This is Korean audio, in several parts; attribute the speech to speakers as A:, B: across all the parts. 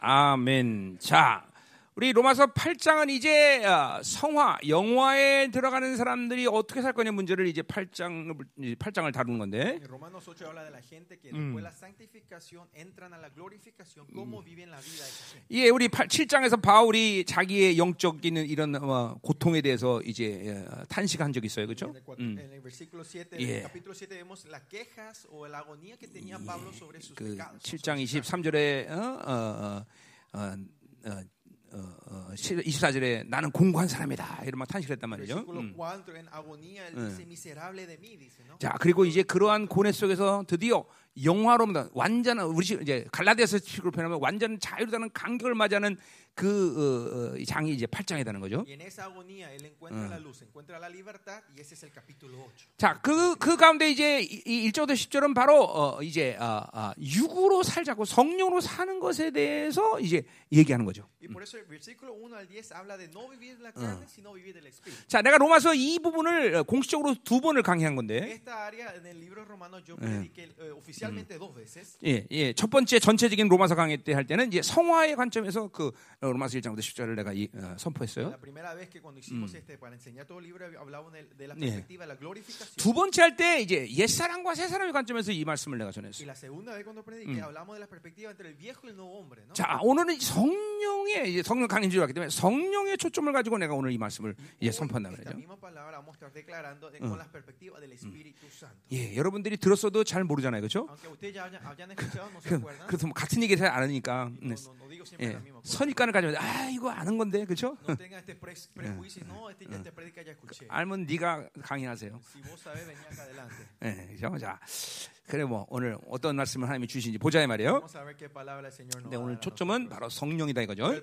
A: 아멘. 자, 우리 로마서 8장은 이제 어, 성화, 영화에 들어가는 사람들이 어떻게 살 거냐 문제를 이제 8장 8장을 다루는 건데.
B: En Romanos 8 habla de la gente que después de la santificación entran a la glorificación, cómo viven la vida de esa gente.
A: 예, 우리 8, 7장에서 바울이 자기의 영적인 이런 어, 고통에 대해서 이제 어, 탄식한 적이 있어요. 그렇죠?
B: En el, cuatro- en el versículo 7, en
A: Yeah.
B: el capítulo 7 vemos las quejas o la agonía que tenía Pablo sobre sus
A: 그
B: pecados.
A: 7장 23절에 어, 어, 어, 어, 어, 어, 어, 24절에 나는 공고한 사람이다. 이런 막 탄식을 했단 말이죠. 음.
B: 4, en agonía, él dice, miserable de mí, dice, ¿no?
A: 자, 그리고 이제 그러한 고뇌 속에서 드디어 영화로입니다. 완전한 우리 시- 이제 갈라디아서 식으로 표현하면 완전 자유로다는 간격을 맞이하는 그 어, 어, 이 장이 이제 8장이라는 거죠.
B: Y en esa agonía él encuentra la luz, encuentra la libertad y ese es el capítulo 8.
A: 자, 그, 그 가운데 이제 이 1절부터 10절은 바로 어, 이제 어, 어, 육으로 살자고 성령으로 사는 것에 대해서 이제 얘기하는 거죠.
B: Y por eso el versículo 1 al 10 habla de no vivir de la carne, sino vivir del espíritu.
A: 자, 내가 로마서 이 부분을 어, 공식적으로 두 번을 강의한 건데,
B: eh, veces.
A: 예, 예, 첫 번째 전체적인 로마서 강의 때 할 때는 이제 성화의 관점에서 그 어, 로마서 1장부터 10절을 내가 이, 어, 선포했어요.
B: La glorificación.
A: 두 번째 할 때 이제 옛 사람과 새 사람의 관점에서 이 말씀을 내가 전했어요.
B: ¿no?
A: 자, 오늘은 이 성령의 이제 성령 강의 주로 왔기 때문에 성령의 초점을 가지고 내가 오늘 이 말씀을 이제 선포한다
B: Espíritu Santo.
A: 예, 여러분들이 들었어도 잘 모르잖아요, 그렇죠? 그. 그래서 뭐 같은 얘기 잘안 하니까 네. 예. 선입관을 가지고 아 이거 아는 건데 그렇죠?
B: No.
A: 알면 네가 강의하세요. 예, 그죠? 자, 그래 뭐 오늘 어떤 말씀을 하나님이 주신지 보자 이 말이에요.
B: A
A: 오늘 초점은. 바로 성령이다 이거죠.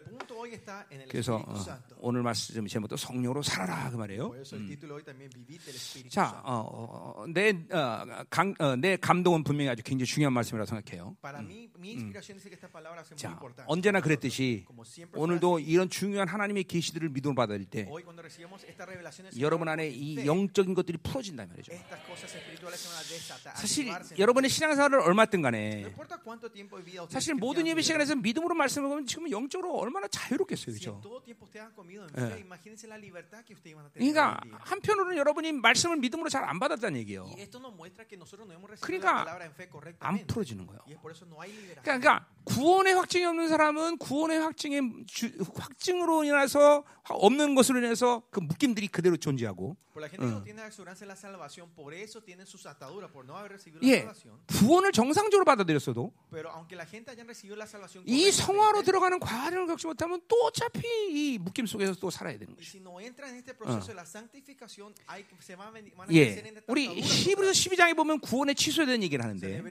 A: 그래서 어. 오늘 말씀 제목도 성령으로 살아라 그 말이에요.
B: Espíritu
A: 자. 어, 어, 내, 어, 강, 어, 내 감동은 분명히 아주 굉장히 중요한 말씀이라고 생각해요.
B: Es muy
A: 자. 언제나 그랬듯이 오늘도 이런 중요한 하나님의 계시들을 믿음으로 받을 때 여러분 안에 이 영적인 것들이 풀어진단 말이죠. 사실. 여러분의 신앙생활을 얼마든
B: No
A: 간에 사실 모든 예배 시간에서 믿음으로 말씀을 보면 지금 영적으로 얼마나 자유롭겠어요. 그렇죠?
B: tener
A: 그러니까. 한편으로는 여러분이 말씀을 믿음으로 잘 안 받았다는 얘기예요. 그러니까 안. 풀어지는 거예요. 그러니까 구원의 확증이 없는 사람은 구원의 확증의 주- 확증으로 인해서 없는 것으로 인해서 그 묶임들이 그대로 존재하고 예, 구원을 정상적으로 받아들였어도 이 성화로 들어가는 과정을 겪지 못하면 또 어차피 이 묶임 속에서 또 살아야 되는 거죠. 예, 우리. 히브리서 12장에 보면 구원에 취소된 얘기를 하는데,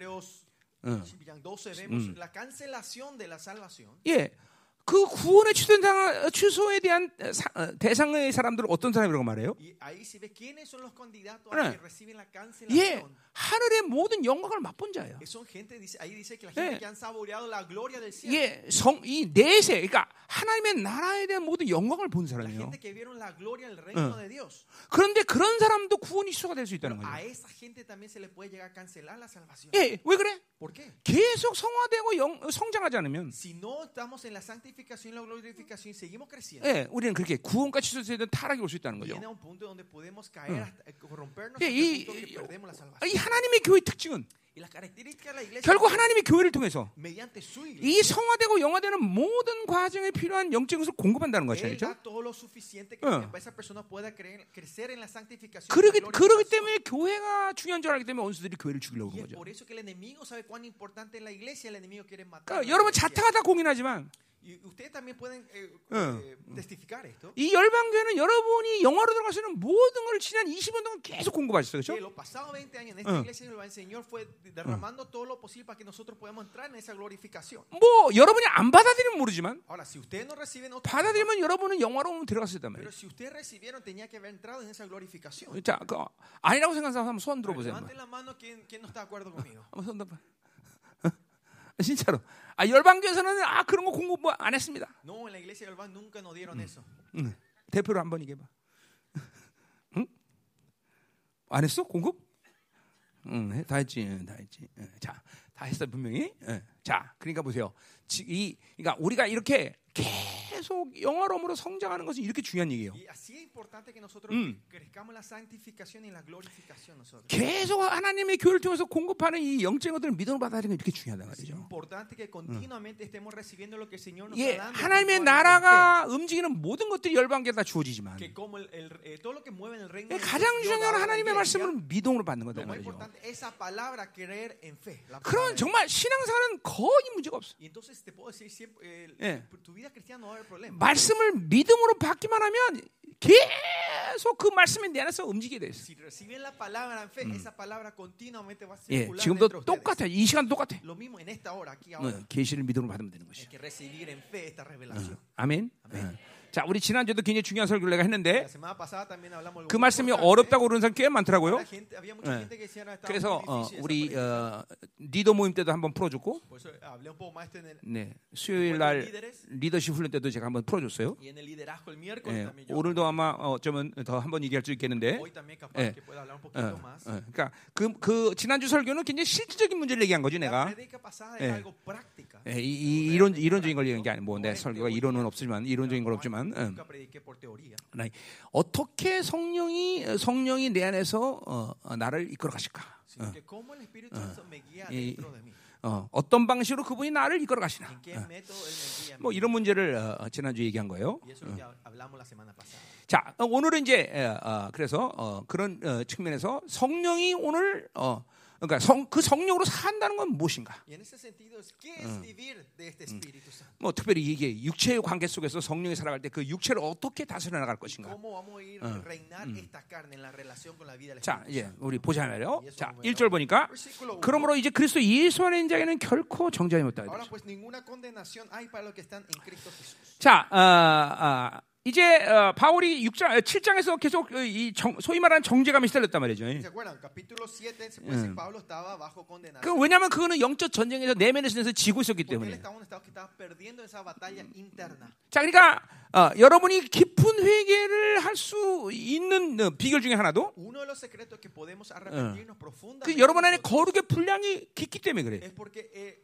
A: 응.
B: 12 vemos la cancelación de la salvación.
A: 예, 그 구원에 취소된 상- 취소에 대한 사- 어, 대상의 사람들은 어떤 사람이라고 말해요? 네. 예. 하늘의 모든 영광을 맛본 자예요.
B: Gente
A: 예. 예, 성, 이 내세, 그러니까 하나님의 나라에 대한 모든 영광을 본 사람이에요.
B: Dios.
A: 그런데 그런 사람도 구원이 취소가 될 수 있다는
B: salvación.
A: 예, 왜 그래? 계속 성화되고 영, 성장하지 않으면,
B: Si no estamos en la santificación y la glorificación y seguimos creciendo,
A: 예, 우리는 그렇게 구원과 취소에 대한 타락이 올 수 있다는 거죠.
B: viene a un punto donde podemos caer hasta eh, corrompernos
A: 예,
B: hasta
A: 이. 이 하나님의 교회 특징은 결국 하나님의 교회를 통해서 이 성화되고 영화되는 모든 과정에 필요한 영적인 것을 공급한다는 것이죠. 그렇죠? 어. 그러기, 그러기. 때문에 교회가 중요한 줄 알기 때문에 원수들이 교회를 죽이려고
B: es
A: 거죠. 그러니까 여러분
B: iglesia.
A: 자타하다 공인하지만
B: ustedes también pueden eh,
A: 어.
B: eh, testificar esto.
A: 이 열방교회는 여러분이 영화로 있는 모든 걸 지난 20년 동안 계속 공급하셨어요. 그렇죠?
B: los pasados 20 años en esta
A: 어.
B: iglesia el Señor fue derramando todo lo posible para que nosotros podamos entrar en esa glorificación.
A: 뭐 여러분이 안 받아들이면 모르지만
B: Ahora, si ustedes no reciben otro,
A: 받아들이면 여러분은 영화로 들어갔을 단
B: pero
A: 말이에요.
B: si ustedes recibieron, tenía que haber entrado en esa glorificación.
A: 자, 그 아니라고 생각하는 사람 한번 손 들어 보세요. 한번,
B: Levanten la mano quien, quien no está de acuerdo conmigo.
A: 한번 손 들어 봐. 진짜로. 아, 열방교에서는 아 그런 거 공급 뭐안 했습니다.
B: No, en la iglesia del Ban nunca nos dieron eso.
A: 응. 대표로 한번 얘기해 봐. 응? 안 했어 공급? 응, 해- 다 했지, 응, 다 했지. 응. 자, 다 했어요 분명히. 예. 자, 그러니까 보세요. 지- 이, 그러니까 우리가 이렇게 계속 영화로움으로 성장하는 것은 이렇게 중요한 얘기예요. Mm.
B: nosotros.
A: 계속 하나님의 교회를 통해서 공급하는 이 영적인 것들을 믿음으로 받아들이는 게 이렇게 중요하단 말이죠.
B: el Señor nos
A: 예. 하나님의 나라가 움직이는 모든 것들이 열방계 다 주어지지만
B: eh,
A: 예, 가장 중요한 하나님의 말씀은 믿음으로 받는 거다 말이죠. 그런 정말 신앙생활은 거의 문제가 없어.
B: Y eh,
A: Eh. 말씀을 믿음으로 받기만 하면 계속 그 말씀이 내 안에서 움직이게 돼 있어. 예, 지금도. 똑같아. 이 시간 똑같아. 어, 계시를 믿음으로 받으면 되는
B: Hay
A: 것이.
B: que recibir en fe esta revelación.
A: 아멘. 어. 자, 우리 지난주도 굉장히 중요한 설교를 내가 했는데 그 말씀이 어렵다고 그러는 사람 꽤 많더라고요. 예.
B: gente que decía, "No, estaba
A: 그래서 어, 우리
B: predica".
A: 어, 리더 모임 때도 한번 풀어줬고, 네, 수요일 날 리더십 훈련 때도 제가 한번 풀어줬어요. 예,
B: yo.
A: 오늘도 아마 어쩌면 더 한번 얘기할 수 있겠는데, 예. 어. 어, 그러니까 그, 그 지난주 설교는 굉장히 실질적인 문제를 얘기한 거지 내가. 예. 예, 이, 이, 이론 이론적인 걸 얘기한 게 아니고, 뭐내 설교가 이론은 없지만 이론적인 건 없지만, 음.
B: Teoría.
A: 하나, 어떻게 성령이 성령이 내 안에서 어, 어, 나를 이끌어 가실까?
B: Mí.
A: 어, 어떤 방식으로 그분이 나를 이끌어 가시나?
B: A
A: 뭐. 이런 문제를 어, 어, 지난주 에 얘기한 거예요. 자, 어, 오늘은 이제 어, 어, 그래서 어, 그런 어, 측면에서 성령이 오늘 어, 그러니까 성, 그 성령으로 산다는 건 무엇인가?
B: Y en ese sentido, ¿qué es vivir de este Espíritu Santo?
A: 뭐 특별히 이게 육체의 관계 속에서 성령이 살아갈 때 그 육체를 어떻게 다스려 나갈 것인가?
B: ¿Cómo vamos a ir a reinar esta carne en la relación con la vida del
A: 자,
B: Santo?
A: 우리 보자 말이요. 자,
B: 보면요.
A: 1절 보니까. 그러므로 이제 그리스도 예수 안에 있는 자에게는 결코 정죄함이 없다. 자, 어, 어, 이제 어, 바울이 6장, 7장에서 계속 어, 이 정, 소위 말하는 정죄감이 시달렸단 말이죠.
B: ¿Se acuerdan? Capítulo 7, después Pablo estaba bajo condenación.
A: 그 왜냐하면 그거는 영적 전쟁에서 내면의 신에서 지고 있었기 때문에. 자, 그러니까 어, 여러분이 깊은 회개를 할 수 있는 어, 비결 중에 하나도 그 여러분 안에 거룩의 분량이 깊기 때문에 그래.
B: eh, eh.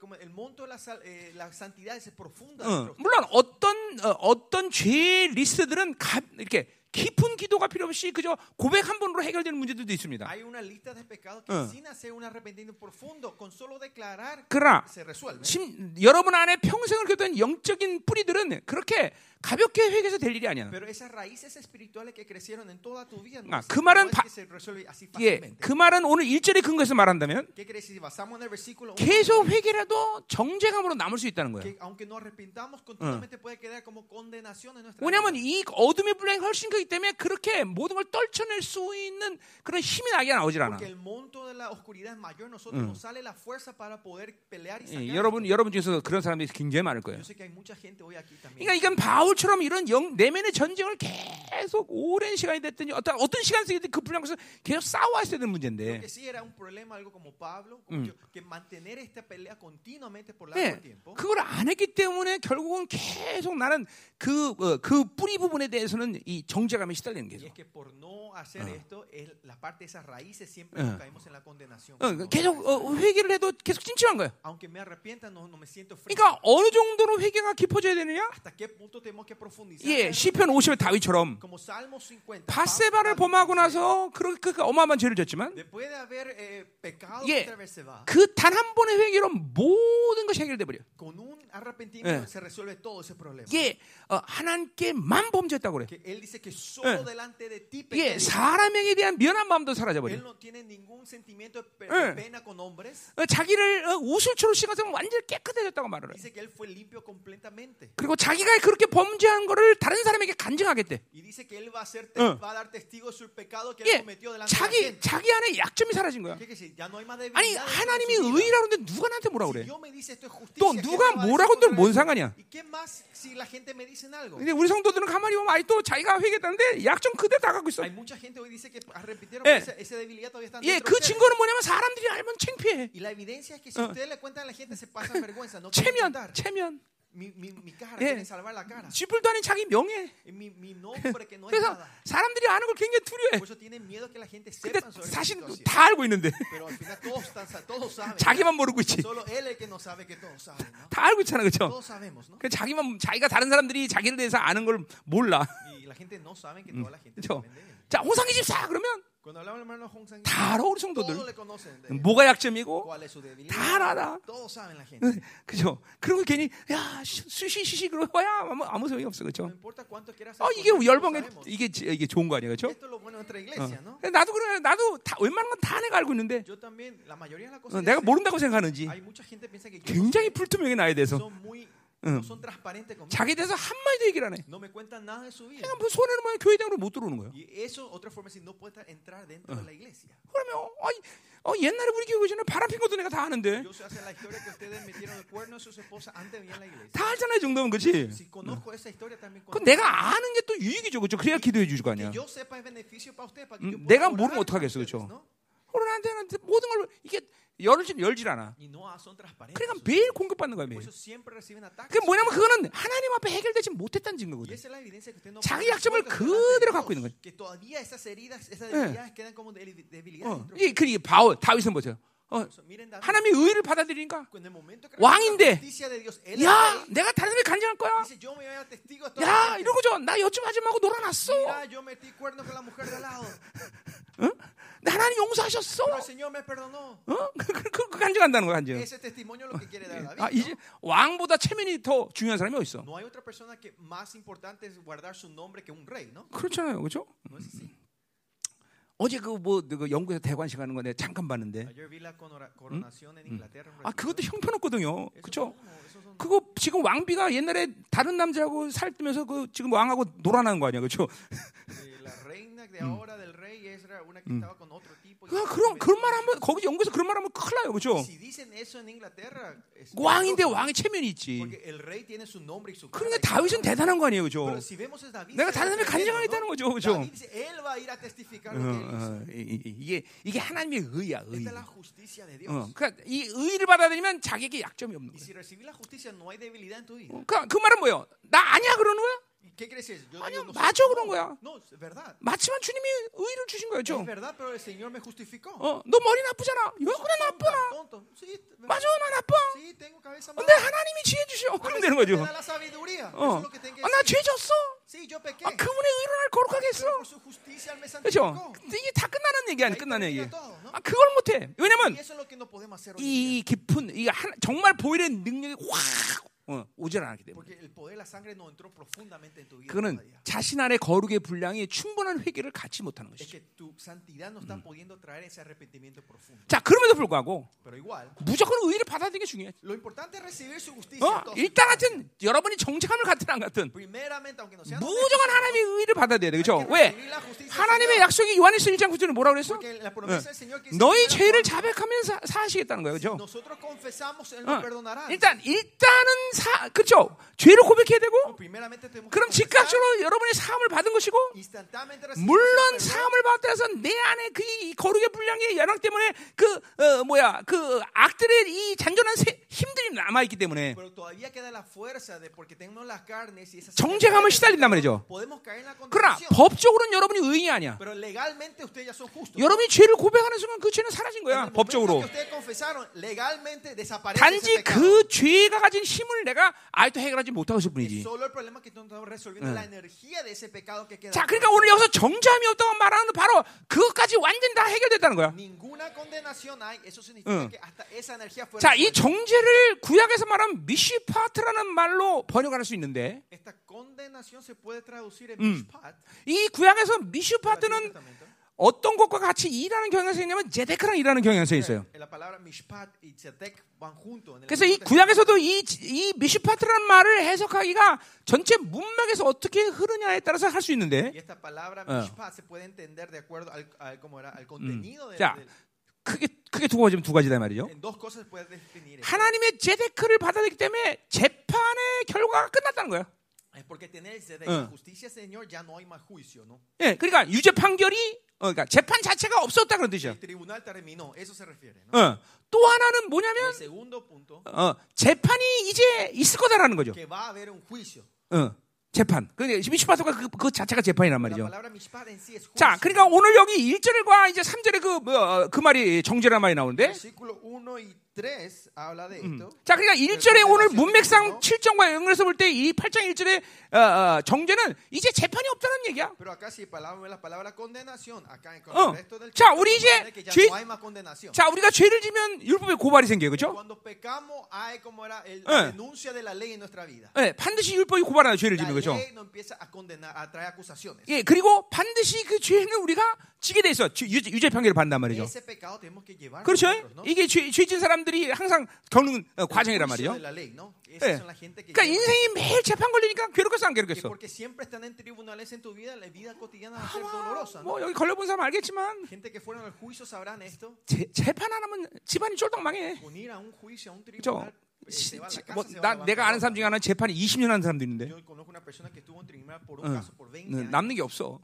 A: 어, 물론 어떤 어, 어떤 죄의 리스트가, 이렇게 깊은 기도가 필요 없이 그저 고백 한 번으로 해결되는 문제들도 있습니다. Uh. 그러나 여러분 안에 평생을 겪던 영적인 뿌리들은 그렇게 가볍게 회개해서 될 일이 아니야. 아, 그 말은 바- 예. 그 말은 오늘 일절의 근거에서 말한다면
B: ¿Qué quiere decir? Si basamos en el versículo 1,
A: 계속 회개라도 정죄감으로 남을 수 있다는 거예요. 왜냐하면. 이 어둠의 분량이 훨씬 크기 때문에 그렇게 모든 걸 떨쳐낼 수 있는 그런 힘이 나게 나오질 않아.
B: Sacar.
A: 예, 여러분 여러분 중에서 그런 사람들이 굉장히 많을 거예요. 그러니까 이건 바울처럼 이런 영, 내면의 전쟁을 계속 오랜 시간이 됐든지 어떤 어떤 시간 쓰기든 그 분량에서 계속 싸워야 되는 문제인데. 예,
B: tiempo.
A: 그걸 안 했기 때문에 결국은 계속 나는 그, 어, 그 뿌리 부분에 대해서는 이 정 죄감에 시달리는 거죠. Ah. 어, 계속 어, 회개를 해도 계속 찜찜한 거예요. 그러니까 어느 정도로 회개가 깊어져야 되느냐? 예, 시편 50의 다윗처럼
B: Como Salmo 50.
A: 바세바를 범하고 나서 그렇게 그 어마어마한 죄를 졌지만
B: eh,
A: 예, 그 단 한 번의 회개로 모든 것이 해결돼 버려. Eh.
B: problema.
A: 예, 어, 하나님께만 범죄했다고 그래. Eh. 예. 사람에게 대한 면한 마음도 사라져 버려.
B: Él no tiene ningún sentimiento de pe-
A: Eh.
B: de pena con hombres.
A: 어, 자기를 어, 우슬초로 씻어서 완전히 깨끗해졌다고 말을 해. 그리고 자기가 그렇게 범죄한 거를 다른 사람에게 간증하겠대. Eh. 예, 자기. 자기 안에 약점이 사라진 거야. 아니 하나님이
B: vida.
A: 의라는데 누가 나한테 뭐라
B: Si
A: 그래? 또
B: ¿qué
A: 누가 뭐라고들
B: contra
A: 뭔? 상관이야? 근데 우리 성도들은 가만히 보면 아직도 자기가 회개했다 는데 약점 그대로 다 갖고 있어.
B: Hay mucha gente hoy dice que arrepintieron
A: Eh.
B: esa, esa debilidad todavía están
A: 예,
B: dentro
A: 그
B: de ustedes.
A: 증거는 뭐냐면 사람들이 알면 창피해.
B: Y la evidencia es que si ustedes le cuentan a la gente se pasan vergüenza, no quieren
A: 체면,
B: contar.
A: 체면.
B: mi, mi, mi cara,
A: 예.
B: quieren salvar la cara.
A: 쥐뿔도 아닌 자기 명예.
B: Y Mi, mi nombre que no es
A: 그래서
B: nada.
A: 사람들이 아는 걸 굉장히 두려워해.
B: Por eso tienen miedo que la gente
A: 근데
B: sepa sobre esa
A: 사실
B: situación.
A: 다 알고 있는데
B: Pero al final todos, están, sa- todos saben.
A: 자기만 모르고 있지.
B: Solo él es el que no sabe que todos saben, ¿no?
A: 다 알고 있잖아, 그렇죠?
B: Todos sabemos, ¿no?
A: 그 자기만 자기가 다른 사람들이 자기를 대해서 아는 걸 몰라. 그렇죠? 자, 홍상기 집사 그러면 다 알아 우리 성도들. 뭐가 약점이고. 다 알아. 그죠? 그리고 괜히 야 수시시시 그러 거야 아무 아무 소용이 없어, 그렇죠?
B: quieras
A: 어 이게 열방에. 이게 지- 이게 좋은 거 아니야, 그렇죠?
B: Iglesia, ¿no?
A: 나도 그래, 나도 다 웬만한 건 다 내가 알고 있는데 어. 내가 모른다고 생각하는지 굉장히 불투명해 나에 대해서
B: conmigo.
A: 자기에 대해서 한 마디도 얘기를 안 해.
B: No me cuentan nada de su vida.
A: 그냥 뭐 손해는 뭐 교회당으로 못 들어오는 거예요.
B: Y eso, otra forma, es decir, no puede entrar dentro de la iglesia.
A: 그러면 어, 어, 옛날에 우리 교회 전에 바람 핀 것도 내가 다 아는데
B: Yo sé hacer la historia que ustedes metieron el cuerno a sus esposas antes de venir a la iglesia.
A: 다 알잖아요, 이 정도면 그렇지?
B: Si conozco esa historia también
A: 그. 내가 아는 게 또 유익이죠, 그렇죠? 그래야 기도해 주실 거 아니야.
B: Que yo sepa es beneficio para ustedes, para que
A: 음,
B: yo pueda
A: 내가 모르면 어떡하겠어,
B: ustedes,
A: 그렇죠? 나한테는 모든 걸 이게 열질 열질 않아. 그러니까 매일 공격받는 거야, 매일. 그게 뭐냐면 그거는 하나님 앞에 해결되지 못했다는 증거거든. 자기 약점을 그대로 갖고 있는. 어,
B: dentro.
A: 이게 그 바울 다윗은 뭐죠? 어, 하나님의 의를 받아들이니까 왕인데, 야, 내가 다른 사람이 간증할 거야. 야. 이러고 저나 여쭈 하지 말고 놀아놨어.
B: Mira,
A: 어? 나 하나님 용서하셨어. 어? 그, 그, 그, 그 간증한다는 거야, 간증. 아. 이제 왕보다 체면이 더 중요한 사람이 어디 있어? 그렇잖아요, 그렇죠? 어제 그뭐 그 영국에서 대관식 하는 거 내가 잠깐 봤는데,
B: un
A: 아. 그것도 형편없거든요, 그렇죠?
B: son-
A: 그거 지금 왕비가 옛날에 다른 남자하고 살면서 그 지금 왕하고 놀아나는 거 아니야, 그렇죠?
B: Eh,
A: 그
B: se
A: 그런 그런 말. 하면 거기 영국에서 그런 말 하면 큰일 나요, 그렇죠?
B: Es
A: 왕인데 왕의 체면이 있지. 그러니까 다윗은. 대단한 거 아니에요, 그렇죠?
B: David,
A: 내가 다른 사람이 간증하겠다는. 거죠, 그렇죠?
B: Testificar
A: 어. 어, 이- 이게 이게 하나님의 의야, 의. 어, 그러니까 이 의를 받아들이면 자기에게 약점이 없는
B: vida.
A: 그러니까 그 말은 뭐예요? 나 아니야 그러는 거야?
B: ¿Y ¿Qué quiere decir? Yo
A: 아니요,
B: digo, no,
A: 맞아, 그런 거야.
B: No, es verdad.
A: 마치만 주님이 의를 주신 거죠.
B: Es verdad, pero el Señor me justificó.
A: 어, 너 머리 나쁘잖아. 왜 그래 나쁘나?
B: Tonto. Sí,
A: 맞아, 나 나빠.
B: sí, tengo cabeza
A: 근데. 하나님이 지혜 주셔. 그럼 되는 거죠.
B: da la sabiduría. Eso
A: 어,
B: es lo que tengo que
A: 아, 나
B: decir.
A: 죄 졌어.
B: Sí, yo pequé.
A: 아, 그분의 의로 날 거룩하게
B: Pero
A: 했어.
B: por su justicia él me
A: 그렇죠? 이게 다 끝나는 얘기 아니 끝나는 얘기. 아, 그걸 못해. 왜냐면
B: Y eso es lo que no podemos hacer hoy en día.
A: 이 깊은 이 한- 정말 보일의 능력이 확 어, 오질 않았기 때문에.
B: Todavía.
A: 자신 안에 거룩의 분량이 충분한 회개를 갖지 못하는 것이죠.
B: profundo.
A: 자, 그럼에도 불구하고 무조건 의를 받아들이는 게 중요해. 어, 일단 하여튼 여러분이 정직함을 갖든 안 갖든 무조건 하나님의 의를 받아들여야 돼. 그렇죠? 왜? 하나님의. 약속이 요한일서 1장 9절에 뭐라고 그랬어?
B: Dice
A: 너희 죄를
B: Juan,
A: 자백하면 사, 사하시겠다는 거예요. 그렇죠? 어. 일단 일단은 사 그렇죠? 죄를 고백해야 되고 그럼 즉각적으로 여러분의 사함을 받은 것이고 물론. 사함을 받다 해서 내 안에 그 이 거룩의 분량의 연약 때문에 그 어, 뭐야 그 악들의 이 잔존한 세, 힘들이 남아 있기 때문에 정죄감을 시달린단 말이죠. 그러나. 법적으로는 여러분이 의인이 아니야. 여러분이 죄를 고백하는 순간 그 죄는 사라진 거야. 법적으로. 단지. 그 죄가 가진 힘을 내가 아직도 해결하지 못하고 있을 뿐이지. 자, 그러니까 오늘 여기서 정죄함이 없다고 말하는 건 바로 그것까지 완전히 다 해결됐다는 거야. 응. 자, 이. 정죄를 구약에서 말하면 미시파트라는 말로 번역할 수 있는데 음. 이 구약에서 미시파트는. 어떤 것과 같이 일하는 경향성이 있냐면 제데크랑 일하는 경향성이 있어요. 그래서 이 구약에서도 이, 이 미시파트라는 말을 해석하기가 전체 문맥에서 어떻게 흐르냐에 따라서 할 수 있는데 어.
B: de,
A: 자, 크게 크게 두 가지면 두 가지다 말이죠. 하나님의 제데크를 받아들이기 때문에 재판의 결과가 끝났다는 거예요.
B: Es porque tener el sed de
A: Ah.
B: la justicia, Señor, ya no hay más juicio, ¿no?
A: 예, 그러니까 유죄 판결이 어, 그러니까 재판 자체가 없었다 그런 뜻이야.
B: Tribunal terminó, eso se refiere, ¿no?
A: 어. 또 하나는 뭐냐면
B: segundo punto,
A: 어, 재판이 이제 있을 거다라는 거죠.
B: que va a haber un juicio.
A: 어, 재판. 그러니까 미슈파토가 그, 그 자체가 재판이란
B: La
A: 말이죠.
B: palabra mishpat en sí es juicio.
A: 자, 그러니까 오늘 여기 1절과 이제 3절에 그, 뭐, 어, 그 말이 정죄란 말이 나오는데
B: Versículo 1 y 3 habla de esto.
A: 자, 그러니까 1절에 오늘 문맥상 7절과 연결해서 볼 때 이 8장 1절의 어, 어, 정죄는 이제 재판이 없다는 얘기야. 어. 자, 우리 이제 죄-. 자, 우리가 죄를 지면 율법의 고발이 생겨요. 그죠? Eh.
B: vida.
A: 예, 반드시 율법이 고발하는 죄를 지면 그죠? 예, 그리고 반드시 그 죄는 우리가 지게 돼 있어. 주- 유죄, 유죄 판결을 받는단 말이죠. 그렇죠? 이게 죄, 죄진 사람들 이 항상 겪는 어, 과정이란 예.
B: gente que
A: 그러니까 인생이 매일 재판 걸리니까 괴롭겠어 안 괴롭겠어? 뭐 여기 걸려본 사람 알겠지만. 재, 재판 안 하면 집안이 쫄딱 망해. 그죠?
B: Eh,
A: 뭐, 나, 내가 아는 사람 중에. 하나는 재판이 20년 하는 사람도 있는데 응,
B: caso por 20
A: 응,
B: años.
A: 남는 게 없어.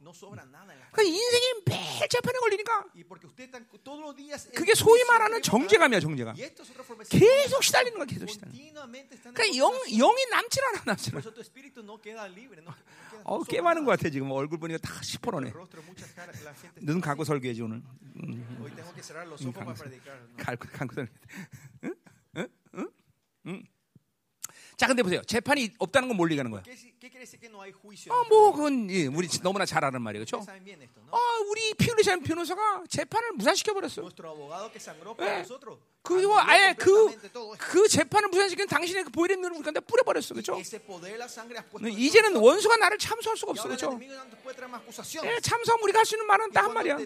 A: 그러니까 인생이 매일 재판에 걸리니까 그게 소위 말하는
B: forma de
A: 계속 시달리는 거야 계속 시달리는. 그러니까 영. 영이 남질 않아 남질 않아. 어
B: sobra
A: 많은 것. 같아 지금 얼굴 보니까 다 시퍼러네. 눈 감고. 설교해지 오늘.
B: Predicar. ¿no?
A: 감고 감고 설교. 응? 응? 자 근데 보세요 재판이 없다는 건뭘 얘기하는 거야? 아, 뭐 그건 예, 우리 너무나 잘 아는 말이에요, 그렇죠? 아, 우리 피 흘리지 변호사가 재판을 무산시켜 버렸어. 예.
B: Anuló
A: 아예 그,
B: completamente todo esto.
A: 그 재판을 무산시킨 당신의 그 보이는 눈을 우리가 뿌려 버렸어, 그렇죠? 이제는. 원수가 나를 참소할 수가 없어, 그렇죠? 예, 참소하면 우리가 할 수 있는 말은 딱 한 말이야.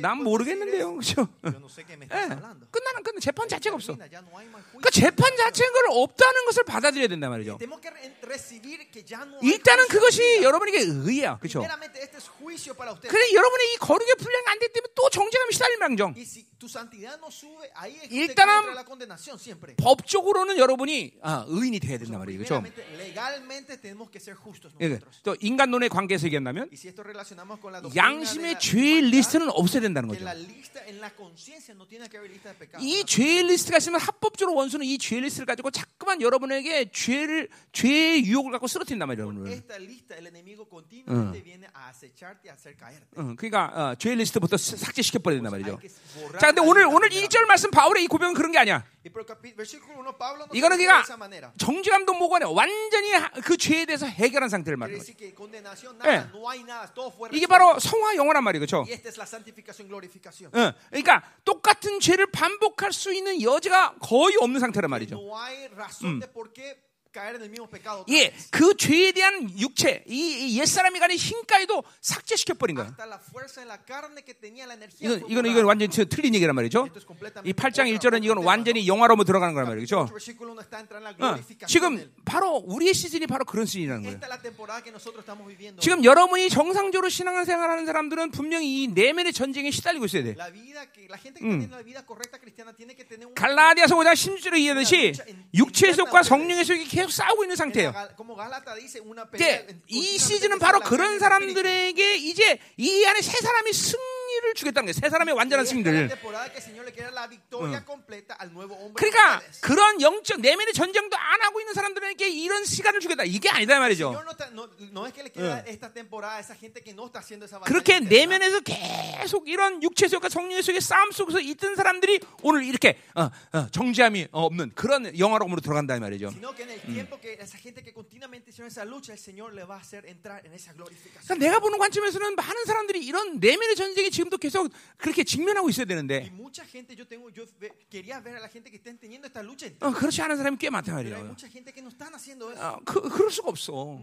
A: 난 모르겠는데요, 그렇죠? 예. 끝나는 끝 재판 자체가 없어. 그러니까 재판 자체가 없다는 것을 받아들여야 된단 말이죠. 일단은. 그것이 여러분에게 의야, 그렇죠? 그래 여러분의 이 거룩의 분량이 안 되기 때문에 또 정죄감이 시달릴 망정. 일단은. 법적으로는 여러분이 아, 의인이 돼야 된단 말이에요, 그렇죠? 예,
B: nosotros.
A: 또 인간론의 관계에서 얘기한다면 양심의 죄의
B: humanidad,
A: 리스트는 없어야 된다는 거죠. 이 죄의 리스트가 있으면 합법적으로 원수는 이 죄의 리스트를 가지고 자꾸만 여러분에게 죄를 죄의 유혹을 갖고 쓰러뜨린단 말이에요, 여러분을.
B: Caerte.
A: 응, 그러니까 어, 죄의 리스트부터 삭제시켜 버려야 된단
B: Hay
A: 말이죠. 자, 근데 오늘 오늘
B: primeramente.
A: 1절 말씀 바울의 이 고백은 그런 게 아니야.
B: Y por capi- versículo 1, Pablo no
A: 이거는 그러니까
B: manera.
A: 정죄감도 뭐가 아니야. 완전히 하- 그 죄에 대해서 해결한 상태를 말하는 Eh.
B: todo fue
A: 이게. 바로 성화 영원한 말이에요, 그렇죠? 응, 그러니까 똑같은 죄를 반복할 수 있는 여지가 거의 없는 상태란 말이죠.
B: No
A: 예. 그 죄에 대한 육체, 이, 이 옛사람이 가진 힘까지도 삭제시켜 버린 거야.
B: Hasta la fuerza de la carne que tenía la energía.
A: 이건 이건 완전히 트- 틀린 얘기란 말이죠. 이 8장
B: otra-
A: 1절은 이건 완전히. 영화로만 들어가는 거란 말이죠.
B: Capítulo 8, versículo 1 está entrando en la
A: 어. 지금 바로 우리의 시즌이 바로 그런 시즌이라는 거예요. 지금 여러분이 정상적으로 신앙생활 하는 사람들은 분명히 이 내면의 전쟁에 시달리고 있어야 돼.
B: Un
A: 갈라디아서 5장 16절에 얘기하듯이 육체의 속과 성령의 속이 계속 싸우고 있는 상태예요.
B: Gal- como Gálata dice una pelea
A: 이제
B: en-
A: 이
B: continuamente
A: 시즌은 바로 그런. 사람들에게 이제 이 안에 새 사람이 승 리를 주겠다는 거예요. 새 사람의 완전한 승리를.
B: hombre.
A: 그러니까. 그런 영적 내면의 전쟁도 안 하고 있는 사람들에게 이런 시간을 주겠다. 이게 아니다 말이죠.
B: Batalla
A: 그렇게 내면에서 계속 이런 육체 속과 성령의 속의 싸움 속에서 있던 사람들이 오늘 이렇게 어, 어, 정죄함이 없는 그런 영화로움으로 들어간다 이 말이죠.
B: glorificación.
A: 그러니까 내가 보는 관점에서는 많은 사람들이 이런 내면의 전쟁에 지금도 계속 그렇게 직면하고 있어야 되는데 어, 그렇지 않은 사람이 꽤 많단 말이에요. 어, 그, 그럴 수가 없어.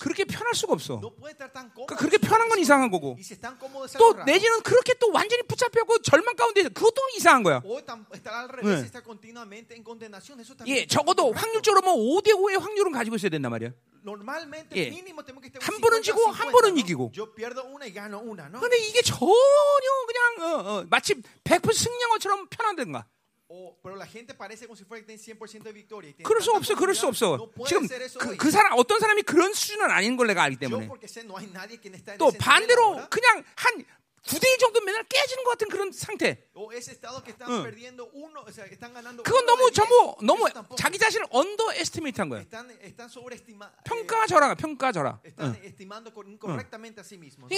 A: 그렇게 편할 수가 없어. 그러니까 그렇게 편한 건 이상한 거고 또. 내지는 그렇게 또 완전히 붙잡혀고 절망 가운데. 그것도 이상한 거야. 네. 예, 적어도. 확률적으로 뭐 5대 5의 확률은 가지고 있어야 된단 말이야. 예. 한 번은 지고, 한 번은 이기고. 근데 이게 전혀 그냥 어, 어, 마치 100% 승리한 것처럼 편안된 거야.
B: O, pero la gente parece como si fuera que tiene 100% de victoria. y tiene
A: 그럴 수 없어, 그럴 수. 없어.
B: No
A: 지금 그. 그 사람 어떤 사람이 그런 수준은 아닌 걸 내가 알기 때문에 또 반대로. 그냥 한 9대1 정도 맨날 깨지는 것 같은 그런 상태. 그건 너무. 전부 너무. 자기 자신을 underestimate 한 거야.
B: sobreestimando.
A: 평가절하. 그러니까.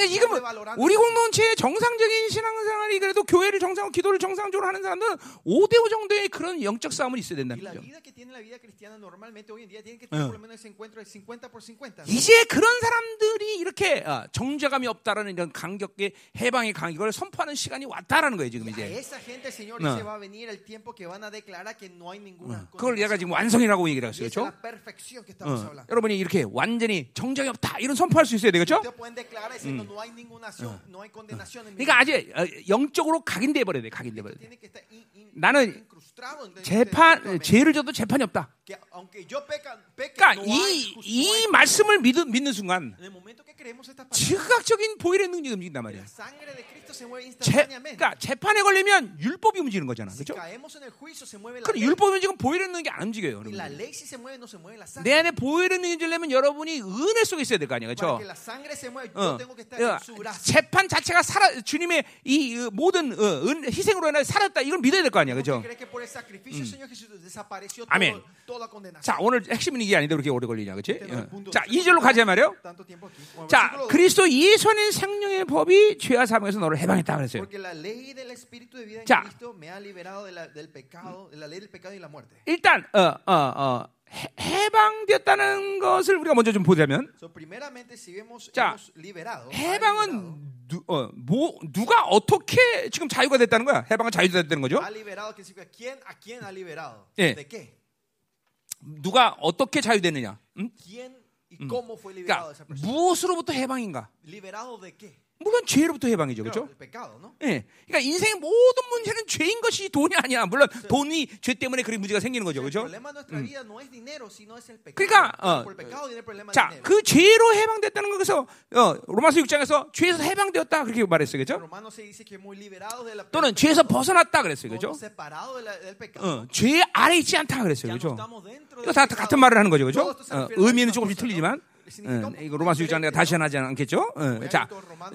A: 지금 우리. 공동체의 정상적인 신앙생활이 그래도 교회를 정상, 기도를 정상적으로 하는 사람들은 5대5 정도의 그런 영적 싸움은 있어야 된다는
B: la
A: 거죠.
B: vida que tiene la vida cristiana normalmente hoy en día tiene que tener por lo menos ese encuentro de 50 por 50. ¿no?
A: 이제 그런 사람들이 이렇게 어, 정죄감이 없다라는 이런 감격의 해방의 감격을 선포하는 시간이 왔다라는 거예요 지금 이제. 그걸 얘가. 지금 완성이라고 얘기를 했어요, 그렇죠? 어. 여러분이 이렇게 완전히 정죄이 없다 이런 선포할 수 있어야 되겠죠? 그러니까. 아직 어, 영적으로 각인돼 버려야 돼, 각인돼 버려야 돼. 나는 재판 죄를 져도 재판이 없다. 그러니까 이, 이 말씀을 믿, 믿는 순간 즉각적인 보혈의 능력이 움직인단 말이야. 재. 그러니까 재판에 걸리면 율법이 움직이는 거잖아, 그렇죠? 그럼. 율법이 움직이면 보혈의 능력이 안 움직여요. 여러분. 내 안에 보혈의 능력이 들려면 여러분이 은혜 속에 있어야 될 거 아니야,
B: Para
A: 그렇죠? 어, 어. 재판 자체가 살아 주님의 이 어, 모든 어, 은, 희생으로 인해 살았다 이걸 믿어야 될 거 아니야,
B: Porque
A: 그렇죠?
B: toda condenación.
A: 자, 오늘 핵심은 이게 아닌데 그렇게 오래 걸리냐, 그렇지?
B: Punto.
A: 자, 2절로 가자 말이요.
B: Bueno,
A: 자. 그리스도 예수 안에 생명의 법이 죄와 사 망에서 너를 해방했다 그랬어요. 자. 일단 어, 어, 어, 해- 해방되었다는 것을 우리가 먼저 좀 보자면
B: So, primeramente, si vemos,
A: 자,
B: liberado,
A: 해방은 누, 어, 뭐, 누가 어떻게 지금 자유가 됐다는 거야? 해방은 자유됐다는 거죠?
B: liberado,
A: Eh.
B: de qué,
A: 누가 어떻게 자유됐느냐?
B: fue liberado
A: 그러니까. 무엇으로부터 해방인가? 물론 죄로부터 해방이죠, 그렇죠? 예. 그러니까 인생의 모든 문제는 죄인 것이 돈이 아니야. 물론 돈이 죄 때문에 그런 문제가 생기는 거죠, 그렇죠?
B: pecado.
A: 그러니까, 어, 자. 그 죄로 해방됐다는 것에서 어, 로마서 6장에서 죄에서 해방되었다 그렇게 말했어요, 그렇죠? 또는 죄에서 벗어났다 그랬어요, 그렇죠? 어, 죄 아래 있지 않다 그랬어요, 그렇죠? 이거 다. 같은 말을 하는 거죠, 그렇죠? 어, 의미는 조금씩. 틀리지만 어, 이거 로마서 6장 내가 다시. 하지 않겠죠? 어,
B: a
A: 자,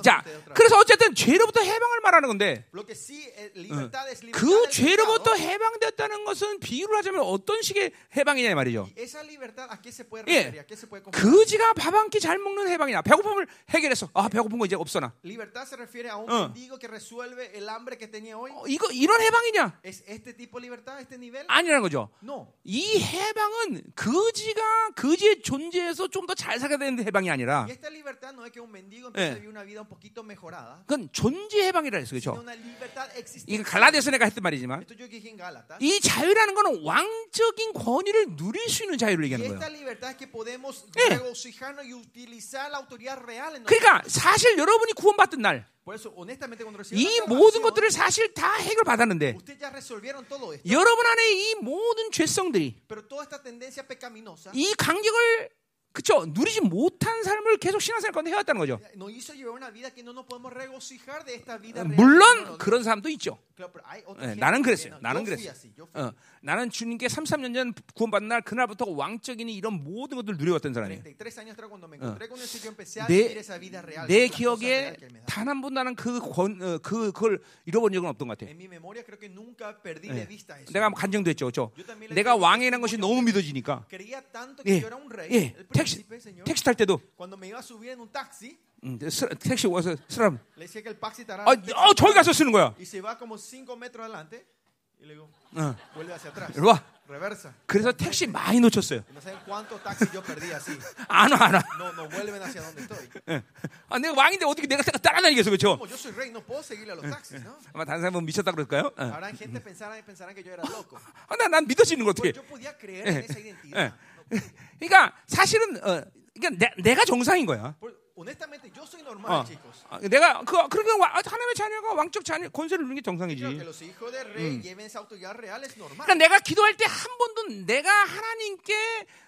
A: 자. 그래서 어쨌든 죄로부터 해방을 말하는 건데
B: eh, libertad
A: 그 죄로부터. 해방됐다는 것은 비유를 하자면 어떤 식의 해방이냐 말이죠.
B: Y esa libertad, ¿a qué se puede
A: 예. 그지가 밥 한 끼 잘 먹는 해방이냐? 배고픔을 해결했어. 아, 배고픈 거 이제 없어나. 어. 어, 이거 이런 해방이냐? 아니라는 거죠. 이 해방은 거지가 거지의 존재에서 좀 더 잘 살게 되는 해방이 아니라
B: Y esta libertad no es que un mendigo empiece
A: Eh.
B: a vivir una vida un poquito mejorada,
A: 그건 존재 해방이라
B: sino
A: 그렇죠?
B: existente.
A: 갈라디아서 내가 했던 말이지만
B: Esto yo dije en Gálatas.
A: 이 자유라는 거는 왕적인 권위를 누릴 수 있는 자유를 얘기하는 거예요.
B: libertad es que podemos
A: Eh.
B: regocijarnos y utilizar la autoridad real en nosotros.
A: 그러니까 사실 여러분이 구원받던 날 이 모든 것들을 사실 다 해결 받았는데
B: todo esto.
A: 여러분 안에 이 모든 죄성들이 이 간격을 그쵸 누리지 못한 삶을 계속 신앙생활 가운데 해왔다는 거죠. 물론 그런 사람도 있죠. 예,
B: gente
A: 나는 그랬어요. 나는 그랬어요. 어, 나는 주님께 33년 전 구원받는 날 그날부터 왕적인 이런 모든 것들을 누려왔던 사람이에요.
B: 33 años atrás cuando me encontré con el Señor empecé a
A: 내-. 내 기억에. 단 한번 나는 그, 권, 어, 그 그걸 잃어본 적은 없던 것 같아.
B: En mi memoria creo que nunca perdí de vista eso.
A: 내가 간증도 했죠, 그렇죠? 내가 왕이라는 것이 너무 믿어지니까. 예, 예, 택시. 택시 탈 때도 음, 스- 택시 와서
B: estará
A: 아, 어, 저기 가서 쓰는 거야.
B: y se va como 5 metros adelante y le digo,
A: 어, 와. 그래서 택시 많이 놓쳤어요. 안 와, 안 와. 예. 아, 내가 왕인데 어떻게 내가 따라다니겠어, 그렇죠?
B: ¿no?
A: 아마 다른 사람은 미쳤다 그럴까요? 어. 아, 난, 난 믿어지는 거 어떻게? 그러니까 사실은 어, 그러니까 내, 가 정상인 거야. 어. 아, 내가 그 그러니까 와- 하나님의 자녀가 왕적 자녀 권세를 누리는 게 정상이지. 그러니까 내가 기도할 때 한 번도 내가 하나님께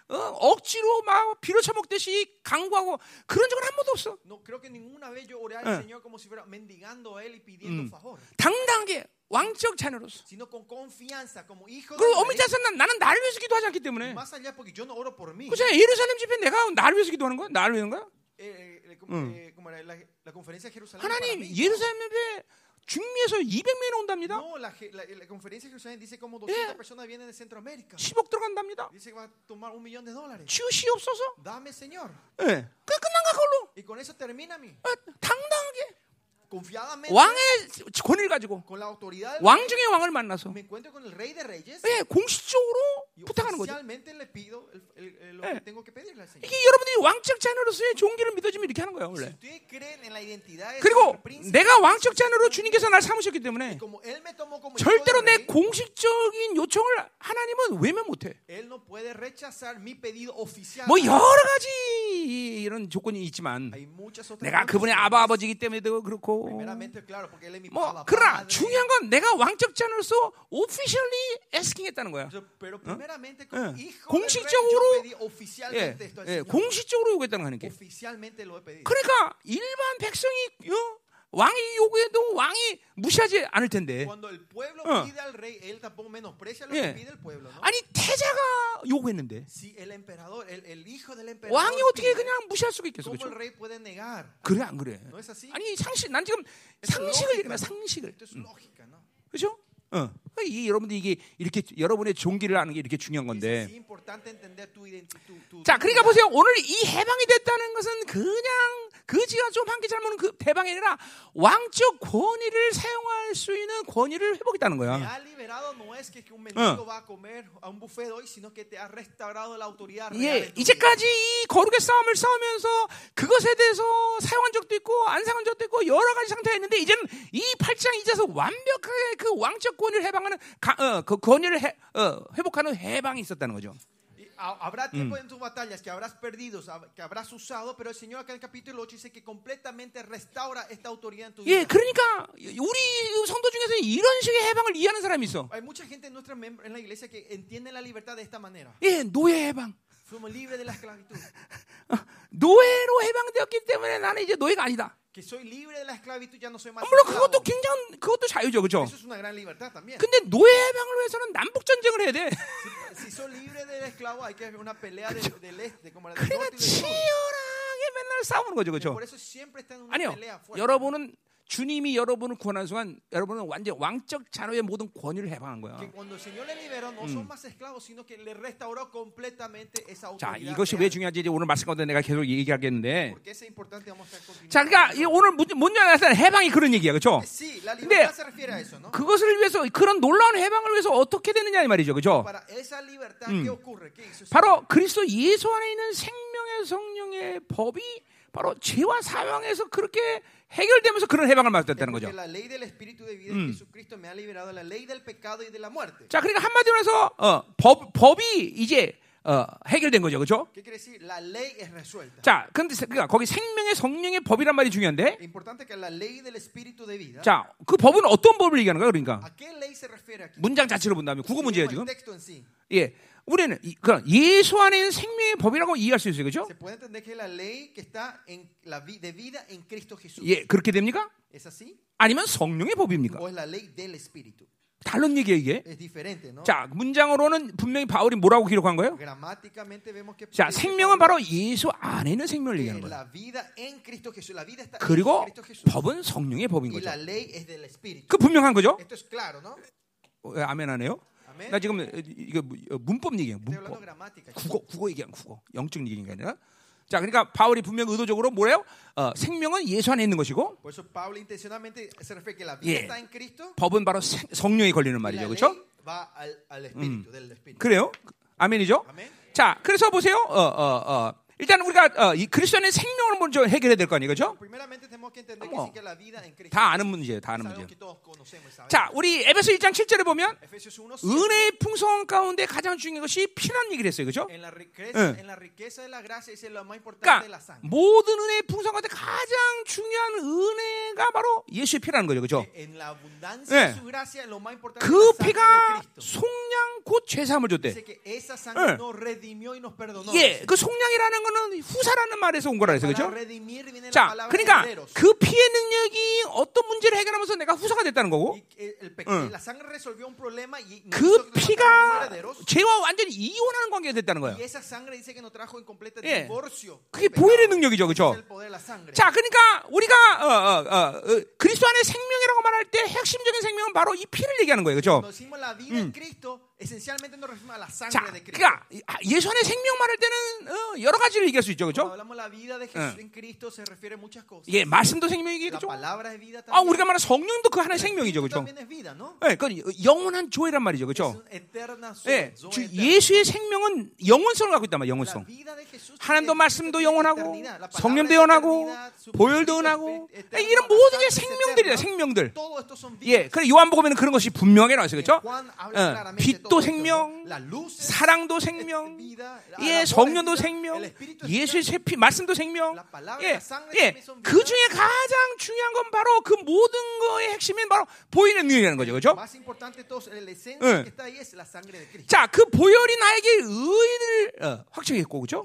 A: 어, 억지로 막 비로쳐 먹듯이 강구하고 그런 적은 한 번도 없어.
B: No creo que ninguna vez yo oré al
A: Eh.
B: Señor como si fuera mendigando a él y pidiendo favor.
A: 당당하게 왕적 자녀로서.
B: sino con confianza como hijo
A: 그리고. 따서 난, 나는 나를 위해서 기도하지 않기 때문에. 그죠? 예루살렘 집회 내가 나를 위해서 기도하는 거야? 나를 위한 거야?
B: Eh, eh, eh, para
A: 하나님. 예루살렘 집회 중미에서 200명이 온답니다.
B: No, la, je- la- la conferencia de Jerusalén dice como 200 personas vienen de Centroamérica.
A: 10억 들어간답니다.
B: Dice que va a tomar un millón de dólares.
A: 지우시 없어서.
B: Dame, Señor.
A: 예. 그 끝난 거야 그걸로.
B: Y con eso termina mi.
A: 어, 당당하게. 왕의 권위를 가지고 왕 중의 왕을 만나서. 예, 공식적으로 부탁하는 거죠. Eh.
B: Señor.
A: 이게 여러분들이 왕적 자녀로서의 종기를 믿어주면 이렇게 하는 거예요 원래. 그리고 내가 왕적 자녀로 주님께서 날 삼으셨기 때문에 절대로 내 공식적인 요청을 하나님은 외면 못해.
B: él no puede rechazar mi pedido oficial.
A: 뭐 여러 가지 이런 조건이 있지만 내가 그분의. 아바 아버지기 때문에도 그렇고 뭐 그러나. 중요한 건 내가 왕적 자녀로서 오피셜리 에스킹했다는 거야. Eh.
B: hijo
A: 공식적으로- 예, 예. 공식적으로 요구했다는 거 하는 게. 그러니까 일반 백성이 어? 왕이 요구해도 왕이 무시하지 않을 텐데. Eh.
B: rey, pueblo, ¿no?
A: 아니 태자가 요구했는데
B: Si el el, el
A: 왕이 어떻게 그냥 무시할 수가 있겠어,
B: ¿cómo
A: 그렇죠? 그래 안 그래? 아니 상식, 난 지금 상식을
B: ¿no?
A: 상식을,
B: ¿no?
A: 그렇죠? 어, 이 여러분들 이게 이렇게 여러분의 종기를 아는 게 이렇게 중요한 건데. 자, 그러니까. 보세요. 오늘 이 해방이 됐다는 것은 그냥 그지가 좀 한 개 잘못은 그 대방이 아니라 왕적 권위를 사용할 수 있는 권위를 회복했다는 거야.
B: autoridad real
A: 예. 이제까지 이 거룩의 싸움을 싸우면서 그것에 대해서 사용한 적도 있고 안 사용한 적도 있고 여러 가지 상태가 있는데 이제는 이 8장 이제서 완벽하게 그 왕적 권위를 해방하는 가, 어, 그 권위를 해, 어, 회복하는 해방이 있었다는 거죠.
B: Habrá tiempo en tus batallas que habrás perdido, que habrás usado, pero el Señor acá en el capítulo 8 dice que completamente restaura esta autoridad en tu
A: 예,
B: vida.
A: 그러니까 우리 성도 중에서 이런 식의 해방을 이해하는 사람이 있어.
B: Hay mucha gente en nuestra en la iglesia que entiende la libertad de esta manera.
A: 예, 노예 해방. 어, 노예로 해방되었기 때문에 나는 이제 노예가 아니다. 아, 물론. 그것도 굉장한 그것도 자유죠, 그렇죠? 근데 노예 해방을 위해서는 남북 전쟁을 해야 돼. 그러니까. 치열하게 맨날 싸우는 거죠, 그렇죠? 아니요. 여러분은 주님이 여러분을 구원한 순간 여러분은 완전 왕적 자녀의 모든 권위를 해방한 거야.
B: Esa
A: 자. 이것이. 왜 중요한지 이제 오늘 말씀 가운데 내가 계속 얘기하겠는데. 자, 그러니까 이 오늘 문제가 나타난 해방이 그런 얘기야, 그렇죠? 근데. 그것을 위해서 그런 놀라운 해방을 위해서 어떻게 되느냐 이 말이죠, 그렇죠?
B: El
A: 바로 그리스도 예수 안에 있는 생명의 성령의 법이 바로 죄와 사망에서 그렇게 해결되면서 그런 해방을
B: Porque
A: 거죠.
B: muerte.
A: 자, 그러니까 한마디로 해서 어, 법 법이 이제 어, 해결된 거죠, 그렇죠? 자, 근데 세- 그러니까 거기 생명의 성령의 법이란 말이 중요한데. 자, 그 법은 어떤 법을 얘기하는 거야, 그러니까. 문장 자체로 본다면 국어 문제예요 지금. 예, 우리는 이, 그 예수 안에 있는 생명의 법이라고 이해할 수 있어요, 그렇죠?
B: Jesús.
A: 예, 그렇게 됩니까? 아니면 성령의 법입니까? 다른 얘기예요, 이게. 자, 문장으로는 분명히 바울이 뭐라고 기록한 거예요? 자, 생명은 바로 예수 안에 있는 생명을 얘기하는 거예요. 그리고. 법은 성령의 법인 거죠. 그 분명한 거죠?
B: Es claro, ¿no?
A: 어, 왜 아멘 안 해요? 나 지금 이거 문법
B: hablando
A: 문법. 국어 국어 얘기한 국어. 영적 얘기인 게 아니라. 자, 그러니까 바울이 분명 의도적으로 뭐래요? 어, 생명은 예수 안에 있는 것이고
B: Cristo
A: 법은 바로 생- 성령에 걸리는 말이죠. 그렇죠?
B: Espíritu.
A: 그래요? 아멘이죠?
B: 아멘.
A: 자, 그래서 보세요. 어, 어, 어. 일단 우리가 어, 이 그리스도 안에 생명을 먼저 해결해야 될 거 아니에요. 그렇죠?
B: En Cristo
A: 다 아는 문제예요. 다 아는 문제. 자, 우리 에베소 1장 7절에 보면
B: Efesios 1,
A: 은혜의 풍성함 가운데 가장 중요한 것이 피란 얘기를 했어요. 그렇죠? Eh.
B: más importante
A: 그러니까. 모든 은혜의 풍성함 가운데 가장 중요한 은혜가 바로 예수의 피라는 거죠. 그렇죠? Eh.
B: más importante
A: 그 피가. 송량 곧 죄사함을 줬대. Eh.
B: perdonó.
A: 예. 그 송량이라는 거는 후사라는 말에서 온 거라 그렇죠?
B: viene la
A: 자, 그러니까. 그 피의 능력이 어떤 문제를 해결하면서 내가 후사가 됐다는 거고 응. 그 피가. 죄와 완전히 이혼하는 관계가 됐다는 거예요. 예. 그게. 보혈의 능력이죠, 그렇죠? 자, 그러니까 우리가 어, 어, 어, 어, 그리스도 안에 생명이라고 말할 때 핵심적인 생명은 바로 이 피를 얘기하는 거예요, 그렇죠?
B: Cuando la esencialmente nos referimos a la
A: 자,
B: sangre de Cristo.
A: 그러니까 예수 안에 생명 말할 때는 어, 여러 가지를 얘기할 수 있죠, 그렇죠?
B: hablamos de la vida de Jesús en Cristo, se refiere a muchas cosas.
A: 예, 말씀도
B: La
A: 생명이겠죠.
B: palabra vida
A: 아. 우리가 말하는 성령도 그 하나의 생명이죠, 그렇죠?
B: también es vida, ¿no?
A: 예, 그 영원한 조회란 말이죠, 그렇죠?
B: eterna
A: 예, 주. 예수의 생명은 영원성을 갖고 있단 말이에요,
B: La
A: 영원성.
B: vida de Jesús
A: 하나님도 말씀도. 영원하고
B: La
A: 성령도 영원하고 보혈도 영원하고 이런
B: la
A: 모든 게
B: eterna.
A: 생명들. 예, 그래 요한복음에는 그런 것이 분명하게 나와 있어요,
B: En
A: 그렇죠? 어,
B: claramente
A: 빛도 생명, 사랑도 생명, 예, 성령도 생명, 예수의. 세피, 말씀도 생명. 예, 예, 그. 중에 가장 중요한 건 바로 그 모든 거의 핵심은 바로 보이는 능력이라는 거죠, 그렇죠? 예.
B: de Cristo.
A: 자, 그 보혈이 나에게 의를 어, 확정했고, 그렇죠?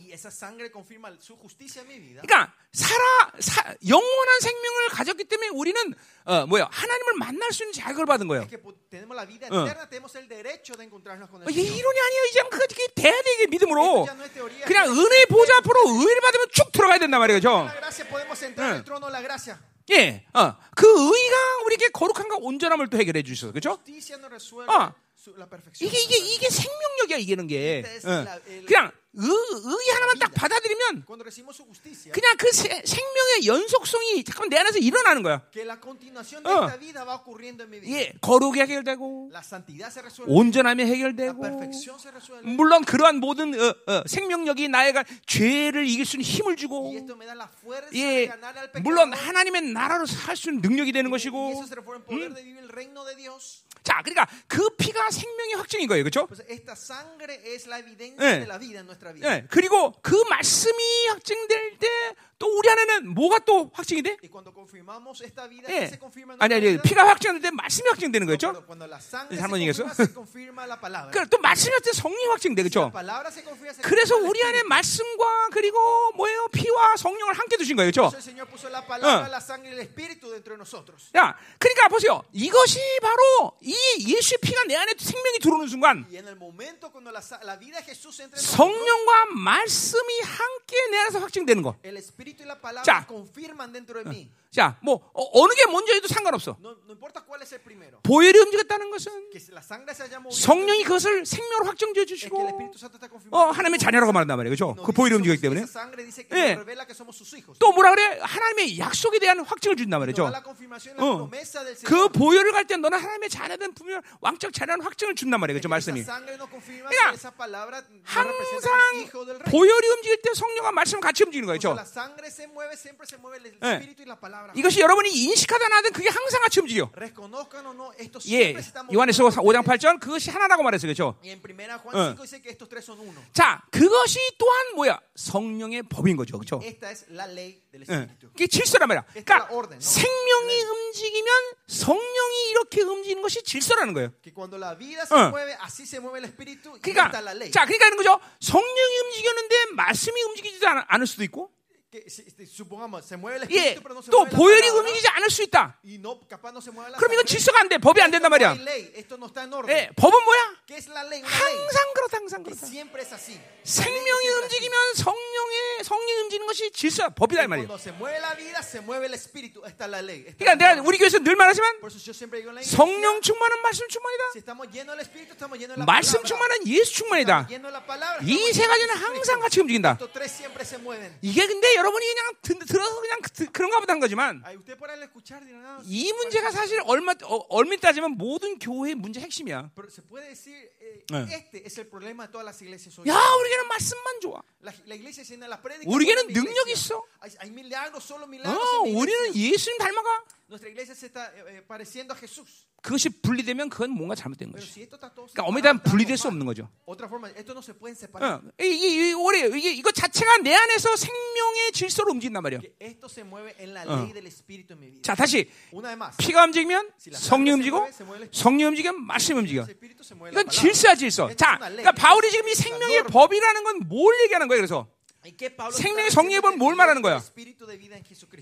B: Vida.
A: 그러니까 살아 사, 영원한 생명을 가졌기 때문에 우리는 어, 뭐야 하나님을 만날 수 있는 자격을 받은 거예요. 어. 이게. 이론이 아니에요. 이제 그게 그게 돼야 믿음으로
B: no es teoría.
A: 그냥 은혜의 보좌 앞으로 의를 받으면 쭉 들어가야 된단 말이에요, 그렇죠?
B: la gracia.
A: 예, 어, 그 의가 우리에게 거룩함과 온전함을 또 해결해 주셔서 그렇죠? 아.
B: la perfección.
A: 이게 이게 이게 생명력이야 이게는 게 어. 그냥 의, 의 하나만 딱 받아들이면 그냥 그 세- 생명의 연속성이 잠깐 내 안에서 일어나는 거야. 어. 예, 거룩이 해결되고 온전함이 해결되고. 물론 그러한 모든 어, 어, 생명력이 나에가 죄를 이길 수 있는 힘을 주고 예. 물론 하나님의 나라로 살 수 있는 능력이 되는 것이고
B: Dios.
A: 자 그러니까 그 피가 생명의 확증인 거예요 그렇죠?
B: Pues
A: 예. 예, 그리고 그 말씀이 확증될 때 또 우리 안에는 뭐가 또 확증이 돼? 예.
B: ¿qué se confirma en
A: 아니 아니? 피가 때 말씀이 확증되는 거죠? 잘못 얘기했어? 그또 말씀이 확증 성령이 확증돼 그렇죠?
B: se
A: 그래서 우리 안에. 말씀과 그리고 뭐예요 피와 성령을 함께 두신 거예요 그렇죠? 어.
B: nosotros.
A: 야, 그러니까 보세요. 이것이 바로 이 예수의 피가 내 안에 생명이 들어오는 순간 성령과 말씀이 함께 내 안에서 확증되는 거.
B: Espíritu y la palabra
A: 자.
B: confirman dentro de mí.
A: 자, 뭐 어, 느 게 먼저 해도 상관없어.
B: No, no.
A: 보혈이 움직였다는 것은. 성령이 그것을 생명으로 확정지어 주시고 어. 하나님의 자녀라고 말한단 말이에요. 그렇죠?
B: Nos
A: 그 보혈이
B: somos-
A: 때문에. 예. 또 뭐라 그래? 하나님의 약속에 대한 확증을 준단 말이죠. 어. 그. 보혈을 갈 때 너는 하나님의 자녀된 분명 왕적 자녀는 확증을 준단 말이에요. 그렇죠?
B: Esa
A: 말씀이. 그러니까 항상. 보혈이 움직일 때 성령과 말씀 같이 움직이는 거예요. 그렇죠? 예. 이것이 여러분이 인식하든 안 하든 그게 항상 같이 움직여. 예, 요한에서
B: moviendo.
A: 5장 8절 그것이 하나라고 말했어요. 그렇죠?
B: Y en primera Juan
A: 어.
B: 5 dice que estos tres son uno.
A: 자, 그것이 또한 뭐야? 성령의 법인 거죠. 그렇죠? 예.
B: espíritu.
A: 그게 질서란 말이야. 그러니까. 생명이 움직이면 성령이 이렇게 움직이는 것이 질서라는 거예요. 어.
B: y
A: 그러니까. 자, 그러니까 이런 거죠. 성령이 움직였는데 말씀이 움직이지도 않, 않을 수도 있고, 예, 또 보혈이 움직이지 않을 수 있다. 그럼 이건. 질서가 안 돼. 법이 안 된단 말이야. 예, 법은 뭐야? 항상 그렇다, 항상 그렇다. 생명이. 움직이면 성령의 성령이 움직이는 것이 질서야, 법이다 이.
B: Esta
A: 그러니까 내가. 우리 교회에서 늘 말하지만 성령 충만은 말씀 충만이다. 말씀. 충만은 예수 충만이다. 이 세 가지는. 항상 같이 움직인다. 이게 근데 여러분 이 그냥 드- 들어서 그냥 그- 그런가 보다 한 거지만
B: ah,
A: 이 문제가 사실 얼마 어, 얼밀 따지면 모든 교회의 문제 핵심이야.
B: decir, eh,
A: Eh.
B: hoy.
A: 야, 우리는 말씀만 좋아.
B: La, la.
A: 우리에게는
B: iglesia.
A: 있어.
B: Hay, hay milagros, solo milagros.
A: 어, 우리는. 예수님 닮아가.
B: Está eh, eh.
A: 그것이 분리되면 그건 뭔가 잘못된 거지.
B: si
A: 그러니까
B: estamos
A: 분리될 수. 없는 거죠.
B: Otra forma, esto no se pueden separar.
A: 어, 이, 이, 이, 우리 이게 이거 자체가 내 안에서 생명의 질서로 움직인단
B: la
A: 어. 자, 다시 피가 움직이면 성령 움직이고. 성령 움직이면 말씀 움직여. 이건. 질서야 질서. 자. 그러니까 바울이 지금 이 생명의. 법이라는 건 뭘 얘기하는 거예요? 그래서
B: ¿Y qué Pablo
A: 생명의 법은 뭘 말하는 거야?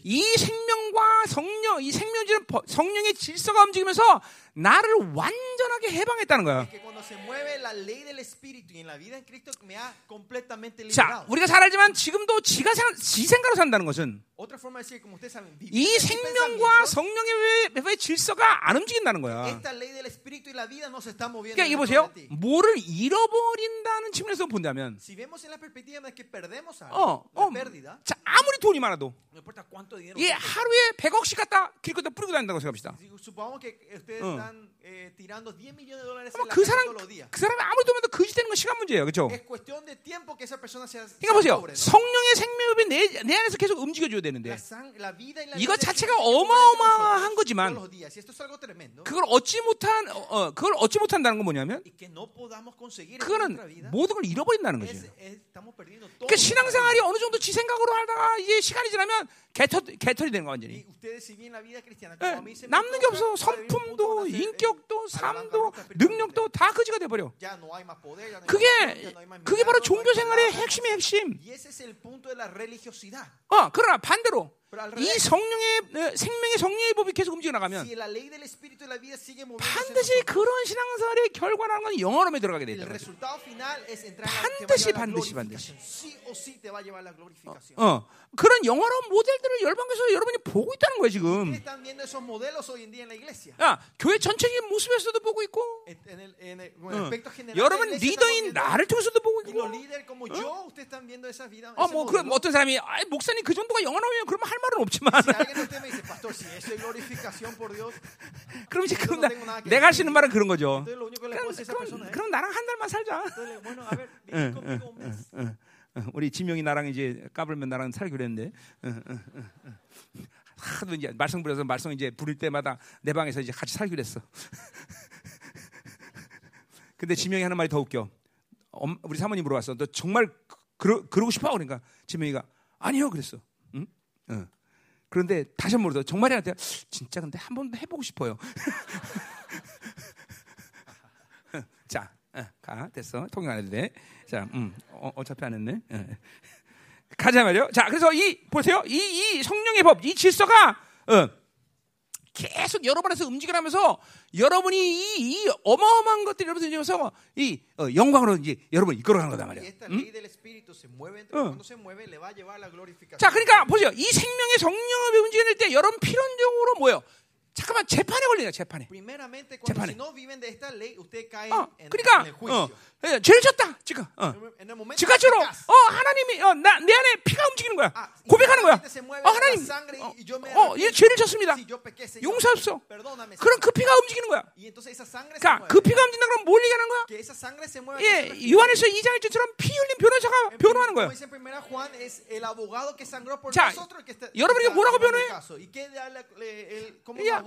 A: 이 생명과 성령, 이 생명질 성령의 질서가 움직이면서 나를 완전하게 해방했다는 거야. 자. 우리가 잘 알지만 지금도 지가 생, 지 생각으로 산다는 것은 이 생명과 성령의 왜, 왜 질서가 안 움직인다는 거야. 그러니까 이게 보세요. 뭐를 잃어버린다는 측면에서 본다면, 어, 어, 자, 아무리 돈이 많아도
B: tengas.
A: 하루에 100억씩 갖다 길거리에 뿌리고 다닌다고 생각합시다.
B: Si supongamos que ustedes
A: 어.
B: están eh, tirando 10 millones de dólares
A: 아마
B: en la
A: 그 사람. 그 사람이 아무리 돈도 거짓되는 건 시간 문제예요, 그렇죠? 그러니까 보세요. 성령의 생명이 내, 내 안에서 계속 움직여줘야 되는데 이거 자체가 어마어마한 거지만. 그걸 얻지 못한 어, 어, 그걸 얻지 못한다는 건 뭐냐면 그거는. 모든 걸 잃어버린다는 거죠. 그러니까 신앙생활이 어느 정도 지 생각으로 하다가 이제 시간이 지나면 개털 개털이 되는 거 완전히. 예, 남는 게 없어. 성품도
B: eh,
A: 인격도 삶도. 능력도 다 거지가 돼 버려.
B: Ya no hay más poder, ya no hay
A: 그게 그게 바로 종교 생활의. 핵심의 핵심. 어, 그러나 반대로 이 성령의 어, 생명의 성령의 법이 계속 움직여 나가면 반드시 그런 신앙생활의 결과라는 건 영원함에 들어가게 돼 있다.
B: a
A: 반드시, 반드시,
B: la glorificación.
A: 어, 그런 영원한 모델들을 열방에서 여러분이 보고 있다는 거예요 지금. 야, 교회 전체적인 모습에서도 보고 있고, 어, 여러분 리더인 나를 통해서도 보고 있고. 어, 뭐 그럼. 어떤 사람이 아, 목사님 그 정도가 영원하면 그러면 할 말은 없지만, 그럼 이제 그럼 나, 내가 할 수. 있는 말은 그런 거죠. 그럼, 그럼, 그럼 나랑 한 달만 살자. 어, 어, 우리 진명이 나랑 이제 까불면 나랑 살기로 했는데 어, 어, 어, 어. 하도 이제 말썽 부려서 말썽 이제 부릴 때마다 내 방에서 이제 같이 살기로 했어. 근데 진명이 하는 말이 더 웃겨. 엄- 우리 사모님 물어봤어. 너 정말 그러, 그러고 싶어? 그러니까 진명이가 아니요 그랬어. 응? 어. 그런데 다시 한번 물어서 정말이야? 진짜 근데 한 번 해보고 싶어요. 자, 어, 가 됐어. 통역 안 해도 돼. 자, 음, 어, 어차피 안 했네. 어. 가자 말이요. 자, 그래서 이 보세요. 이, 이 성령의 법, 이 질서가 어, 계속 여러분에서 움직여가면서 여러분이 이, 이 어마어마한 것들이 여러분 움직여서 이 어, 영광으로 이제 여러분 이끌어가는
B: Y
A: 말이야. 응? 자, 그러니까 보세요. 이 생명의 성령을 움직일 때 여러분 필연적으로 뭐요? 잠깐만 재판에 걸리냐 재판에. 재판에.
B: si no ley, usted cae
A: 어, 그러니까. 어, 예, 죄를 졌다 지금. 어. 즉각적으로 어 하나님이 어, 나, 내 안에 피가 움직이는 거야.
B: 아,
A: 고백하는 거야. 어 하나님, 어, 어, 이
B: arrepiento.
A: 죄를 졌습니다. 용서합소.
B: perdóname,
A: 그럼. 그 피가 움직이는 거야. 그러니까. 그 피가 움직인다 그러면 뭘 얘기하는 거야? 예, 요한에서 2장 1절처럼 피 흘린 변호사가 변호하는 거야. 자, 여러분이 뭐라고 변호해?
B: caso. ¿Y qué da la- le- el- ¿Cómo
A: 야,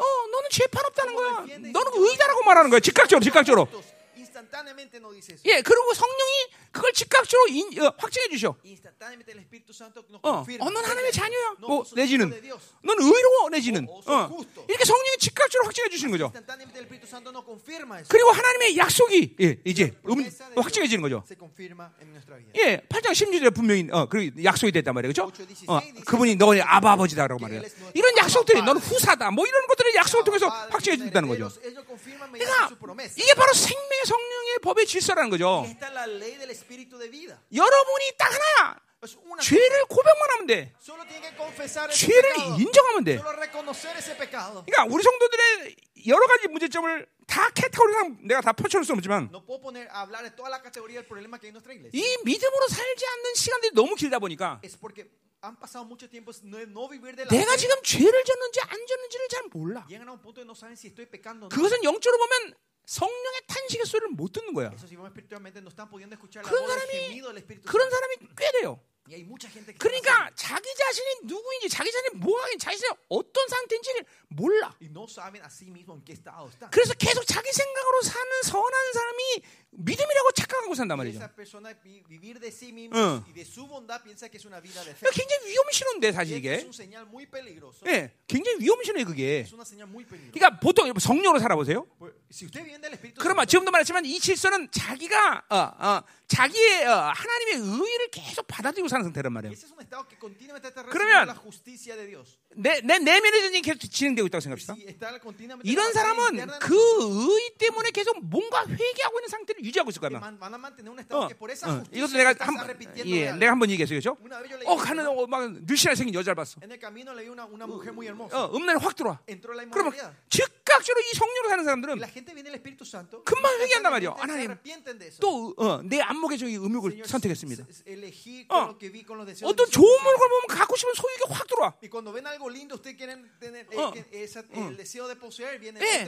A: 어, 너는 죄판 없다는 거야. 너는 의자라고 말하는 거야. 즉각적으로, 즉각적으로.
B: Instantáneamente no dice eso.
A: 예, 그리고 성령이 그걸 즉각적으로 인, 어, 확증해 주셔.
B: Instantáneamente el Espíritu Santo nos
A: 어,
B: confirma.
A: 어, 넌 하나님의 자녀야.
B: No,
A: 뭐
B: sos
A: 내지는
B: hijo de Dios.
A: 넌 의로워 내지는
B: 어,
A: 어,
B: justo.
A: 이렇게 성령이 즉각적으로 확증해 주시는 거죠.
B: Instantáneamente el Espíritu Santo nos confirma eso.
A: 그리고 하나님의 약속이 예, 이제 음,
B: Promesa de Dios
A: 확증해지는 거죠.
B: Se confirma en nuestra vida.
A: 예, 8장 16절에 분명히 어, 그 약속이 됐단 말이에요. 그죠?
B: 8, 16
A: 어, 그분이 너의 아바 아버지다라고
B: que
A: 말해요. 이런 약속들이
B: Padre.
A: 후사다. 뭐 이런 것들을 약속을 통해서 확증해 준다는 거죠.
B: herederos, ellos confirman mediante
A: 그러니까
B: su promesa.
A: 이게 바로 생명 의 성령의 법의 질서라는 거죠. 여러분이 딱 하나야. 죄를 고백만 하면 돼. 죄를. 인정하면 돼. 그러니까 우리 성도들의 여러 가지 문제점을 다 캐테고리상 내가 다 펼쳐놓을 수 없지만. 이 믿음으로 살지 않는 시간들이 너무 길다 보니까
B: Es porque han pasado mucho tiempo no, no vivir de la
A: 내가. 지금 죄를 졌는지 안 졌는지를 잘 몰라.
B: Llegan a un punto de no saben si estoy pecando o no.
A: 그것은 영적으로 보면 성령의 탄식의 소리를 못 듣는 거야. 그런 사람이 그런. 사람이 꽤 돼요. 그러니까. 자기 자신이 누구인지 자기 자신이 뭐하긴 자신이 어떤 상태인지를 몰라. 그래서 계속 자기 생각으로 사는 선한 사람이 믿음이라고 착각하고 산단 말이죠. 어. 그러니까 굉장히 위험신호인데 사실 이게. 예, 굉장히 위험신호예요 그게. 그러니까 보통 성령으로 살아보세요. 그러면 지금도 말했지만 이 질서는 자기가 어, 어, 자기의 어, 하나님의 의의를 계속 받아들이고 사는 상태란 말이에요. 그러면-. 내, 내 내면의 전쟁이 계속 진행되고 있다고 생각합시다. 이런 사람은 그 의 때문에 계속 뭔가 회개하고 있는 상태를 유지하고 있을 거야. 어, 어. 이것도 내가 한, 예. 내가 한번 얘기했어요, 그죠?
B: Le
A: 어 가는. 어, 막 늘씬하게 생긴 여자를 봤어. 어, 음란에 확 들어와. 그러면
B: inmoralidad.
A: 즉각적으로 이 성령으로 사는 사람들은. 금방 회개한단
B: se
A: 하나님,
B: arrepienten de eso.
A: 또 어, 내 안목의 저기 음욕을 선택했습니다. 어. 어떤 좋은. 물건 보면 갖고 싶은 소유가 확 들어와.
B: Eh,
A: 어. 예.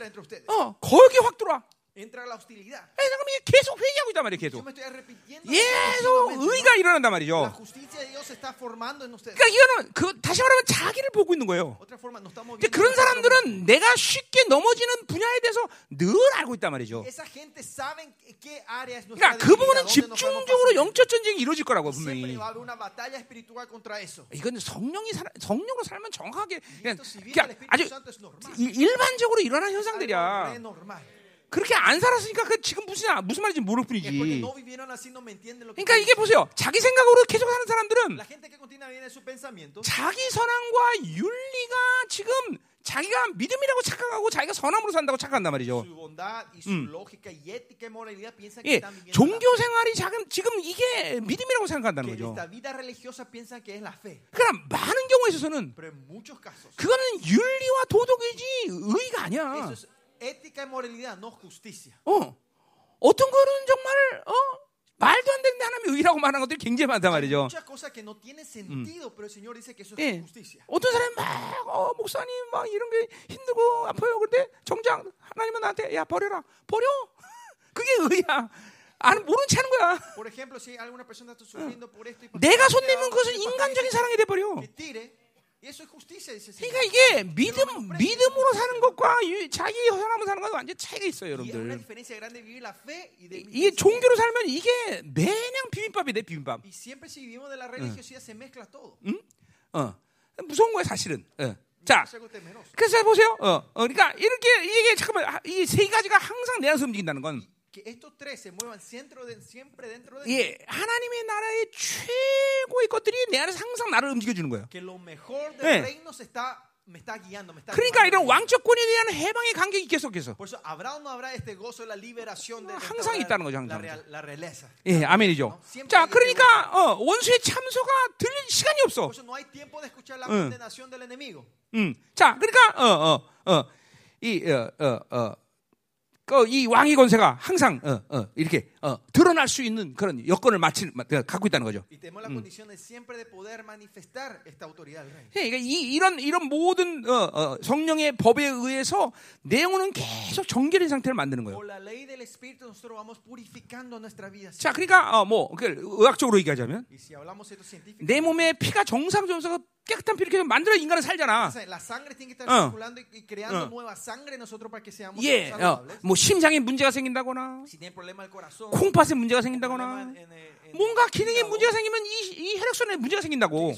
A: 어, 거기 확 들어와.
B: Entra la hostilidad.
A: 예, 그럼 이게 계속 회개하고 있단 말이에요, 계속.
B: me estoy arrepintiendo.
A: 계속 의가
B: ¿no?
A: 일어난단
B: La
A: 말이죠.
B: justicia de Dios se está formando en ustedes.
A: 그러니까 이거는 그 다시 말하면 자기를 보고 있는 거예요.
B: Otra forma, no estamos
A: 근데
B: viendo.
A: 그런. 사람들은 내가 쉽게 넘어지는 분야에 대해서 늘 알고 있단 말이죠.
B: Esa gente saben qué área es
A: 그러니까 그
B: debilidad,
A: 부분은
B: dónde nos podemos
A: 집중적으로. 영적 전쟁이 이루어질 거라고 분명히.
B: va a haber una batalla espiritual contra eso.
A: 이건 성령이 살, 성령으로 살면 정확하게 그냥,
B: Esto si vive el
A: 그냥
B: Espíritu
A: 아주
B: Santo es normal.
A: 일- 일반적으로 일어나는
B: Algo
A: 현상들이야.
B: normal.
A: 그렇게 안 살았으니까 그 지금 무슨 무슨 말인지 모를 뿐이지. 그러니까 이게 보세요. 자기 생각으로 계속 사는 사람들은 자기 선함과 윤리가 지금 자기가 믿음이라고 착각하고 자기가 선함으로 산다고 착각한단 말이죠. Mm.
B: que
A: 예, 종교 생활이 지금 지금 이게 믿음이라고 생각한다는 거죠. 그러나 많은 경우에 있어서는 그거는 윤리와 도덕이지 의가 아니야.
B: Ética y moralidad, no justicia.
A: 어. 어떤 거는 정말 어 말도 안 되는데 하나님이 의라고 말하는 것들이 굉장히 많단 말이죠.
B: muchas cosas que no tienen sentido, pero el Señor dice que eso es
A: 예.
B: justicia.
A: 어떤 사람이 막 어, 목사님 막 이런 게 힘들고 아파요. 근데 정작 하나님은 나한테 야 버려라. 버려. 그게 의야. 안 모른 채 하는 거야.
B: Por ejemplo, si alguna persona está sufriendo por esto y por
A: 내가
B: esto,
A: 손 내면
B: algo,
A: 그것은 인간적인 사랑이 돼 버려.
B: que tire,
A: 그러니까 이게 믿음 믿음으로 사는 것과 이- 자기 사람으로 사는 것과 완전 차이가 있어요, 여러분들. 이게 종교로 살면 이게 매냥 비빔밥이 돼 비빔밥.
B: Todo.
A: 어 무서운 거야 사실은. 어. 자. 그래서 보세요. 어, 어, 그러니까 이렇게 이게 잠깐만 이 세 가지가 항상 내 안에서 움직인다는 건
B: Que estos tres se muevan siempre, de- siempre dentro de
A: 예, 하나님의 나라의 최고의 것들이 내 안에서 항상 나를 움직여 주는 거예요.
B: que lo mejor del
A: 예.
B: reino se está, me está guiando, me está
A: 그러니까 이런. 왕적권에 대한 해방의 간격이 계속해서
B: Por eso habrá o no habrá este gozo de la liberación de
A: 어,
B: de
A: 항상 있다는 거죠, 항상.
B: real- la realeza.
A: 예, 아멘이죠. 자, 그러니까 어, 원수의 참소가 들릴 시간이 없어.
B: Por eso no hay tiempo de escuchar la
A: 응.
B: condenación del enemigo.
A: 음, 자, 그러니까 어, 어, 어, 이, 어, 어, 어, 그, 이 왕의 권세가 항상 어, 어, 이렇게 어, 드러날 수 있는 그런 여건을 마치, 마- 어, 갖고 있다는 거죠. 예, 그러니까 이, 이런 이런 모든 어, 어, 성령의 법에 의해서 내용은 계속 정결인 상태를 만드는 거예요. 자, 그러니까 어, 뭐 그, 의학적으로 얘기하자면 내 몸에 피가 정상적으로 깨끗한 피를 계속 만들어 인간을 살잖아.
B: la sangre tiene que estar
A: 어.
B: circulando y, y creando
A: 어.
B: nueva sangre nosotros para que seamos
A: 예, 어,
B: saludables.
A: 뭐 심장에 문제가 생긴다거나
B: Si problema corazón,
A: 콩팥에 문제가 생긴다거나
B: en- en- en-
A: 뭔가 기능에 문제가 생기면 이, 이 혈액순환에 문제가 생긴다고.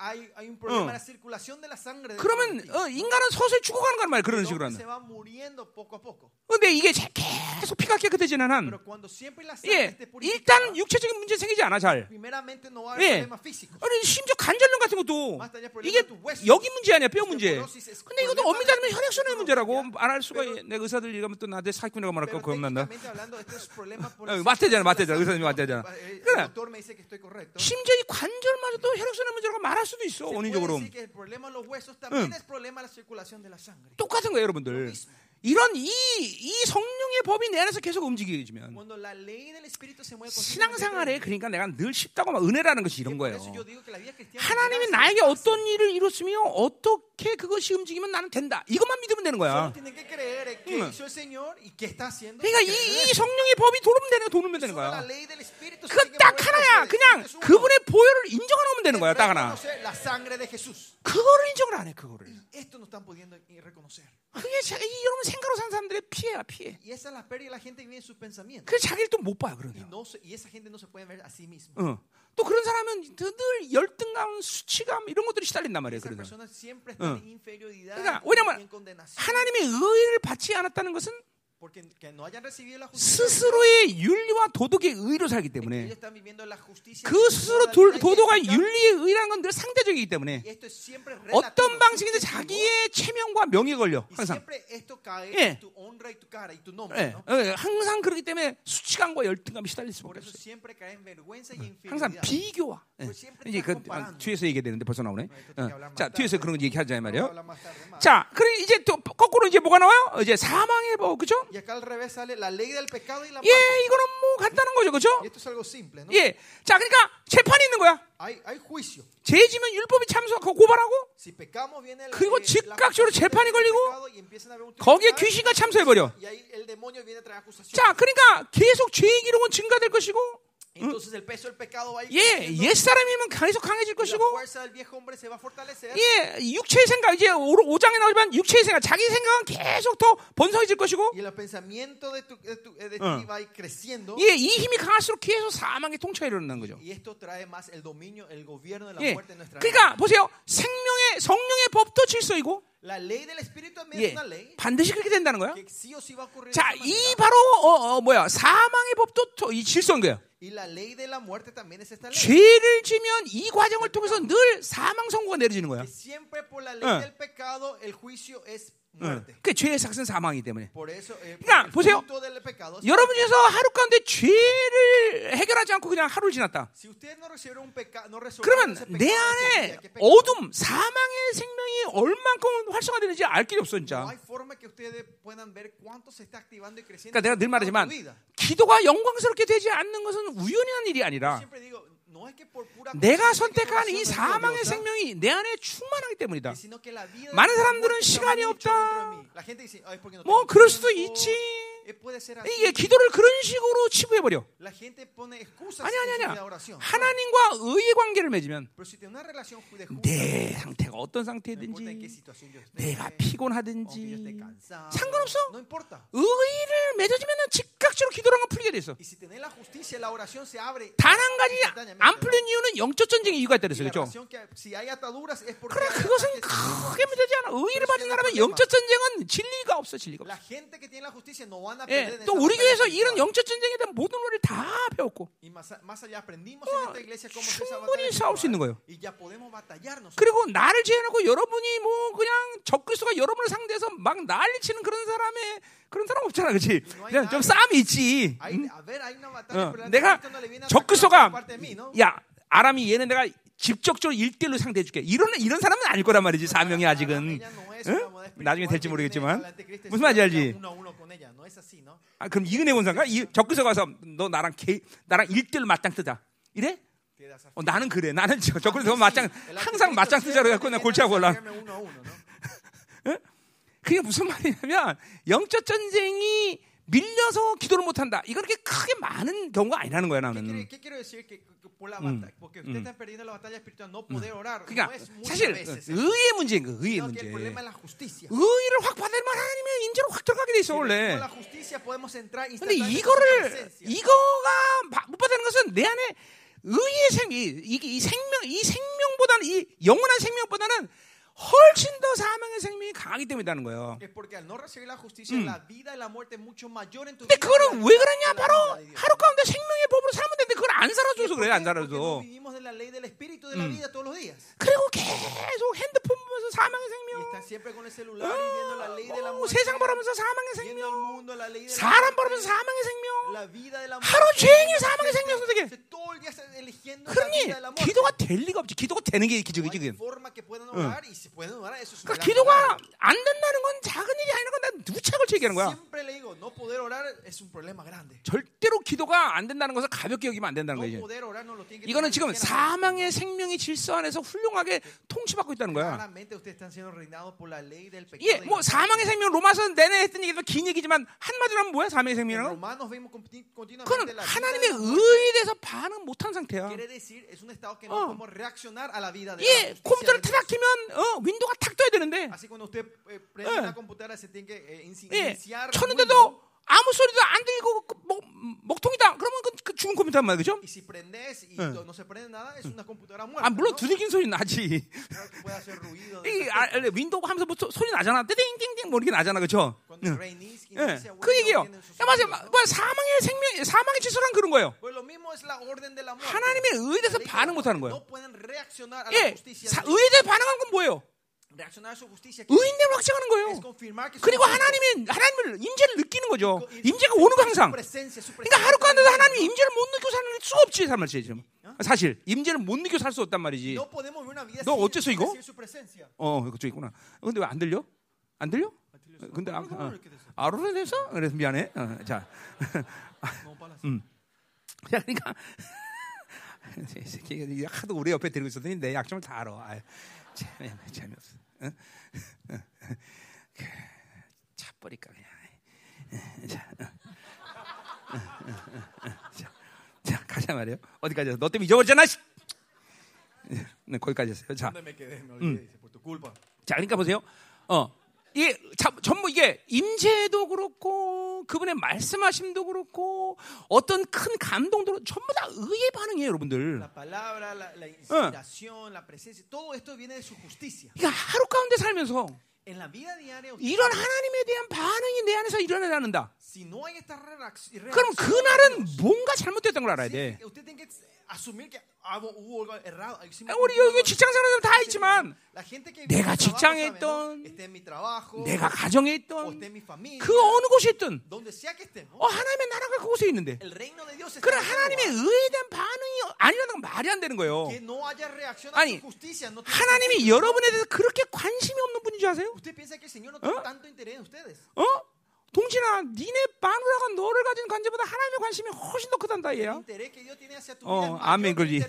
B: Hay, hay un problema
A: 어.
B: en la circulación de la sangre.
A: 그러면
B: de ti.
A: 어, 인간은 서서히 죽어가는 거란 말이야. 그런 식으로
B: hombre
A: 하면.
B: se va muriendo poco a poco.
A: 근데 이게 제- 계속 피가 깨끗해지는 한
B: Pero cuando siempre la sangre
A: 예, 일단 육체적인 문제 생기지 않아 잘.
B: primeramente no
A: 예. 아니 심지어 관절염 같은 것도 이게. 여기 문제 아니야 뼈 문제. 근데 이것도 엄밀히 따지면 혈액순환의 문제라고
B: ya.
A: 안할 수가
B: Pero-
A: 내 의사들 얘기하면 또 나한테 사기꾼이라고 말할 거
B: Pero
A: 겁난다. 어, 맞대잖아, 맞대잖아. 의사님이 맞대잖아.
B: Eh,
A: 그래. 심지어 이 관절마저도 혈액순환 문제라고 말할 수도 있어 원인적으로.
B: sangre.
A: 똑같은 거예요, 여러분들. 이런 이, 이 성령의 법이 내 안에서 계속 움직여지면 신앙생활에 그러니까 내가 늘 쉽다고 막 은혜라는 것이 이런 거예요. 하나님이 나에게. 어떤 일을 이뤘으며 어떻게 그것이 움직이면 나는 된다. 이것만 믿으면 되는 거야. 응. 그러니까 이, 이. 성령의 법이 돌면 되는 거야. 돌면 되는 거야. 그 딱 하나야. 그냥. 그분의 보혈을 인정하면 되는 거야. 딱 하나. 그거를 인정을 안 해. 그거를. 그게 자, 이 여러분 생각으로 사는 사람들의 피해야 피해.
B: Y esa es la pérdida de la gente que vive en sus pensamientos.
A: 그래서 자기를 또 못 봐요. 그런
B: Y,
A: 거.
B: no y esa gente no se puede ver a sí misma.
A: 어. 또 그런 사람은 늘 열등감, 수치감 이런 것들이 시달린단 말이에요.
B: Están
A: 응. 그러니까 왜냐면. 하나님의 의를 받지 않았다는 것은 스스로의 윤리와 도덕의 의로 살기 때문에. 그 스스로
B: moralidad
A: 도덕과. 윤리의 의라는 건늘 상대적이기 때문에 어떤 방식이든
B: subjetivo,
A: 자기의 체면과 명예에 걸려 항상 예. 예. 어, 항상 그렇기 때문에 수치감과 열등감이 시달릴 수밖에 없어요 항상. 비교와 예. 이제 그
B: comparando.
A: 뒤에서 얘기해야 되는데 벌써 나오네 어. 자 뒤에서. 그런 거 얘기하자 말이에요. 자 그래 이제 또 거꾸로 이제 뭐가 나와요 이제 사망의 법 그죠
B: Y acá al revés sale la ley del pecado y la
A: 예
B: muerte.
A: 이거는 뭐 간단한 거죠 그죠
B: Y esto es algo simple, ¿no?
A: 예. 자, 그러니까 재판이 있는 거야.
B: Hay, hay juicio.
A: 죄지면 율법이 참소하고 고발하고
B: Si pecamos viene el,
A: 그리고
B: eh,
A: 즉각적으로
B: la acusación
A: 재판이 걸리고
B: pecado y empiezan a haber un
A: 거기에
B: tribunal,
A: 귀신과 참소해버려.
B: Y ahí el demonio viene a traer acusación.
A: 자, 그러니까 계속 죄의 기록은 증가될 것이고,
B: Entonces el peso del pecado va a ir
A: 예, 옛 사람이면 계속 강해질 것이고. 예, 육체의 생각 이제 5장에 나오지만 육체의 생각, 자기 생각은 계속 더 번성해질 것이고, Ah. 예, 이 힘이 강할수록 계속 사망의 통치가 일어나는 거죠. 예, 그러니까 보세요, 생명의 성령의 법도 질서이고, 예, 반드시 그렇게 된다는 거야. 자, 이. 바로 어, 어, 뭐야 사망의 법도 또이 질서인 거야. 죄를 지면 이 과정을 통해서 늘 사망 선고가 내려지는 거야.
B: Que
A: Ah. 응. 그 죄의 삭은 사망이기 때문에.
B: Eh,
A: 그러니까 보세요. 여러분 중에서 하루 가운데 죄를 해결하지 않고 그냥 하루를 지났다. 그러면 내 안에. 어둠, 사망의 생명이 얼만큼 활성화되는지 알 길이 없어 진짜. 그러니까 내가 늘 말하지만. 기도가 영광스럽게 되지 않는 것은 우연한 일이 아니라 내가 선택한 이 사망의 생명이 내 안에 충만하기 때문이다. 많은 사람들은 시간이 없다.
B: dentro de mí. La gente dice, "Ay, porque no
A: 뭐 그럴 수도
B: tiempo".
A: 있지.
B: Eh.
A: 이게 기도를 그런 식으로 치부해 버려.
B: Pone excusas
A: 아니 아니 아니야. 하나님과 의의 관계를 맺으면 내 상태가 어떤 상태든지 내가 피곤하든지 상관없어. 의의
B: abre.
A: 단한 가지 안. 풀린 이유는 영적 전쟁의 이유가 있다 그랬어. 그렇죠?
B: porque
A: 그래 그것은 크게 문제지 않아. 의의를 받은 사람은. 영적 전쟁은 진리가 없어. 진리가 없어. 예, 또 우리 교회에서. 이런 영적 전쟁에 대한 모든 것을 다 배웠고
B: esa
A: 충분히 싸울 수 있는 거예요. 그리고 나를 제해놓고 여러분이 뭐 그냥 적그리스도가 여러분을 상대해서 막 난리치는 그런 사람의 그런 사람 없잖아, 그렇지? 그냥 좀 싸움이 있지. 응? 어, 내가 적그리스도가
B: ¿no?
A: 야 아람이 얘는 내가 직접적으로 일대일로 상대해 줄게. 이런 이런 사람은 아닐 거란 말이지 사명이 아직은. 응? 나중에 될지 모르겠지만 무슨 말인지 알지? 아, 그럼 이은혜 이 적그리스도 가서 너 나랑 개, 나랑 일대일로 맞짱 뜨자. 이래? 어, 나는 그래. 나는 저- 적그리스도 맞짱 항상 맞짱 해갖고 나
B: viene
A: 골치 아파 올라. 그게 무슨 말이냐면 영적 전쟁이 밀려서 기도를 못 한다. 이거 그렇게 크게 많은 경우가 아니라는 거야
B: ¿Qué, quiere-
A: 나는. 그러니까 사실 의의 문제인 거 의의 문제. 의의를 확 받을 만 하나님의 인재로 확 들어가게 돼 있어 원래. 근데 이거를. 이거가 바- 못 받는 것은 내 안에 의의 생, 이, 이, 이 생명, 이 생명보다는 이 영원한 생명보다는 훨씬 더 사망의 생명이 강하기 때문이라는 거예요. 근데. 그거는 왜 그러냐? 바로. 하루 가운데 생명의 법으로 살면 되는데 그걸 안 살아줘서 그래, 안 살아줘.
B: días.
A: 그리고 계속 핸드폰 보면서 사망의 생명, 어. 세상 바라면서 사망의 생명, 사람 바라면서 사망의 생명. 하루. 종일 사망의 생명 선택해. 그러니. 기도가 될 리가 없지. 기도가 되는 게 기적이지.
B: un
A: 그러니까 기도가. 안 된다는 건 작은 일이 아니라 건 누구 착을 얘기하는 거야. 절대로 기도가 안 된다는 것을 가볍게 여기면 안 된다는
B: que
A: 이거는 지금. 사망의 생명의 질서 안에서 훌륭하게 통치받고 있다는 거야. 예, 뭐 사망의 생명 로마서 내내 했던 얘기도 긴 얘기지만 한마디로 하면 뭐야? 사망의 생명은? 그건 하나님의. 의에 대해서 반응 못한 상태야. 어. 예, 컴퓨터를. 타닥 키면 어, 윈도우가 탁 떠야 되는데
B: eh,
A: 예.
B: eh,
A: 예, 쳤는데도 아무 소리도 안 들리고 그 먹, 먹통이다. 그러면 그, 그 죽은 컴퓨터란 말이야, 그죠?
B: Si prendes
A: Eh.
B: no, muerta.
A: 아, 물론. 두들긴 소리 나지. 이 아. 윈도우 하면서 뭐 소- 소리 나잖아. 띵띵띵 뭐 이렇게 나잖아, 그죠? 예, 그 얘기예요. 야, 맞아요.
B: ¿no?
A: 뭐 사망의 생명, 사망의 질서란 그런 거예요. 하나님의
B: la
A: 반응 못하는. 거예요. 예, 대해 반응하는 건 뭐예요? 의인됨을 확증하는 거예요. 그리고. 하나님의 하나님을 임재를 느끼는 거죠.
B: Y-
A: 임재가 오는 거
B: su
A: 항상. 그러니까 하루
B: está
A: 하나님의. 임재를 못 느끼고 사는 수가 없지, 살 말이지 지금. 사실 임재를 못 느끼고 살 수 없단 말이지. 너 어째서 이거? 어, 그쪽 있구나. 근데 왜 안 들려? 안 들려? 근데 아, 아, 아로레 돼서 그래서 미안해. 어, 자. 자, 그러니까 이 새끼가 하도 우리 옆에 들고 있었더니 내 약점을 다 알아. 아유, 참, 재미없어. 응? 응. 그, 차버릴까 그냥. 응, 자, 응. 응, 응, 응, 응. 자, 자, 가자 말이에요. 어디까지? 너 때문에 잊어버렸잖아. 씨. 네, 거기까지 했어요. 자,
B: por tu culpa.
A: 자, 그러니까 보세요. 어, 자, 전부 이게 임재도 그렇고 그분의 말씀하심도 그렇고 어떤 큰 감동도 전부 다 의의 반응이에요, 여러분들. 그러니까 하루 가운데 살면서 이런 하나님에 대한 반응이 내 안에서 일어나야 한다. 그럼 그날은 뭔가 잘못됐던 걸 알아야 돼.
B: Ah,
A: 우리 여기 직장 생활들 다 있지만 내가 직장에. 있던, 내가 가정에 있던 그 어느 곳에 있든
B: estemos,
A: 어, 하나님의 나라가 그곳에 있는데 그런 하나님의. 의에 대한 반응이 아니라는 건 말이 안 되는 거예요. 아니, 하나님이. 여러분에 대해서 그렇게 관심이 없는 분인 줄 아세요?
B: Ustedes.
A: 어? 동진아, 니네 마누라가 너를 가진 관심보다 하나님의 관심이 훨씬 더 크단다 얘야. Oh,
B: que el
A: 그러지.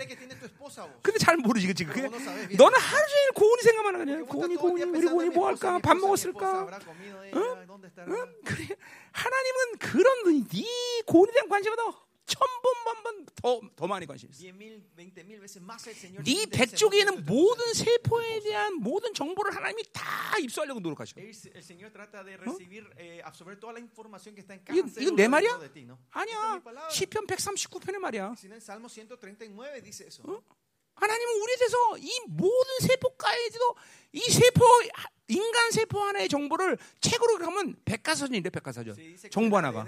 A: 근데 잘 모르지, 그치? 그게. 너는 하루 종일 고은이 생각만 하냐? 고은이, 고은이, 우리 고은이 뭐 할까? 밥 먹었을까?
B: ¿Habrá comido ella? ¿Dónde estará?
A: 응? 그래. 하나님은 그런 네 고은에 대한 관심보다 천번만번 더, 더 많이 관심 있어.
B: 10 mil, 20 mil veces más el Señor.
A: 네
B: tu
A: 모든. 세포에 대한 모든 정보를 하나님이 다 입수하려고 노력하셔.
B: Eh, cada
A: 이건, 이건 내 말이야? 아니야. 시편 139편의 말이야.
B: Si en el Salmo 139 dice eso. ¿no?
A: 하나님은 우리에 대해서 이 모든 세포까지도 이 세포 인간 세포 하나의 정보를 책으로 하면 백과사전이래 백과사전. 정보 하나가.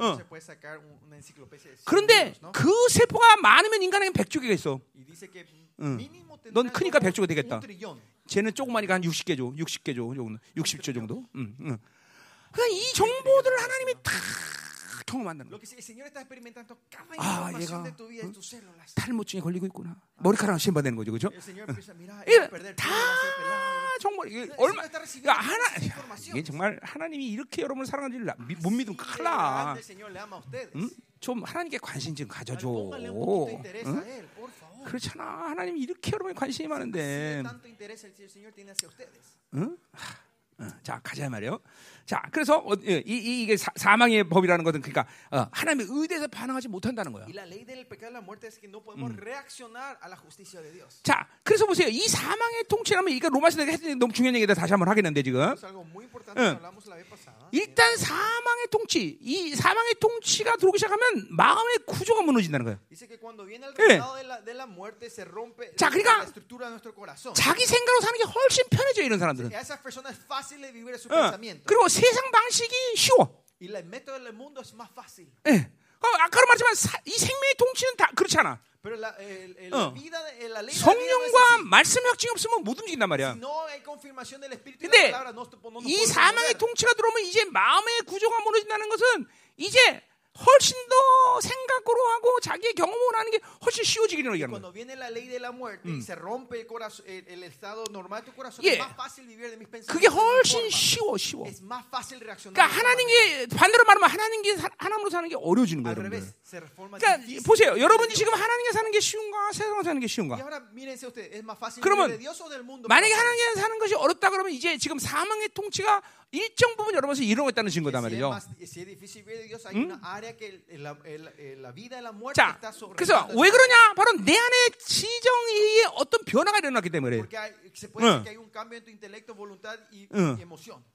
A: 어.
B: se puede sacar un- una enciclopedia de 100
A: 그런데. 그 세포가 많으면 인간에게 백조개가 있어. 응. 넌 크니까 백조가 되겠다. 쟤는 조그마니까 한 60개 줘. 60개 줘. 정도. 60조 정도. 응, 응. 그러니까 이 정보들을 하나님이 다 경험한다는
B: experimentando cada
A: Ah,
B: información
A: 얘가,
B: células.
A: 탈모증에 걸리고 있구나. 머리카락 심바되는 거죠. 그죠? 다 정말 이게
B: 네,
A: 얼마 그러니까 하나. 이게 정말 하나님이 이렇게 여러분을 사랑하는지를 나- 미- 못 믿으면 큰일 나. 응? 좀 하나님께 관심 좀 가져줘. 응? 그렇잖아. 하나님이 이렇게 여러분에 관심이 많은데. 응? 하, 어, 자 가자 말이요. 자 그래서 어, 이, 이, 이게 사, 사망의 법이라는 것은 그러니까 어, 하나님의 의대에서 반응하지 못한다는
B: de Dios.
A: 자 그래서 보세요. 이 사망의 통치라면 이거 로마서 내가 했더니 너무 중요한 얘기다 다시 한번 하겠는데 지금 응. 일단 사망의 통치 이 사망의 통치가 들어오기 시작하면 마음의 구조가 무너진다는 거예요. 예.
B: rompe
A: 자, 그러니까. 자기 생각으로 사는 게 훨씬 편해져 이런 사람들은. 어. 그리고 세상 방식이 쉬워. 예. 어, 아까도 말했지만 사- 이 생명의 통치는 다 그렇지 않아.
B: La, el- el-
A: 어.
B: vida, la
A: 성령과. 말씀 확증이 없으면 못 움직인단 말이야. 근데 이 사망의. 통치가 들어오면 이제 마음의 구조가 무너진다는 것은 이제 훨씬 더 생각으로 하고 자기의 경험으로 하는 게 훨씬 쉬워지기를 얘기하는 거야.
B: Cuando viene la ley de la muerte y se rompe el, corazón, el, el estado normal de tu corazón,
A: 예.
B: es más fácil vivir de mis
A: 그게 훨씬. 쉬워, 쉬워.
B: Es más fácil reaccionar.
A: 그러니까. 하나님께 반대로 말하면 하나님께 사- 하나님으로 사는 게 어려워지는 거예요, 그러니까 보세요. 여러분이 지금. 하나님께 사는 게 쉬운가, 세상으로 사는 게 쉬운가?
B: ahora mírense ustedes, ¿es más fácil
A: 그러면? 만약에? 하나님께 사는 것이 어렵다 그러면 이제 지금 사망의 통치가 일정 부분 여러분에서 이루어졌다는 증거다 말이죠.
B: más,
A: 자, 그래서 왜 그러냐? 바로 내 안에 인격의 어떤 변화가 일어났기 때문에 그래요. 응.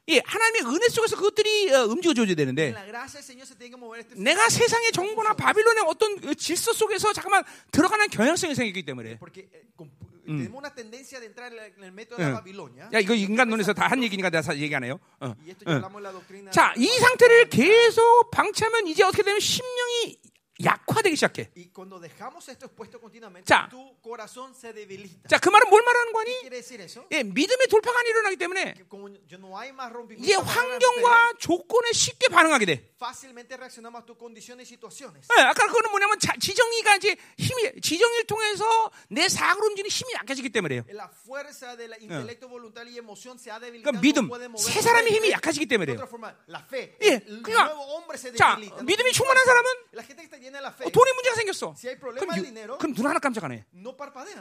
A: 예, 하나님의 은혜 속에서 그것들이 어, 움직여줘야 되는데 내가 세상의 정보나 바빌론의 어떤 그 질서 속에서 잠깐만 들어가는 경향성이 생기기 때문에
B: eh, tenemos una tendencia de entrar en el- método de
A: 응.
B: la Babilonia.
A: 야 이거 인간론에서 다 한 얘기니까 내가 사- 얘기 안 해요. 어. 응.
B: de.
A: 자, 이 상태를 계속 방치하면 이제 어떻게 되면 심령이 약화되기 시작해.
B: Y cuando dejamos esto expuesto continuamente,
A: 자.
B: tu corazón se debilita.
A: 자, 그 말은 뭘 말하는 거니? 예, 믿음의 돌파가 안 일어나기 때문에
B: fe,
A: 환경과 조건에 쉽게 반응하게 돼.
B: fácilmente reaccionamos a tus condiciones y situaciones.
A: 예, 아까 그거는 뭐냐면 자, 지정이가 이제 힘이 지정이를 통해서 내 사고로 움직이는 힘이 약해지기 때문에요.
B: La fuerza del intelecto voluntario y emoción se ha debilitado.
A: 그러니까 믿음, 새 사람의 힘이. 약해지기 때문에요.
B: la fe.
A: 예, 그러니까 자, 믿음이 충만한. 사람은 어, 돈에 문제가 생겼어. 그럼, 유- 그럼 눈 하나 깜짝 안 해.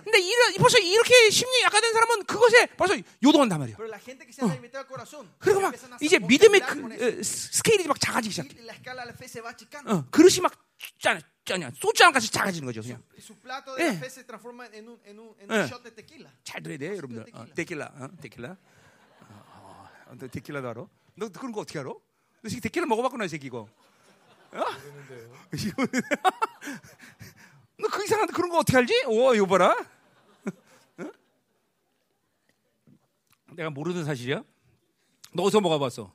A: 근데 이러, 벌써 이렇게 심리 약화된 사람은 그것에 벌써 요동한단 말이야.
B: Corazón,
A: 그리고 막 이제 믿음의 그. 어, 스- 스케일이 막 작아지기 시작해. 어, 그릇이 막 짜냐, 짜냐, 소주잔 같이 작아지는 거죠. 그냥 Eh. Eh.
B: de tequila.
A: 잘 들어야 돼, 여러분들. 어, 데킬라, 어, 데킬라. 어, 어, 너 데킬라도 알아? 너 그런 거 어떻게 알아? 너 지금 데킬라 먹어봤구나, 이 새끼 이거. 어? 이거- 너그 이상한 그런 거 어떻게 알지? 오, 이거 봐라. 어? 내가 모르는 사실이야? 너 어디서 먹어봤어?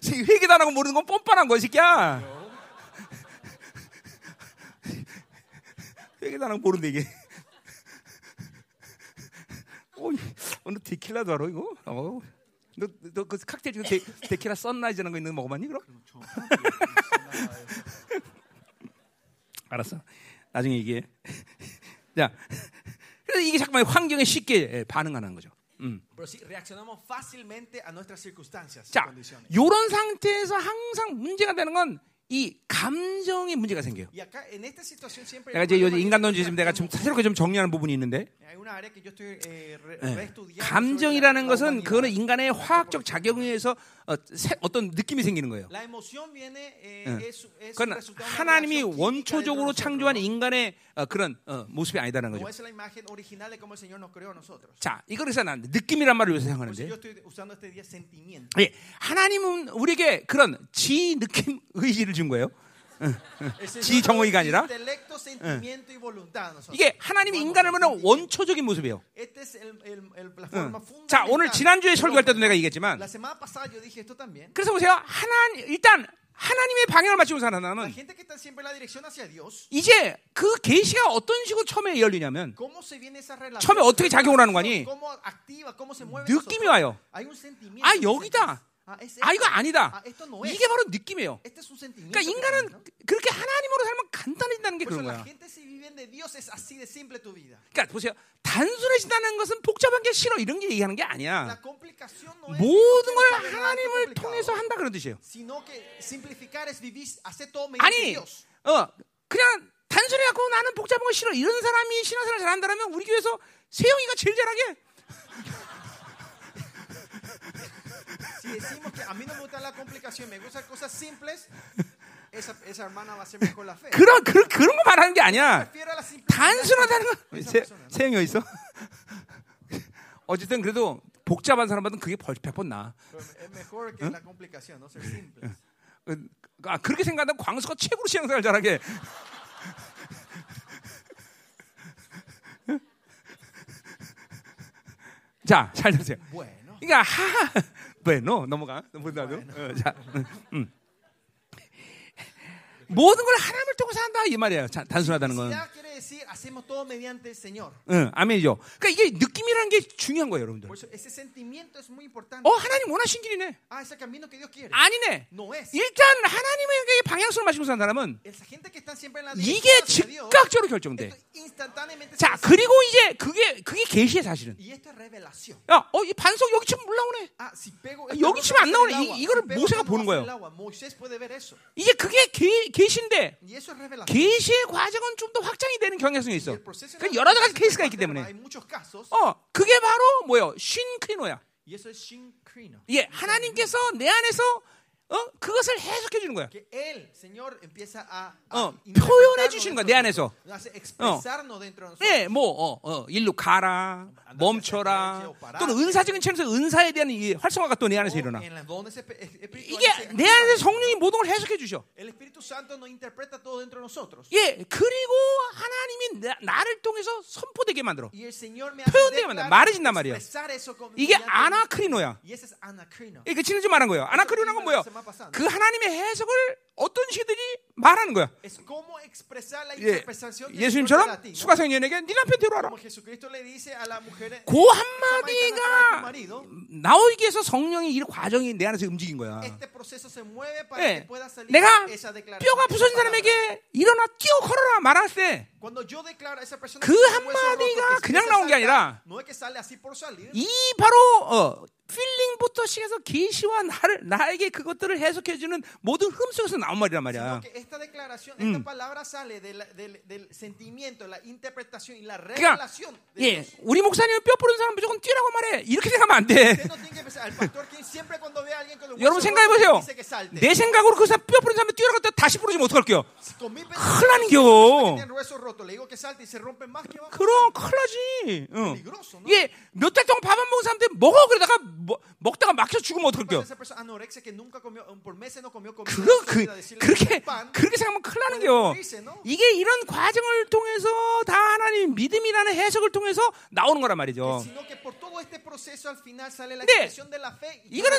A: 새끼 회개도 안 하고 모르는 건 뻔뻔한 거야, 이 새끼야. 회개도 안 하고 모른다, 이게. 어, 어, 너 데킬라도 알아, 이거? 어. 너, 너그 칵테일 중에 데, 데킬라 썬라이즈라는 거 있는 거 먹어봤니, 그럼? 알았어. 나중에 얘기해. 자, 그래서 이게 잠깐만 환경에 쉽게 반응하는 거죠. 음. 자. 이런 상태에서 항상 문제가 되는 건 이 감정의 문제가 생겨요. 내가 이제 요즘
B: que
A: 지금 내가 좀. 새롭게 좀 정리하는 부분이 있는데
B: eh,
A: 예. 감정이라는 것은. 그거는 인간의 화학적 작용에 의해서 어, 새- 어떤 느낌이 생기는 거예요.
B: Eh,
A: 예. 그건 하나님이 원초적으로 창조한 인간의 어, 그런 어, 모습이 아니다는. 거죠. 자, 이거에서 난 느낌이란 말을 요새 사용하는데. 예, 하나님은 우리에게 그런 지 느낌 의지를 준 거예요. 지 정의가 아니라. 이게 하나님이 인간을 보는 원초적인 모습이에요. 자, 오늘 지난주에 설교할 때도. 내가 얘기했지만. 그래서 보세요. 하나님 일단 하나님의 방향을
B: La
A: 사람은 이제 그 계시가 어떤 식으로 처음에 열리냐면. 처음에 어떻게 작용을 하는 거니? 느낌이? 와요. 아 여기다.
B: Ah,
A: 아. 이거 아니다.
B: Ah.
A: 이게 바로 느낌이에요. 그러니까 인간은. 그렇게 하나님으로 살면 간단해진다는 게 그런 거야. 그러니까 보세요. 단순해진다는 것은 복잡한 게 싫어 이런 게 얘기하는 게 아니야. 모든 걸 하나님을 통해서 한다 그런 뜻이에요. 아니. 어 그냥 단순히 갖고 나는 복잡한 거 싫어 이런 사람이 신앙생활 잘한다면 우리 교회에서 세영이가 제일 잘하게.
B: Si decimos que a mí no me gusta la complicación, me gustan cosas simples, esa, esa hermana va a ser mejor la fe.
A: 그런 그런 그런 거 말하는 게 아니야.
B: Prefiero la simplicidad.
A: 단순하다는 거. 세. 세영이 어디 있어? 어쨌든 그래도 복잡한 사람보다는 그게 벌 100번 나아.
B: Pero Es mejor que la complicación, no ser simple.
A: 어, 아, 그렇게 생각한다면 광수가 최고로 신앙생활 잘하게. 자, 잘 들으세요.
B: Bueno,
A: 그러니까 하, bueno 넘어가. 넘어가도. 어, 자, 음, 음. 모든 걸 하나님을 통해서 한다 이 말이에요. 자, 단순하다는 건.
B: Hacemos todo mediante el Señor.
A: 응, 아멘이죠. 그러니까 이게 느낌이라는 게 중요한 거예요, 여러분들.
B: Por eso ese sentimiento es muy importante.
A: 어, 하나님 원하신 길이네.
B: Ah, es el camino que Dios quiere.
A: 아니네.
B: No es.
A: 일단 하나님에게 방향성을 마시고 사는 사람은
B: Esa gente que está siempre en la
A: 이게
B: dirección hacia Dios,
A: 즉각적으로 결정돼.
B: esto instantáneamente se
A: 자. 그리고 이제 그게 그게 계시의 사실은.
B: Y esto es revelación.
A: 야, 어, 이 반석 여기 치면 물 나오네.
B: Ah, si pego
A: 여기 치면 안
B: roca
A: 나오네. 이- 이거를
B: si pego
A: 모세가
B: esta
A: 보는
B: roca
A: 거예요.
B: en el agua, Moisés puede ver eso.
A: 이제 그게 계, 계시인데
B: Y eso es revelación.
A: 계시의 과정은 좀 더 확장이 되는 경향 성이
B: Y
A: 있어. 그러니까
B: la
A: 여러 가지 케이스가 있기 때문에. 어, 그게 바로 뭐요?
B: es shinkrino.
A: 예, 하나님께서 내 안에서 어 그것을 해석해 주는 거야.
B: Él, Señor, empieza a,
A: 어, 표현해 주시는 거야, 내 안에서.
B: nosotros.
A: 예, 뭐, 어, 어, 일로 가라, 멈춰라. 또는 은사적인 측면에서 은사에 대한 이 활성화가 또 내 안에서 일어나. 이게 내 안에서 성령이 모든 걸 해석해 주셔.
B: El Espíritu Santo nos interpreta todo dentro de nosotros.
A: 예, 그리고 하나님이 나, 나를 통해서 선포되게 만들어.
B: Y el Señor me hace
A: 표현되게
B: declarar,
A: 말해진단 말이야. 이게 아나크리노야. 이게 지난주 말한 거예요. 아나크리노는 건 뭐예요? 그 하나님의 해석을 어떤 시들이 말하는 거야. 예, 예수님처럼. 수가성년에게 네 남편 데려와라. 그 한마디가 나오기 위해서 성령이 이 과정이 내 안에서 움직인 거야. 예, 내가. 뼈가 부서진. 사람에게 일어나 뛰어 걸어라 말할 때이그 한마디가 그냥 나온 게 아니라
B: salir,
A: 바로 어, 필링부터 시작해서 계시와 나를 나에게 그것들을 해석해 주는 모든 흐름 속에서 나온 말이란 말이야.
B: esta declaración, esta palabra sale de la- del, del sentimiento, la interpretación y la
A: 그러니까
B: revelación. De
A: 예. 우리 목사님은 뼈 부른 사람 무조건 뛰라고 말해. 이렇게 생각하면 안 돼. 여러분 생각해 보세요. 내 생각으로 그 사람 뼈 부른 사람 뛰라고 했다 다시?
B: Con mi
A: 큰일 나는 겨. 그럼 큰일 나지. 응.
B: Peligroso, ¿no?
A: 이게 몇달 동안 밥 안 먹은 사람들 먹어 그러다가 먹, 먹다가 막혀 죽으면 어떡할게요? 그거 그, 그렇게 그렇게 생각하면 큰일 나는
B: ¿no?
A: 이게 이런 과정을 통해서 다 하나님 믿음이라는 해석을 통해서 나오는 거란 말이죠.
B: Yo
A: 이거는.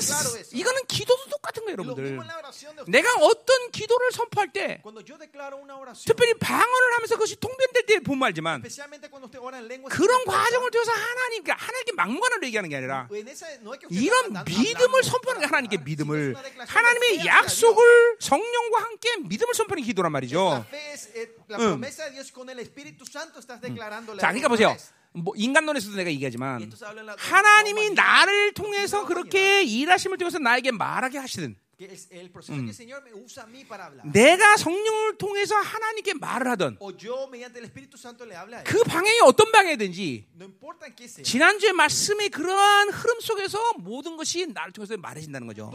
A: 이거는 기도도 똑같은 거예요, 여러분들. 내가 어떤 기도를 선포할 때 특별히 방언을 하면서 그것이 통변될 때 보면 알지만
B: especialmente cuando usted ora en lengua,
A: 그런 과정을 통해서 하나님, 그러니까 하나님께 막무가내로 얘기하는 게 아니라 이런 믿음을 선포하는 게 하나님께 믿음을 하나님의. 약속을 성령과 함께 믿음을 선포하는 기도란 말이죠.
B: eh,
A: 음. 자, 그러니까 보세요. 뭐 인간론에서도 내가 얘기하지만 하나님이 나를 통해서 그렇게 일하심을 통해서 나에게 말하게 하시든
B: hablar.
A: 내가 성령을 통해서 하나님께 말을
B: él.
A: 그 방향이 어떤 방향이든지. 지난주의 말씀의 그러한 흐름 속에서 모든 것이 나를 통해서 말해진다는 거죠.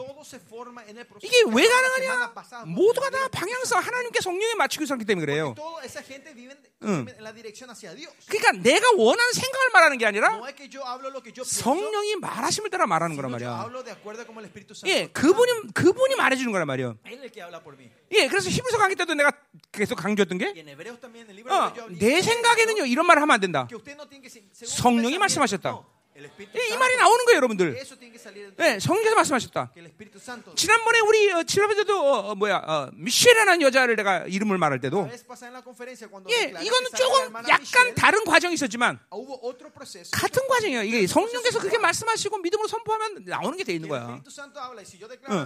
A: 이게 왜 가능하냐? 모두가 다 방향성 하나님께 성령에 맞추고 살기 때문에 그래요. 응. 그러니까 내가 원하는 생각을 말하는 게 아니라. 성령이 말하심을 따라 말하는 거란 말이야. 예, 그분이 그 분이 말해주는 거란
B: mí.
A: 예, 그래서 히브리서 강의 때도 내가 계속 강조했던 게 어, 내 생각에는요 이런 말을 하면 안 된다. 성령이 말씀하셨다. 예, 이 말이 나오는 거예요, 여러분들. 예, 성령께서 말씀하셨다. 지난번에 우리 어, 지난번에도 어, 어, 뭐야 어, 미셸이라는 여자를 내가 이름을 말할 때도 예, 이거는 조금 약간 다른 과정이 있었지만. 같은 과정이에요. 이게 성령께서 그렇게 말씀하시고 믿음으로 선포하면 나오는 게 돼 있는 거야. 응.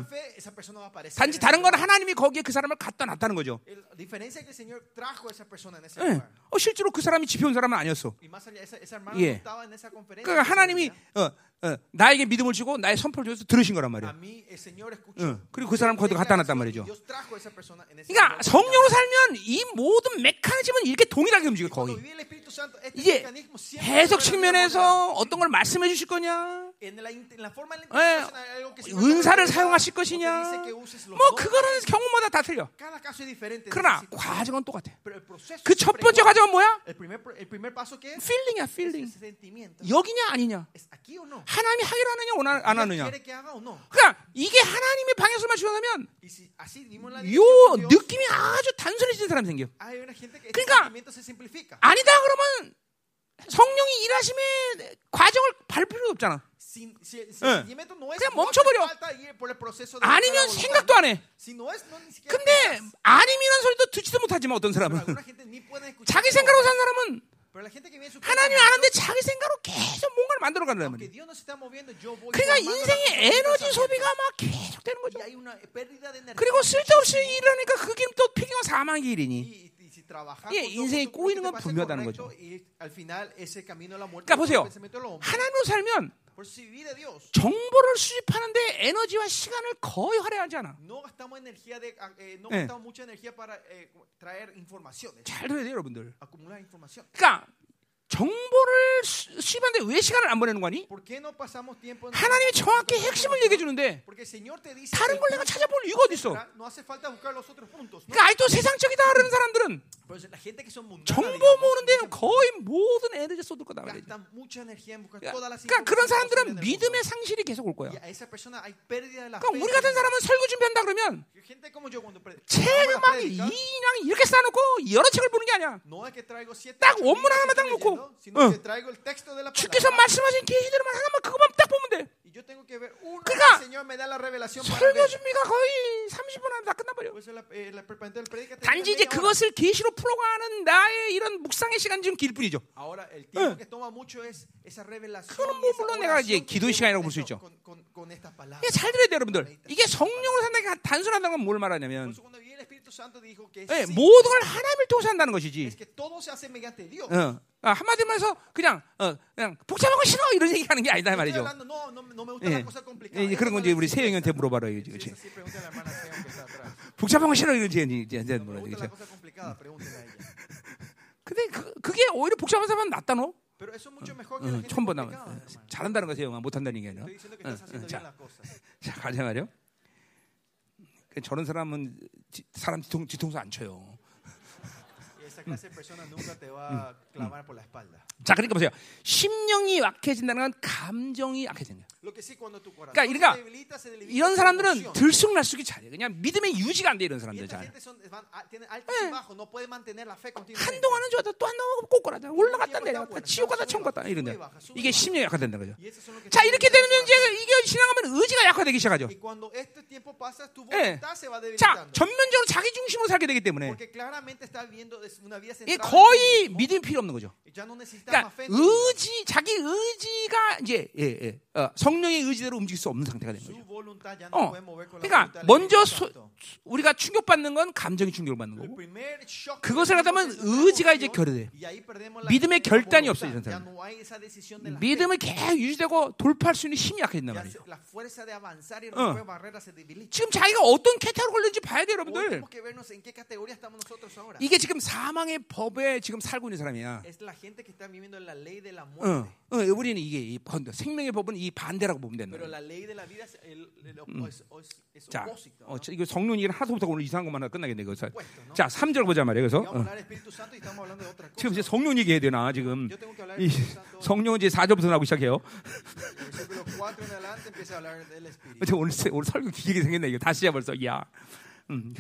A: 단지 다른 건. 하나님이 거기에 그 사람을 갖다 놨다는 거죠. 예. 어, 실제로 그 사람이 집에 온 사람은 아니었어. 예. 그러니까 하나님이
B: sabía.
A: 어, 어, 나에게 믿음을 주고 나의 선포를 줘서 들으신 거란. 응. 그리고 그 사람 거기다 갖다 놨단 말이죠. 그러니까. 성령으로 살면 이 모든 메커니즘은 이렇게 동일하게 움직여 거의. 이제 해석 측면에서 어떤 걸 말씀해 주실 거냐? 예, 은사를 사용하실 것이냐? 뭐. 그거는 경우마다 다 틀려. 그러나 과정은 똑같아. 그 첫 번째. 과정은 뭐야? feeling이야,
B: feeling.
A: 여기냐 아니냐? 하나님이 하기로 하느냐 원하- 안
B: ¿Dios
A: 하느냐? 그러니까 이게 하나님의
B: dimos la
A: 요 느낌이 아주 단순해지는 사람이 생겨. 그러니까. 아니다 그러면 성령이 일하심의 과정을 밟을 필요가 없잖아. 예.
B: es
A: 그냥 멈춰버려. 아니면. 생각도 안 해. 근데. 아님이라는 소리도 듣지도 못하지만 어떤 사람은 자기. 생각으로 산 사람은 하나님 아는데 자기 생각으로 계속 뭔가를 만들어
B: yo voy
A: 그러니까 인생의 에너지. 소비가 막 계속 되는 거죠. 그리고 쓸데없이 일하니까 그게 또 폐경은 사망의 길이니. 예, 인생이 꼬이는 건 분명하다는 거죠. 그러니까 보세요. 하나님으로 살면 정보를 수집하는데 에너지와 시간을 거의 할애하지 않아.
B: eh,
A: 예.
B: eh, informaciones,
A: 잘 들어야 돼요, 여러분들. 그러니까 정보를 수- 수입하는데 왜 시간을 안 보내는 거니?
B: ¿Por qué no pasamos tiempo en
A: 하나님이 정확히 핵심을 얘기해 주는데 다른 걸 내가 찾아볼 이유가 어디 있어? 그러니까 아직도 세상적이다 그러는 사람들은 정보 모으는 데는 거의 모든 에너지 쏟을 거다 그러니까 그런 사람들은 믿음의. 상실이 계속 올 거야. 그러니까. 우리 같은 사람은 설교 준비한다 그러면 책을 막 이랑 이렇게 쌓아놓고 여러 책을 보는 게 아니야. 딱 원문 하나만 딱 놓고,
B: la
A: 주께서. 말씀하신 계시대로만 하나만 그것만 딱 보면 돼. 그러니까 설교. 준비가 거의 30분 안에 다 끝나버려.
B: Eh,
A: 단지 이제. 그것을 계시로 풀어가는 나의 이런 묵상의 시간 좀길 뿐이죠.
B: Y
A: 뭐 물론 내가 이제
B: llevo
A: 시간이라고 볼수
B: esto-
A: 있죠. 이게 잘 들어야 돼요, 여러분들. 이게 성령으로 산다는 게 단순하다는 건 뭘 말하냐면 예, 모든 걸 하나님을 통해서 한다는 것이지. 어, 아, 한마디로 해서 그냥 어, 그냥 복잡한 거 싫어 이런 얘기 하는 게 아니다 말이죠. 예. 예, 그런 건 이제 우리 세영이한테 물어봐라 이거지, 그렇지? 복잡한 거 싫어 이러지 이제
B: ella.
A: 근데 그, 그게 오히려 복잡한 사람은 낫다 너. 어, 처음
B: hermano.
A: 잘한다는 거 세영아 못한다는 게 아니라. 자 가자 말이요. 그 저런 사람은 지- 사람 뒤통, 뒤통수 안 쳐요.
B: Y esa clase de persona nunca te va a clavar por la espalda.
A: 자 그러니까 보세요. 심령이 약해진다는 건 감정이 약해진다.
B: Lo que sí, cuando tu corazón
A: 그러니까
B: se debilita, se debilita
A: 이런 사람들은. 들쑥날쑥이 잘해. 그냥 믿음의 유지가 안 돼 이런 사람들 잘. 한동안은 좋아도 또 한동안 꼬꼬라다 올라갔다 내려갔다 지옥 갔다 천국 갔다 이런데 이게 심령이 약화된다는 거죠. 자 이렇게 되면 이제 이게 지나가면 의지가 약화되기 시작하죠. 예.
B: va
A: 자. 전면적으로 자기 중심으로 살게 되기 때문에
B: Ti
A: 거의. 믿음이 필요 없는 거죠. 그러니까. 의지 자기 의지가 이제 예, 예, 어, 성령의 의지대로 움직일 수 없는 상태가 되는 거죠. 어, 그러니까 먼저 소-. 우리가 충격받는 건 감정이 충격을 받는
B: El
A: 거고 그것을
B: nuestra
A: 의지가 이제 결여돼. 믿음의 결단이
B: voluntad.
A: 없어, 이런
B: Ya
A: 사람은.
B: no hay esa decisión de la fe.
A: 믿음을 계속 유지되고 돌파할 수 있는 힘이 약해진단 말이죠. 어. 지금 자기가 어떤 걸렸는지 봐야 돼요,
B: Hoy
A: 여러분들. 이게 지금 사망 의 법에 지금 살고 있는 사람이야. 어,
B: muerte.
A: 어, 우리는 이게 이 번- 생명의 법은 이 반대라고 보면 된다.
B: Es
A: 자. 어, 이거 성령 얘기는 하소부터 오늘 이상한 것만 하다 끝나겠네. 이거. 자,
B: Opuesto, ¿no?
A: 자, 3절 보자 말이에요. 그래서 어. 지금 이제 성령 얘기해야 되나 지금. 이. 성령은 이제 4절부터 나오기 시작해요.
B: Del versículo 4 en adelante empieza a hablar del Espíritu.
A: 저 오늘 세- 오늘 설교 길게 생겼네. 이거 다시야 벌써. 야. 음.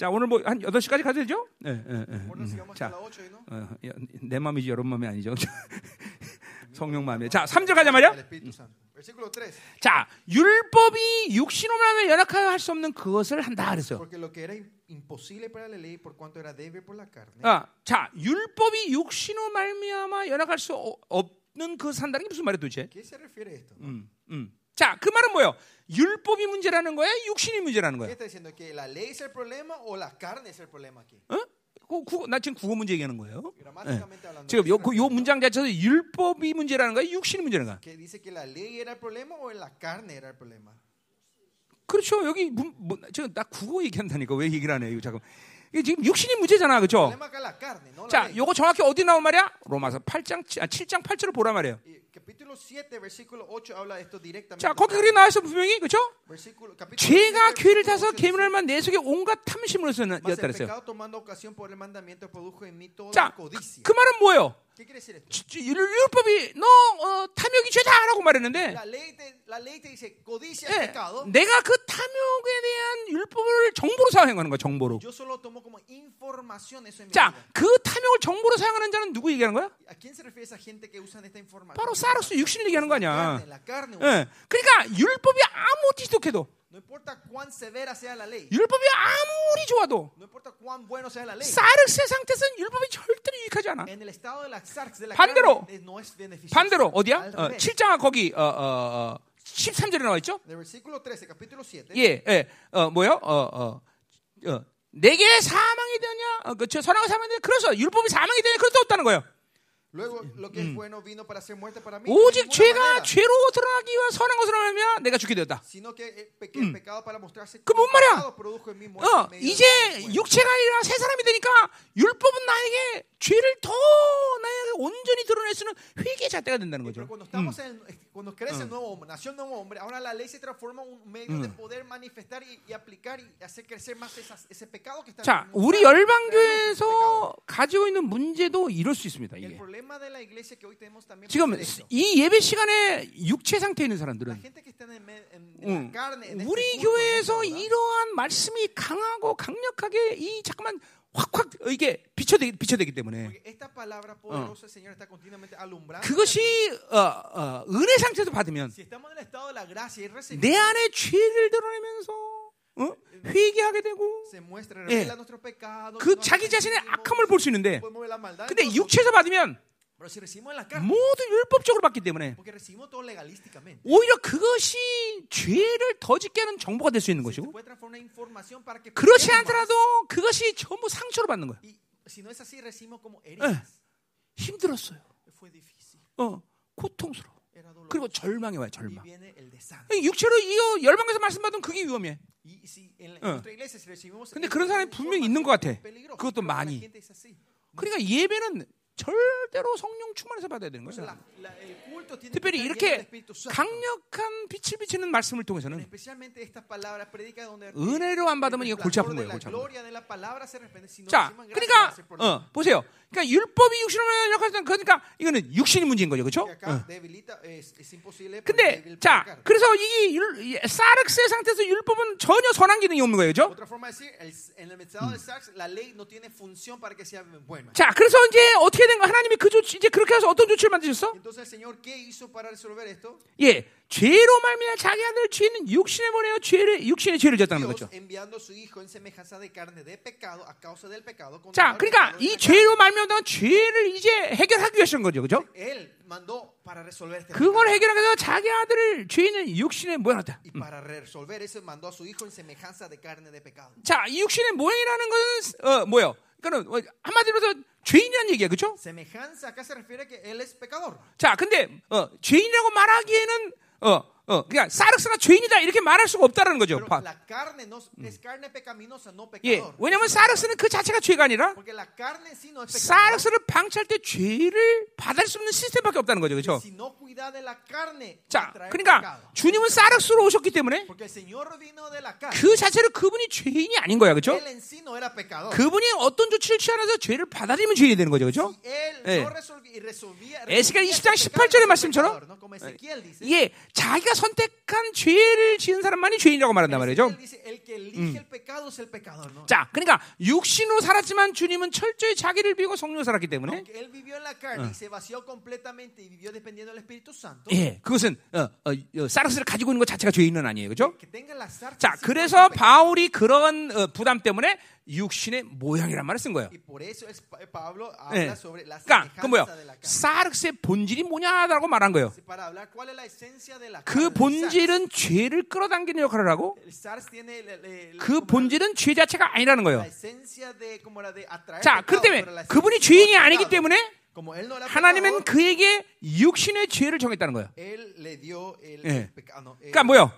A: 자, 오늘 뭐 한 8시까지 가도 되죠? 예, 예, 예.
B: Bueno, sigamos
A: 자,
B: hasta la 8 y no.
A: 어, 야, 내 마음이지 여러분 마음이 아니죠. 성령 마음이에요. 자, 3절 가자 말이야.
B: El Espíritu Santo. Versículo 3.
A: 자, 율법이 육신으로 하면 연약하여 할 수 없는 그것을 한다 그랬어요. 아, 자, 율법이 육신으로 말미암아 연약할 수 어- 없는 그 산다는 게 무슨 말이야 도대체? 음, 음. 자, 그 말은 뭐예요? 율법이 문제라는 거야? 육신이 문제라는
B: ¿Qué
A: 거야? 어? 그나 지금 국어 문제 얘기하는 거예요.
B: Hablando.
A: 지금 요,
B: ¿qué
A: 그 요? 문장 자체에서 율법이 문제라는 거야? 육신이 문제라는 거야? 그렇죠. 여기 문, 뭐, 지금 나 국어 얘기한다니까 왜 얘기를 안 해? 이거 잠깐. 이게 지금 육신이 문제잖아. 그렇죠? 자. 요거 정확히 어디 나온 말이야? 로마서 8장 아, 7장 8절을 보라 말이에요.
B: Capítulo 7, versículo 8 habla de esto directamente.
A: 자, 거기 그렇게 나와 있어 분명히. 그렇죠?
B: Versículo, capítulo
A: 죄가
B: 7,
A: 괴를 타서
B: 8
A: 괴물을 만내 속에 온갖 탐심으로 쓰는
B: Mas
A: 였다
B: el
A: 그랬어요. 자,
B: codicia.
A: 그 말은 뭐예요? 율법이 너 어, 탐욕이 죄다라고 말했는데 예,
B: pecado.
A: 내가 그 탐욕에 대한 율법을 정보로 사용하는 거야 정보로.
B: Yo solo tomo como información eso en mi
A: 자,
B: vida.
A: 그 탐욕을 정보로 사용하는 자는 누구 얘기하는 거야? 바로 사로스 육신을 얘기하는 거 아니야. 예, 그러니까 율법이 아무리 지독해도. 율법이 아무리 좋아도. 사르스의 상태에서는 율법이 절대로 유익하지 않아. 반대로,
B: eh.
A: 반대로 어디야? 어,
B: revés.
A: 7장 거기 어, 어, 어, 13절에 나와 있죠?
B: En el versículo 13, capítulo 7.
A: 예, 예, 어, 뭐요? 어, 어, 어, 내게 사망이 되냐? 어, 그쵸, 선하고 사망이 되냐? 그래서 율법이 사망이 되냐? 그럴 수 없다는 거예요.
B: Luego, lo que es bueno vino para hacer muerte para mí.
A: 오직 죄가
B: manera,
A: 죄로 드러나기 위해 선한 것을 하면 내가 죽게 되었다.
B: Sino que el, pe- que el pecado para mostrarse
A: 그뭔 말이야? 어, 이제. 육체가 아니라 새 사람이 되니까 율법은 나에게 죄를 더 나에게 온전히 드러낼 수는 회개의 잣대가 된다는 거죠.
B: Pero cuando estamos en, cuando crece el nuevo hombre, nació el nuevo hombre, ahora la ley se transforma en un medio de poder manifestar y, y aplicar y hacer crecer más esas- ese pecado que está
A: 자,
B: en
A: 우리. 열방교회에서 가지고 있는 문제도 이럴 수 있습니다.
B: El
A: 이게.
B: problema de la iglesia que hoy tenemos también
A: 지금
B: puede ser esto.
A: 이 예배 시간에 육체 상태에 있는
B: La
A: 사람들은
B: gente que está en, el me- en- en
A: 응.
B: la carne, en este
A: 우리
B: culto, en
A: 교회에서
B: esta hora,
A: 이러한 말씀이 강하고 강력하게 이 잠깐만 확확 이게 비춰되기 비춰되기 때문에
B: alumbrando.
A: 그것이 어, 어, 은혜 상태에서 받으면 내 안에 죄를 드러내면서 어? 회개하게 되고 예. 그 자기 자신의 악함을 볼 수 있는데 근데. 육체에서 받으면 모두 율법적으로 받기 때문에. 오히려 그것이 죄를 더 짓게 하는 정보가 될 수 있는 것이고 그렇지. 않더라도 그것이 전부 상처로 받는 거야.
B: Heridas.
A: 힘들었어요. 어, 고통스러워. 그리고 절망이 와요, 절망. 육체로 이거 열방에서 말씀받으면 그게 위험해. 어. 근데 그런 사람이 분명히 있는 것 같아. 그것도 많이. 그러니까 예배는 절대로 성령 충만해서 받아야 되는
B: que
A: 특별히 이렇게. 강력한 빛을 비치는 말씀을 통해서는 은혜로 안 받으면
B: el
A: 골치 아픈 거예요, 골치 아픈 거.
B: gloria de la palabra se repente si no
A: 자, 그러니까. 어, 보세요. 그러니까 율법이 육신으로 때 그러니까 이거는 육신의 문제인 거죠, 그렇죠?
B: Imposible
A: 근데 자. 그래서 이 율- 이 사르스의 상태에서 율법은 전혀 선한 기능이 없는 거예요, 그렇죠?
B: Buena.
A: 자, 그래서 이제 어떻게 된 거? 하나님이 그 조치 이제 그렇게 해서 어떤 조치를 만드셨어? 예, 죄로 말미암아 자기 아들 죄는 육신에 보내어 죄를 육신의 죄를 졌다는 거죠. 자, 그러니까 이. 죄로 말미암아 죄를 이제 해결하기 위해서인 거죠, 그렇죠?
B: Este
A: 그걸. 해결하기 위해서 자기 아들을 죄는
B: carne de pecado.
A: 자, 이 육신의 모양이라는 것은 어, 뭐요? 그러니까 어, 한마디로 해서 죄인이라는 얘기야, 그렇죠? 자, 근데 어, 죄인이라고 말하기에는 어, 어, 그냥 사르스가 죄인이다 이렇게 말할 수가 없다라는 거죠.
B: No, pecaminosa,
A: 예. 왜냐하면 사르스는 그 자체가 죄가 아니라
B: no.
A: 사르스를 방치할 때 죄를 받을 수 없는 시스템밖에 없다는 거죠, 그렇죠? 자, 그러니까
B: pecado.
A: 주님은 사르스로 오셨기 때문에. 그 자체로 그분이 죄인이 아닌 거야, 그렇죠? 그분이 어떤 조치를 취하면서 죄를 받아들이면 죄인이 되는 거죠, 그렇죠? 예. 에스겔
B: resolvía
A: 20장
B: ese
A: 18절의
B: pecado,
A: 말씀처럼. 예, 자기가 선택한 죄를 지은 사람만이 죄인이라고 말한단 말이죠.
B: ¿no?
A: 자, 그러니까 육신으로 살았지만 주님은 철저히 자기를 비고 성령으로 살았기 때문에 예, 그것은 어, 어, 어, 사르스를 가지고 있는 것 자체가 죄인은 아니에요, 그렇죠? 자, 그래서. 바울이 그런 어, 부담 때문에 육신의 모양이란 말을 쓴 거예요. 예.
B: la
A: 그러니까 그 뭐야? 사르스의 본질이 뭐냐라고 말한 거예요. 그. 본질은 죄를 끌어당기는 역할을 하고 그 본질은 죄 자체가 아니라는 거예요. 자, 그렇기 때문에 그분이 죄인이 아니기. 때문에 하나님은 그에게 육신의 죄를 정했다는 거예요. 예.
B: él
A: 그러니까 뭐요?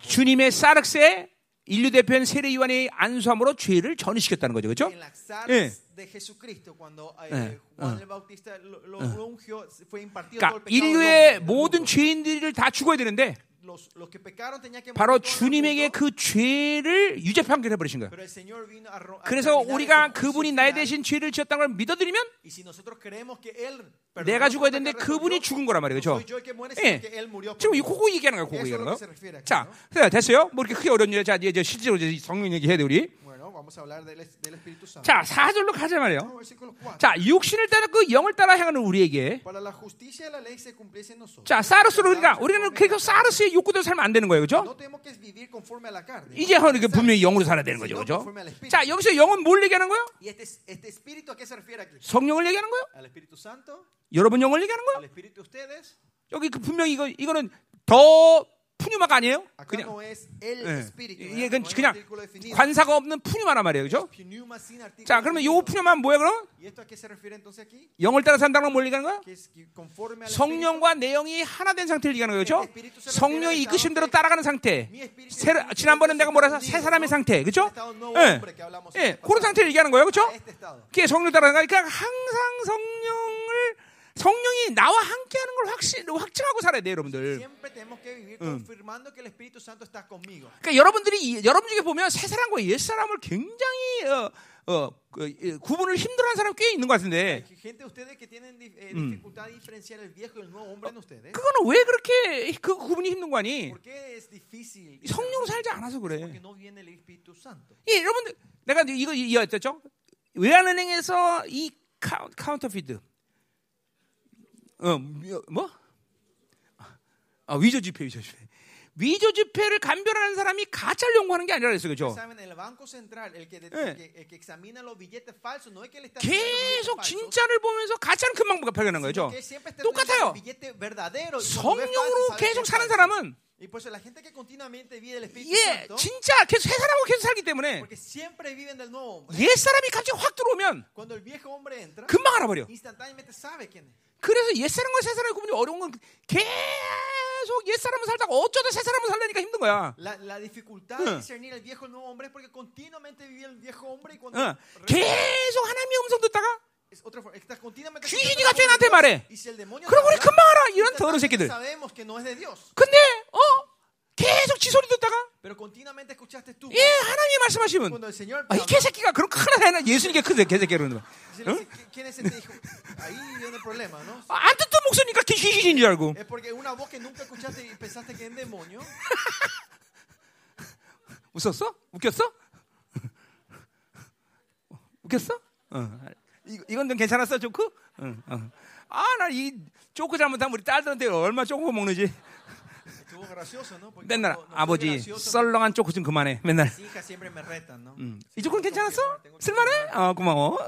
A: 주님의 사르스에 인류 대표인 세례 요한의 안수함으로 죄를 전이시켰다는 거죠. 그렇죠? 예.
B: de Jesucristo, cuando eh,
A: 예.
B: Juan el Bautista lo, lo ungió, fue impartido todo
A: 그러니까
B: el pecado. del
A: 인류의 모든. 죄인들을 다 죽어야 되는데 바로 주님에게 그 죄를 유죄 판결해 버리신 거예요. 그래서 우리가 그분이 나에. 대신 죄를 지었다는 걸 믿어드리면 내가 죽어야 되는데 그분이 죽은 거란 말이에요. 그렇죠? 예. 지금
B: mí.
A: 이 그거 얘기하는 거야. 그거 얘기하는
B: lo
A: 거.
B: que se refiere aquí,
A: 자, 됐어요. 뭐 이렇게 크게 어려운 일. 자, 이제 실제로 이제 성령 얘기해야 돼 우리.
B: Bueno, vamos a hablar del, del Espíritu Santo.
A: 자, 사절로 가자 말이에요.
B: No, versículo 4.
A: 자, 육신을 따라 그 영을 따라 행하는 우리에게
B: Para la justicia de la ley se cumpliese en nosotros.
A: 자, 사르스로 그러니까 우리는 계속 사르스의 욕구대로 살면 안 되는 거예요. 그렇죠?
B: No tenemos que vivir conforme a la carne.
A: 이제 분명히 영으로 살아야 되는 거죠. 그렇죠? 자, 여기서 영은 뭘 얘기하는 거예요?
B: ¿Y este, este espíritu a qué se refiere aquí?
A: 성령을 얘기하는 거예요?
B: ¿Al Espíritu Santo?
A: 여러분 영을 얘기하는
B: ¿Al
A: 거예요?
B: Espíritu de ustedes?
A: 여기 그 분명히 이거 이거는 더 푸뉴마가 아니에요?
B: Acá
A: 그냥
B: el
A: 예. 이게. 그- 그냥
B: definido.
A: 관사가 없는 푸뉴마란 말이에요. 그죠?
B: Artículo
A: 자, 그러면. 요 푸뉴마는 뭐예요, 그럼? 영을 따라 산다는 건 뭘 얘기하는 거야? 성령과 내 영이 하나 된 상태를 얘기하는 거죠. 성령이 이끄신 대로 따라가는 상태. 새로, 지난번에 내가 뭐라 해서 새 사람의 상태. 그죠? 예. 예, 그런 상태를 얘기하는 거예요. 그죠?
B: Estado.
A: 그게 성령 따라가는 거니까 항상 성령을 성령이 나와 함께하는 걸 확신 확증하고 살아야 돼요, 여러분들.
B: Conmigo.
A: 그러니까 여러분들이 이- 여러분 중에 보면 새 사람과 옛 사람을 굉장히 어, 어, 그, 이, 구분을 힘들어하는 사람이 꽤 있는 것 같은데
B: eh, ustedes.
A: 그거는 왜 그렇게 그 구분이 힘든 거 아니?
B: ¿Por qué es difícil?
A: 성령으로 살지 않아서 그래. 예, 여러분들 내가 이거 이해했죠? 외환은행에서 이 coun-, counterfeit 어, 미- 뭐? 아, 위조 지폐, 위조 지폐. 위조 지폐를 감별하는 사람이 가짜를 연구하는 게 아니라 그랬어요. 그죠? Eh. 계속 진짜를 보면서 가짜는 금방
B: sino
A: 거죠. 똑같아요. 성령으로 계속 사는. 사람은
B: Y por eso la gente que continuamente vive el Espíritu
A: 예,
B: Santo,
A: 진짜 계속 새 사람하고 계속 살기 때문에
B: porque siempre viven del nuevo hombre.
A: 옛 사람이 갑자기 확 들어오면
B: Cuando el viejo hombre entra,
A: 금방 알아버려.
B: instantáneamente sabe quién es.
A: 그래서 옛 사람과 새 사람의 구분이 어려운 건 계속 옛 사람을 살다가 어쩌다 새 사람을 살려니까 힘든 거야.
B: La, la dificultad
A: Eh.
B: de discernir el viejo y el nuevo hombre es porque continuamente vive el viejo hombre y cuando
A: 어, 계속 하나님의 음성 듣다가
B: es otra forma, estás continuamente
A: 귀신이
B: escuchando la
A: 갑자기
B: voz de
A: 나한테
B: Dios,
A: 말해.
B: y si el demonio
A: 그럼
B: te
A: 우리
B: habla,
A: 금방 알아. 이런 더러운 새끼들.
B: sabemos que no es de Dios.
A: 근데 어 지 소리 듣다가
B: Pero continuamente escuchaste tú.
A: 예 하나님이 말씀하시면 아, 이 개새끼가 그런 큰 하나 예수님께 큰 개새끼 그러는 거야.
B: dice, le dice, "¿Qui- ¿quién es este hijo? Ahí viene el problema, ¿no?
A: 아, 안 듣던 목소리니까 그 귀신인 줄 알고
B: Es porque una voz que nunca escuchaste y pensaste que es un demonio.
A: 웃었어? 웃겼어? 웃겼어? 어. 이건 좀 괜찮았어, 조크? 응, 어. 아, 나 이 조크 잘못하면 우리 딸들한테 얼마 조크 먹는지.
B: Estuvo gracioso, ¿no? Porque
A: 맨날 아버지 썰렁한 조크 좀 그만해. 맨날. 음. 이 조크는 괜찮았어? 쓸만해? 어, 고마워.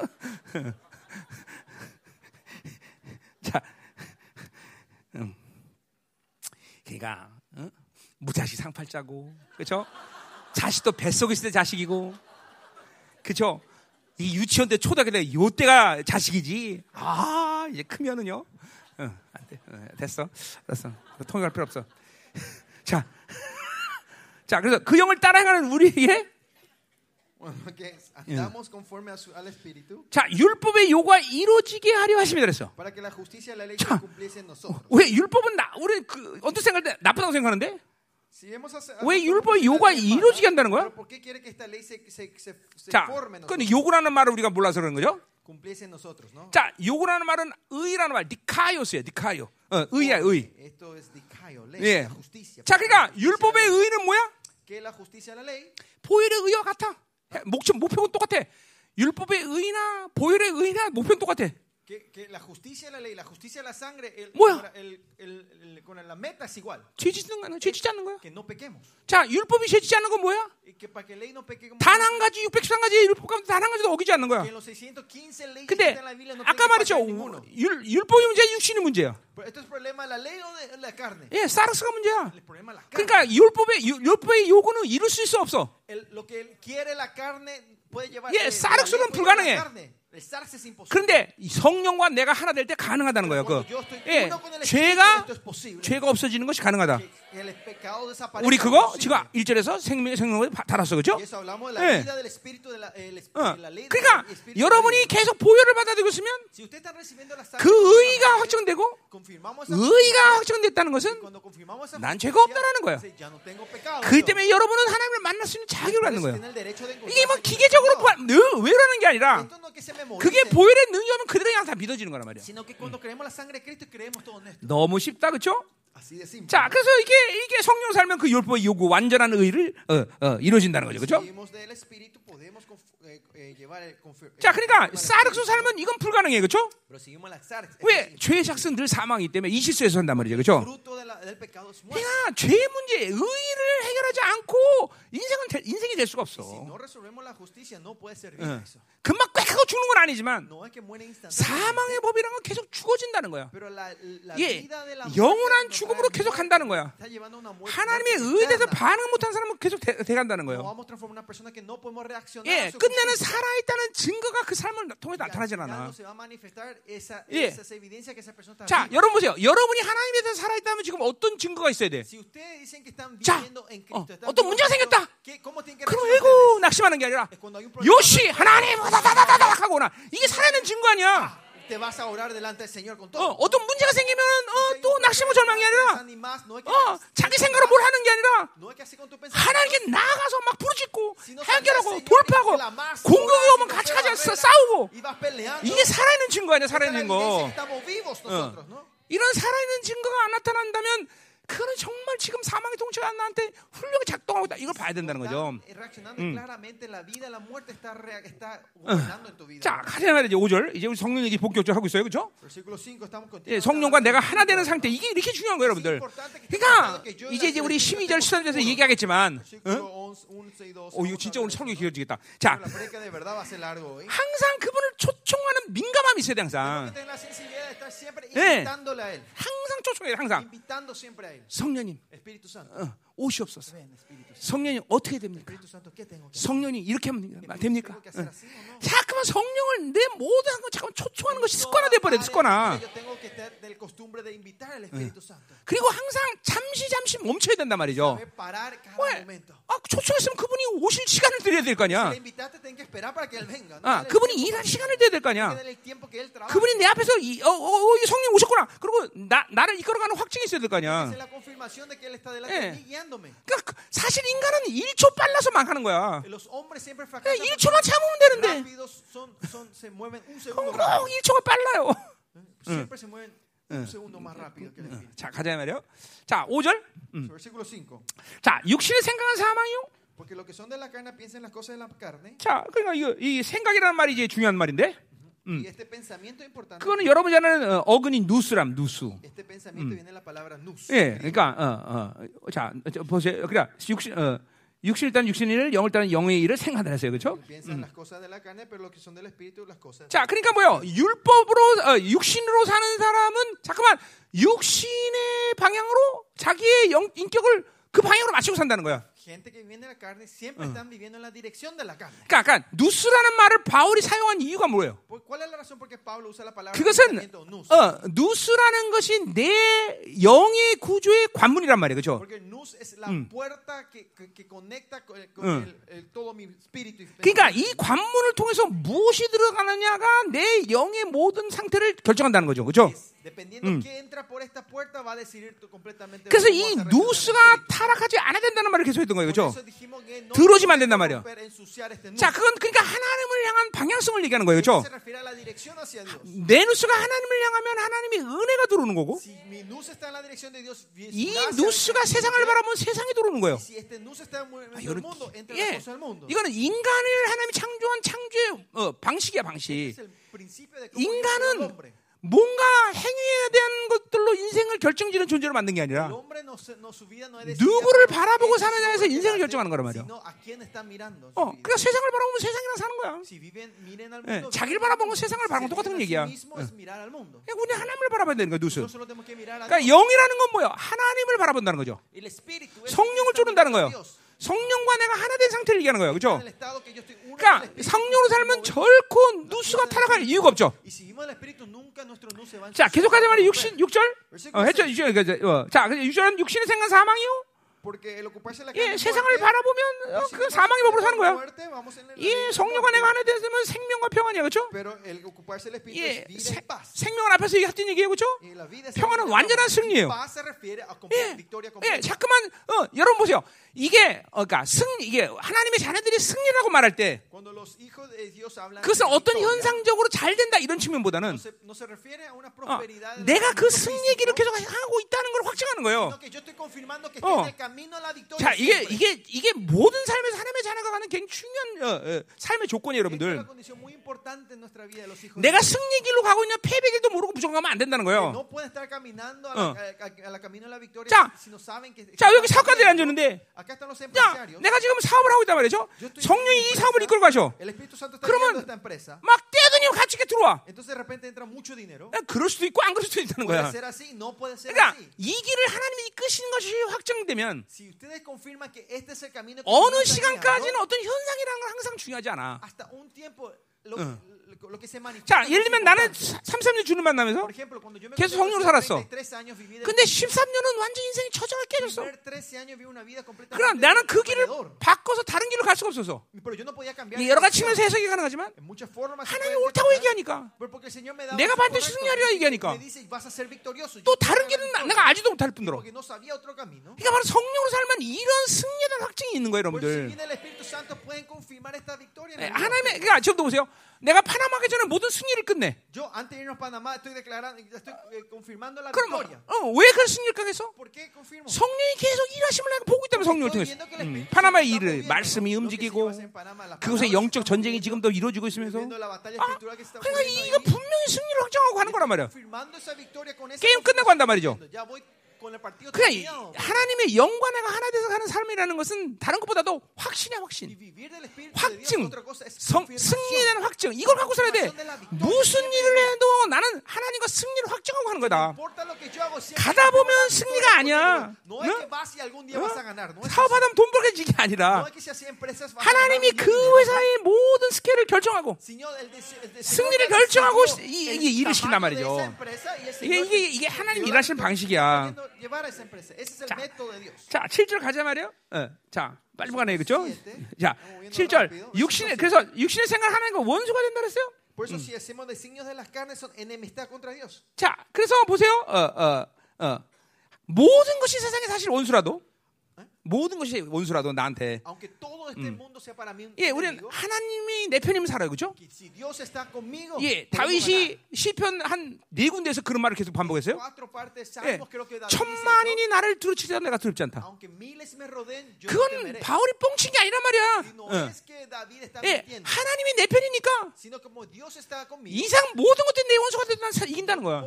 A: 자, 음. 그러니까 어? 무자식 상팔자고, 그렇죠? 자식도 뱃속에 있을 때 자식이고, 그렇죠? 이 유치원 때 초등학교 때 요때가 자식이지. 아 이제 크면은요. 어, 안 돼. 어, 됐어. 알았어. 통역할 필요 없어. 자, 자 그래서 그 영을 따라가는 우리에게
B: Bueno, que andamos conforme a su- al Espíritu
A: 자 율법의 요구가 이루어지게 하려 하십니다. 그랬어.
B: para que la justicia de la ley
A: 자.
B: se cumpliese en nosotros.
A: 왜 율법은 나 우리 그 언뜻 생각할 때 나쁘다고 생각하는데
B: Si vemos hace-
A: 왜 율법의 요구가 이루어지게 한다는 거야?
B: Pero ¿por qué quiere que esta ley se, se, se, se
A: 자,
B: forme en
A: 근데
B: nosotros?
A: 요구라는 말을 우리가 몰라서 그런 거죠.
B: Cumpliese en nosotros, ¿no?
A: 자, 요구라는 말은 의라는 말, 니카이오스예요. 니카이오. 어, 의야, 의.
B: Esto es dikaio, ley,
A: 예.
B: la justicia.
A: 자, 그러니까 율법의. 의는 뭐야?
B: ¿Qué es la justicia la ley?
A: 보혈의 의와 같아. 목적 목표는 똑같아. 율법의 의나 보혈의 의나 목표는 똑같아.
B: Que, que la justicia de la ley, la justicia de la sangre, el,
A: 뭐야?
B: ahora, el, el, el- con la meta es igual.
A: 죄 짓는 거는 죄 짓지 않는 거야.
B: Que no pequemos.
A: 자, 율법이 죄 짓지 않는 건 뭐야?
B: Y que para que la ley no peque como
A: 단한 가지 613가지 율법 가운데 단한 가지도 어기지 않는 거야.
B: que en los 615 leyes que
A: 근데
B: están en la Biblia no
A: 아까 말했죠. 율, 율법이 문제야, 육신이 문제야.
B: Pero esto es problema de la ley o de la carne.
A: 예, 사르스가 문제야.
B: El problema es la carne.
A: 그러니까 율법의 유- 율법의 요구는 이룰 수 있어 없어.
B: El- lo que quiere la carne puede llevar.
A: 예,
B: eh,
A: 사르스는 불가능해. 그런데 이 성령과 내가 하나 될 때 가능하다는 거예요. 그 예, 죄가. 죄가 없어지는 것이 가능하다. 우리 그거. 지금 1절에서 생명 생명을 바- 달았어. 그렇죠?
B: La
A: 예. 어. 그러니까 여러분이. 계속 보혈을 받아들이고 있으면 그 의가
B: continuamente,
A: 확정되고
B: confirmamos esa
A: 의가
B: justicia,
A: 확정됐다는 것은 난 죄가 없다라는
B: pecado.
A: 그 때문에 여러분은 하나님을 만날 수 있는 자격을 갖는 거예요. 이게 뭐 기계적으로 외우라는 게 아니라 그게 보혈의 능력은 그대로 그냥 다 믿어지는 거란 말이야.
B: esto.
A: 너무 쉽다, 그렇죠?
B: Simple.
A: 자, 그래서 이게 이게 성령 살면 그 율법의 요구 완전한 의를 어, 어, 이루어진다는 거죠, 그렇죠?
B: Eh, eh, confir-
A: 자,
B: eh,
A: 그러니까 사르스. 살면 이건 불가능해, 그렇죠?
B: Sarx.
A: 왜 죄의 작성 늘 사망이기 때문에 이 실수에서 한단 말이죠, 그렇죠? 그러니까 죄의 문제, 의를 해결하지 않고 인생은 될- 인생이 될 수가 없어. 어. 금 하고 죽는 건 아니지만. 사망의 법이라는 건 계속 죽어진다는 거야. 예, 영원한 죽음으로 계속 간다는 거야. 하나님의
B: muerte
A: 의에 대해서
B: eterna.
A: 반응 못한 사람은 계속 돼, 돼간다는
B: No
A: 거예요. 예, 끝내는. 살아있다는 증거가 그 삶을 통해 나타나질
B: final
A: 않아. 예. 자. 여러분 보세요. 여러분이 하나님에 대해서 살아있다면 지금 어떤 증거가 있어야 돼? 자, 어, 어떤 문제가 생겼다.
B: ¿qué- ¿cómo tienen que
A: 그럼 아이고? 낙심하는 게 아니라. 요시 하나님 다다다다 닥 하고 나 이게 살아있는 증거 아니야?
B: te vas a orar delante del Señor con
A: 어,
B: todo.
A: 어떤 문제가 생기면 어, 또 낙심과 절망이 아니라 어, 자기 생각으로 뭘 하는 게 아니라. 하나님께 나가서 막 부르짖고 해결하고 돌파하고 공격이 오면 같이 가자 싸우고. 이게 살아있는 증거 아니야 살아있는 거
B: ¿no?
A: 이런 살아있는 증거가 안 나타난다면 그거는 정말 지금 사망의 통치가 나한테 훌륭히 작동하고 있다 이걸 봐야 된다는 거죠
B: vida.
A: 자 가자 말이죠 5절 이제 우리 성령 얘기 본격적으로 하고 있어요 그렇죠?
B: Versículo 5 estamos contigo.
A: 예, 성령과 내가 하나 되는 상태 이게 이렇게 중요한 거예요 여러분들 그러니까 이제 이제 우리 12절 13절에서 얘기하겠지만
B: Versículo 11 y 12.
A: 어 이거 진짜 오늘 설교 길어지겠다 자. 항상 그분을 초청하는 민감함이 있어야 돼 항상 예. 항상 초청해요 항상 성령님. 어,
B: Espíritu Santo.
A: 성령님 어떻게 됩니까. 성령이 이렇게 하면 됩니까? 자꾸만 성령을 내 모든 거 잠깐 초청하는 것이 습관화 돼 버려 습관화. 그리고 항상 잠시 잠시 멈춰야 된단 말이죠 왜? 아, 초청했으면 그분이 오실 시간을 드려야 될 거 아니야. 아, 그분이 일할 시간을 드려야 될 거 아니야. 그분이 내 앞에서 이, 어, 어, 어, 이 성령 오셨구나 그리고 나, 나를 이끌어가는 확증이 있어야 될 거 아니야 Eh.
B: guiándome.
A: 그러니까 그- 사실 인간은 1초 빨라서 망하는 거야
B: Los hombres siempre
A: 그냥
B: fracasan.
A: 1초만 참으면 되는데
B: son, son, se mueven un segundo
A: 꼭
B: rápido.
A: 1초가 빨라요
B: Siempre se mueven un segundo más rápido que el espíritu.
A: 자 가자 말이요 자 5절
B: Versículo 5.
A: 자 육신의 생각은 사망이요
B: Porque lo que son de la carne piensan las cosas de la carne.
A: 자 그러니까 이거 이 생각이라는 말이 이제 중요한 말인데
B: importante.
A: 그거는 여러분 아는 어, 어근이 누스람 누수.
B: Nous.
A: 예, 그러니까 어, 어, 자 저, 보세요. 그래 육신 어, 육신 일단 육신의 일을 영을 따른 영의 일을 생각한다 했어요, 그렇죠?
B: Cosas.
A: 자, 그러니까 뭐요? 율법으로 어, 육신으로 사는 사람은 잠깐만 육신의 방향으로 자기의 영, 인격을 그 방향으로 맞추고 산다는 거야.
B: Gente que viene de la carne siempre están viviendo en la dirección de la carne.
A: 그러니까, 그러니까 누스라는 말을 바울이 사용한 이유가 뭐예요?
B: ¿Por- ¿Cuál es la razón por qué Pablo usa la palabra
A: 그것은
B: nous?
A: 어, 누스라는 것이 내 영의 구조의 관문이란 말이에요, 그렇죠?
B: Porque nous es la puerta que, que, conecta con, el-
A: Mm.
B: el- todo mi espíritu.
A: 그러니까. 이 관문을 통해서 무엇이 들어가느냐가 내 영의 모든 상태를 결정한다는 거죠, 그렇죠?
B: Dependiendo qué entra por esta puerta va a decidir completamente.
A: 그래서 이 누스가. 타락하지 않아야 된다는 말을 계속 했던 거예요, 그렇죠?
B: no
A: 들어오지면 안 된단 말이야. 자, 그건 그러니까 하나님을 향한 방향성을 얘기하는 거예요, 그렇죠?
B: Dios.
A: 내 누스가 하나님을 향하면 하나님의 은혜가 들어오는 거고, 이 누스가 세상을 바라보면 세상이 들어오는 거예요.
B: el
A: 이거는 예. 이거는 인간을 하나님이 창조한 창조의 어, 방식이야 방식. 인간은. 뭔가 행위에 대한 것들로 인생을 결정지는 존재로 만든 게 아니라 누구를 바라보고 사느냐에서 인생을 결정하는 거란 말이야. 어. 그러니까 세상을 바라보면 세상이랑 사는 거야. 예,
B: mundo.
A: 자기를
B: mundo.
A: 세상을 바라보는 똑같은 얘기야.
B: mundo.
A: 그냥 우리 하나님을 바라봐야 되는 거야,
B: a
A: 그러니까. 영이라는 건 뭐야? 하나님을 바라본다는 거죠. 성령을 쫓는다는 거예요. 성령과 내가 하나 된 상태를 얘기하는 거예요. 그렇죠?
B: El
A: 그러니까 성령으로 살면 절코 누스가 타락할 이유가 없죠. 자, 계속 가자
B: va a
A: 6절, 6절. 어, 했죠. 6절. 그러니까, 어, 자, 6절은 육신의 생각 사망이요. 예, 세상을 바라보면 어, 그 사망의 법으로 사는 거야. 예,
B: vida
A: 성령과 내가. 하나 되면 생명과 평안이야. 그렇죠? 예, 세-. 생명은 앞에서 얘기했던 얘기예요. 그렇죠? 평안은 완전한 승리예요. 예, 예. 자꾸만 어, 여러분 보세요. 이게 어, 그러니까 승 이게 하나님의 자녀들이 승리라고 말할 때 그것은 어떤 현상적으로 잘 된다 이런 측면보다는 어, 내가 그 승리 얘기를 계속 하고 있다는 걸 확증하는 거예요. 어. 자, 이게. 이게 이게 모든 삶에서 하나님의 자녀가 가는 굉장히 중요한 어, 어, 삶의 조건이에요, 여러분들. 내가. 승리 길로 가고 있냐 패배 길도 모르고 가면 안 된다는 거예요. 어. 자. 자, 여기 사업가들이 앉았는데
B: empresarios.
A: 내가 지금 사업을 하고 있단 말이죠. 성령이 이 사업을 이끌고 가셔. 그러면. 막 떼 같이 이렇게 들어와.
B: Entonces de repente entra mucho dinero.
A: 야, 그럴 수도 있고 안 그럴 수도 있다는
B: Puede
A: 거야.
B: ser así, no puede ser
A: 그러니까
B: así.
A: 이 길을 하나님이 이끄시는 것이 확정되면
B: Si ustedes confirman que este es el camino que
A: 어느 시간까지는 어떤 현상이라는 건 항상 중요하지 않아.
B: hasta un tiempo lo, manifiesta.
A: 자, 예를 들면 나는
B: importante.
A: 3, 3년 주를 만나면서 계속 성령으로 살았어.
B: 33 años viví del
A: 근데
B: Espíritu.
A: 13년은 완전 인생이 처절하게 깨졌어.
B: primer 13 años viví una vida completamente
A: 그럼 나는 그 길을. 바꿔서 다른 길로 갈 수가 없어서 여러 가지. 측면에서 해석이 가능하지만 하나님이 옳다고. 얘기하니까 내가 반드시 승리하리라 얘기하니까. 또 다른 길은 내가. 알지도 못할 뿐더러. 그러니까 바로 성령으로 살면 이런 승리에 대한 확증이 있는 거예요 여러분들 예, 하나님의. 그러니까 지금도 보세요 내가 파나마 전에 모든 승리를 끝내
B: Yo antes de irnos a Panamá estoy declarando, estoy eh, confirmando la
A: 그럼
B: victoria.
A: 어, 왜 그런
B: qué confirmo?
A: 성령이 계속 일하심을 내가 보고 있다면 성령을 통해서 음, 파나마의 일을 말씀이 움직이고
B: palabras
A: 영적 전쟁이 지금도 이루어지고 있으면서 아, 그러니까 이거. 분명히 승리를 확정하고 가는 거란 말이야 게임 끝나고 한단 말이죠. 그냥. 하나님의 영과 내가 하나 돼서 가는 삶이라는 것은 다른 것보다도 확신이야 확신 확증 성. 승리에 대한 확증 이걸 갖고 살아야 돼 무슨 일을 해도 나는 하나님과 승리를 확정하고 하는 거다 가다 보면 승리가 아니야. 응? 어?
B: así.
A: 사업하다 돈 벌게 지게
B: No
A: 아니라 하나님이 그. 회사의 모든 스케일을 결정하고 승리를 결정하고 이- 이게 일을 시킨단 말이죠. 이게 이게 이게 하나님 일하시는 방식이야. 자. 자, 7절 가자 말이요. 어, 자, 빨리 가네 그죠? 자,
B: Vamos viendo
A: 7절.
B: rápido.
A: 육신의 그래서 육신의 생각 하나님과 원수가 된다 그랬어요?
B: Por eso, si hacemos designios de las carnes, son enemistad contra Dios.
A: 자, 그래서 보세요. 어, 어, 어. 모든 것이 세상에 사실 원수라도 모든 것이 원수라도 나한테
B: un
A: 예, 우리는 하나님이 내 편이면 살아요. 그죠? 예. 다윗이 시편 한 네 군데에서 그런 말을 계속 반복했어요. 예, 천만인이. 나를 두루치더라도 내가 두렵지 않다. 그건. 바울이 뻥친 게 아니란 말이야. 어. 예, 하나님이 내 편이니까. 이상 모든 것들이 내 원수가 돼도 난 사- 이긴다는 거야.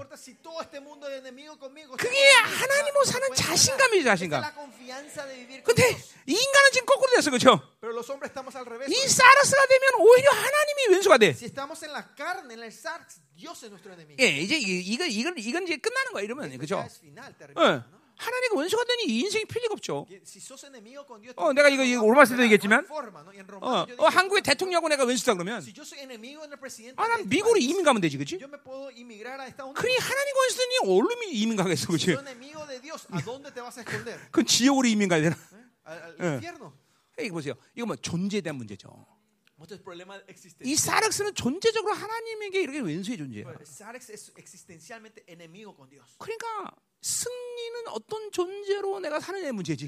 A: 그게 하나님으로 사는
B: Esa
A: 자신감. 근데 인간은 지금 거꾸로 됐어, 그렇죠? 이 사라스가 되면 오히려 하나님이 왼수가 돼. 예, 이제 이- 이건 이건 이건 이제 끝나는 거야 이러면 그렇죠?
B: es
A: 예. 하나님과 원수가 되니 이 인생이 필 리가 없죠. 어, 내가 이거 이거 로마서도
B: hay
A: 얘기했지만, 어, 어, 한국의 대통령하고 내가 왼수다 그러면 아, 난 미국으로 이민 가면 되지,
B: Unidos.
A: 그러니 하나님과 원수더니 얼른 이민 가겠어,
B: esconder?
A: 그건 지옥으로 이민 가야 되나?
B: ¿Eh?
A: Eh.
B: infierno.
A: 이거 보세요. 이거 뭐 존재에 대한 문제죠. 이 사렉스는 존재적으로 하나님에게 이렇게 왼수의
B: Dios.
A: 그러니까 승리는 어떤 존재로 내가 사느냐의 문제지.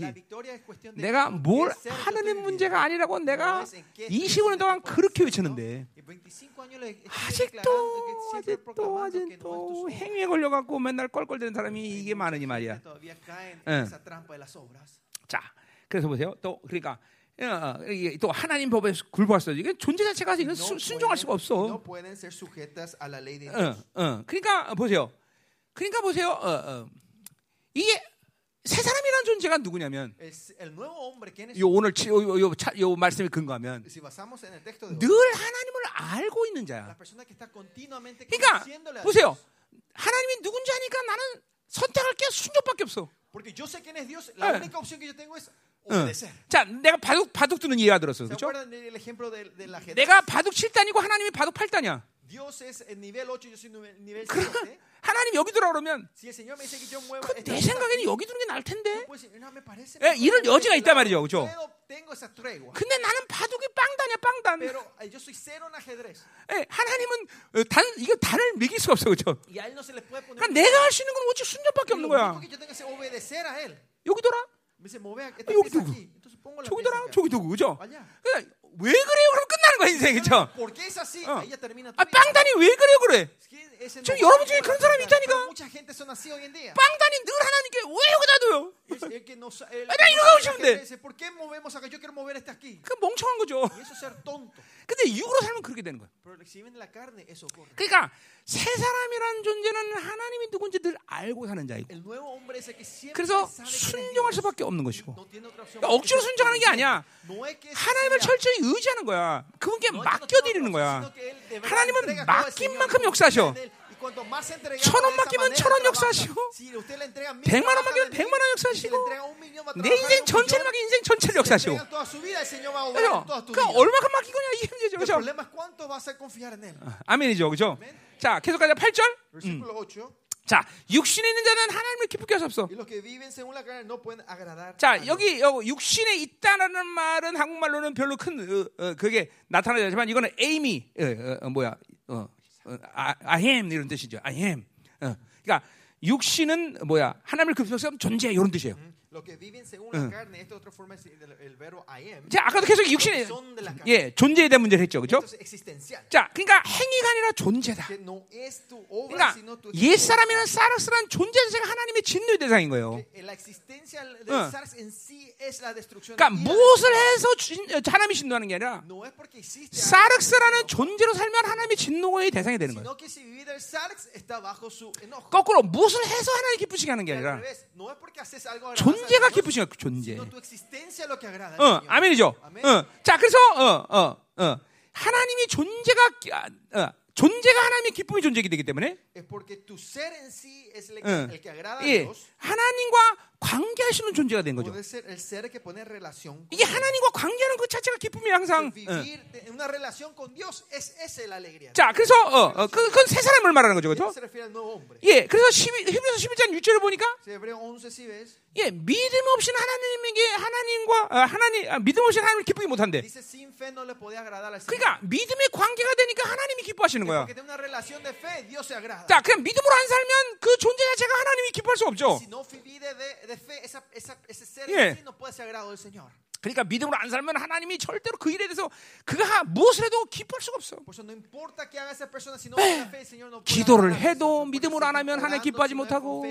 A: 내가 뭘 하느냐의 문제가. 아니라고 내가
B: No es en qué
A: 25년 동안 그렇게. 외쳤는데
B: Y 25 años le estoy
A: 아직도 아직도 아직도. 행위에 걸려갖고 맨날 껄껄대는 사람이 이게 많으니 말이야. Eh.
B: obras.
A: 자, 그래서 보세요. 또 그러니까 어, 또 하나님 법에 없어. 이게 존재 자체가 이건 순종할 수가 없어. 어,
B: Dios.
A: 어. 그러니까 보세요. 그러니까 보세요. 어, 어. 이게 새 사람이라는 존재가 누구냐면. 요 오늘 치- 요, 요, 요, 차- 요 말씀에 근거하면 늘 하나님을 알고 있는 자야. 그러니까 보세요. 하나님이 누군지 아니까 나는 선택할 게 순종밖에 없어.
B: Porque yo sé quién es Dios, la
A: Eh.
B: única opción que yo tengo es
A: 어.
B: obedecer.
A: 자, 내가 바둑 바둑 두는 예가 들었어.
B: ¿Se
A: 그렇죠? 내가 바둑 7단이고 하나님이 바둑 8단이야.
B: Dios es el nivel 8 yo soy nivel, nivel
A: 그러면
B: 7.
A: 하나님 여기 들어 그러면 그 내 생각에는 여기 두는 게 나을 텐데. 예, 이럴 여지가 있단. 말이죠, 그죠? 근데 나는 바둑이 빵단이야, 빵단.
B: Eh.
A: 예, 하나님은 어, 단 이거 단을 매길 수가 없어, 그렇죠?
B: Poner.
A: 그러니까 내가 할 수 있는 건 오직 순종밖에
B: lo
A: 없는 거야. 여기 돌아, 여기 두고, 저기 돌아. 저기 두고, 그죠? 그러니까 왜 그래요? 그럼 거야 인생, 그렇죠?
B: ¿Por qué es así?
A: 어.
B: Ahí ya termina tu
A: 아. 빵단이 왜 그래요, 그래? 지금 여러분 중에 그런 사람이 있다니까. 빵단이 늘 하나님께 왜 여기다 둬요? 아, 나 이거
B: la
A: 싶은데. 그 멍청한 거죠. 근데 육으로 살면 그렇게 되는 거야. 그러니까 새 사람이라는 존재는 하나님이 누군지 늘 알고 사는 자이고. 그래서 순종할. 수밖에 없는 것이고. 그러니까 억지로 순종하는 게 아니야. 하나님을 철저히 의지하는 거야. 그분께 맡겨드리는 거야. 하나님은 맡긴 만큼 역사하셔. 천원
B: de esa
A: 맡기면 천 원. 역사하시고,
B: le entrega mil,
A: 백만 원 맡기면 백만 원 역사하시고,
B: a
A: 내 인생 전체를. 맡기 인생 전체를 역사하시고. 그죠?
B: tu
A: 그러니까. 얼마큼 맡긴 거냐 이게 문제죠. 그죠? 아멘이죠. 그죠? 자, 계속 가자. 8절.
B: Versículo 8.
A: 자, 육신에 있는 자는 하나님을 기쁘게 할 수 없어. 자. 여기 어, 육신에 있다라는 말은 한국말로는 별로 큰 어, 어, 그게 나타나지 않지만 이거는 에이미 어, 어, 어, 뭐야? 어, 어, 아, I am 이런 뜻이죠. I am. 어, 그러니까 육신은 뭐야? 하나님을 기쁘게 존재 이런 뜻이에요.
B: Los
A: 자, 아까도 계속 육신에. 예, 존재에 대한 문제를 했죠. 그렇죠? 자, 그러니까 행위가 아니라 존재다. 그러니까
B: sino tu
A: 옛 사람이라는 사르스란 존재 자체가 하나님의 진노의 대상인 거예요. 어.
B: Destrucción.
A: 그러니까 무엇을. 해서 진- 어, 하나님이 진노하는 게 아니라 사르스라는 존재로 살면 하나님의 진노의 대상이 되는 거예요. 거꾸로 무엇을 해서 하나님 기쁘시게 하는 게 아니라
B: no
A: 존재가 하는 거예요, 존재. 어. 아멘이죠.
B: 아멘.
A: 어. 자, 그래서 어, 어, 어. 하나님이 존재가 기- 아, 어, 존재가 하나님의 기쁨이 존재이기 되기 때문에 어, 예. 하나님과 있는 존재가 된 거죠. 이게. 하나님과 관계하는 것 자체가 기쁨이 항상. 어.
B: Alegría.
A: 자, 그래서 어, 어, 그, 새 사람을 말하는 거죠, 그렇죠? 예, 그래서 12, 히브리서 11장 6절을 보니까
B: Si Hebreo 11 si ves,
A: 예, 믿음 없이는 하나님에게 하나님과 아, 하나님 아, 믿음 없이는 하나님을 기쁘게 못한대. 그러니까 믿음의 관계가 되니까 하나님이 기뻐하시는 거야. 자, 그냥 믿음으로 안 살면 그 존재 자체가 하나님이 기뻐할 수 없죠.
B: De, de fe, esa, esa, ese ser
A: Yeah.
B: en sí no puede ser agrado del Señor.
A: 그러니까 믿음으로 안 살면 하나님이 절대로 그 일에 대해서 그가 하- 무엇을 해도 기뻐할 수가 없어. 기도를. 해도 믿음으로 안 하면 하나님 기뻐하지 못하고.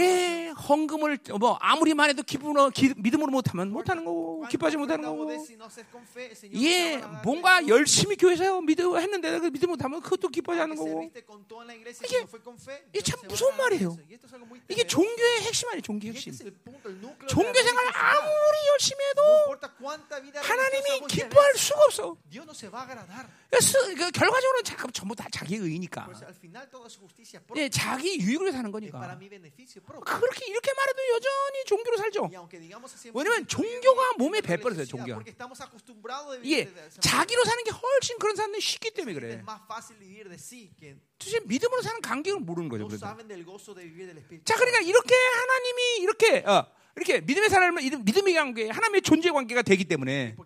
A: 예, 헌금을 뭐 아무리만 해도 기쁨으로 기- 믿음으로 못하면 못하는 거고 기뻐하지 못하는 거고. 예, 뭔가. 열심히 교회에서 믿음 했는데 그 믿음 못하면 그것도 기뻐하지 않는 거고. 이게- 이게 참 무서운 말이에요. 이게. 종교의 핵심 아니에요, 종교
B: Y
A: 핵심. 종교 생활. 아무리 열심히
B: No
A: 해도
B: importa cuánta vida religiosa
A: 하나님이 기뻐할 수가 없어. 그 결과적으로 자- 전부 다 자기 의니까. 예. 자기
B: Es para
A: 거니까. 그렇게 이렇게 말해도 여전히 종교로 살죠. 왜냐면 종교가 몸에
B: acostumbrados de
A: 예. 자기로 사는 게 훨씬 그런 사람들이 쉽기 때문에 그래. 도대체 믿음으로 사는 간격을 모르는 거죠. 그래서. 자, 그러니까 이렇게 하나님이 이렇게 어, 이렇게 믿음의 사람은 믿음- 믿음의 관계, 하나님의 존재 관계가 되기 때문에.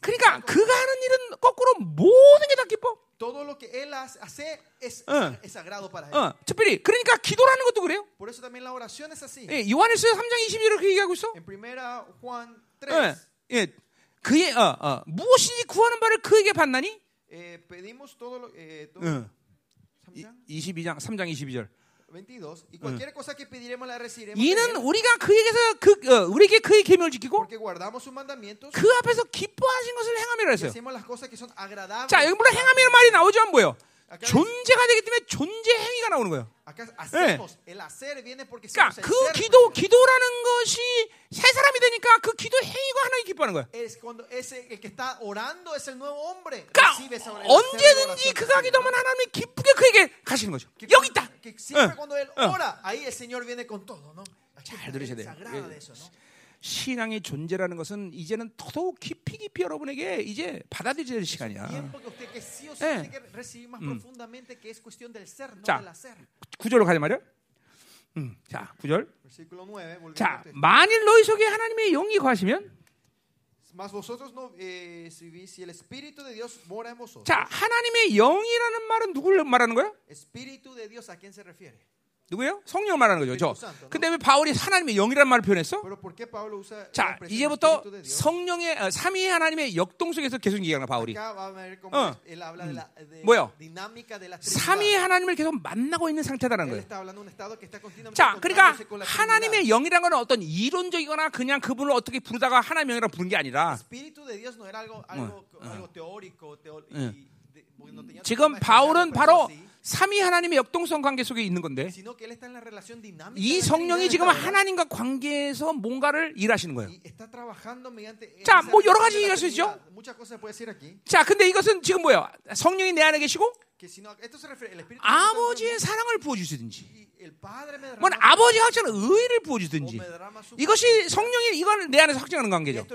A: 그러니까 그가 하는 일은 거꾸로 모든 게 다 기뻐.
B: Todo lo que él hace es,
A: 어.
B: es sagrado para él.
A: 어, 특별히 그러니까 기도라는 것도 그래요.
B: Por eso también la oración es así.
A: 예, 요한일서 3장 22절을 그렇게 얘기하고 있어.
B: En primera Juan 3
A: 예, 예, 그의 어, 어, 무엇이든지 구하는 바를 그에게 받나니?
B: eh, pedimos todo lo eh, todo-
A: 응.
B: 삼장?
A: 22장 3장 22절.
B: 22 y cualquier cosa que pediremos la recibiremos
A: 이는 우리가 그에게서 그 어, 우리에게 그의 계명을 지키고
B: porque guardamos sus mandamientos
A: 그 앞에서 기뻐하신 것을 행함이라
B: y
A: 했어요.
B: hacemos las cosas que son agradables.
A: 자, 여기 물론 행함이라는 말이 나오지만 뭐예요? 존재가 되기 때문에 존재 행위가 나오는 거예요.
B: porque
A: 그러니까 그 기도. 기도라는 것이 새 사람이 되니까 그 기도 행위가 하나님 기뻐하는 거야. 그러니까 언제든지 그가. 기도하면 하나님이 기쁘게 그에게 가시는 거죠. 여기 있다. 응. 잘 들으셔야 돼요. 예. 신앙의 존재라는 것은 이제는 더더욱 깊이 깊이 여러분에게 이제 받아들여야 될 시간이야. 예.
B: ser no
A: 자. 구절로 가자 말이야. 음, 자, 구절.
B: versículo 9 volvemos
A: 자. 만일 너희 속에 하나님의 영이 거하시면
B: Mas vosotros no, eh, si, vi- si el Espíritu de Dios mora en vosotros.
A: 자, 하나님의 영이라는 말은 누구를 말하는 거야?
B: Espíritu de Dios, ¿a quién se refiere?
A: 누구예요? 성령을 말하는 거죠. 저. 근데 왜 바울이 하나님의 영이라는 말을 표현했어?
B: Pero ¿por qué Pablo usa la
A: 자, 이제부터? 성령의 어, 삼위의 하나님의 역동성에서 계속 얘기하는 거야, 바울이. 어. 뭐요?
B: Trinidad.
A: 하나님을 계속 만나고 있는 상태다라는 거예요. 자, 그러니까 하나님의. 영이라는 건 어떤 이론적이거나 그냥 그분을 어떻게 부르다가 하나님의 영이라고 부른 게 아니라 지금 바울은 바로 삼위 하나님의 역동성 관계 속에 있는 건데 이 성령이 지금 하나님과 관계에서 뭔가를 일하시는 거예요. 자, 뭐 여러 가지 얘기할 수 있죠? 자, 근데 이것은 지금 뭐예요? 성령이 내 안에 계시고 아버지의 사랑을 부어주시든지, 뭐
B: derrama
A: 아버지가 확정한 의를 부어주든지, 이것이 성령이 이걸 내 안에서 확정하는
B: Y
A: 관계죠.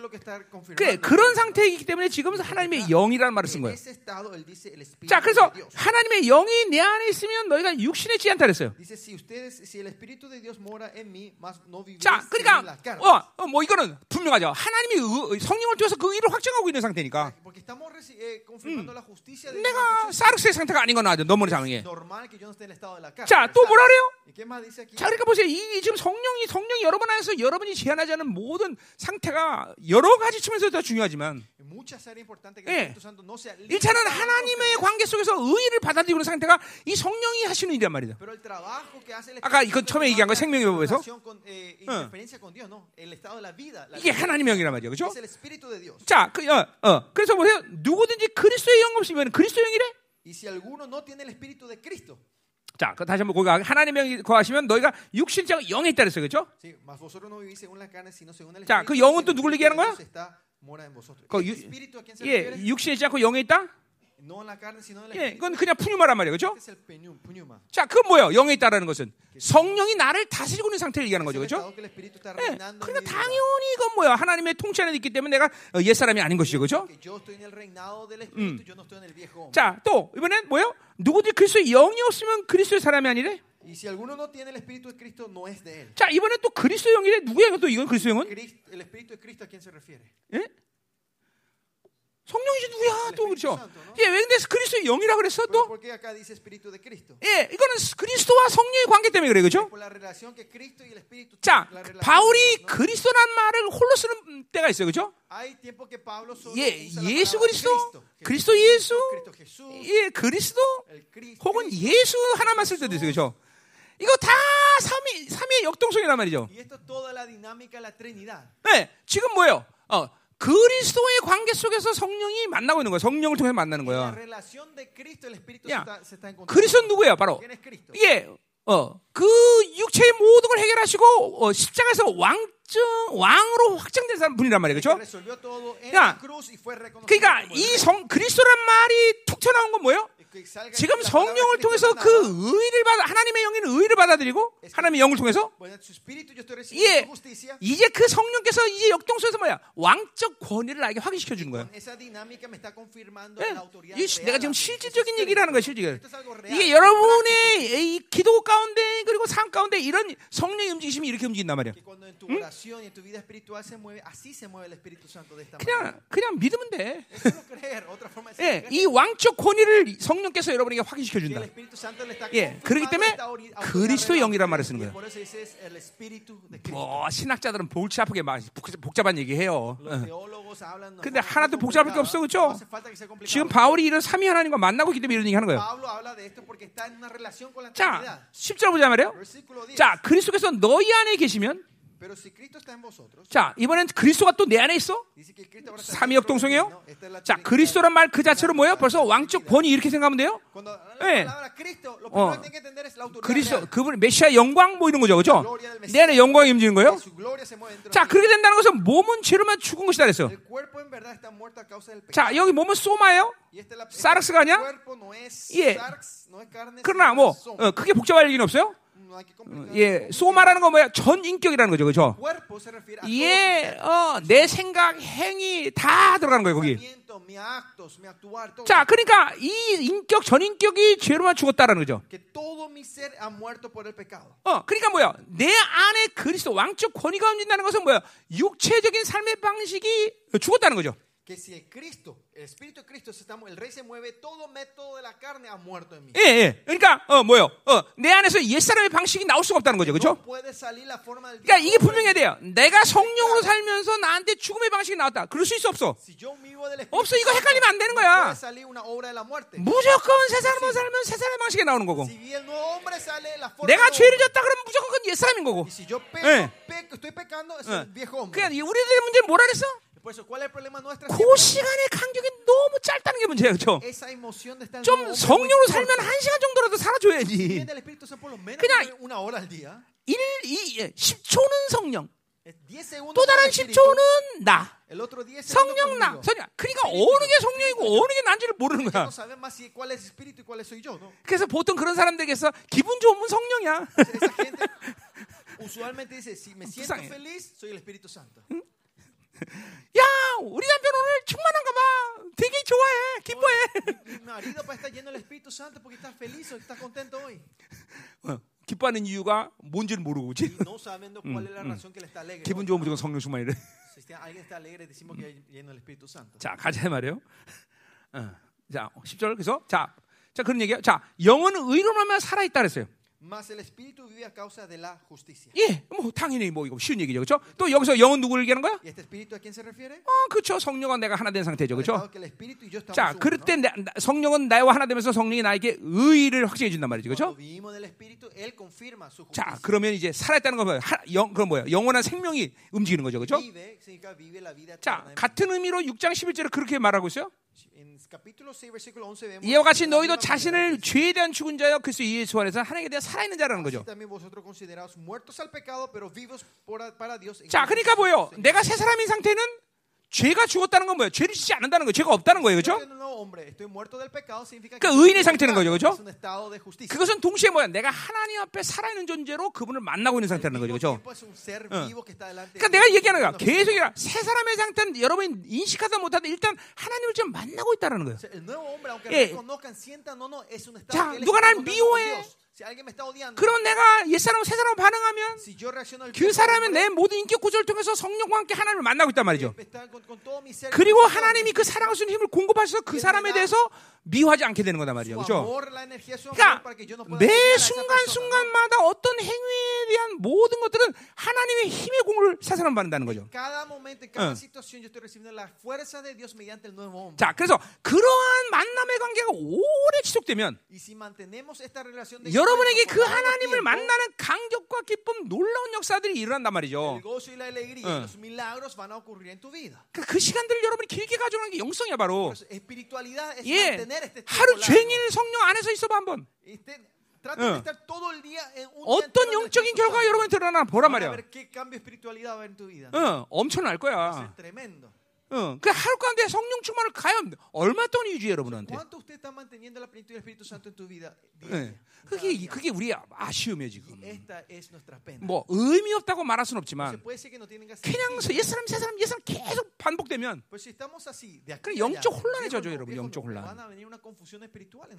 A: 그래 그런 상태이기 때문에 지금 하나님의 영이라는 말을 쓴 거예요. 자, 그래서. 하나님의 영이 내 안에 있으면 너희가 육신에 지지 않다 그랬어요.
B: Dice si ustedes si el Espíritu de Dios mora en mí, más no viviréis
A: 자,
B: según
A: 그러니까. 어, 어, 뭐 이거는 분명하죠. 하나님이 의- 성령을 통해서 그 의를 확정하고 있는 상태니까
B: Porque estamos reci- eh, confirmando la justicia de
A: 내가. 사르스의 상태가 아닌 건 아죠. 너무나 장해.
B: normal que yo no esté en el estado de la carne.
A: 자, 또. 뭐라 그래요?
B: ¿Y qué más dice aquí?
A: 자, 그러니까 보세요. 이 지금 성령이 성령이 여러분 안에서 여러분이 제한하지 않은 모든 상태가 여러 가지 측면에서 다 중요하지만
B: En muchas áreas importantes que
A: 예.
B: el Espíritu Santo no sea
A: 일차는
B: limitado a
A: 하나님의
B: nosotros,
A: 관계 속에서 의를 받아들이고 있는 상태가 이 성령이 하시는 일이란 말이다. 아까 이건 처음에 얘기한 거 생명의 법에서?
B: eh,
A: 이게 하나님의 영이란 말이죠. 그렇죠? 자, 그, 어, 어. 그래서 보세요. 누구든지 그리스도의 영 없으면 그리스도 영이래? 자, 그 다시 한번 거기 가- 하나님의 영이 거하시면 너희가 육신자가 영에 있다 그랬어요. 그렇죠? 자. 그 영은 또
B: Espíritu
A: 얘기하는 거야? 그
B: ¿El
A: 유- 예, 있지 않고 영에 있다? 예. 그건 그냥 푸뉴마란 말이에요. 그렇죠?
B: Pneuma.
A: 자, 그건 뭐예요? 영에 있다라는 것은 성령이 나를 다스리고 있는 상태를 얘기하는 거죠. 그렇죠?
B: está
A: 예, 그러니까. 당연히 이건 뭐야? 하나님의 통치 안에 있기 때문에 내가 어, 옛사람이 아닌 것이죠. 그렇죠?
B: Viejo hombre.
A: 자, 또 이번엔 뭐예요? 누구든지 그리스도의 영이 없으면 그리스도의 사람이 아니래?
B: Y si alguno no tiene el Espíritu de Cristo, no es de él.
A: 자, 이번엔 또 그리스도 영이래? 누구야? 또 이건 그리스도 영은?
B: Cristo- el Espíritu de Cristo, ¿a quién se refiere?
A: 예? 성령이지 누구야? 또 그렇죠? 예, 왜 근데 그리스도의 영이라 그랬어 또? 예, 이거는 그리스도와 성령의 관계 때문에 그래, 그렇죠?
B: Espíritu
A: 자, 바울이. 그리스도란 말을 홀로 쓰는 때가 있어요, 그렇죠?
B: Solo
A: 예, 예수 그리스도. 그리스도 예수, 예, 그리스도. 혹은 예수 하나만 쓸 때도 있어요, 그렇죠? 이거 다 삼위 삼위의 역동성이란 말이죠. 네, 지금 뭐예요? 어, 그리스도의 관계 속에서 성령이 만나고 있는 거예요. 성령을 통해서 만나는 거야. 야. 그리스도는 누구예요? 바로. 예, 어, 그 육체의 모든 걸 해결하시고 어, 십자가에서 왕 정 왕으로 확정된 사람 분이란 말이에요, 그렇죠? 그러니까
B: el
A: 이. 성 그리스도란 말이 툭 튀어나온 건 뭐예요? 지금 성령을 통해서 그. 의를 받아 하나님의 영인 의를 받아들이고 하나님의 영을 통해서 예. 이제 그 성령께서 이제 역동성에서 뭐야 왕적 권위를 나에게 확인시켜 주는
B: confirmando
A: 예, 내가 지금 실질적인 얘기를 하는
B: algo real,
A: 이게. 여러분의 이 기도 가운데 그리고 삶 가운데 이런 성령의 움직이심이 이렇게 움직인단 말이에요.
B: Oración y tu vida espiritual se mueve, así se mueve el Espíritu Santo de esta manera.
A: 그냥 그냥 믿으면 돼.
B: Solo creer, otra forma de
A: 예. 이 왕적 권위를 성령께서 여러분에게 확인시켜
B: Que el
A: 준다.
B: Espíritu Santo le está
A: 예, 그렇기 때문에
B: esta ori- autoridad
A: 그리스도
B: real.
A: 영이란 말을 쓰는
B: Y
A: 거예요.
B: Por eso ese es el Espíritu de Cristo.
A: 뭐 신학자들은 볼치 아프게 막 복- 복잡한 얘기해요.
B: Los teólogos hablan de
A: 근데
B: forma
A: 하나도
B: muy
A: 복잡할 게
B: complicada.
A: 없어, 그죠?
B: No hace falta que sea complicado.
A: 지금 바울이 이런 삼위 하나님과 만나고 있기 때문에 이런 얘기 하는 거예요.
B: Pablo habla de esto porque está en una relación con la
A: 자,
B: Trinidad.
A: 10절 보자 말이에요.
B: Versículo 10.
A: 자, 그리스도께서 너희 안에 계시면 자, 이번엔 그리스도가 또 내 안에 있어? 삼위역 동성이에요? 자. 그리스도란 말 그 자체로 뭐예요? 벌써 왕적 권위 이렇게 생각하면 돼요? 예.
B: lo
A: 어. 그리스도. 그분 메시아 영광 뭐 이런 거죠, 그죠? 내 안에 영광이 움직이는 거예요. 자. 그렇게 된다는 것은 몸은 죄로만 죽은 것이다 그랬어요.
B: Pecado.
A: 자, 여기 몸은 소마예요. 사르스가 아니야? 예. 그러나 뭐. 어, 크게 복잡할 얘기는 없어요.
B: Complicar.
A: 예, 소마라는 건 뭐야? 전 인격이라는 거죠, 그죠?
B: a
A: 예, 어, 내 생각, 행위 다 들어가는 거예요, 거기. 자, 그러니까 이 인격, 전 인격이 죄로만 죽었다라는 거죠. 어, 그러니까 뭐야? 내 안에 그리스도 왕적 권위가 움직인다는 것은 뭐야? 육체적인 삶의 방식이 죽었다는 거죠.
B: Que si el Cristo, el Espíritu de Cristo, el Rey se mueve, todo método de la carne ha muerto en mí.
A: 예, 예. 그러니까 어, 뭐요? 어, 내 안에서 옛 사람의 방식이 나올 수가 없다는 거죠, 그렇죠? 그러니까 이게. 분명해야 돼요. 내가 성령으로 살면서 나한테 죽음의 방식이 나왔다. 그럴 수 있어 없어. 없어. 이거 헷갈리면 안 되는 거야. 무조건 새 사람으로 살면 새 사람의 방식이 나오는 거고. 내가 죄를. 졌다 그러면 무조건 그건 옛 사람인 거고. 예. 예. 그러니까 이 우리들의 문제는 뭐라 그랬어? 그 시간의 간격이 너무 짧다는 게 문제야, 그렇죠? 좀 성령으로 살면. 한 시간 정도라도 살아줘야지. 그냥-
B: una hora al día.
A: 일, 이, 예, 10초는 성령,
B: Es 10 segundos
A: 또 다른
B: Espíritu,
A: 10초는 나.
B: el otro 10 segundos
A: 성령 나. 성령. 그러니까 어느 게 성령이고 어느 게 난지를 모르는 거야. 그래서 보통 그런 사람들에게서 기분 좋으면 성령이야.
B: Esa gente usualmente dice, si me siento
A: 불쌍해.
B: feliz, soy el Espíritu Santo.
A: 야, 우리 남편 오늘 충만한가 봐. 되게 좋아해. 기뻐해.
B: Mi, mi marido para estar lleno del Espíritu Santo porque está feliz o está contento hoy.
A: 어, 기뻐하는 이유가 뭔지를 모르고
B: Y
A: 그지?
B: no sabiendo cuál es la razón que él está alegre.
A: 기분. 좋으면 무조건 성령 충만이래.
B: Si está- alguien está alegre, decimos que hay lleno del Espíritu Santo.
A: 자, 가자 말이에요. 어, 자, 10절 그래서 자, 자 그런 얘기야. 자, 영은 의로하면 살아 있다 그랬어요.
B: Mas el Espíritu vive a causa de la justicia.
A: 예, 뭐 당연히 뭐 이거 쉬운 얘기죠, 그렇죠? 또 여기서 영은 누구를 얘기하는 거야?
B: ¿Y este Espíritu a quién se refiere?
A: 어, 그렇죠. 성령과 내가 하나 된 상태죠, 그렇죠?
B: estado que el Espíritu y yo estamos
A: 자,
B: uno,
A: 그럴. 때 나- 나- 성령은 나와 하나 되면서 성령이 나에게 의를 확증해 준단 말이죠, 그렇죠?
B: del Espíritu, Él confirma su
A: 자. 그러면 이제 살아있다는 건? 하- 영, 그건 뭐예요? 영원한 생명이 움직이는 거죠, 그렇죠?
B: Vive significa vive la vida
A: 자. 같은 의미로 6장 11절에 그렇게 말하고 있어요.
B: En capítulo 6, versículo 11 vemos
A: 이와 같이 너희도 자신을 죄에 대한 죽은 자여 그리스도 예수 안에서 하나님에 대한 살아있는 자라는 거죠. 자, 그러니까 뭐예요? 내가 새 사람인 상태는 죄가 죽었다는 건 뭐예요? 죄를 짓지 않는다는 거예요. 죄가 없다는 거예요, 그렇죠?
B: significa
A: 그러니까 의인의 상태는 거죠, 그죠? 그것은 동시에 뭐야? 내가 하나님 앞에 살아있는 존재로 그분을 만나고 있는 상태라는 거죠, 그렇죠? 어.
B: de
A: 그러니까. 내가 얘기하는 거야.
B: No,
A: 계속 이라 새 사람의 상태는 여러분이 인식하다 못하다 일단 하나님을 지금 만나고 있다는 거예요. 예. 자, 누가 날 미워해? 그러면 내가 옛사람 새사람 반응하면 그 사람은 내 모든 인격 구조를 통해서 성령과 함께 하나님을 만나고 있단 말이죠. 그리고 하나님이 그 사랑할 수 있는 힘을 공급하셔서 그 사람에 대해서 미워하지 않게 되는 거단 말이죠. 그렇죠? 그러니까 매
B: odiar a esa
A: 순간
B: persona, ¿no?
A: 순간마다 어떤 행위에 대한 모든 것들은 하나님의 힘의 공을 새 사람 받는다는 거죠. 어.
B: hombre.
A: 자, 그래서 그러한 만남의 관계가 오래 지속되면
B: si
A: 여러분에게 그 하나님을 만나는 감격과 기쁨, 놀라운 역사들이 일어난단 말이죠. 어. 그, 그 시간들을 여러분이 길게 가져가는 게 영성이야 바로. 예, 하루. 종일 성령 안에서 있어봐 한번. 어.
B: día
A: 어떤 영적인
B: Espíritu
A: 결과
B: Santo.
A: 여러분이 드러나 보란 말이야. 어, 엄청날 거야. 어, 그 하루 가운데 성령 충만을 과연 얼마 동안 유지해 여러분한테? 예. 그게. 그게 우리 아쉬움이에요 지금. 뭐 의미 없다고 말할 수는
B: Se
A: 없지만
B: puede decir que no tienen que hacer
A: 그냥
B: sentido.
A: 옛사람 새 사람 옛 사람 계속 반복되면 그럼
B: allá,
A: 영적 혼란에
B: no,
A: 여러분, 영적 혼란.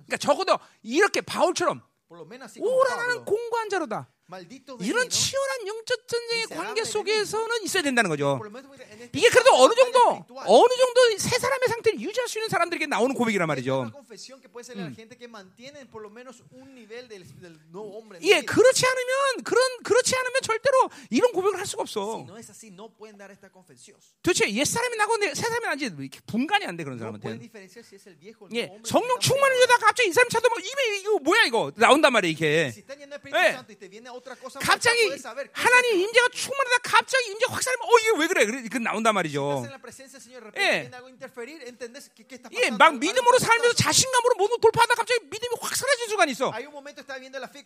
A: 그러니까 적어도 이렇게 바울처럼 오라나는. 공고한 자로다. 이런. 치열한 영적 전쟁의
B: 이
A: 관계 속에서는 있어야 된다는 거죠. 이게 그래도 어느 정도. 어느 정도 새 사람의 상태를 유지할 수 있는 사람들에게 나오는 고백이란 말이죠.
B: en
A: 예. 그렇지 않으면 그런 그렇지 않으면 절대로 이런 고백을 할 수가 없어. 도대체 옛 사람이 나고 내- 새 사람이 이렇게 분간이 안 돼 그런 사람한테. 예. 성령 충만을. 주다가 갑자기 이 사람 찾아보면 입에 이거 뭐야 이거 나온단 말이야 이게. 예. 갑자기 하나님. 임재가 충만하다 갑자기 임재 확 살면 어 이게 왜 그래? 그래 그 나온단 말이죠. 예.
B: viene algo a interferir, ¿entendés qué, qué está
A: 예? 막 믿음으로 살면서. 자신감으로 모든 걸 돌파하다 갑자기 믿음이 확 사라진 순간이 있어.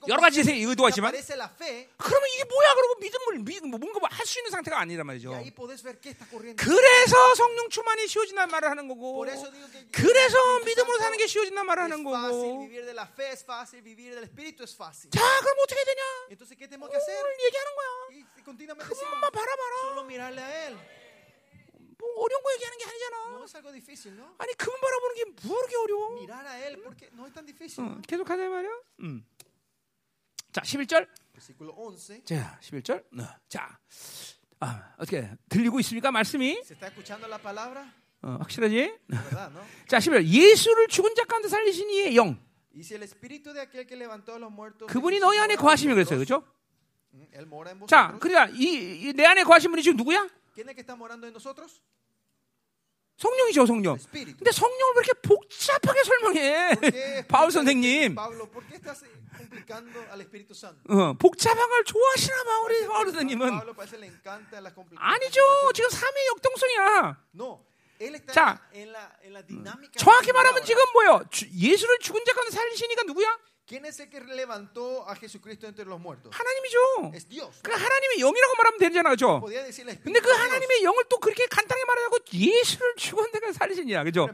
A: 여러 가지
B: fe
A: 그러면 이게 뭐야? 그러고 믿음을 믿, 뭐 뭔가 할수 있는 상태가 아니란 말이죠. 그래서 성령 충만이 쉬워진다는 말을 하는 거고 그래서 믿음으로 사는 게 쉬워진다는 말을 하는 거고. 자 그럼 어떻게 되냐?
B: Entonces, ¿qué tenemos que hacer?
A: 얘기하는 거야
B: Y, continuamente
A: 그것만 바라봐라
B: solo mirarle a Él.
A: 뭐 어려운 거 얘기하는 게 아니잖아
B: No es algo difícil, ¿no?
A: 아니 그만 바라보는 게뭐 그렇게 어려워
B: Mirar a Él, porque no es tan difícil.
A: 어. 계속 하자 말이야 음. 자 11절
B: Versículo 11.
A: 자 11절 어, 자 아, 어떻게 들리고 있습니까 말씀이
B: ¿Se está escuchando la palabra?
A: 어, 확실하지?
B: ¿Verdad, no?
A: 자 11절 예수를 죽은 자 가운데 살리신 이의 영 그분이 너희 안에
B: a
A: 거하시며 그랬어요 그렇죠?
B: mm, en
A: 자. 그러니까 이내 안에 거하신 분이 지금 누구야? 성령이죠 성령. 근데 성령을 왜 이렇게 복잡하게 설명해
B: ¿Por qué
A: 바울 선생님. 어, 복잡한 걸 좋아하시나 봐 우리 바울 선생님은 아니죠 지금 삼위 역동성이야 자. 정확히 말하면. 지금 뭐요? 주- 예수를 죽은 자 가운데 살리시니까 누구야?
B: ¿Quién es el que levantó a Jesucristo entre los muertos?
A: 하나님이죠.
B: Es Dios.
A: 그 하나님의 영이라고 말하면 되잖아, 그죠? 근데 그. 하나님의 영을 또 그렇게 간단하게 말하고 예수를 죽은 데가 살리시냐, 그죠?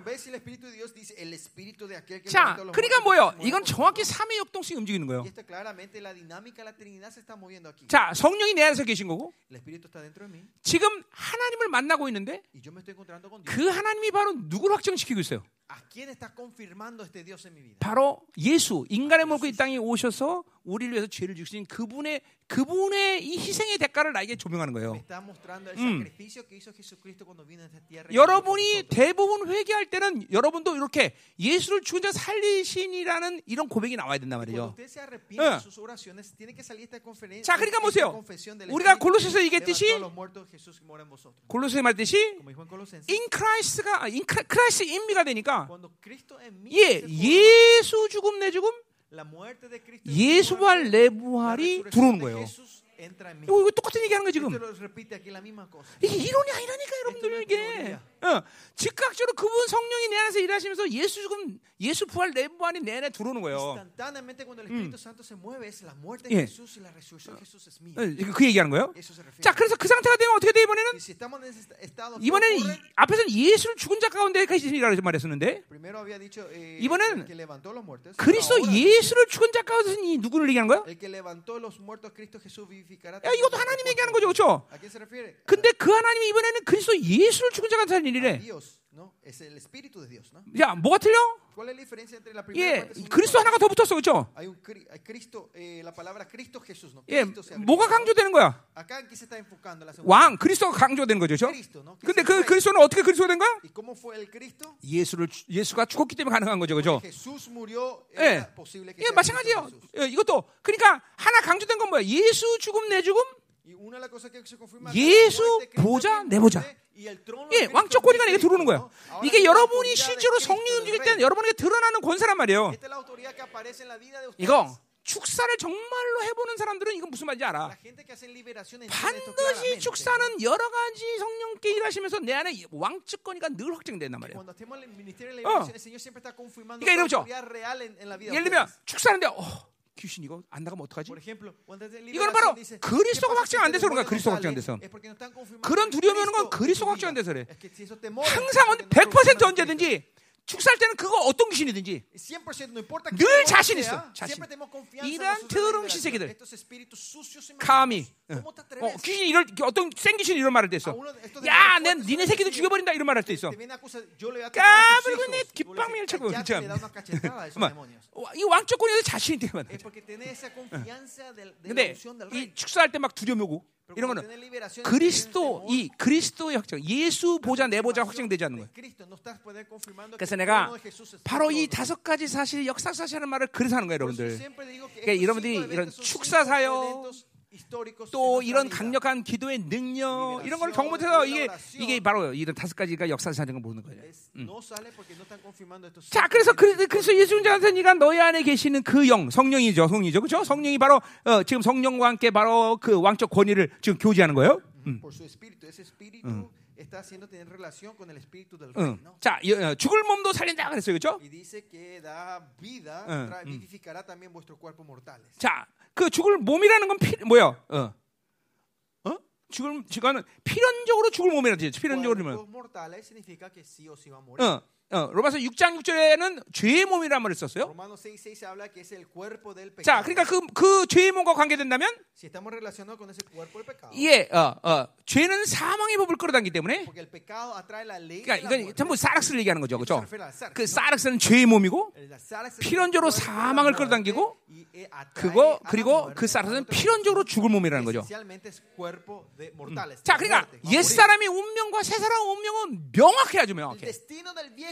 B: De aquel que
A: 자, 그러니까 뭐요?
B: los
A: 이건. 정확히 삼위 역동성이 움직이는 거예요. 자, 성령이 내 안에서 계신 거고, 지금 하나님을 만나고 있는데. 그 하나님이 바로 누구를 확정시키고 있어요? 바로 예수, 인간의 몸으로 이 땅에 오셔서 우리를 위해서 죄를 지으신 그분의 그분의 이 희생의 대가를 나에게 조명하는 거예요. Mm.
B: por
A: 여러분이. 대부분 회개할 때는 여러분도 이렇게 예수를 죽은 자 살리신이라는 이런 고백이 나와야 된단 예.
B: conferencia.
A: 자, 그러니까 보세요. 우리가 골로새서 얘기했듯이. 골로새 말했듯이 in Christ가 in Chri- Christ in me가 되니까 예, 예수 죽음 내 죽음
B: la muerte de Cristo en
A: 예수
B: mi
A: 부활
B: muerte,
A: 내 부활이 들어오는 거예요. 이거, 이거 똑같은 얘기하는 거예요 지금. 이게 이론이 아니라니까 여러분들 이게 어, 즉각적으로 그분 성령이 내 안에서 일하시면서 예수 죽음 예수 부활 내 부활이 내 안에 들어오는 거예요. 예. 어, 그 얘기하는 거예요. 자, 그래서 그 상태가 되면 어떻게 돼 이번에는?
B: Y si estamos en ese estado, ¿qué
A: 이번에는? 이- 앞에서는 예수를 죽은 자 가운데 계시니라고 말했었는데
B: eh,
A: 이번에는. 그리스도 예수를 죽은 자 가운데서는 이 누구를 얘기하는 거예요? 야, 이것도 하나님 얘기하는 거죠, 그렇죠? 근데 그 하나님이 이번에는 그리스도 예수를 죽은 자
B: A
A: 일이래.
B: ¿No? Es el Espíritu de Dios, ¿no?
A: 야, 뭐가 틀려?
B: ¿Cuál es la diferencia entre la primera
A: 예,
B: parte y la segunda
A: 그리스도
B: parte?
A: 하나가 더 붙었어, 그렇죠?
B: Hay un cri- hay Cristo, eh, la palabra Cristo Jesús, ¿no?
A: 예,
B: Cristo se abre.
A: 뭐가 강조되는 거야?
B: Acá en qué se está enfocando la segunda
A: 왕, 그리스도가 강조되는 거죠, 그렇죠?
B: Cristo, ¿no? Que
A: 근데
B: es el
A: 그
B: rey.
A: 그리스도는 어떻게 그리스도가 된 거야?
B: ¿Y cómo fue el Cristo?
A: 예수를 주- 예수가 죽었기 때문에 가능한 거죠, 그렇죠?
B: Jesús murió,
A: 예,
B: era posible que
A: 예,
B: sea
A: 마찬가지예요.
B: Cristo Jesús.
A: 예, 이것도 그러니까 하나 강조된 건 뭐야? 예수 죽음 내 죽음, 예수
B: es la muerte de Cristo
A: 보좌,
B: es
A: 내 보좌.
B: muerte y el trono de
A: 예, 왕적 권위가 내게 들어오는.
B: Ahora
A: 이게 여러분이 실제로 성령 움직일. 때는 여러분에게 드러나는 권세란 말이에요. 이거 축사를 정말로 해보는 사람들은 이건 무슨 말인지 알아. 반드시. 축사는 여러 가지 성령께 일하시면서 내 안에 왕적 권위가 늘 확정된단 말이에요. 어. 그러니까 이러죠. 예를 들면. 축사하는데 어, 귀신 이거 안 나가면 어떡하지? 이거는 바로 그리스도가
B: ¿qué pasa
A: 확정
B: si
A: 안 돼서 그런가?
B: sale?
A: 확정 안 돼서. 그런 두려움이 오는 건
B: su
A: 확정 안. 돼서 그래. 항상
B: porque no confirman
A: 100%
B: que
A: 언제든지 축사할 때는 그거 어떤 귀신이든지
B: 100% no importa
A: 늘 자신 있어, 자신.
B: la
A: 더러운. 신세계들. 감히
B: malignos. ¿Cómo te
A: 어? 귀신이 이럴 어떤 센 귀신이 이런 말을 때 있어.
B: 아,
A: 야,
B: fuertes
A: 니네 새끼들. 죽여버린다 이런 말할 때 있어. 까불고. 내
B: dices,
A: 차고 진짜. 이 왕적 권위에서 자신이
B: la
A: 근데 이. 축사할 때 막 두려움오고
B: Pero
A: 이런 거는 그리스도 이 그리스도의 확정, 예수 보좌 내 보좌 확정되지 않는 거예요. 그래서 내가 바로 이. 다섯 가지 사실 역사 사실하는 말을 그래서 하는 거예요, 여러분들. 그러니까 여러분들이 이런 축사 사역, 또 이런. 강력한 기도의 능력 이런 걸 경험해서 이게 이게 바로 이런 다섯 가지가 역사 사실을 보는 거예요.
B: Estos
A: 자, 그래서 그, 그래서 예수 자선이가 너희 안에 계시는 그 영, 성령이죠, 성령이죠, 그렇죠? 성령이 바로 어, 지금 성령과 함께 바로 그 왕적 권위를 지금 교제하는 거예요.
B: por su espíritu. Ese espíritu está haciendo tener relación con el espíritu del rey,
A: 응. 자, 이- 어, 죽을 몸도 살린다 그랬어요, 그렇죠? 응,
B: mortales.
A: 자, 그 죽을 몸이라는 건 피, 뭐야? 어, 어? 죽을 죽어는 필연적으로 죽을 몸이라는 뜻이죠. 필연적으로. 어, 어, 로마서 6장 6절에는 죄의 몸이라는 말을 썼어요.
B: Romanos 6, 6 habla que es el cuerpo del pecado.
A: 자, 그러니까 그, 그 죄의 몸과 관계된다면,
B: si pecado,
A: 예, 어, 어, 죄는 사망의 법을 끌어당기기 때문에, 그러니까 이건. 전부 사락스를 얘기하는 거죠, 그렇죠? 그. 사락스는 죄의 몸이고, 필연적으로 사망을 끌어당기고,
B: eh,
A: 그거 그리고. 그 사락스는 필연적으로 죽을 몸이라는 거죠.
B: Mortales.
A: 자, 그러니까 옛. 사람의 운명과 새 사람의 운명은 명확해 아주
B: El
A: 명확해.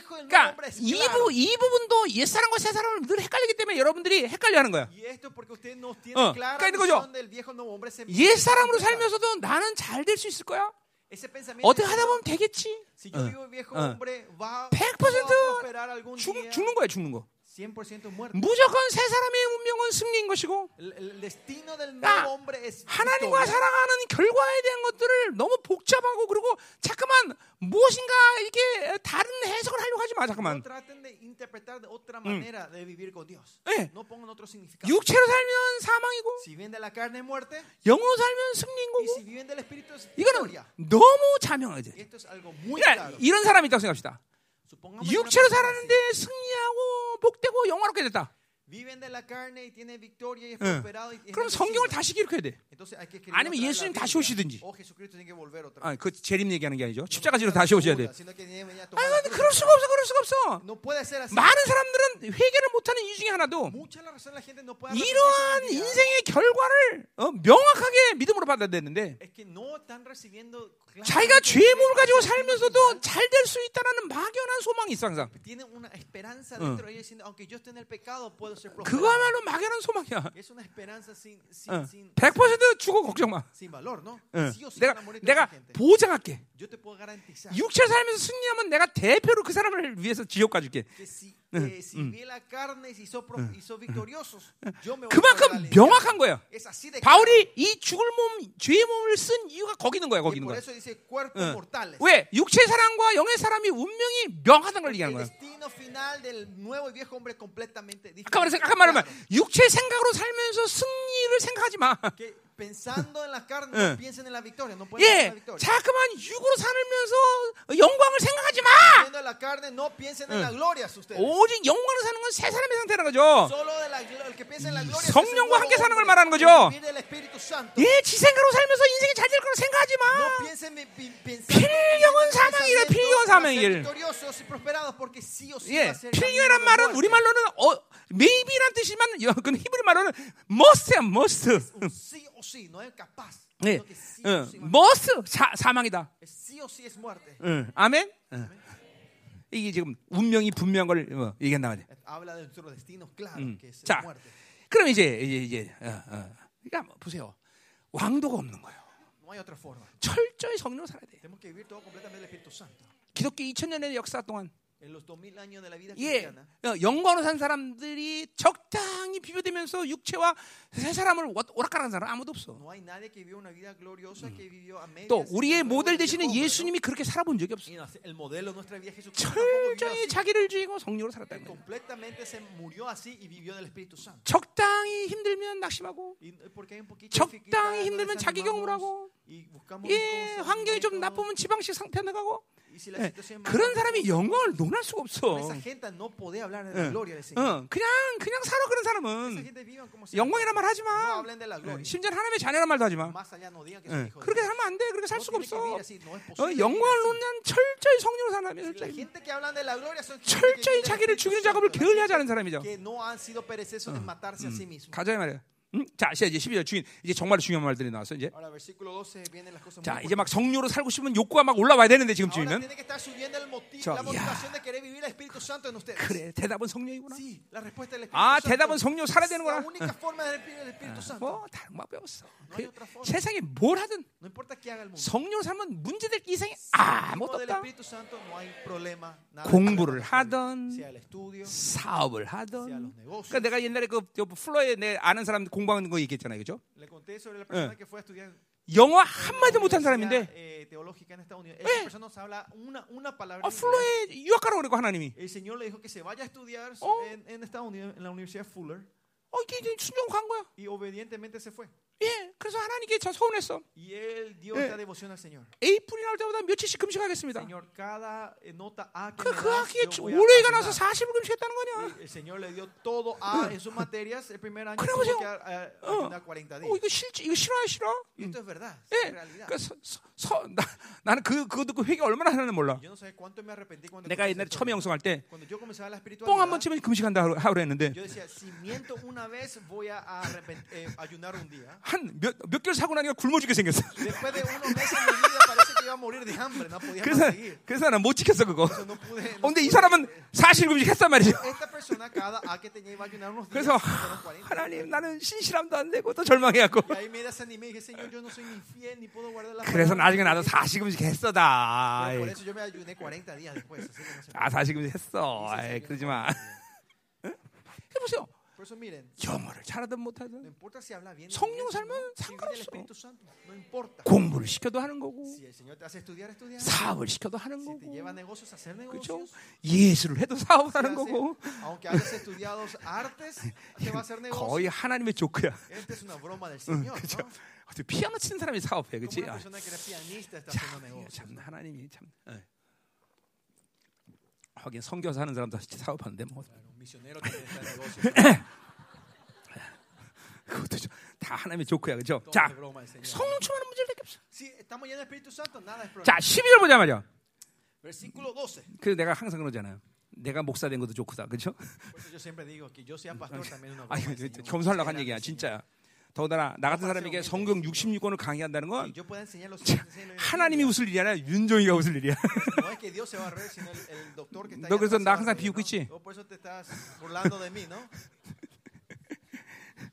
A: 그러니까 이. 부, 이 부분도 옛 사람과 새 사람을 늘 헷갈리기 때문에 여러분들이 헷갈려하는 거야. 어, 그러니까 이거죠.
B: visión del viejo y nuevo hombre. se-
A: 옛 사람으로 살면서도 나는 잘 될 수 있을 거야. 어떻게 하다 보면 되겠지. 어.
B: va,
A: 100%
B: va a prosperar algún
A: 죽. 죽는 거야, 죽는 거.
B: 100% muerte.
A: 무조건 새 사람의 운명은 승리인 것이고
B: es
A: 하나님과. 살아가는 결과에 대한 것들을 너무 복잡하고 그리고 잠깐만 무엇인가 이게 다른 해석을 하려고 하지 마 잠깐만. 예.
B: Otro significado.
A: 육체로 살면 사망이고. 영으로 살면 승리인 거고 이거는. 너무 자명하지 그러니까. 이런 사람이 있다고 생각합시다 육체로 살았는데 승리하고 복되고 영화롭게 됐다 응. 그럼. 성경을 다시 기록해야 돼 아니면 예수님 다시. 오시든지. 아, 그 재림 얘기하는 게 아니죠 십자가지로 다시 오셔야 돼
B: la
A: 근데. 그럴 수가 없어 그럴 수가 없어. 많은 사람들은 회개를 못하는 이유 중에 하나도 이러한 인생의 결과를 어, 명확하게 믿음으로
B: recibiendo
A: 자기가
B: el
A: 가지고 살면서도. 잘 될 수 있다는 막연한 소망이 있어 항상
B: tienen prosperado.
A: 그거야말로 막연한 소망이야 어,
B: sin,
A: 100% 죽어 걱정 마. 어, 내가 내가. 보장할게 육체 살면서 승리하면 내가 대표로 그 사람을 위해서 지옥 가줄게 그만큼. 명확한
B: claro.
A: 바울이 이 죽을 몸 죄의 몸을 쓴 이유가 거기 있는 거야 거기 있는 거야 어.
B: mortales.
A: 왜 육체 사람과 영의 사람이 운명이 명하다는 걸 얘기하는 거야. 아까 말했 아까 말하면
B: Claro,
A: 육체 생각으로 살면서 승리를 생각하지 마.
B: Pensando en la carne
A: 예.
B: no piensen en la victoria, no pueden pensar en la
A: 예,
B: victoria.
A: 자꾸만 육으로 살면서 영광을 생각하지 마.
B: Viendo la carne no piensen en la gloria ustedes.
A: 오직 영광을 사는 건세 사람의 상태라는 거죠.
B: Solo de la, el que piensa en la gloria
A: 성령과 함께 사는 걸 말하는 거죠. 예, 지 생각으로 살면서 인생이 잘 될 거라 생각하지
B: No
A: 마.
B: piensen pi- pi- pensando
A: 필경은
B: pensamiento
A: 필경은
B: va
A: 예, 필경이란 말은. 우리 말로는 어, maybe란 뜻이지만 여- 그 히브리 말로는 must야, must. 예, 어,
B: va a-
A: must 사, 사망이다. 응, 아멘. 응. 이게 지금 운명이 분명한 걸 어, 얘기한단 말이야. 음. 자. 그럼 이제 이제 이제 어, 어. 그러니까 뭐 보세요. 왕도가 없는 거예요. 철저히 성령으로 살아야 돼. 기독교 2000년의 역사 동안
B: En los 2000 años de la vida
A: 예, 어, 영광으로 산 사람들이 적당히 비교되면서 육체와 새 사람을 오- 오락가락한 사람 아무도 없어.
B: medias.
A: 또 우리의 모델 되시는 예수님이 그렇게 살아본 적이 없어. 철저히. 자기를 죽이고 성령으로 살았다는 거예요.
B: se
A: 적당히 힘들면 낙심하고 적당히 힘들면 자기 경험을 하고 예, 환경이 좀 나쁘면 지방식 상편에 가고
B: y si la
A: 예, 그런 사람이 영광을 논할 수가 없어. 예. 어, 그냥 그냥 살아 그런 사람은 영광이란 말 하지 마. 예. 심지어 하나님의 자녀란 말도 하지 마. 예, 그렇게. 하면 안 돼. 그렇게 살 수가 없어. 어, 영광을. 놓는 철저히 성령으로 사는 사람이야.
B: La
A: 철저히. 철저히 자기를 죽이는 작업을 게을리하지 않은 사람이죠. 가자 이 말이야. 음? 자, 이제 12절 주인 이제 정말 중요한 말들이 나왔어 이제.
B: Ahora versículo 12 vienen las cosas
A: 자, 이제 막. 성령으로 살고 싶으면 욕구가 막 올라와야 되는데 지금쯤이면.
B: el motivo,
A: 저. 그래, 대답은 성령이구나. 아. 대답은 성령 살아야 되는구나. 뭐 다른 거 배웠어. 그. 세상에 뭘 하든. 성령 살면 문제될 게 이상이 아무것도 없다. 공부를
B: estudio,
A: 사업을
B: negocios.
A: 그러니까 내가 옛날에 그, 저 플로에 내 아는 사람 공부하는 거 얘기했잖아요, 그죠?
B: Estudiar
A: 영어
B: en
A: 한
B: la
A: 마디도 못한 사람인데
B: eh, palabra.
A: 아. 플로에 유학 가라고 그러고 하나님이. Oh.
B: en, en Estados Unidos, en la Universidad Fuller,
A: 어, 이게 순종 간 거야.
B: y obedientemente se fue.
A: 예, 그래서 하나님께 저 서운했어.
B: Y él dio
A: Eh.
B: esta devoción al Señor.
A: 에이프릴 나올 때마다 며칠씩 금식하겠습니다.
B: Señor, cada eh, nota A que
A: 그, 그 학기에 올해가 나서
B: ayudar.
A: 40을 금식했다는 거냐?
B: Y El Señor le dio todo A en sus materias. El primer año
A: 그래
B: tuvo
A: 보세요.
B: que eh,
A: 어,
B: ayunar 40
A: 어,
B: días.
A: 이거 실지, 이거 싫어?
B: Y esto es verdad,
A: 예,
B: es realidad.
A: 그 서, 서, 서, 나, 나는 그, 그거 듣고 회개 얼마나 하는지 몰라.
B: Yo no sé cuánto me arrepentí cuando
A: 내가 옛날에. 처음에 영성할 때,
B: Cuando yo comenzaba la
A: 뻥한번
B: espiritualidad,
A: 치면 금식한다 하고 하고 그랬는데,
B: yo decía, si miento una vez, voy a arrepent- eh, ayunar un día.
A: 한 몇, 몇 개월 사고 나니까 굶어 죽게 생겼어. 그래서. 그래서 나는 못 지켰어, 그거. 어, 근데 이. 사람은 사실 금식 했단 말이죠.
B: Ayunar unos días.
A: 그래서
B: fueron 40.
A: 하나님 나는 신실함도 안 되고 또 절망해갖고 그래서
B: palabra".
A: 나중에 나도 사시금식 했어 다.
B: Pero por
A: 아이,
B: eso yo me ayuné 40 días después. Así que no se
A: 아 했어.
B: preocupe.
A: 아이,
B: Hice
A: 그러지 마.
B: 40 días.
A: 보세요. 영어를 잘하든 못하든. 성령 살면
B: el
A: 상관없어. 공부를 시켜도 하는 거고. 사업을 시켜도 하는 거고 그렇죠? 예술을 해도 사업하는
B: hace-
A: 거고. 거의 하나님의 조크야. 그렇죠? 피아노 치는 사람이 사업해, 그렇지? 아, 참. 참 하나님이 참. 예. 하긴 선교사 하는 사람도 사업하는데 뭐. 그것도 좀- 다 하나님의 조크야, 그렇죠?
B: Todo
A: 자, 충만한 문제밖에 없어. 자, 12절 보자 말이야.
B: Versículo 12.
A: 그래서 내가 항상 그러잖아요. 내가 목사 된 것도 그렇죠?
B: Es una
A: 아니. 겸손하려고 한 얘기야. 진짜야. 더군다나 나 같은 사람에게 성경 66권을 강의한다는 건 하나님이. 웃을 일이 아니라 윤종이가 웃을 일이야. 너 그래서 나 항상 비웃고. 있지?
B: Oh.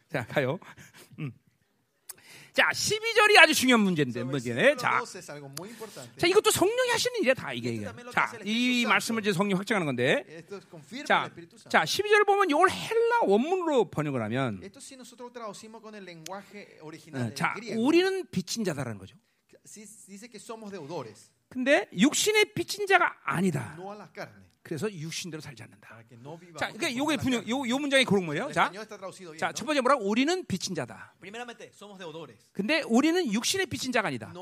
A: 자, 가요. 음. 자, 12절이 아주 중요한 문제인데, 문제네. 자,
B: 12 es algo muy importante.
A: 자, 이것도 성령이 하시는 일이야, 다 이게. 이게. 자, 이 말씀을 이제 성령 확증하는 건데. 자. 자, 12절을 보면 이걸 헬라 원문으로 번역을 하면, 어, 자, 우리는 빚진 자다라는 거죠.
B: sí- dice que somos deudores,
A: 근데 육신의 빚진 자가 아니다. 그래서 육신대로 살지 않는다. 자, 그러니까 요게 분명. 요, 요 문장이 그런 거예요. 자, 자. 첫 번째 뭐라고? 우리는 빚진 자다. 근데 우리는 육신의 빚진 자가 아니다.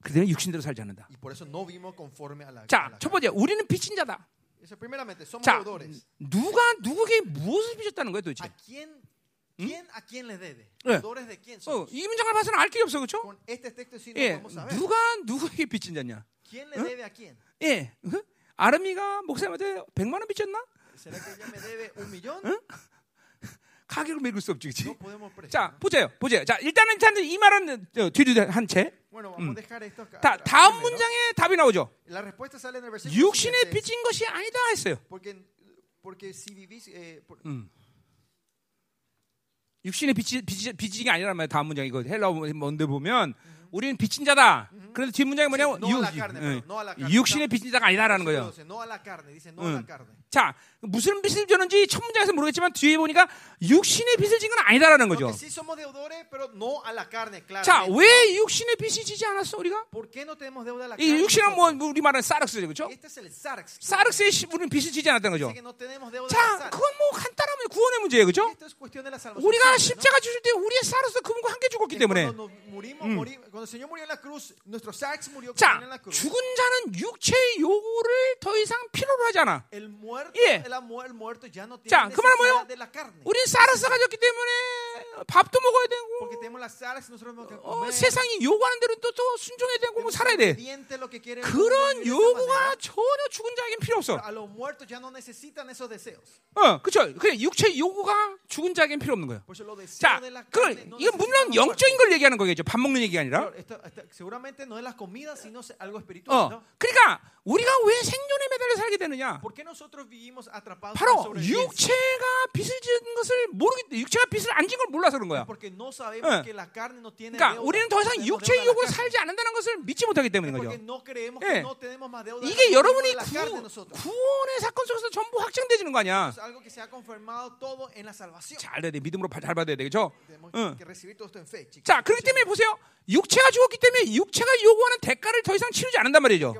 A: 그대로 육신대로 살지 않는다. 자, 첫. 번째, 우리는 빚진 자다. 자. 누가 누구에게 무엇을 빚었다는 거예요, 도대체? 예.
B: ¿Deudores de quién
A: 어? 이 문장을 봐서는 알 길이 없어, 그렇죠? 예. 누가 누구에게 빚진 자냐?
B: ¿Quién le debe a quién?
A: 예, 어? 아름이가 목사님한테 100만 원 빚졌나? 가격을 매길 수 없지, 그렇지?
B: prestar.
A: 자, 보세요, 보세요. 자, 일단은 일단 이 말은 어, 뒤로 한 채.
B: Acá.
A: 다, 다음. 문장에 답이 나오죠.
B: Siguiente.
A: 빚진 것이 아니다 했어요.
B: Porque, porque si vivís... eh, por-
A: 육신의 빚이, 빚진 게 아니란 말이에요. 다음 문장 이거 헬라어 뭔데 보면 우리는 빚진 자다. 그런데 뒷 문장이 뭐냐면 육- 예. 육신의 빚진 자가 아니다라는 거예요.
B: Carne.
A: 자, 무슨 빚을 졌는지 첫 문장에서 모르겠지만 뒤에 보니까 육신의 빚을 진 건 아니다라는 거죠. 자, 왜 육신의 빚이 지지 않았어 우리가?
B: ¿Por qué no tenemos deuda a la
A: 이? 육신은 뭐? 우리 말은 사르스죠, 그렇죠? 사르스의 시- 우리는 빚을 지지 않았다는 거죠. 자. 그건 뭐 간단하면 구원의 문제예요, 그렇죠? 우리가. 십자가 주실 때 우리의 사르스 그분과 함께 죽었기 때문에
B: Cuando
A: 자. 죽은 자는 육체의 요구를 더 이상 필요로 하지 않아.
B: El muerto,
A: 예. 자, 그 말은 뭐예요?
B: necesidad de la carne.
A: 우린 사르스가 졌기 때문에 밥도 먹어야 되고 어. 세상이 요구하는 대로 또, 또 순종해야 되고 뭐 살아야 돼. 그런. 요구가 전혀 죽은 자에겐 필요 없어. 어, 그렇죠. 그래 육체 요구가 죽은 자에겐 필요 없는 거예요. 자, 그 이건 물론 영적인. 걸 얘기하는 거겠죠. 밥 먹는 얘기가 아니라.
B: Seguramente no es la comida, sino algo espiritual.
A: 어,
B: ¿no?
A: 그러니까 우리가 왜 생존에 매달려 살게 되느냐?
B: ¿Por qué nosotros vivimos atrapados en
A: 바로? 육체가 빚을 지은 것을 모르기 육체가 빚을 안진걸 몰라서 그런 거야.
B: Porque no sabemos
A: 예.
B: que la carne no tiene
A: 그러니까
B: deuda.
A: 우리는 더 이상 육체의
B: carne.
A: 살지 않는다는 것을 믿지 못하기 때문인 거죠.
B: no creemos
A: 예.
B: que no tenemos más deuda
A: 이게 여러분이
B: de carne
A: 구,
B: nosotros.
A: 구원의 사건 속에서 전부 확정되지는 거 아니야.
B: Es algo que se ha confirmado todo en la salvación.
A: 잘 돼야 돼. 믿음으로 잘 받아야?
B: Tenemos
A: 응. 자, 그렇기 때문에 보세요. 육체가 죽었기 때문에 육체가 요구하는 대가를 더 이상 치르지 않는단 말이죠.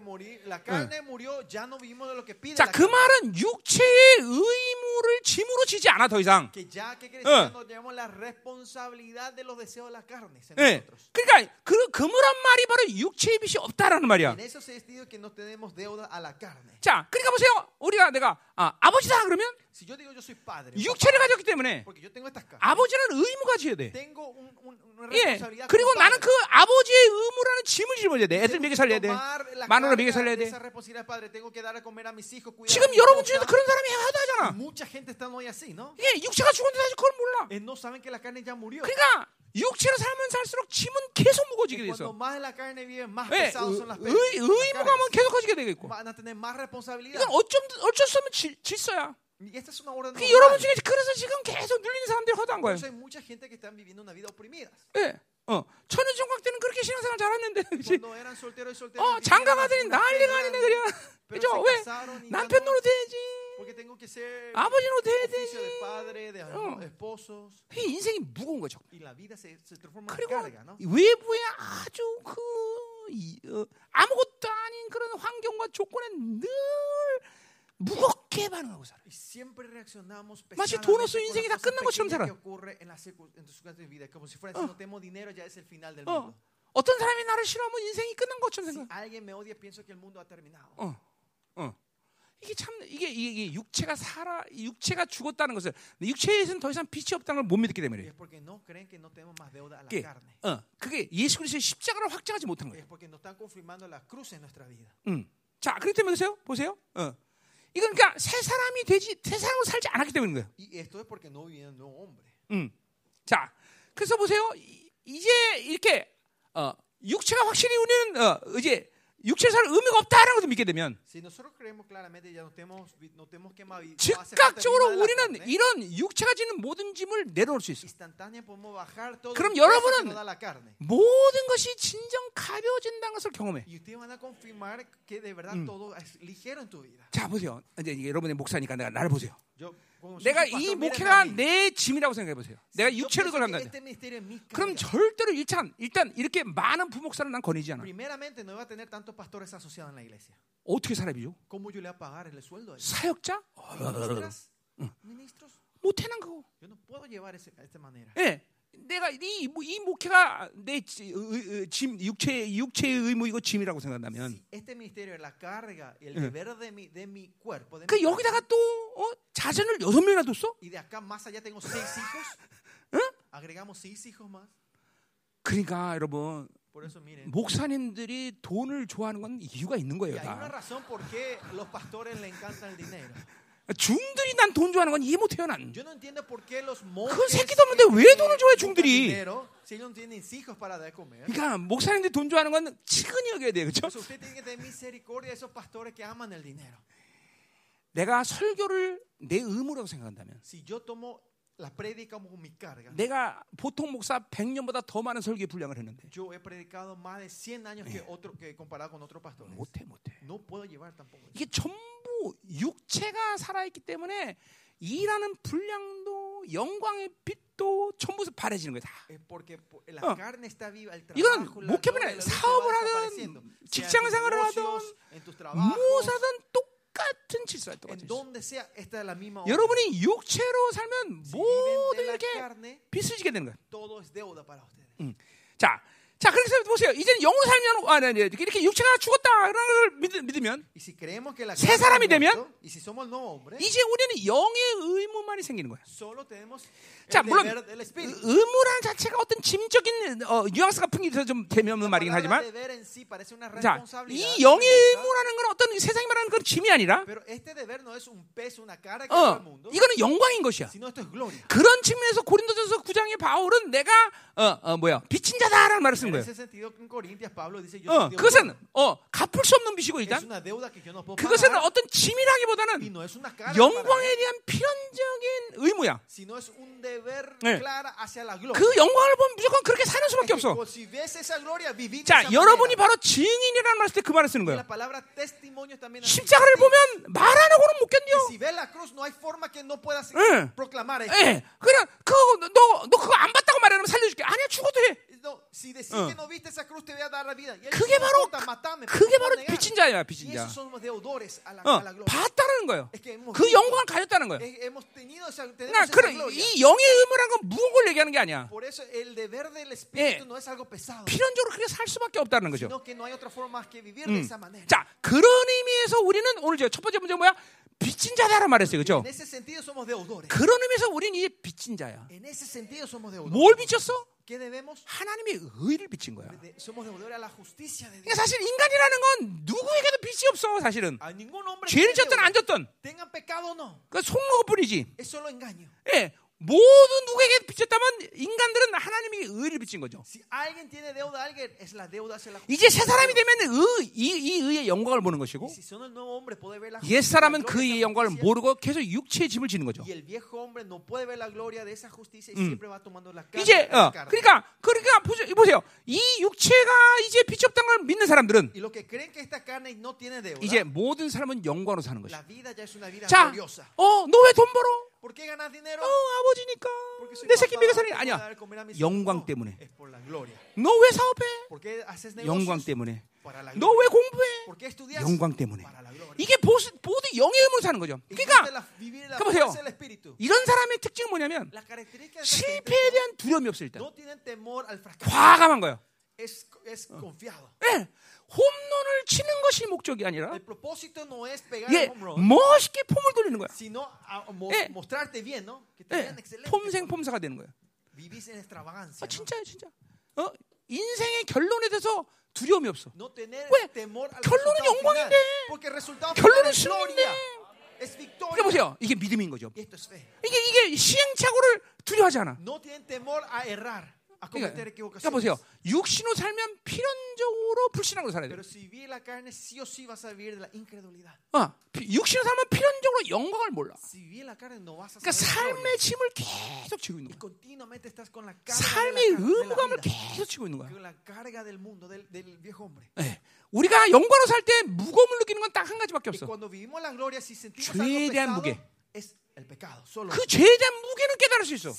B: Pide
A: 자, 그. 말은 육체의 의무를 짐으로 지지 않아 더 이상.
B: Que ya, ¿qué quiere
A: 예. 예.
B: nosotros.
A: 그러니까 그 그물한 말이 바로 육체의 빚이 없다라는 말이야. 자, 그러니까 보세요. 우리가 내가 아, 아버지다 그러면 육체를 가졌기 때문에 아버지는 의무가 지어야 돼. 예. 그리고 나는. 그 아버지의 의무라는 짐을 짊어져야 돼. 애들 먹여 살려야 돼. 마누라 먹여 살려야 돼. 지금 여러분. 중에도 그런 사람이 하다잖아. 예, 육체가 죽었는데 사실 그걸 몰라.
B: Eh.
A: 그러니까 육체로 살면 살수록 짐은 계속 무거워지게 돼 있어. 예, 의,
B: las
A: 의무감은. 계속 커지게 되겠고. 이건 어쩜 어쩔 수 없는 질, 질서야. 그 여러분. 중에 그래서 지금 계속 눌리는 사람들이 허다한 거예요. 예. 어, 천연종각 때는 그렇게 신앙생활 잘했는데, 그치? 어, 장가
B: vida
A: 난리가 아니네, 그냥. 그죠? 왜? 남편 노릇 해야지. 돼야
B: oficio de
A: 되니.
B: padre, de
A: 어. 인생이 무거운 거죠. 그리고. 외부에 아주 그 이, 어, 아무것도 아닌 그런 환경과 조건에 늘 무겁게 반응하고 살아요. 마치 돈 없어 인생이 다 끝난 것처럼 살아. 어,
B: mundo.
A: 어떤 사람이 나를 싫어하면 인생이 끝난 것처럼 생각. 어, 어. 이게 참 이게, 이게 육체가 살아 육체가 죽었다는 것을 육체에서는 더 이상 빛이 없다는 걸 못 믿기 때문에. 그게. 어, 그게 예수 그리스도의 십자가를 확증하지 못한 거예요. 음. 자, 그렇기 때문에 보세요. 보세요. 어. 이건 그러니까 새 사람이 되지 새 사람으로 살지 않았기 때문인 거예요. 음. 자, 그래서 보세요. 이- 이제 이렇게 어, 육체가 확실히 우리는 어, 이제 육체 살 의미가 없다라는 것을 믿게 되면 즉각적으로 우리는 이런 육체가 지는 모든 짐을 내려놓을 수 있어.
B: instantánea podemos bajar todo
A: 그럼 여러분은. 모든 것이 진정 가벼워진다는 것을 경험해.
B: Vida.
A: 자, 보세요. 이제 여러분의 목사니까 내가 나를 보세요. 내가 이 목회가. 내 짐이라고 생각해 보세요. 내가
B: pienso
A: 걸한다. 그럼. 절대로 일단 일단 이렇게 많은 부목사를 난 권이지 않아. 어떻게 사람이죠? 사역자?
B: Ministras, ministros,
A: 못해 난 거고.
B: yo
A: 예. 내가 이, 이 목회가 내 짐 육체 육체의 의무이고 짐이라고 생각한다면 그 여기다가 또 어? 자전을 여섯 명이나 뒀어? 그러니까 여러분 목사님들이 돈을 좋아하는 건 이유가 있는 거예요. 다. 중들이 난 돈 좋아하는 건 이해 못해요 난. 그 새끼도 없는데 왜 돈을 좋아해 중들이? 그러니까 목사님들이 돈 좋아하는 건 치근히 여겨야 돼요. 그렇죠? 내가 설교를 내 의무라고 생각한다면
B: la como mi carga,
A: 내가 보통 목사 100년보다 더 많은 설교 분량을 했는데
B: yo he predicado más de 100 años que otro que comparado con otros pastores.
A: 못해 못해.
B: No puedo llevar tampoco. eso.
A: 이게 전부 육체가 살아있기 때문에 일하는 분량도 영광의 빛도 전부 바래지는 거야 다. 어.
B: la luz
A: 사업을 하든
B: desapareciendo. Sea en
A: 직장
B: tus
A: 생활을
B: negocios,
A: 하든 무엇하든 똑같은 질서야 똑같은 질서. 여러분이 육체로 살면 모든
B: carne,
A: 빚을 지게 되는 거야. 음. 자, 자, 그래서 보세요. 이제는 영으로 살면 아, 네, 네, 이렇게 육체가 죽었다라는 걸 믿, 믿으면 새 사람이 되면 이제 우리는 영의 의무만이 생기는 거야. 자, 물론. 의무라는 자체가 어떤 짐적인 어, 뉘앙스가 풍기서 좀 재미없는 말이긴 하지만 자, 이 영의. 의무라는 건 어떤 세상이 말하는 그런 짐이 아니라 어, 이거는 영광인 것이야. 그런 측면에서 고린도전서 9장의 바울은 내가 어, 어 뭐야 빚진 자다라는 말을 쓴 거예요. 어, 그것은. 어, 갚을 수 없는 빚이고 일단 그것은 어떤 짐이라기보다는 영광에 대한 필연적인 의무야. 네. 그 영광을 보면 무조건 그렇게 사는 수밖에 없어. 자, 여러분이. 바로 증인이라는 말을 때그 말을 쓰는 거예요. 십자가를 보면 말 안 하고는 못 견뎌. 예.
B: esto.
A: 예, 그래, 그거 너, 너 그거 안 봤다고 말하면 살려줄게. 아니야, 죽어도 해. 어. 그게
B: dice, "No
A: 바로 그게 바로
B: puedo negar".
A: 빚진 자야, 빚진 자. 어. 봤다는 거예요. 그 영광을 가졌다는 거예요.
B: eh,
A: 그러니까 그런. 이 영의 의무라는 건걸 얘기하는 게 아니야. 예. 필연적으로 그렇게 살 수밖에 없다는 거죠. 음. 자, 그런 의미에서 우리는 오늘 저첫 번째 문제 뭐야? 빚진 자다라는 말했어요. 그죠? 그런 의미에서 우리는 이제 빚진 자야. 뭘 빚졌어? 하나님의 의를 빚진 거야. 그러니까 사실 인간이라는 건 누구에게도 빚이 없어, 사실은. 죄를 졌든 안. 졌든.
B: tengan pecado o no,
A: 그 속는 것뿐이지. 예. 모든 누구에게 빚졌다면 인간들은 하나님에게 의를 빚진 거죠. 이제. 새 사람이 되면 의, 이, 이 의의 영광을 보는 것이고 옛 사람은 그 의의 영광을. 모르고 계속 육체의 짐을 지는 거죠.
B: Carga.
A: 이제 어. 그러니까 그러니까 보세요. 이 육체가 이제 빚이 없다는 걸 믿는 사람들은 이제 모든 사람은 영광으로 사는
B: vida
A: 자. 어, 너 왜 돈 벌어? 어, 아버지니까. 내 새끼
B: tengo que
A: 아니야. 영광 때문에. 너 왜 사업해?
B: ¿Por qué haces
A: 영광? 때문에. 너 왜. 공부해? 영광 때문에. 이게 보스, 모두 영의 의무로 사는 거죠. 그러니까 그 보세요. 이런 사람의 특징은 뭐냐면 실패에 대한 두려움이
B: al fracaso.
A: 과감한 거예요. 예. 홈런을 치는 것이 목적이 아니라
B: no
A: 예, 멋있게 폼을 돌리는 거야.
B: sino a- mo-
A: 예.
B: bien, ¿no?
A: 예.
B: vean excelente.
A: 폼생 폼사가 되는
B: extravagancia.
A: 아. 진짜요, 진짜. 어? 인생의 결론에 대해서 두려움이 없어.
B: No
A: 왜? 결론은 영광인데. 결론은.
B: Es
A: 그러니까. 보세요. 이게 믿음인 거죠. 이게 이게 시행착오를 두려워하지 않아. 그러니까, 그러니까. 보세요. 육신으로 살면 필연적으로 불신앙으로 살아야 돼.
B: Pero si vivir la carne, sí o sí vas a vivir de la incredulidad.
A: 어, 피- 육신으로 살면 필연적으로 영광을 몰라. 그러니까 삶의. 짐을 계속 지고 있는 거야. 삶의 의무감을 계속 지고 있는 거야. 예. 우리가 영광으로 살 때 무거움을 느끼는 건 딱 한 가지밖에 없어. 죄에 대한 무게. 그 죄에 대한 무게는 깨달을 수 있어.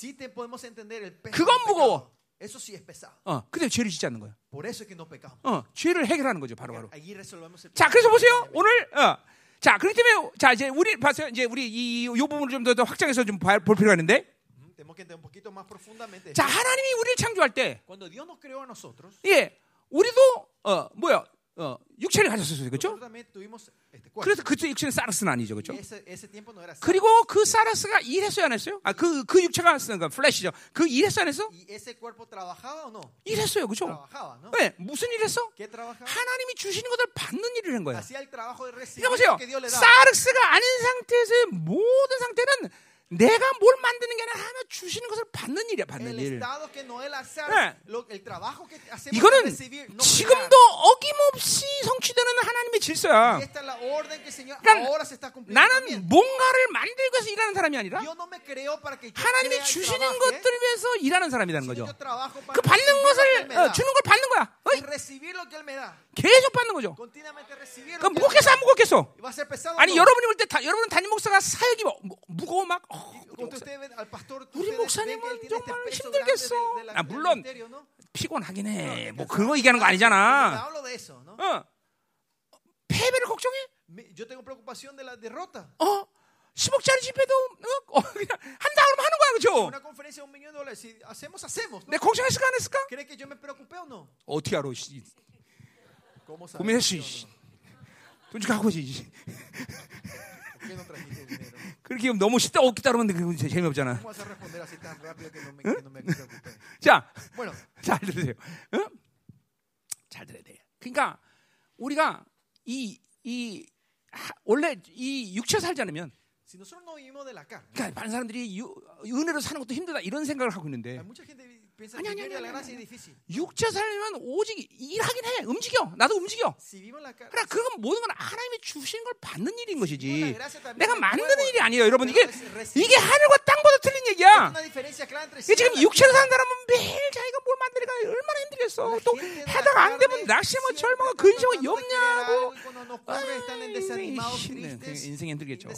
A: 그건. 무거워.
B: Eso sí es pesado.
A: 어, 근데 죄를 짓지 않는 거야.
B: Por eso es que no pecamos.
A: 어, 죄를 해결하는 거죠, 바로 바로.
B: Allí resolvemos el
A: 자. 그래서 보세요. 오늘 어, 자, 그렇기 때문에 자 이제 우리 봤어요. 이제 우리 이, 이 부분을 좀 더 확장해서 좀 볼 필요가 있는데. 자, 하나님이 우리를 창조할 때,
B: Cuando Dios nos creó a nosotros,
A: 예, 우리도 어, 뭐야, 어, 육체를 가졌었어요, 그렇죠? 그래서 그때 육체는 사르스는 아니죠, 그렇죠? 그리고 그 사르스가 일했어요, 안 했어요? 아, 그, 그 육체가 쓰는 그 플래시죠. 그 일했어, 안 했어? 일했어요, 그렇죠? 왜? 무슨 일했어? 하나님이 주시는 것을 받는 일을 한
B: recibir
A: 그러니까 보세요. 사르스가 아닌 상태에서의 모든 상태는 내가 뭘 만드는 게 아니라 하나 주시는 것을 받는 일이야, 받는 일. 네. 이거는 지금도 어김없이 성취되는 하나님의. 질서야. 그러니까 나는. 뭔가를 만들기 위해서 일하는 사람이 아니라 하나님이 주시는 것들을 위해서 일하는 사람이라는 거죠. 그 받는 것을 어. 주는 걸 받는 거야. 어이?
B: Da.
A: 계속 받는 거죠. 그
B: me
A: 무겁겠어, 안. 무겁겠어? 아니? 여러분이 볼때 다, 여러분은 담임 목사가 사역이 뭐, 뭐, 무거워 막 어, 우리 목사님은 정말 힘들겠어. 아, 물론. 피곤하긴 해. 뭐. 그거 얘기하는 거 아니잖아. 어. 패배를 걱정해?
B: Me- Yo tengo preocupación de la derrota.
A: 어? 10억짜리 집회도 어? 어, 그냥 한다 그러면 하는 거야, 그렇죠?
B: Una conferencia de un millón de dólares. Si hacemos, hacemos. ¿no?
A: 내 걱정했을까 안 했을까?
B: ¿Cree que yo me preocupé o no?
A: 어떻게 알아? 고민했어.
B: que
A: 씨.
B: yo
A: 돈 주고 하고 지. 그렇게 너무 쉽다 없겠다 그러면 재- 재미없잖아.
B: ¿Cómo vas a responder así tan rápido que no me, que no me preocupé?
A: 자, 잘 들으세요. 어? 잘 들어야 돼. 그러니까 우리가 이, 이 하- 원래 이 육체 살지 않으면 그러니까 많은 사람들이 유, 은혜로 사는 것도 힘들다 이런 생각을 하고 있는데 아니, 아니, 아니, 아니,
B: es difícil.
A: 육체 살면 오직 일하긴 해. 움직여. 나도 움직여. 그러나 그건 모든 건 하나님이 주신 걸 받는 일인 것이지. 내가 만드는. 일이 아니에요, 여러분. 이게. 이게 하늘과 땅보다 틀린 얘기야. 이게 지금 육체로. 사는 사람은 매일 자기가 뭘 만드니까 얼마나 힘들겠어. 또 하다가 안 되면
B: tratando de querer
A: 염려하고 아이, 인생이 힘들겠죠.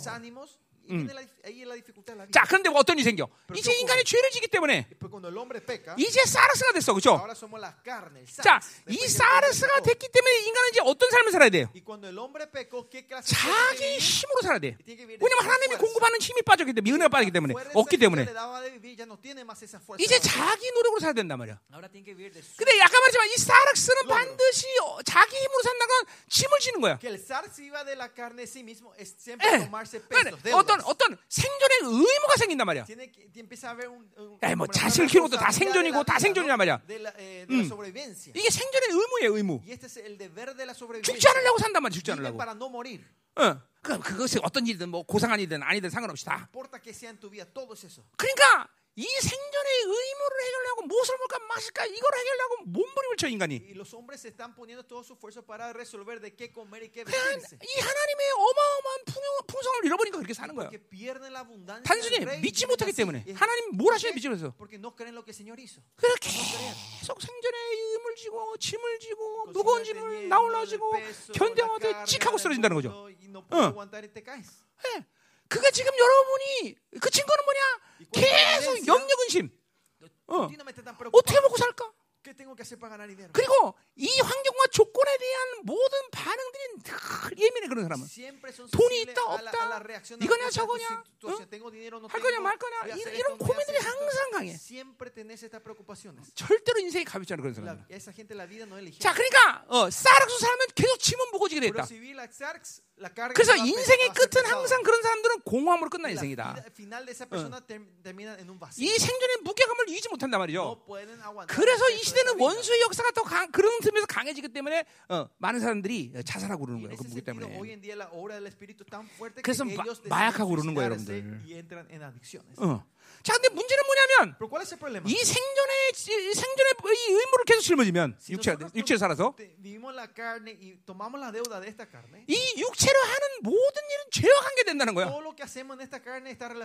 A: 자, 그런데 어떤 일이 생겨? 이제
B: ¿qué
A: 인간이 죄를 지기 때문에 이제 사르스가 됐어, 그렇죠?
B: el
A: 자. 이 사르스가. 됐기 때문에 인간은 이제 어떤 삶을 살아야 돼요?
B: Y cuando el hombre pecó, ¿qué clase de vida tiene que
A: 자기? 힘으로 살아야 돼. 왜냐면 하나님이. 공급하는 힘이 빠졌기 때문에, 은혜가 빠졌기 때문에, 없기 때문에. 이제 자기 노력으로 살아야 된단 말이야. 근데 아까 말했지만 이 사르스는. 반드시 어, 자기 힘으로 산다건 짐을 지는 거야.
B: el zar
A: 예. 그러니까. 어떤 어떤 생존의 의무가 생긴단 말이야. 야, 뭐 자식을 키우는 것도 다 생존이고 다 생존이란. 말이야.
B: Eh, sobrevivencia.
A: 이게 생존의 의무예요, 의무. 죽지. 않으려고 산단 말이야, 죽지 않으려고. 어. 그 그것이 어떤 일이든 뭐 고상한 일이든 아니든 상관없이 다. 그러니까 이 생존의 의무를 해결하고 무엇을 먹을까 마실까 이걸 해결하고 몸부림을 쳐 인간이. 이 하나님의 어마어마한 풍요, 풍성 을 잃어버리니까 그렇게 사는 거야. 단순히 믿지 못하기. 때문에 하나님 뭘
B: ¿por
A: 하시는지
B: qué?
A: 믿지 못해서. 그래서 계속 생존의 의무를 지고 짐을 지고 무거운 짐을 나올라지고 견뎌하되 찍하고 쓰러진다는 거죠.
B: mundo y
A: 어. 예. 그게 지금 여러분이 그 증거는 뭐냐? 계속 영역 근심. 어. 어떻게. 먹고 살까? 그리고 이 환경과 조건에 대한 모든 그런 사람은. 돈이 있다, 없다. 이거냐, 저거냐,
B: no
A: 할. 거냐 말 거냐 이- 이런 고민들이. 항상 강해. 절대로 인생이 가볍지 않은 그런 사람. 자, 그러니까 어, 싸락수 살면 계속 짐은 무거워지게
B: Pero
A: 됐다. 그래서 인생의 끝은. 항상 그런 사람들은 공허함으로 끝난 인생이다.
B: vacío.
A: 이 생존의 무게감을 이기지 못한단 말이죠. 그래서 이 시대는. 원수의 역사가 더 강, 그런 틈에서 강해지기 때문에 어, 많은 사람들이 자살하고 그러는 거예요. 그 무게 때문에. 그래서 마- 마약하고 그러는 거예요, 여러분들. 어. 자, 근데 문제는 뭐냐면. 이 생존의 이 생존의 이 의무를 계속 짊어지면
B: Si
A: 육체 육체에 살아서 이 육체로 하는 모든 일은 죄와 관계된다는 거야.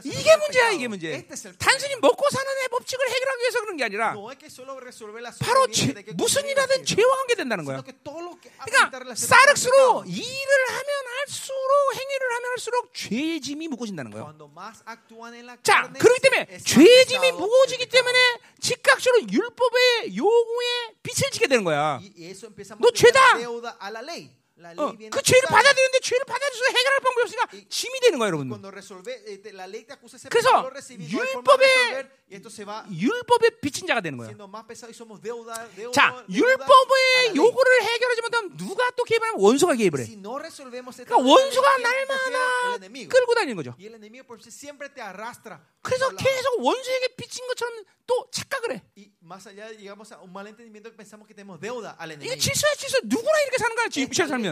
A: 이게 문제야. 이게 문제.
B: Este es
A: 단순히. 먹고 사는 의 법칙을 해결하기 위해서 그런 게 아니라
B: No es que
A: 바로 죄, 무슨 일하든 죄와 관계된다는 거야. 그러니까
B: pecado.
A: 일을 하면 할수록 행위를 하면 할수록 죄의 짐이 무거워진다는 거예요. 자, 그렇기 때문에 죄의 짐이 무거워지기. 때문에 즉각적으로 율법의 요구에 빛을 지게 되는 거야. 너 죄다. 어, 그 죄를. 받아들이는데 죄를 받아들여서 해결할 방법이 없으니까 짐이 되는 거야, 여러분.
B: Eh,
A: 그래서 율법의- 율법의 빚진 자가 되는
B: deuda,
A: 자, 율법의. 요구를 해결하지 못하면 누가 또 개입하면 원수가 개입을 해. 그러니까 원수가 날마다. 끌고 다니는 거죠. 그래서. 계속 원수에게 빚진 것처럼 또 착각을 해. 이게 질서야 질서. 누구나 이렇게 사는 거야. 육체로
B: ley,
A: 살면.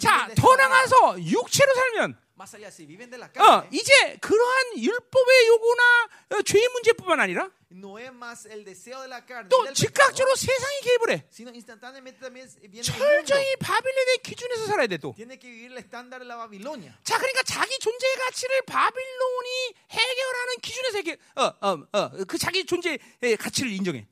B: Carne,
A: 자, 더. 나가서 육체로 살면 어, 이제 그러한 율법의 요구나 어, 죄의 문제뿐만 아니라 또 즉각적으로 세상이 개입을 해. 철저히 바빌론의 기준에서 살아야 돼 또. 자, 그러니까 자기 존재의 가치를 바빌론이 해결하는 기준에서 해결, 어, 어, 어, 그 자기 존재의 가치를 인정해.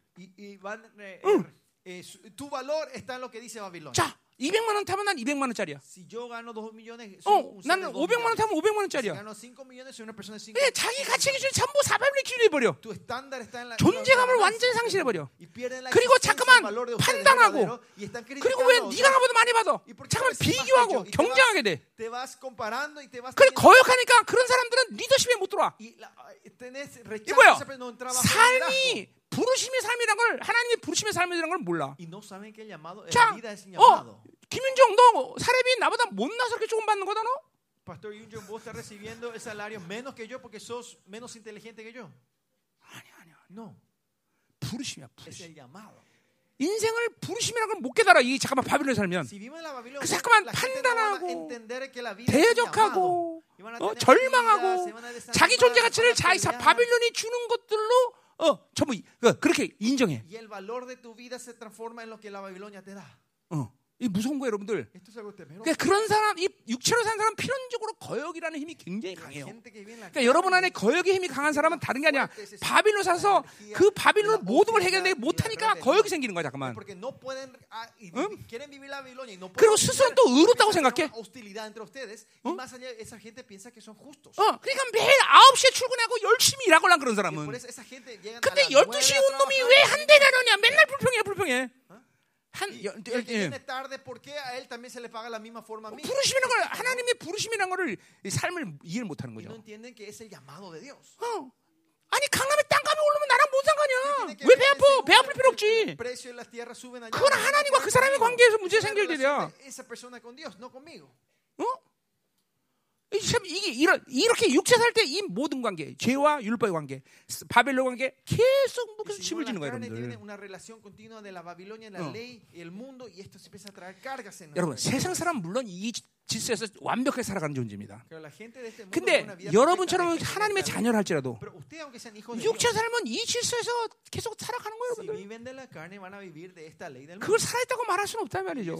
B: Van, eh, eh, su- tu valor está en lo que dice Babilonia.
A: 자, 200만 원 타면 난 200만 원짜리야.
B: Si yo gano 2 millones,
A: 어,
B: soy un ser
A: 나는
B: de 2
A: 500만 원
B: millones.
A: 타면 500만
B: Si
A: 원짜리야.
B: gano 5 millones, soy una persona de
A: 5왜 자기 가치 기준이 전부 사바빌론의 기준이 버려.
B: Tu estándar está en la
A: 존재감을 완전히. 상실해 버려.
B: Y pierden la
A: 그리고
B: existencia,
A: 자꾸만
B: el valor de ustedes
A: 판단하고,
B: verdadero, y están
A: 그리고
B: criticando
A: 왜
B: a otros.
A: 네가 나보다 많이 받아?
B: ¿Y por qué
A: 잠깐
B: eres más que
A: 비교하고 경쟁하게 돼.
B: vas- Te vas comparando y te vas
A: 그래
B: teniendo-
A: 거역하니까 그런 사람들은 리더십에 못 들어와.
B: y la- tenés
A: 이
B: rechazo
A: 뭐야?
B: a esa persona, no trabajo en liderazgo.
A: 삶이 부르심의 삶이란 걸 하나님의 부르심의 삶이라는 걸 몰라.
B: no
A: 자, 어. 김윤정 너 사례비 나보다 못나서 그렇게 조금 받는 거다 너?
B: Pastor Yunjong, vos estás recibiendo el salario menos que yo porque sos menos inteligente que yo.
A: 아니 아니야.
B: No,
A: 부르심이야 부르심. 인생을 부르심이라는 걸 못 깨달아. 이 잠깐만 바빌론에 살면 그 잠깐만 판단하고. 대적하고 어, 절망하고 자기 존재 가치를 자기. 바빌론이 주는 것들로 어 전부 이- 어, 그렇게 인정해. 어. 이 무서운 거예요, 여러분들. 그러니까 그런 사람, 이 육체로 산 사람 필연적으로 거역이라는 힘이 굉장히 강해요. 그러니까 여러분 안에 거역의 힘이 강한 사람은 다른 게 아니야. 바빌론 사서 그 바빌론 모든 걸 해결되지 못하니까 거역이 생기는 거야, 잠깐만.
B: ah,
A: ¿Eh?
B: no
A: 그리고 스스로 또 의롭다고 생각해.
B: justos.
A: 어, 그러니까 매일 9시에 출근하고 열심히 일하고 난 그런 사람은. 근데
B: a las
A: 12시에 9온 놈이 왜 한 대라느냐? 맨날 불평해, 불평해. 한,
B: y,
A: 여, 예.
B: viene tarde, ¿por qué a él también se le paga la misma forma a mí?
A: 부르심이라는 걸, 하나님의 부르심이라는 거를 이 삶을 이해를 못 하는
B: Y no
A: 거죠.
B: entienden que es el llamado de Dios.
A: 어. 아니, 강남에 땅값이 오르면 나랑 뭔 상관이야? 왜 배 아파? 배 아플 필요 없지. 그건 하나님과 그 사람의 관계에서 문제
B: la
A: 생길들이야.
B: relación
A: 참 이게 이런 이렇게 육체 살 때 이 모든 관계, 죄와 율법의 관계, 스- 바벨론 관계 계속 묶여서 짐을 지는 거예요, 여러분들. 어. 여러분. 세상 사람 물론 이 질서에서 완벽하게 살아가는 존재입니다. 근데 여러분처럼 하나님의. 자녀를 할지라도 육체 살면 이 질서에서 계속 살아가는 거예요, 여러분들. 그걸. 살아있다고 말할 수는 없단 말이죠.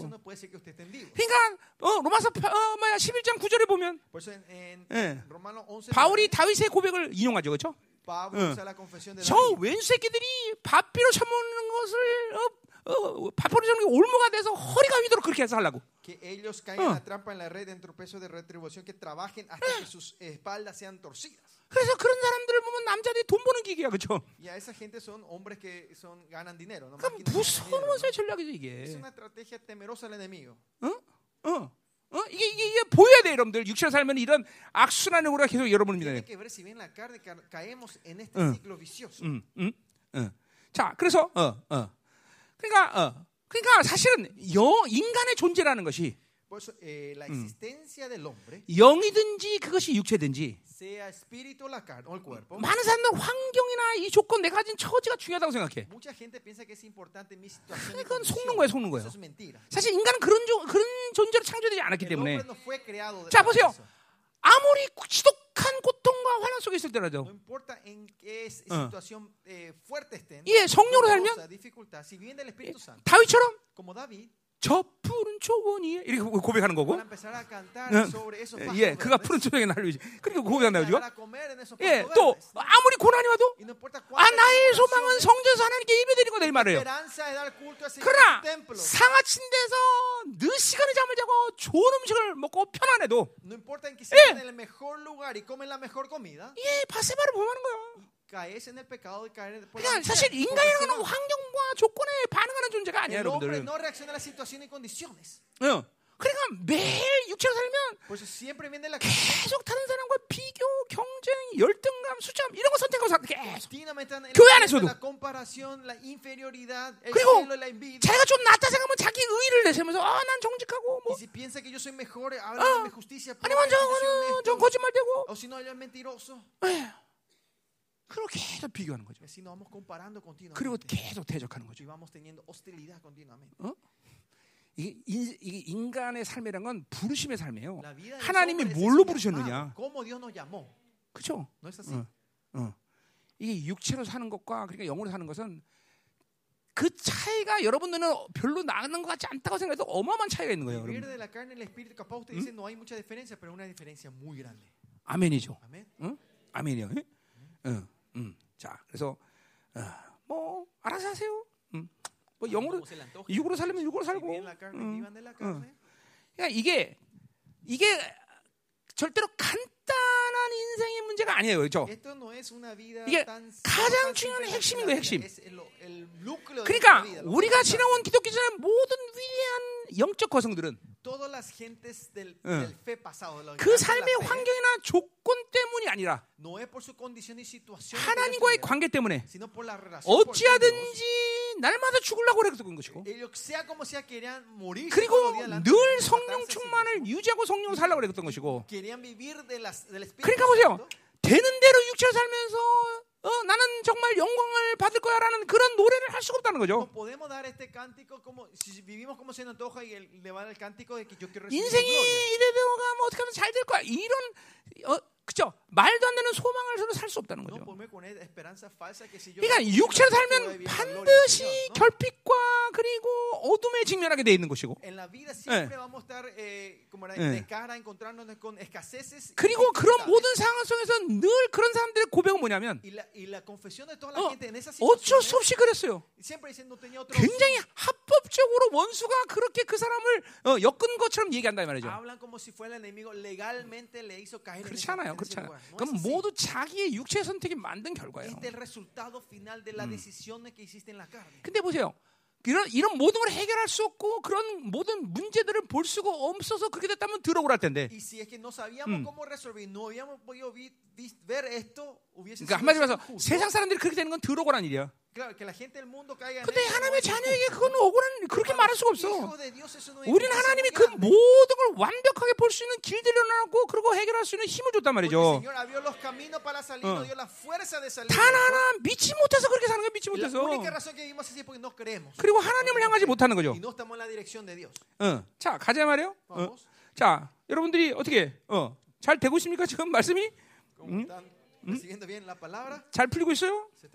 A: 그러니까 어, 로마서 파- 어, 뭐야 11장 9절에 보면 예.
B: 11,
A: 바울이 다윗의 고백을 인용하죠, 그렇죠? 응. 저
B: David.
A: 왼수 새끼들이 밥비로 처먹는 것을 어, 어, 밥비로 처먹는 게 올무가 돼서 허리가 휘도록 그렇게 해서 하려고.
B: Que ellos caigan
A: 어.
B: en la trampa en la red de entropeso de retribución, que trabajen hasta que sus espaldas sean torcidas.
A: 그래서 그런 사람들을 보면 남자들이 돈 버는 기계야, 그렇죠?
B: Y a esa gente son hombres que son, ganan dinero. ¿no?
A: 그럼
B: Máquinas
A: 무서운
B: dinero,
A: 원수의. 전략이죠
B: Es
A: 이게.
B: una estrategia temerosa del enemigo.
A: 어? 어? 어? 이게, 이게, 이게 보여야 돼 여러분들. 육체로 살면 이런 악순환의 우리가 계속 여러분을
B: que ver si bien la carne ca- caemos en este ciclo vicioso.
A: 음, 음, 음. 자, 그래서 어, 어. 그러니까 어. 그러니까 사실은 영 인간의 존재라는 것이
B: eso, eh, hombre,
A: 영이든지 그것이 육체든지 많은 사람들은 환경이나 이 조건 내가 가진 처지가 중요하다고 생각해. 그건. 속는 거예요, 속는 거예요. 사실 인간은 그런 조, 그런 존재로 창조되지 않았기 때문에 자, 보세요. 아무리 지독한 고통과 환란 속에 있을 때라도 어.
B: eh,
A: 예, 성령으로 살면 다윗처럼 저 푸른 초원이 이렇게 고백하는 거고 응. 예, 그가 푸른 초원에 날리지. 그렇게 고백한다고 지금. 예, 또. 아무리 고난이 와도 아 나의 소망은 성전에서 하나님께 예배드리는 거다 이 말이에요. 그러나. 상하친 데서 늘 시간에 잠을 자고 좋은 음식을 먹고 편안해도 예. 예, 바세바를 범하는 거야.
B: Caes en el pecado de caer por la
A: 그러니까 사실 인간이라는 건. 환경과 조건에 반응하는 존재가 아니야,
B: El hombre
A: 여러분들.
B: no reacciona a la situación y condiciones.
A: 어. 그러니까 매일 육체로 살면 계속 다른 사람과 비교, 경쟁, 열등감, 수점 이런 거 선택하고 살 계속. 교회 안에서도. 그리고. 자기가 좀 낫다 생각하면 자기 의의를 내세우면서 아, 난 정직하고 뭐 아,
B: justicia.
A: 아니면 저거는. 전 거짓말되고
B: si no, yo es mentiroso.
A: 그렇게 계속 비교하는 거죠. 그리고. 계속 대적하는 거죠.
B: Continuamente.
A: 이게, 인, 이게 인간의 삶이란 건 부르심의 삶이에요. 하나님이 뭘로 부르셨느냐? 그렇죠? 어, 어. 이게 육체로 사는 것과 그러니까 영으로 사는 것은 그 차이가 여러분 들은 별로 나는 것 같지 않다고 생각해도 어마어마한 차이가 있는 거예요. 여러분. 아멘이죠.
B: Amén.
A: 응? 아멘이요. 응? 응. 응. 자, 그래서 어, 뭐 알아서 하세요. 응. 뭐 영으로
B: le antoje.
A: 육으로 살려면 육으로 살고.
B: la carne.
A: 그러니까 이게 이게 절대로 간 단한 인생의 문제가 아니에요. 그렇죠? 이게 가장 중요한
B: la
A: 핵심. 그러니까 우리가 지나온
B: importante.
A: 기독교 전의 모든 위대한 영적 거성들은 그 삶의 환경이나 조건 때문이 아니라 하나님과의 관계 때문에. 어찌하든지 날마다 죽으려고 그랬던 것이고 그리고 늘 성령 충만을 유지하고 성령으로 살라고 그랬던 것이고 그러니까 보세요. 되는 대로 육체로 살면서 어, 나는 정말 영광을 받을 거야라는 그런 노래를 할 수가 없다는 거죠 인생이
B: gloria.
A: 이래도 가면 어떻게 하면 잘 될 거야 이런 어, 그죠 말도 안 되는 소망을 서로 살 수 없다는 거죠 그러니까 육체로 살면 반드시. 결핍과 그리고 어둠에 직면하게 돼 있는 것이고
B: eh,
A: Eh.
B: y
A: 그리고 그런. 모든 상황 속에서 늘 그런 사람들의 고백은 뭐냐면 어, 어쩔 수 없이 그랬어요 굉장히 합법적으로 원수가 그렇게 그 사람을 어, 엮은 것처럼 얘기한다 이 말이죠 그렇지 않아요 않아요 그건
B: así.
A: 모두 자기의 육체 선택이 만든 결과예요
B: carne.
A: 근데 보세요. 이런 이런 모든 걸 해결할 수 없고 그런 모든 문제들을 볼 수가 없어서 그렇게 됐다면 들어오랄 텐데.
B: Hubiese
A: 그러니까 한마디로 해서. 세상 사람들이 그렇게 되는 건 들어오란 일이야. 근데 하나님의 자녀에게. 그건 억울한 그렇게 말할 수가 없어. 우리는 하나님이 그. 모든 걸 완벽하게 볼 수 있는 길들여 놨고 그리고 해결할 수 있는 힘을 줬단 말이죠. 어. 단. 하나 믿지 못해서 그렇게 사는 거야 믿지 못해서. 그리고 하나님을 향하지 못하는 거죠. 어. 자 가자 말이요. 어. 자 여러분들이 어떻게 어, 잘 되고 있습니까? 지금 말씀이
B: ¿Cómo están recibiendo bien la palabra?
A: 잘 풀리고 있어요?
B: ¿Se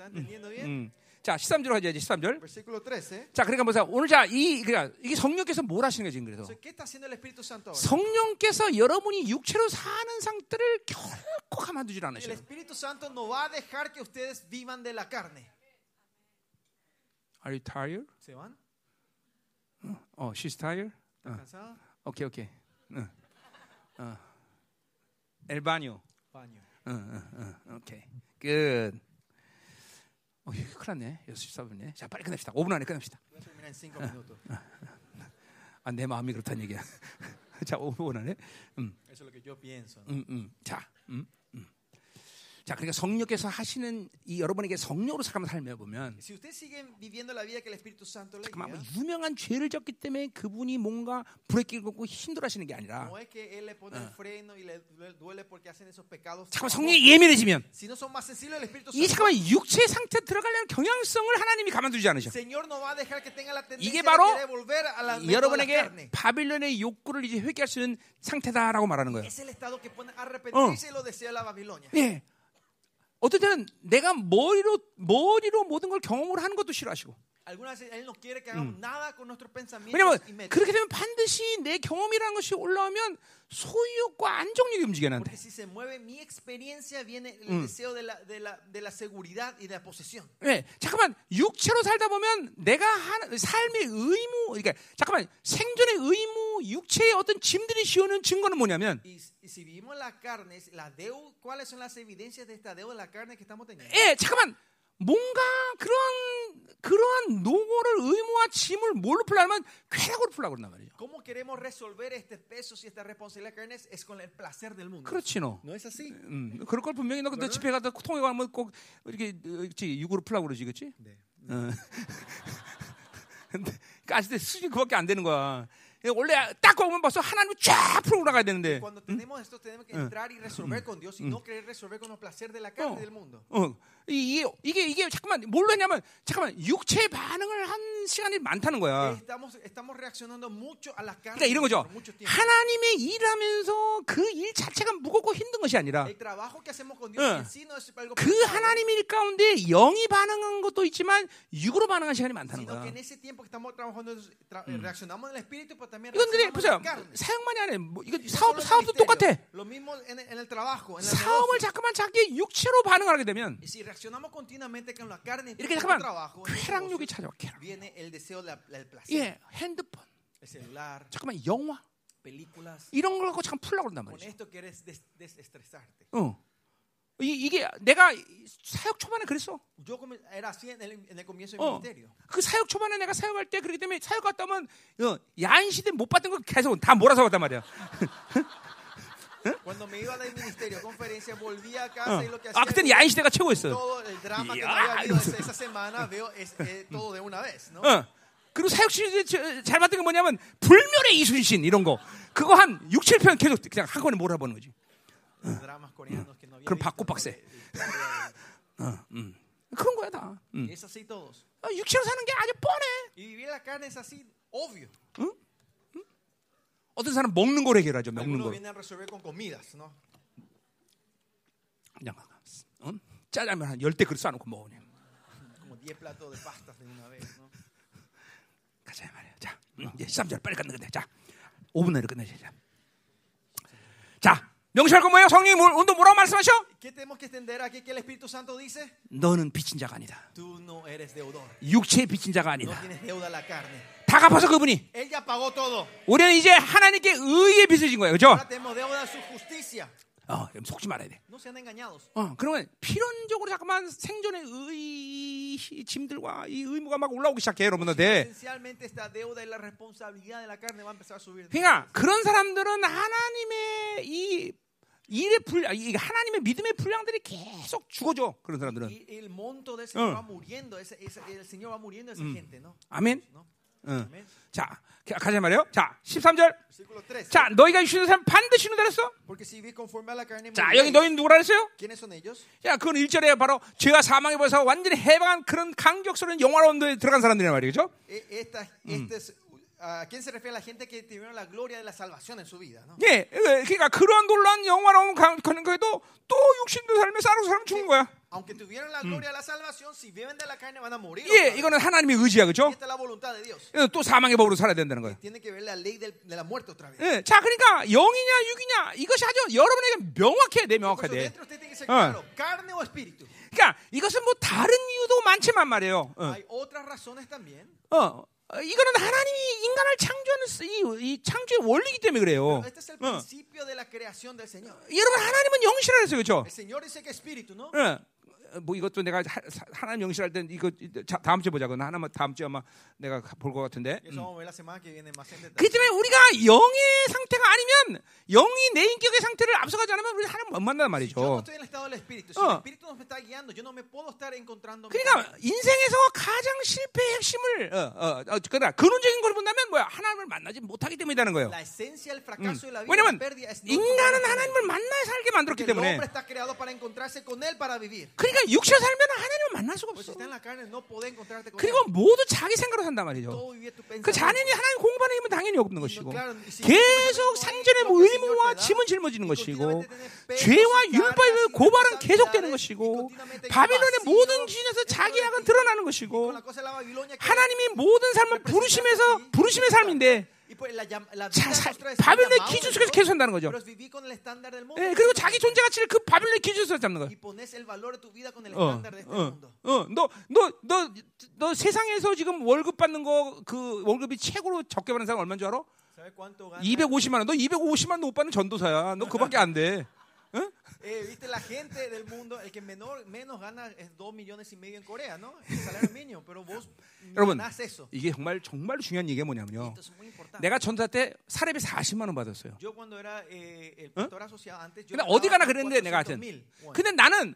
A: 음. 자, 13절 하자 이제 13절.
B: Versículo 13.
A: 자, 그러니까 보세요. 오늘 자, 이 그러니까 이게 성령께서 뭘 하시는 거지 지금 그래서.
B: Entonces, ¿Qué está haciendo el?
A: 성령께서 여러분이 육체로 사는 상태를 결코 가만두질
B: El
A: 않으셔요.
B: Espíritu Santo no va a dejar que ustedes vivan de la carne.
A: Are you tired?
B: ¿Se van?
A: 어, she's tired.
B: ¿Están cansados?
A: 오케이, 오케이. 응. 어. 엘바니오.
B: Baño.
A: 응, 응, 응. 오케이. 끝. 어, 큰일 났네. 6시 14분이네. 자, 빨리 끝냅시다. 5분 안에 끝냅시다.
B: Voy a terminar en 5 minutos.
A: 아, 내 마음이 그렇다는 얘기야. 자, 5분 안에. 음. 음, 음. 자, 음, 음. 자, 그러니까 성령께서 하시는 이 여러분에게 성령으로 살아가면 살며 보면 잠깐만 뭐 유명한 죄를 졌기 때문에 그분이 뭔가 브레이크를 걷고 힘들어하시는 게 아니라. 잠깐만
B: famosos.
A: 성령이 예민해지면 이 잠깐만 육체 상태 들어가려는 경향성을 하나님이 가만두지 않으셔. 이게 바로 여러분에게. 바빌론의 욕구를 이제 회개할 수 있는 상태다라고 말하는 거예요.
B: Babilonia.
A: 예. 어떨 때는 내가 머리로 머리로 모든 걸 경험을 하는 것도 싫어하시고.
B: Algunas veces Él no quiere que hagamos nada con nuestros pensamientos
A: 왜냐면
B: y métodos.
A: 그렇게 되면 반드시 내 경험이라는 것이 올라오면 소유욕과 안정력이 움직여야 하는데.
B: Porque si se mueve mi experiencia, viene el deseo de la, de, la, de la seguridad y de la posesión.
A: 예, 잠깐만 육체로 살다 보면 내가 하는 삶의 의무, 그러니까 잠깐만 생존의 의무, 육체의 어떤 짐들이 씌우는 증거는 뭐냐면,
B: Y, y si vivimos la carne, es la deuda, ¿cuáles son las evidencias de esta deuda de la carne que estamos teniendo?
A: 예, 잠깐만 뭔가 그런 그러한 노고를 의무와 짐을 뭘로 풀려면 쾌락으로 풀려고 그런단 말이죠.
B: ¿Cómo queremos resolver este peso si esta responsabilidad la carne es, es con el placer del mundo?
A: 그렇지 너.
B: ¿No es así?
A: 음, 그럴 걸 분명히 너, 너 집에 가다 통에 가면 꼭 이렇게 어, 그치, 육으로 풀라고 그러지, 그렇지?
B: 네.
A: 어. 근데 까실 때 수준이 그밖에 안 되는 거야. 예, 원래 딱 보면 벌써 하나님 쫙 풀어 올라가야 되는데.
B: Cuando tenemos esto, tenemos que entrar y resolver con Dios y no querer resolver con los placeres de la carne y del mundo.
A: 어, 이- 이게 이게 이게 잠깐만 뭘로 했냐면 잠깐만 육체 반응을 한 시간이 많다는 거야. 그러니까 이런 거죠. 하나님의 일하면서 그 일 자체가 무겁고 힘든 것이 아니라 응. 그 하나님의 일 가운데 영이 반응한 것도 있지만 육으로 반응한 시간이 많다는 거야.
B: también
A: 이건 근데 보세요. 사역만이 아니라 뭐 이거 사업 사업도 똑같아. 사업을. 잠깐만 자기 육체로 반응하게 되면
B: reaccionamos continuamente con la carne,
A: 이렇게
B: en el
A: 잠깐만
B: trabajo, en el
A: 쾌락욕이
B: negocio,
A: 찾아와. 쾌락.
B: viene el deseo del placer.
A: 예, 핸드폰,
B: El celular,
A: 잠깐만 영화
B: películas.
A: 이런 걸 갖고 잠깐 풀려고 그런단
B: Con
A: 말이지.
B: esto quieres des- desestresarte.
A: 어. 이, 이게 내가 사역 초반에 그랬어.
B: Yo come- era así en el, en el comienzo del
A: 어.
B: ministerio.
A: 그 사역 초반에 내가 사역할 때 그렇기 때문에 사역 갔다 오면 어, 야인 시대 못 봤던 거 계속 다 몰아서 갔단 말이야.
B: Cuando me iba del ministerio, conferencia, volvía a casa
A: 어.
B: y lo que hacía
A: 아 그때는 야인 시대가 최고였어.
B: todo el drama que
A: Ya,
B: no había habido
A: 이러면서.
B: esa, esa semana, veo es, eh, todo de una vez, ¿no?
A: 어. 그리고 사역 시대 저- 잘 봤던 게 뭐냐면 불멸의 이순신 이런 거 그거 한 6, 7편 계속 그냥 한 번에 몰아보는 거지. 그럼
B: historia de-
A: 그런 거야 다. 음. 어, 육체로 사는 게 아주 뻔해.
B: Y vivir la carne es así, obvio.
A: 어떤 사람 먹는 걸 해결하죠. 먹는 걸. 그냥 어? 짜장면 한 열대 그릇 싸놓고 먹으냐.
B: Como 10 platos de pastas de una vez, ¿no?
A: 가자 이 말이야. 자, 음, 이제 13절 빨리 끝내겠네. 자, 5분 내로 끝내자. 자, 자 명시할 건 뭐예요? 성령이 뭘, 오늘 뭐라고 말씀하셔? 너는 빚진 자가 아니다.
B: No.
A: 육체의 빚진 자가
B: No
A: 아니다.
B: carne.
A: 다 갚아서 그분이. 우리는 이제 하나님께 의의 빚을 진 거예요. 그죠? 어, 속지 말아야 돼. 어, 그러면 필연적으로 잠깐만 생존의 의 짐들과 이 의무가 막 올라오기 시작해 여러분한테. 그러니까 그런 사람들은 하나님의 이 일의 불, 아, 이 하나님의 믿음의 분량들이 계속 죽어져. 그런 사람들은. 어.
B: ¿no?
A: 아멘. 응. 자, 가- 가자 말이요. 자, 13절.
B: Versículo 13.
A: 자, 너희가 주는 사람 반드시
B: la carne,
A: 자. 여기 너희 누구라 그랬어요? 야, 그건 1절에 바로 죄가 사망에 벌어서 완전히 해방한 그런 강격스러운 영화로운 데 들어간 사람들이란 말이죠.
B: Es ¿A quién se refiere la gente que tuvieron la gloria de la salvación en su vida? ¿no?
A: 예, 예, 그러니까 그러한 놀라운 영화로운 가는 거에도 또 육신도 살면 싸고 살면 죽는 거야.
B: Aunque tuvieron la gloria de la salvación, si viven de la carne van a morir.
A: 예. 이거는 하나님의 의지야, 그렇죠? 또 사망의 법으로 살아야 된다는 거예요.
B: Tiene que ver la ley del- de la muerte otra vez.
A: 예, 자, 그러니까 영이냐 육이냐 이것이 아주 여러분에게 명확해야 돼, 명확해야 돼. Ah.
B: claro, carne o espíritu.
A: 그러니까 이것은 뭐 다른 이유도 많지만 말이에요. 어,
B: Hay otras razones también.
A: 어, 어, 이거는 하나님이 인간을 창조하는 스- 이, 이 창조의 원리이기 때문에 그래요. 어. 여러분 하나님은 영이시라 그랬어요, 그렇죠? 예. 뭐 이것도 내가 하, 하나님 영실할 때 이거 자, 다음 주에 보자고. 하나 다음 주에 아마 내가 볼 것 같은데. 그렇기 때문에 우리가 영의 상태가 아니면 영이 내 인격의 상태를 앞서가지 않으면 우리 하나님 못
B: no
A: 말이죠. Oh.
B: encontrando.
A: 그러니까 인생에서 가장 실패의 핵심을 어, 어, 어, 그러나 근원적인 걸 본다면 뭐야 하나님을 만나지 못하기 때문이라는 거예요.
B: Vida,
A: 왜냐면 인간은 하나님을. 만나야 살게 만들었기 때문에
B: para
A: 그러니까 육체 살면 하나님을 만날 수가 없어. 그리고. 모두 자기 생각으로 산단 말이죠. 그. 자녀이 하나님 공부하는 힘은 당연히 없는 것이고 계속 상전의 의무와 짐은 짊어지는 것이고 죄와 율법의 고발은 계속되는 것이고 바빌론의 모든
B: dentro
A: 자기 약은. 드러나는 것이고 하나님이 모든 삶을 부르심에서 부르심의 삶인데 바빌론의 기준 속에서 계속 산다는 거죠. 예, 그리고 자기 존재 가치를 그 바빌론의 기준에서 잡는 거예요. 어, 어. 어, 너, 너, 너, 너 세상에서 지금 월급 받는 거 그 월급이 최고로 적게 받는 사람 얼마인 줄 알아?
B: ¿Sabes cuánto gana?
A: 250만 원. 너 250만 원 못 받는 전도사야. 너 그밖에 안 돼. 응?
B: Eh, Viste la gente del mundo, el que menor, menos gana es 2 millones y medio en Corea, ¿no? El salario mínimo, pero vos
A: 여러분,
B: ganás eso.
A: 이게 정말 정말 중요한 얘기가 뭐냐면요.
B: Esto es muy importante.
A: 내가 전도사 때 사례비 40만 원 받았어요.
B: Yo cuando era eh, el pastor asociado antes, yo
A: 근데 어디 가나
B: ganaba
A: 그랬는데 내가 하여튼.
B: 400,000 won.
A: 근데 나는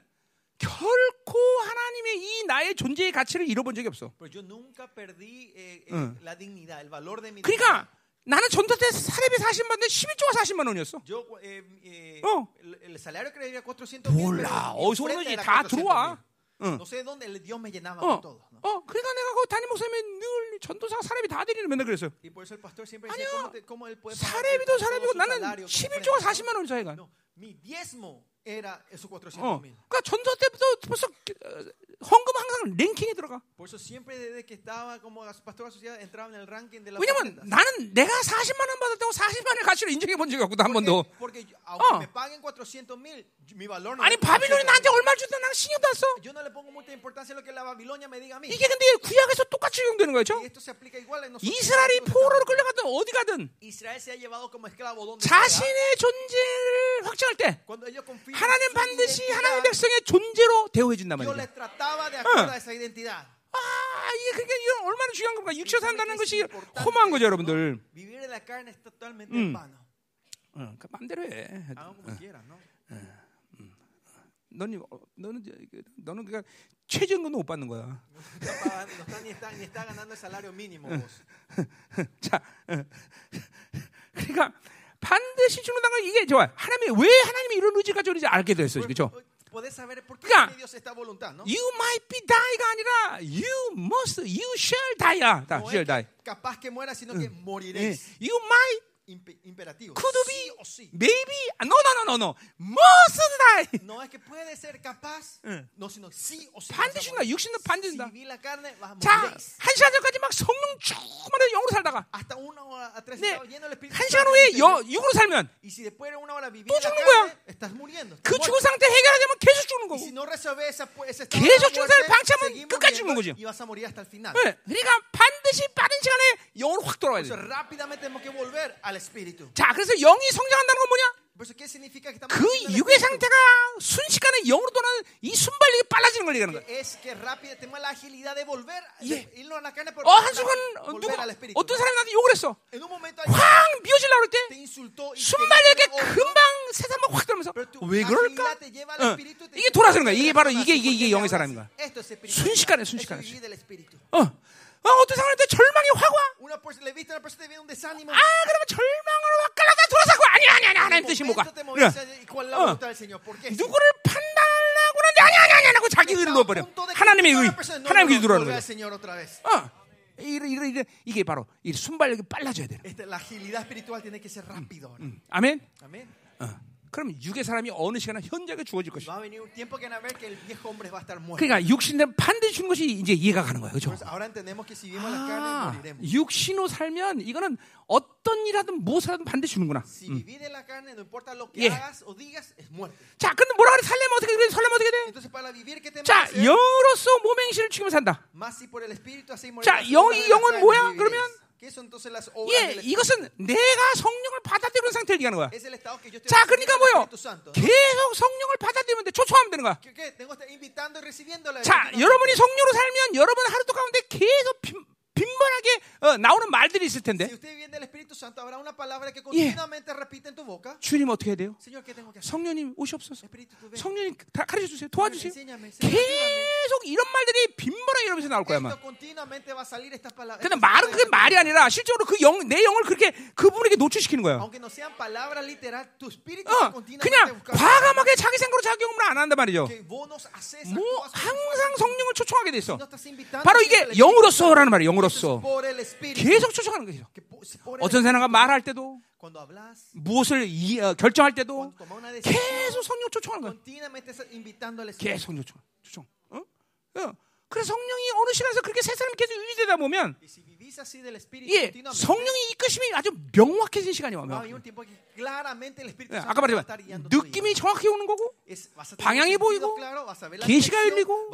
A: 결코 하나님의 이 나의 존재의 가치를 잃어본 적이 없어.
B: Pero yo nunca perdí eh, eh,
A: 응.
B: la dignidad, el valor de mi
A: 그러니까 나는 전도사 때 사례비 40만 원인데 11조가 40만 원이었어.
B: Yo, eh, eh,
A: Oh.
B: el, el salario que era 400 mil.
A: 몰라. 어디서 오는지 다 들어와. 응.
B: No sé dónde el Dios me llenaba
A: 어,
B: todo. ¿no?
A: 어, 그러니까 내가 그 담임 목사님이 늘 전도사가 사례비 다 드리는 맨날 그랬어요.
B: Y por eso el pastor siempre decía,
A: 아니야.
B: ¿cómo, te- cómo él puede pagar
A: 사례비도 사례비고 나는
B: salario como
A: 11조가
B: ofrenda?
A: 40만 원 사이가.
B: No, mi diezmo era esos 400
A: 어,
B: mil.
A: 그러니까 전도 때부터 벌써 어, 헌금 항상 랭킹에 들어가.
B: Eso siempre desde que estaba como pastor asociado entraba en el ranking de las
A: 왜냐면. 나는 내가 40만 원 받았다고 40만 원의 가치를 인정해 본 적이 없거든 한 번도.
B: Porque, aunque
A: 어.
B: me paguen 400 mil, mi valor no
A: 아니 바빌론이
B: 400,000.
A: 나한테 얼마를 주든 난 신경도 안 써.
B: Yo no le pongo mucha importancia lo que la Babilonia me diga a mí.
A: 이게 근데 구약에서 똑같이 적용되는 거죠.
B: Esto se aplica igual en nosotros.
A: 이스라엘이 포로로 끌려가든 어디 가든
B: Israel se ha llevado como esclavo donde.
A: 자신의 존재를 확정할 때
B: Cuando ellos confían
A: 하나님 반드시 하나님의 백성의 존재로 대우해 준단 말이죠.
B: identidad.
A: 아, 이게 그러니까 이건 얼마나 중요한 겁니까? 육체 산다는 것이 험한 거죠. 여러분들. Mm.
B: vano.
A: 어, 그 마음대로 해. 너는 어, 너는 그- 너는 그러니까 최저임금도 못 받는 거야. 자, 어. 그러니까 반드시 죽는다는 건 이게 좋아. 하나님이 왜 하나님이 이런 의지가 저런지 알게 됐어요, 그렇죠?
B: Por qué
A: 그러니까. You might be die가 아니라 you must, you shall die야. 다
B: No
A: shall die.
B: que capaz que muera, sino que
A: 예.
B: moriréis.
A: You might,
B: Impe- imperativo.
A: could
B: Sí
A: be,
B: o sí.
A: maybe, no, no, no, no, no, must die.
B: No es que puede ser capaz,
A: 예.
B: no, sino sí o sí.
A: 반드시
B: a
A: 나. 육신은 반드시
B: a
A: 자. 한 시간 전까지 막 성령 충만해 영으로 살다가
B: Hasta una hora
A: 네,
B: lleno del Espíritu
A: 한 시간 후에 여. 육으로 살면
B: Y si después de una hora vivís
A: 또 죽는 거야.
B: estás muriendo.
A: 그. 죽은 상태 해결하려면 계속 죽는
B: Y
A: 거고.
B: si no resolves esa, ese estado
A: 계속 증상을
B: muerte,
A: 방치하면 끝까지 죽는 거죠.
B: y vas a morir hasta el final.
A: 네, 그러니까 반드시 빠른 시간에 영으로 확 돌아와야 돼.
B: Rápidamente tenemos que volver al.
A: 자, 그래서 영이 성장한다는 건 뭐냐?
B: Por eso, ¿qué significa que estamos
A: 그 육의? 상태가 순식간에 영으로 돌아가는 이 순발력이 빨라지는 걸 얘기하는
B: volver,
A: 예. 어, 한 순간 어,
B: volver
A: 누가. 어떤 사람이 나한테 욕을 했어. 확 미워지려고 그럴 때
B: odio,
A: 금방 세상 확 들면서
B: tu
A: 왜 그럴까? 어, 이게 돌아서는 거야. 이게 바로
B: "Esto es
A: 이게 이게 이게 영의 사람인
B: sí".
A: 거야. 순식간에, 순식간에.
B: Espíritu.
A: 어, 어 어떤 사람한테 절망이 확 와.
B: Una persona, le viste a una persona te viene un desánimo.
A: 아, 그러면 절망으로 확 갈라다 돌아서고 아니 아니 아니 하나님 뜻이 뭐가? 어. 누구를 판단하려고 하는데 아니 아니 아니 하고 자기 의를 넣어버려. 하나님의 의, 하나님의 의 들어가는
B: al
A: 거죠.
B: Señor otra vez.
A: 어. 이래, 이래, 이래, 이게 바로 이 순발력이 빨라져야 되는. 거예요.
B: Este, la agilidad espiritual tiene que ser rápido. ahora.
A: 음. 아멘.
B: Amén.
A: 어. 그럼 육의 사람이 어느 시간에 현저하게 죽어질 것이.
B: Va a venir un tiempo que van a ver que el viejo hombre va a estar muerto.
A: 그러니까 육신은 반드시 죽는 것이 이제 이해가 가는 거예요, 그렇죠? 아. 육신으로 살면 이거는 어떤 일하든 무엇을 하든 반드시 죽는구나.
B: Es muerte.
A: 자, 근데 뭐라 그래? 살려면 어떻게 그래? 살려면 어떻게 돼?
B: Entonces, para vivir, ¿qué tenemos
A: 자? 영으로서 몸의 행실을 죽이면 산다. 자, 영- 이 영은 뭐야? 그러면?
B: ¿Qué son entonces las obras
A: 예? 이것은 내가 성령을 받아들이는 상태를 얘기하는 거야. 자, 그러니까 뭐요? 계속 성령을 받아들이면 돼. 초청하면 되는 거야. 자, 여러분이 성령으로 살면 여러분 하루 동안 가운데 계속 빈, 빈번하게 어, 나오는 말들이 있을 텐데
B: boca.
A: 주님 어떻게 해야 돼요? 성령님 오시옵소서.
B: Tú ven.
A: 성령님 다 가르쳐 주세요. 도와주세요.
B: Ayúdame.
A: 계속 이런 말들이 빈번하게 이러면서 나올 거야, 아마. 근데 말은 그게. 말이 아니라 실제로 그 영, 내 영을 그렇게 그분에게 노출시키는 거야. 어, 그냥 과감하게 자기 생각으로 자기 영을 안 한단 말이죠. 뭐 항상 성령을 초청하게 돼 있어. 바로 이게 영으로서라는 말이에요. 영으로서. 계속 초청하는 거죠. 어떤 사람과 말할 때도 무엇을 이, 어, 결정할 때도 계속 성령 초청하는
B: Espíritu.
A: 계속 성령 초청. 초청. 어? 어. 그래서 성령이 어느 시간에서 그렇게 세 사람이 계속 유지되다 보면 예, 성령이 이끄심이 아주 명확해진 시간이 와요. 예, 아까 말했지만. 느낌이 정확히 오는 거고 방향이 보이고, 계시가 열리고,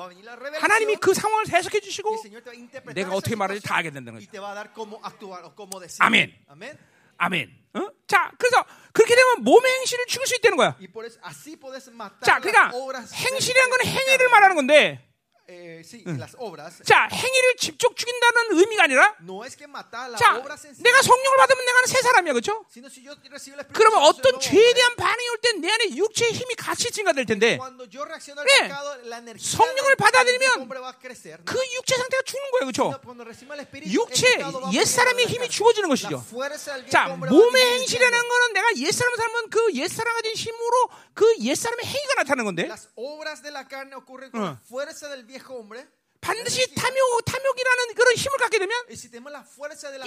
A: 하나님이 그 상황을 해석해 주시고 내가 어떻게 말할지 다 하게 된다는 거죠. 아멘. 아멘. 어? 자, 그래서 그렇게 되면 몸의 행실을 죽일 수 있다는 거야. 자, 그러니까. 행실이라는 건 행위를 말하는 건데,
B: Eh, sí, las obras.
A: 자, 행위를 직접 죽인다는 의미가 아니라,
B: No es que matar las
A: 자,
B: obras en sí.
A: 내가 성령을 받으면 내가 새 사람이야, 그렇죠?
B: Si yo recibo
A: 그러면 어떤 죄에. 대한 반응이 올 때 내 안에 육체의 힘이 같이 증가될 텐데,
B: Cuando yo reacciono al
A: 예,
B: pecado, la energía
A: 성령을 받아들이면. 그 육체 상태가 죽는 거예요, 그렇죠? 육체,
B: el pecado va a
A: 옛 사람의
B: morir.
A: 힘이 죽어지는 것이죠. 자, 몸의. 행실이라는 거는 내가 옛사람 살면 그 옛사람 가진 힘으로 그 옛사람의 행위가 나타나는 건데,
B: Las obras de la carne ocurren con
A: 어.
B: la fuerza del viejo hombre.
A: 반드시 탐욕, 탐욕이라는 그런 힘을 갖게 되면,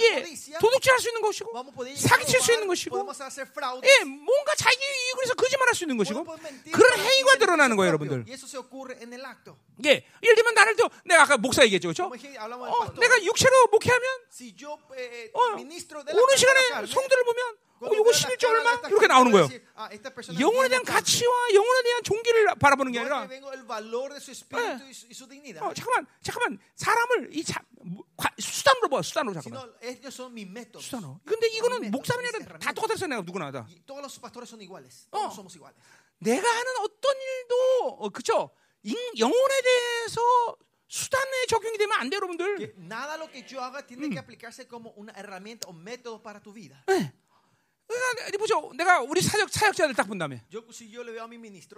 A: 예, 도둑질할 수 있는 것이고, 사기칠 수 있는 것이고. 예, 뭔가 자기 이익을 위해서 거짓말할 수 있는 것이고, 그런 행위가 드러나는 거예요. 여러분들. 예, 예를 들면 나를 또 내가 아까 목사 얘기했죠, 그렇죠? 어. 내가 육체로 목회하면
B: eh,
A: 어,
B: carne,
A: 시간에 성들을 보면 어, 이거
B: veo la
A: 11조
B: cara de
A: 얼마
B: esta
A: 이렇게 나오는 거예요.
B: ah,
A: 영혼에 대한. 가치와 영혼에 대한 종기를 바라보는 게 아니라
B: dignidad,
A: 어, 잠깐만, 잠깐만 사람을 이 자, 뭐, 과- 수단으로 봐, 수단으로 잠깐만. 수단으로. 근데 이거는
B: mis métodos,
A: 목사님이
B: mis
A: 아니라 다. 똑같았어, 내가 누구나 다. 어. 내가 하는 어떤 일도 어? 인- 영혼에 대해서 수단에 적용이 되면 안 돼요, 여러분들.
B: Que nada lo que yo haga tiene que aplicarse como una herramienta o método para tu vida.
A: 네. 그러니까 이 보죠. 내가 우리 사역 사역자들 딱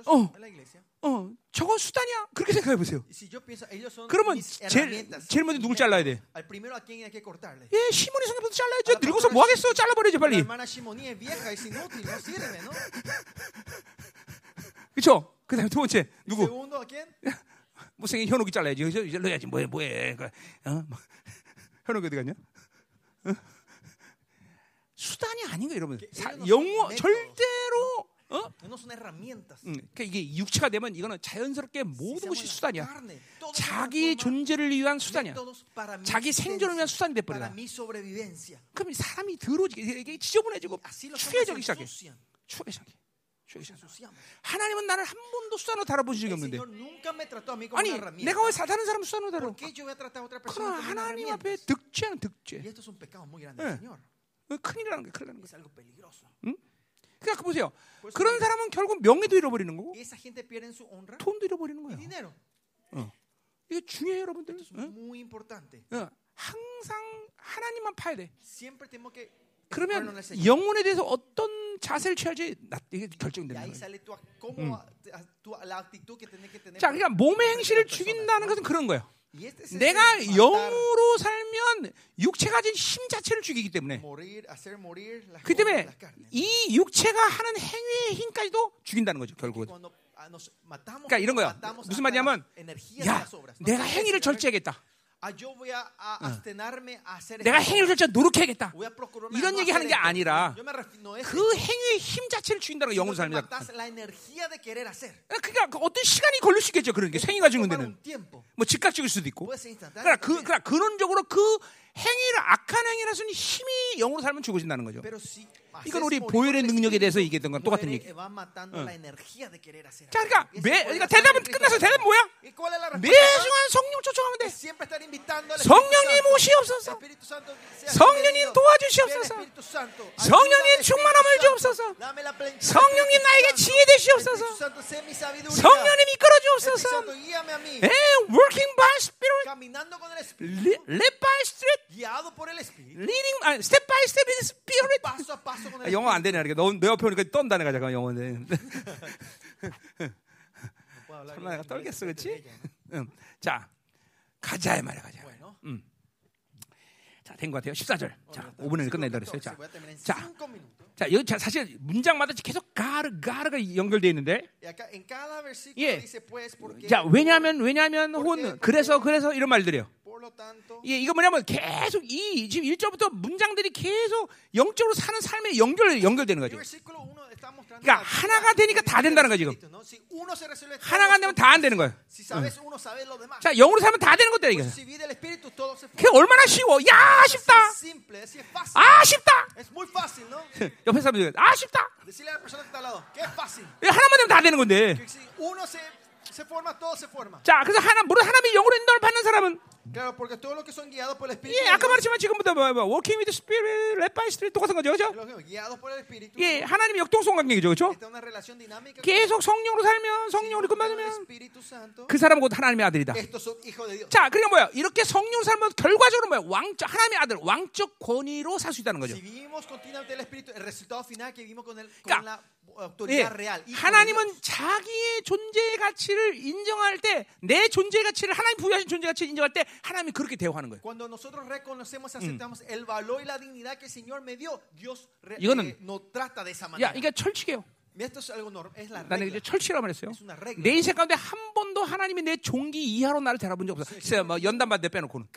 A: Oh.
B: la iglesia,
A: 어, 저거 수단이야. 그렇게 생각해 보세요. 그러면 제일. 제일 먼저 누굴 잘라야 돼? 예, 시몬이 성경부터 잘라야죠. 늙어서 뭐 하겠어? 잘라버려야지
B: La
A: 빨리. 그렇죠? 그다음에 두 번째 누구? 못생긴 현옥이 잘라야지. 그래서 잘라야지. 뭐해 뭐해. 그, 어? 뭐. 현옥이 어디 갔냐? 어? 수단이 아닌 거예요, 여러분. 사, 영어. 절대로 어? 음, 그러니까 이게 육체가 되면 이거는 자연스럽게 모든 것이 수단이야. 자기 존재를 위한 수단이야. 자기 생존을 위한 수단이 돼
B: para
A: 버려.
B: mi sobrevivencia.
A: 그럼 이 사람이 더러워지게 이게 지저분해지고 추해지기 시작해.
B: ensuciamos.
A: 하나님은 나를 한 번도 수단으로 다뤄본 적이 없는데. 아니. 내가 왜 다른 사람 수단으로 다뤄?
B: ¿Por qué yo voy a tratar a otra
A: 그러나
B: persona como una
A: 하나님? 앞에 득죄는 득죄.
B: Y estos son pecados muy grandes,
A: Eh.
B: Señor.
A: 어, 큰일이라는 게 큰일이라는 거.
B: Es algo peligroso.
A: 그러니까 보세요. 그런 사람은 결국 명예도 잃어버리는 거고 돈도 잃어버리는 거예요.
B: dinero.
A: 이게 중요해요, 여러분들. 어? 어, 항상 하나님만 파야 돼. 그러면. 영혼에 대해서 어떤 자세를 취할지 결정되는 거예요.
B: tener.
A: 자, 그러니까 몸의 행실을 죽인다는. 것은 그런 거예요. 내가 영으로 살면 육체가 가진 힘 자체를 죽이기 때문에 그 때문에. 이 육체가 하는 행위의 힘까지도 죽인다는 거죠, 결국은.
B: Ah,
A: 그러니까 이런 거야. 무슨 말이냐면 야, 내가 행위를 절제하겠다.
B: Ah,
A: 내가 행위를. 진짜 노력해야겠다. 이런 얘기하는 게. 아니라 그 행위의 힘 자체를
B: energía de querer hacer.
A: 그러니까 그 어떤 시간이 걸릴 수 있겠죠. 그런 게 행위가 주는
B: Tomar
A: 데는. 뭐 즉각적일 수도 있고. 그러니까 그. 그러니까 근원적으로 그 행위를 악한 행위라서는 힘이 영으로 살면 죽어진다는 거죠. 이건 우리 보혈의 능력에 대해서 얘기했던 건 똑같은 얘기.
B: hacer.
A: 자. 그러니까 매, 그러니까 대답은. 끝나서 대답 뭐야?
B: ¿Y cuál es la
A: 매
B: respuesta?
A: 순간 성령 쫓아가면 돼. 성령님. 오시옵소서. 성령님. 도와주시옵소서. 성령님 충만함을 주옵소서. 성령님 나에게. 지혜 되시옵소서. 성령님 이끌 어
B: a mí.
A: 예, working by spirit, led by spirit, leading, 아, step by step in spirit.
B: Paso a paso con
A: 아,
B: el
A: 영어 안 되네. 이렇게 너, 내 옆에 오니까 떤다네. 잠깐 영어인데.
B: Puedo hablar
A: 설마 내가 떨겠어, 그렇지? 자, 가자 이 말이야, 가자.
B: Bueno.
A: 자, 된 것 같아요. 14절. 자, 5분에 끝낸다 그랬어요. 자, 자. 자, 여기 자, 사실 문장마다 계속 가르 가르가 연결되어 있는데, 예. 자, 왜냐하면 왜냐하면 혹은 그래서 그래서 이런 말들이요.
B: tanto
A: 예, 이거 뭐냐면 계속 이 지금 1절부터 문장들이 계속 영적으로 사는 삶에 연결 연결되는 거죠.
B: versículo 1 está mostrando
A: 그러니까 하나가 되니까 다 된다는 거야, 지금. 하나가 안 되면 다 안 되는 거예요.
B: demás.
A: 자, 영으로 살면 다 되는 것들이야 이게. 그게 얼마나 쉬워. 야, 쉽다. 아, 쉽다. 옆에 사람들 아, 쉽다.
B: Decirle a la persona que está al lado, que es fácil.
A: 하나만 되면 다 되는 건데. 자, 그래서 하나 물론 하나님의 영으로 인도를 받는 사람은
B: Claro, porque todos los que son guiados por el espíritu,
A: 예, 아까 말했지만 지금부터 뭐, 뭐 working with the spirit, led by spirit 똑같은 거죠, 그렇죠?
B: los guiados por el espíritu,
A: 예, 하나님의 역동성 관계죠, 그렇죠?
B: está una relación dinámica.
A: 계속 성령으로 살면 성령으로
B: Santo,
A: 그 사람은 곧 하나님의 아들이다.
B: estos son hijos de Dios.
A: 자, 그러니까 뭐야? 이렇게 성령으로 살면 결과적으로 뭐야? 왕적 하나님의 아들, 왕적 권위로 살 수 있다는 거죠.
B: Si vivimos continuamente el espíritu, el resultado final que vivimos con, el, con
A: 그러니까,
B: la
A: 예, 하나님은. 자기의 존재의 가치를 인정할 때, 내 존재의 가치를 하나님 부여하신 존재 가치를 인정할 때, 하나님이 그렇게 대우하는 거예요.
B: Cuando nosotros reconocemos y aceptamos el valor y la dignidad que el Señor me dio, Dios re-
A: 이거는-
B: eh, nos trata de esa
A: 야. 이게 철칙이에요. 나는. 이제 철칙이라고 말했어요. 내 인생 가운데 한 번도 하나님이 내 종기 이하로 나를 대라본 적 없어. 글쎄요, 뭐 연단 받대 빼놓고는.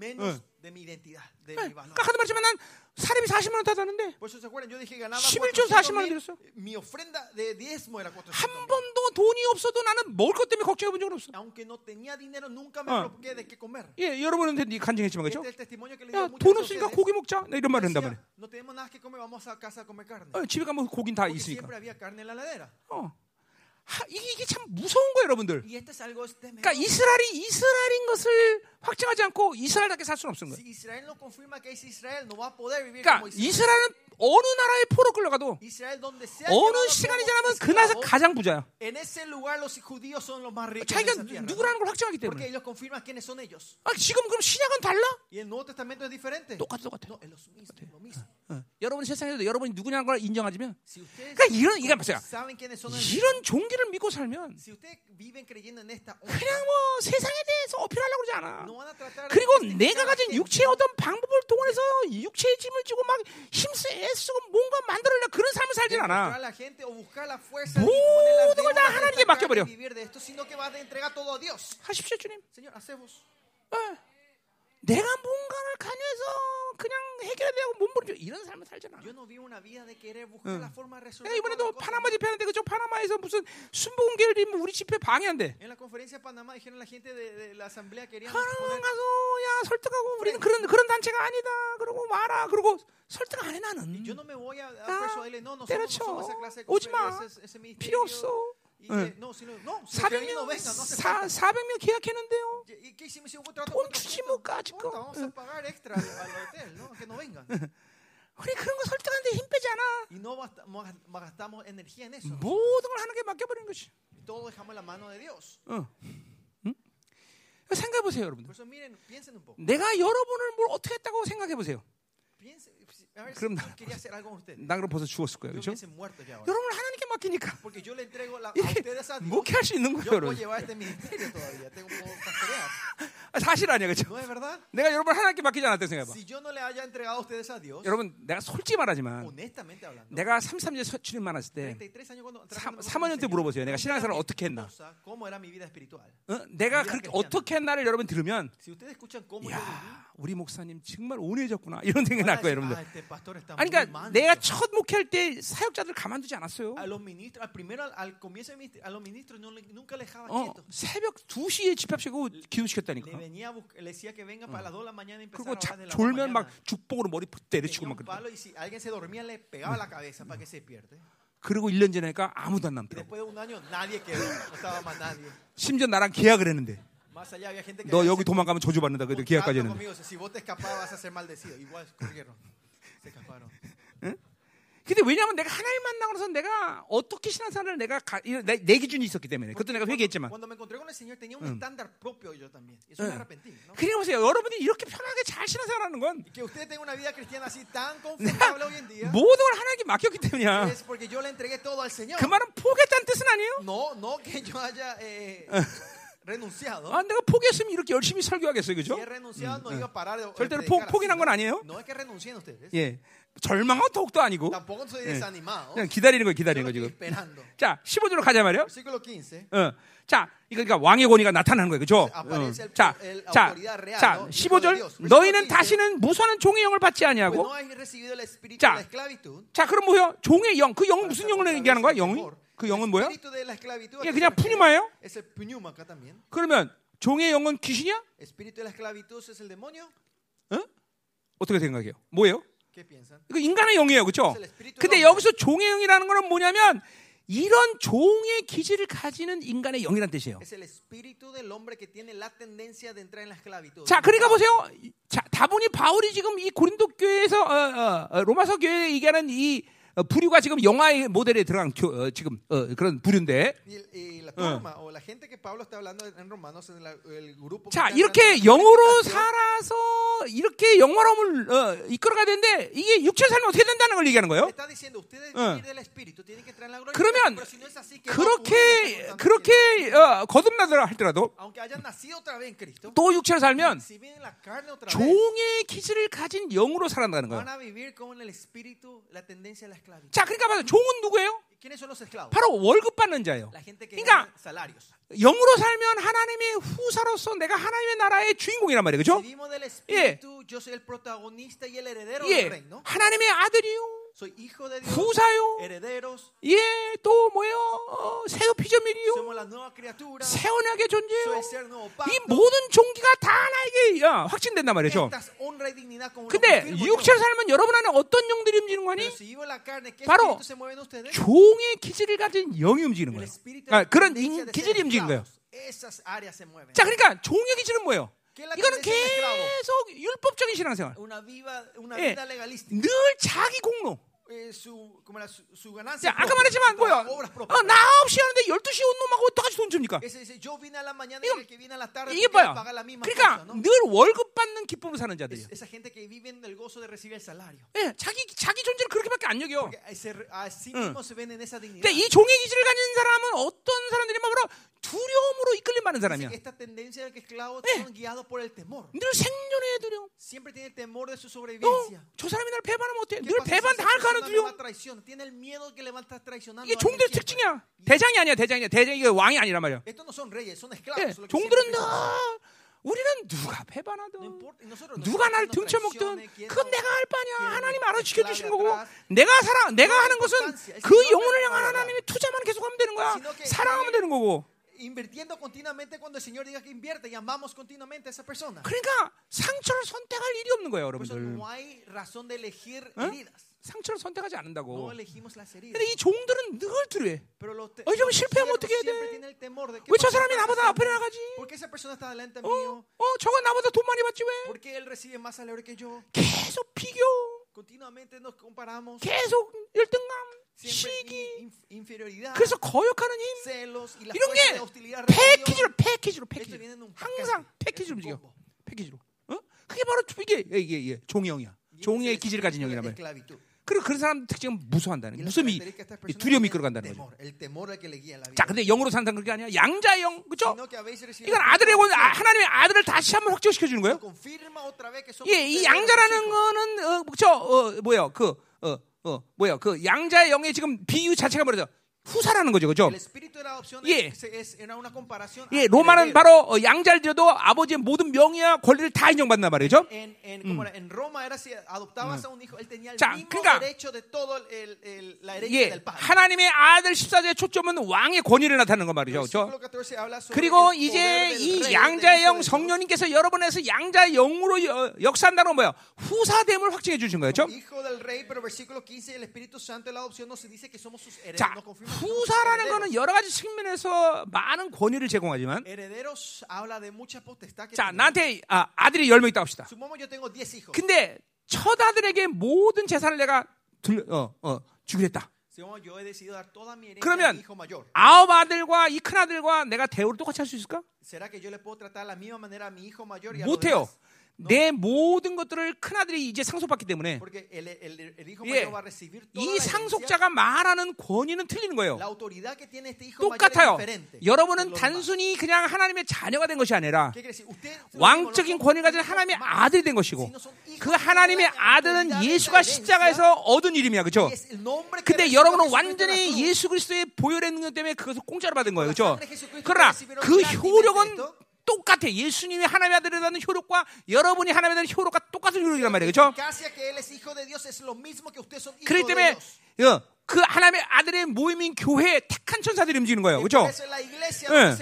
B: Menos de mi identidad, de mi valor.
A: 그러니까 하도 말했지만 난 사람이 40만 원 타다는데
B: Por eso se acuerdan, yo dije que ganaba
A: 11조
B: 400
A: 40만 원
B: mil,
A: 드렸어.
B: mi ofrenda de diezmo era 400
A: 한. 번도 돈이 없어도 나는 먹을 것 때문에 걱정해 본 적은 없어.
B: Aunque no tenía dinero, nunca me
A: Ah.
B: preocupé de qué comer.
A: 예, 여러분은 간증했지만 그렇죠? 야, 돈 없으니까. 고기 먹자. 나 이런 말 한단 말이야.
B: Decía, no tenemos nada que comer, vamos a casa a comer carne.
A: 어, 집에 가면 고긴 다 있으니까.
B: siempre había carne en la heladera.
A: 어. 하, 이게, 이게 참 무서운 거예요, 여러분들. 그러니까 이스라엘이 이스라엘인 것을 확증하지 않고 이스라엘답게 살 수는 없는 거예요. 그러니까. 이스라엘은 어느 나라에 포로 끌려가도 어느 시간이 지나면 그 나라에서 가장 부자야. 자기가. 누구라는 걸
B: Porque
A: 때문에. 아, 지금 그럼 신약은 달라? 똑같아, 똑같아.
B: No, mismo.
A: 어. 여러분 세상에도 여러분이 누구냐는 걸 인정하지면 그러니까 이런 이게
B: son
A: 이런 종기를 믿고 살면 그냥 뭐 세상에 대해서 어필하려고 그러지 않아. 그리고 내가 가진. 육체의 어떤 방법을 동원해서 육체의 짐을 지고 막 힘쓰 애쓰고 뭔가 만들어내려 그런 삶을 살진 않아. 모든 걸다
B: deudas de
A: 하나님께 맡겨버려. 하십시오, 주님. 예. 내가 뭔가를 간여해서 그냥 해결해야 되고 몸부림쳐 이런 삶을 살진 않아.
B: Yo no vivo una vida de querer buscar la forma de resolver.
A: 내가 이번에도. 파나마 집회하는데 그죠? 파나마에서 무슨 순복음계열이 뭐 우리 집회 방해한대.
B: En la conferencia de Panamá dijeron la gente de, de la asamblea querían
A: 하나만
B: poner
A: 가서 야 설득하고 우리는 그런 그런 단체가 아니다. 그러고 말아. 그러고 설득 안 해 나는.
B: Yo no me voy a, a
A: 야,
B: persuadirle, no, no somos, no
A: 때려쳐.
B: somos esa clase de
A: 오지 마. 필요 없어.
B: Eh, no
A: 400명
B: vengan, no hace
A: 4,
B: falta.
A: 400명 계약했는데요. 돈 주지
B: 400,
A: 뭐
B: no
A: 까짓 거.
B: importa, vamos a pagar extra al, al hotel, ¿no? Que no vengan.
A: 우리 그런 거 설득하는데 힘 빼지 않아. 모든 걸 하나님께 맡겨버리는 것이. 어. 응? 생각해 보세요, 여러분들. 내가 여러분을 뭘 어떻게 했다고 생각해 보세요. 그럼 나-. 난 그럼 벌써 죽었을 거예요. 그렇죠? 여러분을 하나님께 맡기니까 이렇게. 목회할 수 있는 거예요, 여러분. 아, 사실 아니야, 그렇죠? 내가 여러분 하나님께 맡기지 않았다 생각해봐. 여러분, 내가 솔직히 말하지만 내가 33년 출입 많았을
B: 때33 años cuando
A: 삼-
B: trabajando con
A: 3년
B: el
A: 때
B: Señor,
A: 물어보세요. 내가 신앙생활을
B: mi
A: 어떻게 했나? 어? 내가 그렇게 어떻게 했나를 여러분 들으면 야, 우리 목사님 정말 온유해졌구나 이런 생각이 날 거예요, 여러분들.
B: "Ah,
A: 아니 그러니까
B: manso".
A: 내가 첫 목회할 때 사역자들 가만두지 않았어요. 어. 새벽 2시에 집합시키고
B: Le
A: 기도시켰다니까.
B: venía a bus- le decía que venga para las 2 de la mañana y empezar
A: 그리고 자,
B: orar de las 2 de la
A: 졸면 막. 죽복으로 머리 때려치고 막 그래. 그리고 1년 지나니까 아무도 안 남더라고. 심지어 나랑 계약을 했는데 너 여기 도망가면 저주받는다. 그래도 계약까지 했는데.
B: Escaparon.
A: 근데 왜냐하면 내가 하나님 만나고 나서 내가 어떻게 신앙생활을 내가 가, 내, 내 기준이 있었기 때문에 그것도 내가 회개했지만 응.
B: ¿no?
A: 그러니까 보세요 여러분이 이렇게 편하게 잘 신앙생활하는 건 모든 걸 하나님께 맡겼기 때문이야. 그 말은 포기했다는 뜻은 아니에요
B: No, no que yo haya eh, renunciado.
A: 아, 내가 포기했으면 이렇게 열심히 설교하겠어요 그죠?
B: Si he renunciado no iba a parar de de
A: 절대로 포- 포기한 건
B: ¿no?
A: 아니에요?
B: No es que renuncien ustedes.
A: 예 절망한 더욱도 아니고
B: Tampoco soy
A: 예.
B: desanimado.
A: 그냥 기다리는 거예요 기다리는 거 지금
B: esperando.
A: 자 15절로 가자 말이요
B: Versículo 15.
A: 어. 자, 이거 그러니까 왕의 권위가 나타나는 거예요. 그죠?
B: el-
A: 자, 자, 자,
B: ¿no?
A: 15절.
B: Dios.
A: 너희는 다시는 무수하는 종의 영을 받지 아니하고.
B: no
A: 자. 자, 그럼 뭐요? 종의 영. 그 영은 무슨 영을 얘기하는 거야? 영이? 그 영은 뭐야? 이게
B: ¿a qué
A: 그냥? 푸뉴마예요? 그러면 종의 영은 귀신이야? 어? 어떻게 생각해요? 뭐예요? 이거 인간의 영이에요. 그죠?
B: Espíritu
A: 근데. 여기서 종의 영이라는 거는 뭐냐면 이런 종의 기질을 가지는 인간의 영이란 뜻이에요. 자, 그러니까 보세요. 자, 다분히 바울이 지금 이 고린도 교회에서 어, 어, 어, 로마서 교회에 얘기하는 이 어, 부류가 지금 영화의 모델에 들어간 교- 어, 지금 어, 그런 부류인데. 자, 이렇게 영으로 살아서 이렇게 영화로움을 어, 이끌어가야 되는데 이게 육체 살면 어떻게 된다는 걸 얘기하는 거예요. 어. 그러면
B: pero si no es así, ¿qué va a ocurrir
A: 그렇게 그렇게 어, 거듭나더라 할더라도 또 육체로 살면 종의 기질을 가진 영으로 살아간다는 거예요. 자, 그러니까 봐서 종은 누구예요?
B: ¿Y ¿Quiénes son los esclavos?
A: 바로 월급 받는 자예요. 그러니까. 영으로 살면 하나님의 후사로서 내가 하나님의 나라의 주인공이란 말이에요. 그죠? 예.
B: reino.
A: 하나님의 아들이요.
B: Herederos,
A: 예, 또 뭐예요? 어, 새도 피조물이요. 새 언약의 존재요. 이. 모든 종기가 다 나에게 야, 확진된단 말이죠. 근데. 육체로 살면 여러분 안에 어떤 영들이 움직이는 거니?
B: Pero si vivo en la carne, ¿qué
A: 바로? 종의 기질을 가진 영이 움직이는 거예요. 아, 그런 인, 기질이 움직이는 거예요. 자, 그러니까 종의 기질은 뭐예요?
B: ¿Qué es la
A: 이거는? 계속 율법적인 신앙생활. 예. 늘 자기 공로.
B: Eh, su, como era, su, su ganancia.
A: 자, 아까 말했지만 뭐야? 어. 나 9시 하는데 12시에 온 놈하고 어떡하지 돈 줍니까? 이거- 이게 뭐야? 그러니까. 늘 월급 받는 기쁨을 사는
B: salario.
A: 예, 자기 자기 존재를 그렇게밖에 안 여겨. 근데 이 종의 기질을 가진 사람은 어떤 사람들이 막 바로 두려움으로 이끌림 받는
B: Dice
A: 사람이야. 예. 늘 생존의 두려움. 어. 저 사람이 날 배반하면 어때?
B: ¿Qué
A: 늘 배반
B: esa
A: 당할 거는
B: persona me
A: 두려움. 이게 종들의. 특징이야. 대장이 아니야, 대장이야. 대장이 왕이 아니란 말이야. 예,
B: que
A: 종들은 늘. 우리는 누가 배반하든 누가 날 등쳐먹든 그건 내가 할 바냐 하나님 알아
B: esclave
A: 거고. 내가 살아 내가 하는 것은 그 영혼을 향한. 하나님의 투자만 계속하면 되는 거야 사랑하면 되는 거고
B: Invirtiendo continuamente cuando el Señor diga que invierte y amamos continuamente a esa persona.
A: 그러니까 상처를 선택할 일이 없는 거예요
B: Por eso
A: 여러분들
B: no hay razón de elegir
A: ¿Eh?
B: heridas.
A: 상처를 선택하지
B: No
A: 않는다고
B: elegimos las heridas.
A: 근데 이 종들은 늘 두려해
B: Pero los, te-
A: 어, 이러면
B: los
A: 실패하면
B: siervos
A: 어떻게 해야
B: siempre
A: 돼?
B: tienen el temor de que
A: 왜저
B: ¿por qué
A: 사람이 나보다? 앞에 나가지
B: ¿Por qué esa persona está delante
A: 어,
B: mío?
A: 어 저거 나보다 돈 많이 받지 왜
B: ¿Por qué él recibe más salario que yo?
A: 계속 비교
B: Continuamente nos comparamos.
A: 계속 열등감 시기 그래서 거역하는 힘 이런 게. 패키지로. 패키지로 패키지로 항상. 패키지로 움직여. 패키지로 어? 그게 바로 이게 이게, 이게 종영이야
B: Y
A: 종의 기질을 가진 말이에요.
B: esclavitud.
A: 그리고 그런 사람 특징은 무서워한다는 무서움이 두려움이
B: es
A: 끌어간다는
B: el
A: 거죠. 자, 근데 영으로 산다는 그게 아니야. 양자의 영, 그렇죠?
B: Recibido
A: 이건 아들의 원, 아, 하나님의 아들을 다시 한번 확증시켜 주는 거예요. 예, 이 양자라는. 거는 어, 그쵸? 어, 뭐야? 그 어, 어, 뭐야? 그 양자의 영의 지금 비유 자체가 뭐죠? 후사라는 거죠, 그죠? 예. 예, 로마는. 바로 어, 양자를 들여도 아버지의 모든 명예와 권리를 다 인정받는단 말이죠.
B: Tenía el
A: 자, 그러니까- 예. 하나님의 아들 14제의 초점은 왕의 권위를 나타내는 거 말이죠, 그렇죠?
B: Versículo 14 habla sobre
A: 그리고 이제 이 양자의 영. 성령님께서 여러분에서 양자의 영으로 여- 역사한다는 건 뭐예요? 후사됨을 확증해 주신 거예요, 그렇죠?
B: Hijo del rey, pero versículo 15, el Espíritu Santo de la adopción nos dice que somos sus herederos.
A: 자, 후사라는
B: herederos.
A: 거는 여러 가지 측면에서 많은 권위를 제공하지만 자. 나한테 아, 아들이 10명 있다 합시다.
B: Supongamos yo tengo 10 hijos.
A: 근데 첫 아들에게 모든 재산을 내가 들, 어, 어, 주기로 했다. 그러면. 아홉 아들과 이 큰 아들과 내가 대우를 똑같이 할 수 있을까?
B: ¿Será que yo le puedo tratar de la misma manera a mi hijo mayor y a los
A: 못해요. 내 모든 것들을 큰 아들이 이제 상속받기 때문에 예, 이. 상속자가 말하는 권위는 틀리는 거예요. 똑같아요. 여러분은. 단순히 그냥 하나님의 자녀가 된 것이 아니라 왕적인 권위 가진 하나님의 아들이 된 것이고 그 하나님의 아들은 예수가 십자가에서 얻은 이름이야. 그렇죠? 근데 여러분은 완전히. 예수 그리스도의 보혈의 능력 때문에 그것을 공짜로 받은 거예요. 그렇죠? 그러나 그 효력은 똑같아. 예수님이 하나님의 아들이라는 효력과 여러분이 하나님의 아들의 효력과 똑같은 효력이란 말이에요. 그렇죠? 그렇기 때문에. 어, 그 하나님의 아들의 모임인 교회에 택한 천사들이 움직이는 거예요. 그렇죠? 예.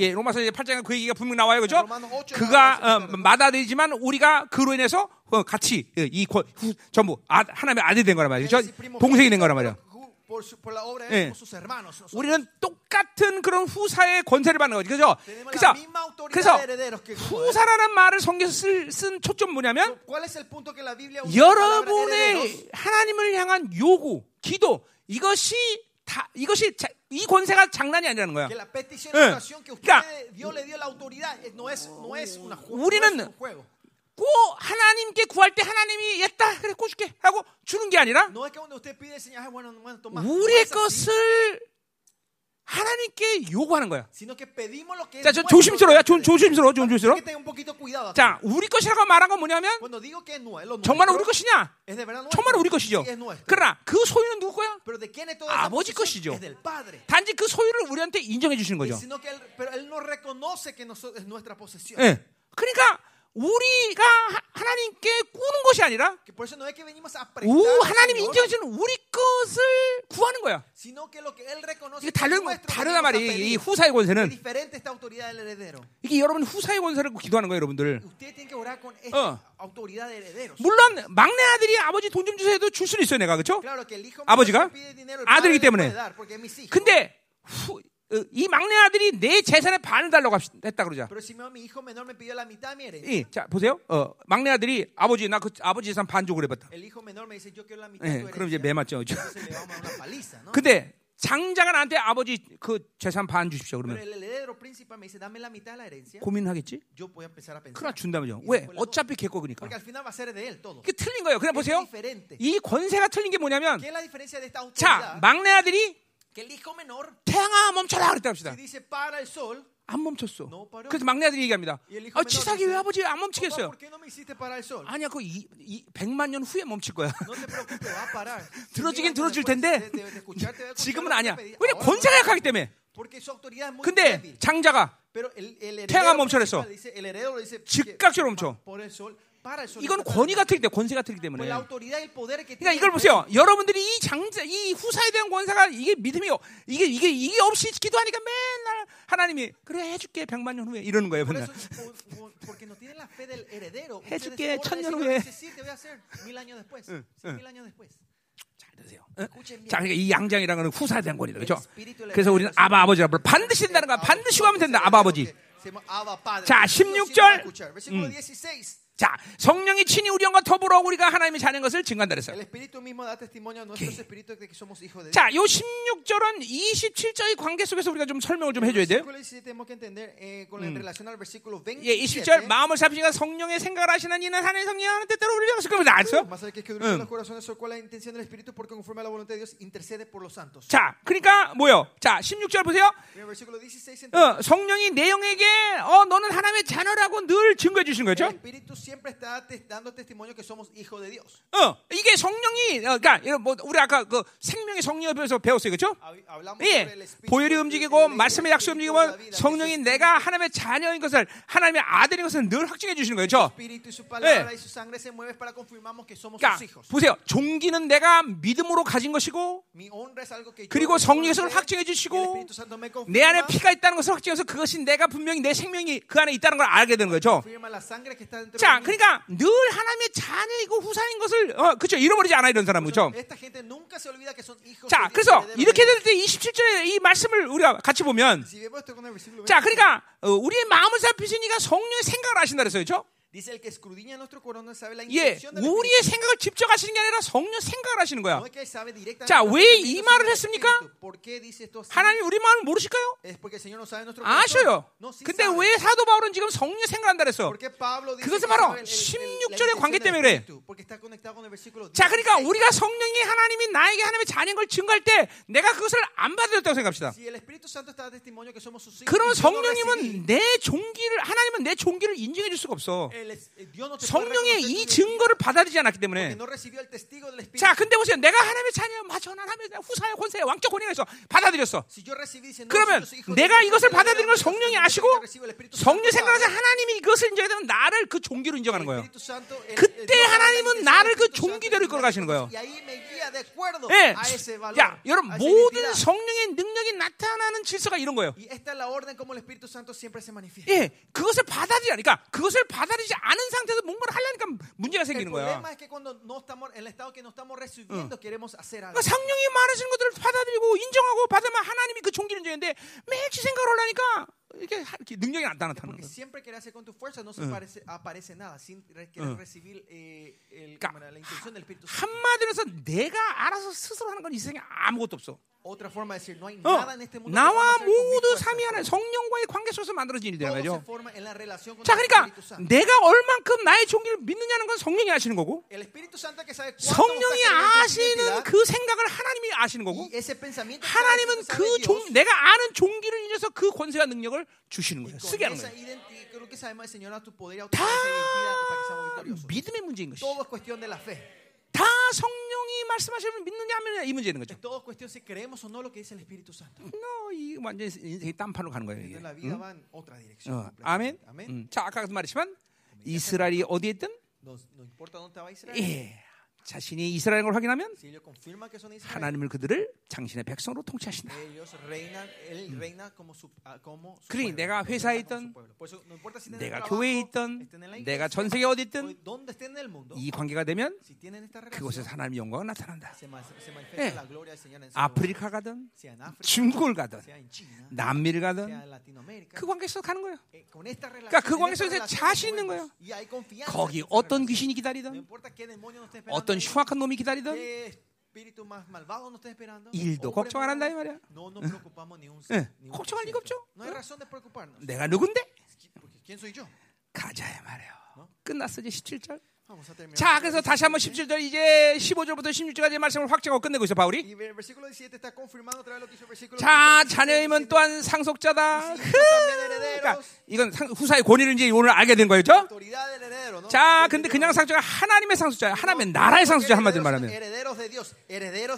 A: 예, 로마서 이제 8장에 그 얘기가 분명 나와요. 그죠?
B: 오초에
A: 그가. 어, 마다되지만 우리가 그로 인해서 어, 같이 어, 이 후- 전부 아, 하나님의 아들이 된 거란 말이죠. 동생이 된 거란
B: pero Por, su- por la obra de
A: 예.
B: él, somos sus hermanos. nosotros.
A: 우리는 똑같은 그런 후사의 권세를 받는 거죠. 그죠?
B: Tenemos
A: 그래서
B: la misma autoridad
A: 그래서
B: de herederos que como él.
A: 후사라는 말을 성경에서 쓸, 쓴 초점 뭐냐면
B: ¿Cuál es el punto que la Biblia usa la palabra herederos?
A: 여러분의 하나님을 향한 요구, 기도 이것이 다 이것이 자- 이 권세가 장난이 아니라는 거야.
B: Que la petición
A: 예.
B: y oración que usted
A: 그러니까
B: Dios le dio la autoridad eh, no es, no es una ju-
A: 우리는
B: juego.
A: 꼭 하나님께 구할 때 하나님이 했다 그래 꿔줄게 하고 주는 게 아니라
B: ah,
A: 우리의 것을 하나님께 요구하는 거야. 자, 저 조심스러워요. 조, 조심스러워, 좀. 조심스러워. 자, 우리 것이라고 말한 건 뭐냐면 정말 우리 것이냐? 정말 우리 것이죠. 그러나 그 소유는 누구 거야? 아버지? 것이죠. 단지 그 소유를 우리한테 인정해 주시는 거죠. 예. 그러니까 우리가 하- 하나님께 꾸는 것이 아니라 우 인정해 주는 우리 것을 구하는 거야. 이게 다른 다르단 말이에요. 이. 후사의 권세는. 이게 여러분 후사의 권세를 기도하는 거예요, 여러분들. 어. 물론 막내 아들이 아버지 돈 좀 주세요 해도 줄 수는 있어요, 내가 그렇죠? 아버지가 아들이기 때문에. 근데 후- 어, 이 막내 아들이 내 재산의 반을 달라고 했다 그러자. 자 보세요. 어, 막내 아들이 아버지 나 그 아버지 재산 반 주고 그래봤다.
B: el hijo menor me dice yo quiero la mitad
A: 예,
B: de tu
A: 그럼 이제. 매 맞죠. 근데 장자가 나한테 아버지 그 재산 반 주십시오 그러면. 고민하겠지? 그러나 준다면요. 왜? 어차피 걔 거니까.
B: Porque al final va a ser de él todo.
A: 이게 틀린 거예요. 그냥 보세요. 이 권세가 틀린 게 뭐냐면
B: ¿Qué es la diferencia de esta
A: 자? 막내 아들이 태양아 멈춰라 그랬다 합시다. 안 멈췄어. 그래서 막내 아들이 얘기합니다. 아,
B: dice,
A: 왜 아버지 안 멈추겠어요? 아니야, 그 이, 이 100만 년 후에 멈출 거야. 들어줄
B: después
A: 텐데 지금은 아니야. 왜냐 권세가. 약하기 때문에. 근데. 장자가 태양아 멈춰랬어. 즉각적으로 멈춰. 이건. 권위가 틀리기 때문에 권세가 틀리기 때문에. 그러니까 이걸 보세요. 여러분들이 이 장자, 이 후사에 대한 권세가 이게 믿음이 이게 이게 이게 없이 기도하니까 맨날 하나님이 그래 해줄게 백만 년 후에 이러는 거예요. 맨날. 해줄게, 천년 후에. 어?
B: Escuchen bien.
A: 자, 그러니까 이 양장이라는 건 후사에 대한. 그렇죠?
B: Espíritu del
A: 그래서 우리는. 아바 아버지라 불러. 반드시 된다는 거야. 반드시 구하면 된다. 아바 아버지. 자,
B: Sí o sí
A: 16
B: lo van a
A: 절.
B: escuchar. Versículo 16.
A: 자, 성령이 친히 우리 영과 더불어 우리가 하나님의 자녀인 것을 증거한다 그랬어요. 자, 요 16절은 27절의 관계 속에서 우리가 좀 설명을 좀 해줘야 돼요.
B: Versículo 17 tenemos que entender eh, con en relación al versículo
A: 예, 27절
B: 27.
A: 마음을 잡으시니까 성령의 생각을 하시는 이는 하나님의 성령 하는 뜻대로 우리를 하실 겁니다.
B: los santos.
A: 자, 그러니까 뭐요? 자, 16절 보세요.
B: Mira, versículo 16
A: 어, 성령이 내 영에게 어, 너는 하나님의 자녀라고 늘 증거해
B: El
A: 거죠.
B: Siempre está dando testimonio que somos hijos de Dios.
A: 어, 이게 성령이 어, 그러니까 이런 뭐 우리 아까 그 생명의 성령에 대해서 배웠어요. 그렇죠? 예, 보혈이 움직이고 말씀의 약속이
B: vida,
A: 성령이 내가 하나님의 자녀인 것을 하나님의 아들인 것을 늘 확증해 주시는 거예요. 그렇죠? 예. 그러니까. 보세요. 종기는 내가 믿음으로 가진 것이고 그리고
B: reconoce,
A: 확증해 주시고 내 안에 피가 있다는 것을 확증해서 그것이 내가 분명히 내 생명이 그 안에 있다는 걸 알게 되는 거죠.
B: confirma
A: 자. 그러니까 늘 하나님의 자녀이고 후사인 것을 어, 그렇죠. 잃어버리지 않아 이런 사람은 그렇죠. 자, 그래서 이렇게 될 때 27절에 이 말씀을 우리가 같이 보면 자,
B: 20,
A: 그러니까 어, 우리의 마음을 살피시니까 성령의 생각을 하신다 그랬어요. 그렇죠? 예, 우리의. 생각을 직접 하시는 게 아니라 성령 생각을 하시는 거야. 자, 왜 이 말을. 했습니까? 하나님 우리 마음을 모르실까요? 아셔요. 근데. 왜 사도 바울은 지금 성령 생각한다 그랬어?
B: ¿Por qué Pablo dice
A: 그것은 바로
B: sabe el- el- el-
A: 16절의
B: la
A: 관계 때문에 그래. 자,
B: 16.
A: 그러니까 우리가 성령이 하나님이 나에게 하나님의 자녀인 걸 증거할 때 내가 그것을 안 받아들였다고 생각합시다.
B: Recibí,
A: 성령님은 내 종기를 하나님은 내 종기를 인정해 줄 수가 없어.
B: Eh,
A: 성령의 이 증거를 받아들이지 않았기 때문에. 자, 근데 보세요. 내가 하나님의 자녀 맞아. 난 하나님의 후사의 권세의 왕적 있어. 받아들였어. 그러면
B: "No, soy hijo de
A: 내가
B: Dios",
A: 이것을 받아들인 걸 성령이 아시고
B: Espíritu Santo,
A: 성령 생각하자
B: sabe.
A: 하나님이 이것을 인정하게 되면 나를 그 종기로 인정하는 거예요. 그때 하나님은 나를 그 종기대로 이끌어 가시는 거예요. 예. 야, 여러분 모든. 성령의 능력이 나타나는 질서가 이런 거예요. 예, 그것을 받아들이니까 그것을 받아들이지 않은 상태에서 뭔가를 하려니까 문제가 생기는 거야. 그러니까 성령이 말하시는 것들을 받아들이고 인정하고 받으면 하나님이 그 종기를 인정했는데 매일 생각을 하려니까 이렇게 능력이 나타나는
B: Porque
A: 거예요.
B: siempre querer hacer con tu fuerza no se parece, aparece nada sin re- querer recibir eh, el-
A: 그러니까
B: como era, la intención del Espíritu Santo.
A: 한마디로 해서 내가 알아서 스스로 하는 건 이 세상에 아무것도 없어.
B: Otra forma de decir, no hay
A: 어,
B: nada en este mundo
A: 나와 모두. 삼위 하나 성령과의 관계 속에서 만들어진 일이란 말이죠. 자, 그러니까. 내가 얼만큼 나의 종기를 믿느냐는 건 성령이 아시는 거고 성령이 아시는 그 생각을 하나님이 아시는 거고 하나님은 그 종, 내가 아는 종기를 인해서 그 권세와 능력을 주시는
B: y
A: 거예요. 쓰게 하는 거예요. 다. 믿음의 문제인 것이.
B: Todo es cuestión de la fe.
A: 다 성령이 말씀하시면 믿느냐 안 믿느냐 이 문제인 거죠.
B: No
A: 이 완전 인생이 딴판으로 가는 거예요. 이게.
B: Dirección.
A: 어. 아멘. 음, 자, 아까 말했지만 이스라엘이 어디에 있든. 예, 자신이 이스라엘인 걸 확인하면 하나님을 그들을 당신의 백성으로 통치하신다.
B: ah, su
A: 그러니. 내가 회사에
B: en
A: 내가 교회에
B: la
A: 내가 전 세계 어디 있든
B: mundo,
A: 이 관계가 되면 그곳에서 하나님의 영광은 나타난다. 예.
B: lugar.
A: 아프리카 가든 중국을 가든 남미를 가든. 그 관계에서 가는 거예요.
B: Eh,
A: 그러니까 그
B: en
A: 관계
B: esta
A: 속에서
B: relación
A: 자신 있는 거예요. 거기 어떤. 귀신이 기다리든
B: qué
A: 어떤 흉악한 놈이 기다리든. 일도 걱정 안 한다 이 말이야. 예, 걱정할 리가. 없죠. 내가 누군데? 가자야 말이에요. 끝났어 이제 17절. 자, 그래서 다시 한번 17절 이제 15절부터 16절까지 말씀을 확정하고 끝내고 있어 바울이.
B: Y el versículo 17 está confirmando otra vez lo que hizo el versículo
A: 자,
B: 15,
A: 자녀임은
B: 17,
A: 또한 상속자다. 그러니까 이건 상- 후사의 권위를 이제 오늘 알게 된 거죠. 자, 근데 그냥 상속자가 하나님의 상속자야. 하나님의 나라의 상속자 한마디로 말하면.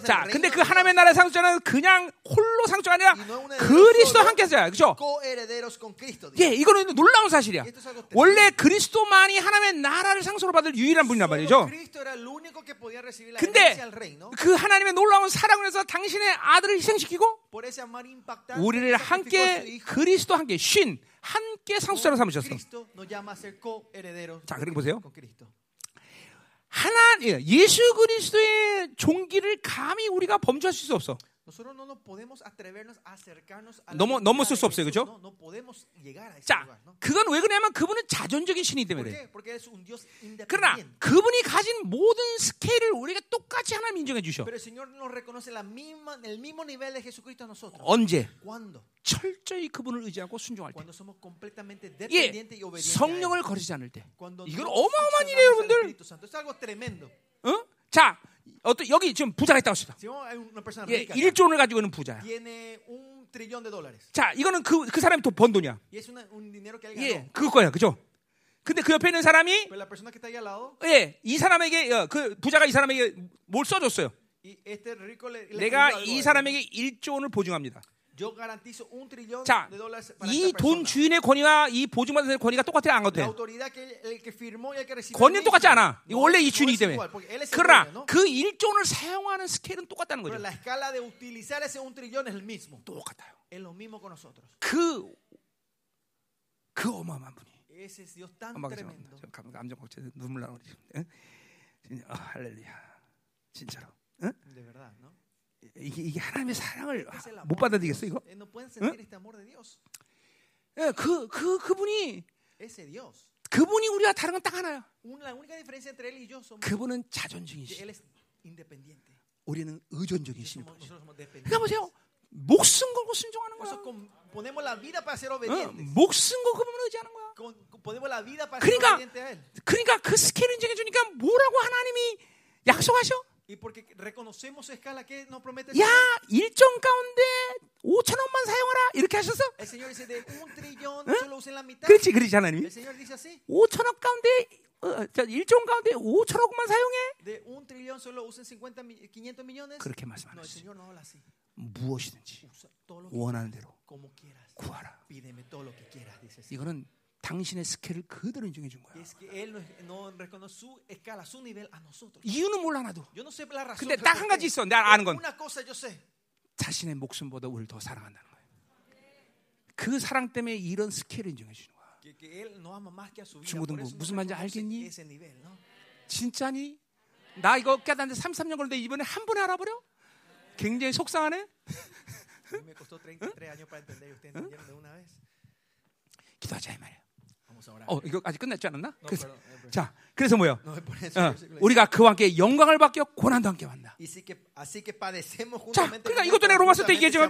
A: 자, 근데 그. 하나님의 나라의 상속자는 그냥 홀로 상속자가 아니라 그리스도 함께 하자. 그죠?
B: coherederos con Cristo.
A: 예, 이거는 놀라운 사실이야. 원래 그리스도만이 하나님의 나라를 상속으로 받을 유일한 분이란 말이죠. 근데. 그 하나님의 놀라운 사랑을 해서 당신의 아들을 희생시키고 우리를 함께. 그리스도 함께 쉰 함께 상속자로 삼으셨어. 자, 그리고 보세요. 하나 예, 예수 그리스도의 종기를 감히 우리가 범죄할 수 없어.
B: La
A: 넘어-
B: voluntad
A: 넘어설
B: de
A: 수 없어요. 그죠? 자. 그건 왜 그러냐면 그분은 자존적인 신이기
B: ¿Por
A: 때문에. 그러나. 그분이 가진 모든 스케일을 우리가 똑같이 하나님 인정해 주셔. 언제? 철저히 그분을 의지하고 순종할 때. 예. 성령을 거르지 않을 때. 이건 어마어마한 일이에요, 여러분들. 어? 자, 어떤 여기 지금 부자가 있다고 합시다. 예,
B: rica acá,
A: 1조 원을 가지고 있는 부자야. 자, 이거는 그, 그 사람이 또 번 돈이야. 예, 그거 거야. 그죠? 근데 그 옆에 있는 사람이, 예, 이 사람에게, 어, 그 부자가 이 사람에게 뭘 써줬어요. 내가 이. 사람에게 1조 원을 보증합니다.
B: Yo garantizo un trillón
A: 자,
B: de dólares para
A: 이 돈. 주인의 권위와 이 보증받은 사람의 권위가 똑같아 안
B: La
A: 같아?
B: autoridad que el, el que firmó y el que recibió
A: 권위는 똑같지. 않아. 이거 원래 이 주인이기 때문에. 그러나. 그 1조 원을 사용하는 스케일은 똑같다는 거죠.
B: la escala de utilizar ese un trillón es el mismo.
A: 똑같아요.
B: Es lo mismo con nosotros.
A: 그, 그 어마어마한 분이.
B: Ese es Dios tan
A: 막
B: tremendo.
A: 감- 감정 걱정 눈물 아, 할렐루야. 진짜로. 응? 이게, 이게 하나님의 사랑을 못 받아들이겠어. 이거?
B: Eh, Dios.
A: 예, 그, 그, 그분이. 그분이 우리와 다른 건 딱 하나야. 그분은 자존적이시.
B: independiente.
A: 우리는 의존적인
B: Y
A: 신.
B: somos- nosotros somos
A: 그러니까. 보세요. 목숨 걸고 순종하는 거야.
B: con- ponemos la vida para ser
A: 어,
B: obedientes.
A: 목숨 걸고 그분을 의지하는 거야.
B: Con- con- ponemos la vida para ser
A: 그러니까
B: obedientes a él.
A: 그러니까 그 스케일 인정해 주니까 뭐라고 하나님이 약속하셔?
B: Y porque reconocemos su escala que nos promete el
A: 야. 일정 가운데 5천 원만 사용하라. 이렇게
B: la mitad.
A: 그렇지, 그렇지 하나님이.
B: El Señor dice así.
A: 5천 원 가운데 어, 자, 1조 가운데 5천 억만 사용해.
B: De un trillón solo usen 50, mi- 500 millones.
A: 그렇게 말씀하셨어요. 무엇이든지 원하는 대로. 구하라. 이거는 당신의 스케일을 그대로 인정해 준 거야.
B: Es que Él no, no reconoce su escala, su nivel a nosotros.
A: 이유는 몰라 나도.
B: Yo no sé la razón.
A: 근데 딱 한. 가지 있어. 내가 아는 건
B: Una cosa yo sé.
A: 자신의 목숨보다 우리를 더 사랑한다는 거예요. 그 사랑 때문에 이런 스케일을 인정해 주는 거야.
B: Que, que Él no ama más que a su vida.
A: 친구들
B: Por eso
A: 뭐
B: no
A: 무슨 말인지 알겠니?
B: ese nivel, ¿no?
A: 진짜니? 나 이거 깨닫는데 33년 걸렸는데 이번에 한 번에 알아버려? 굉장히 속상하네.
B: A mí me costó 33 años para entender y ustedes entendieron de una vez.
A: 기도하자 이 말이야. 어, 이거 아직 끝났지 않았나? 그래서,
B: eh.
A: 자, 그래서 뭐요? 어, 우리가 그와 함께 영광을 받겨 고난도 함께 받나. 자. 그러니까 이것도 내가 로마서 때 얘기했지만.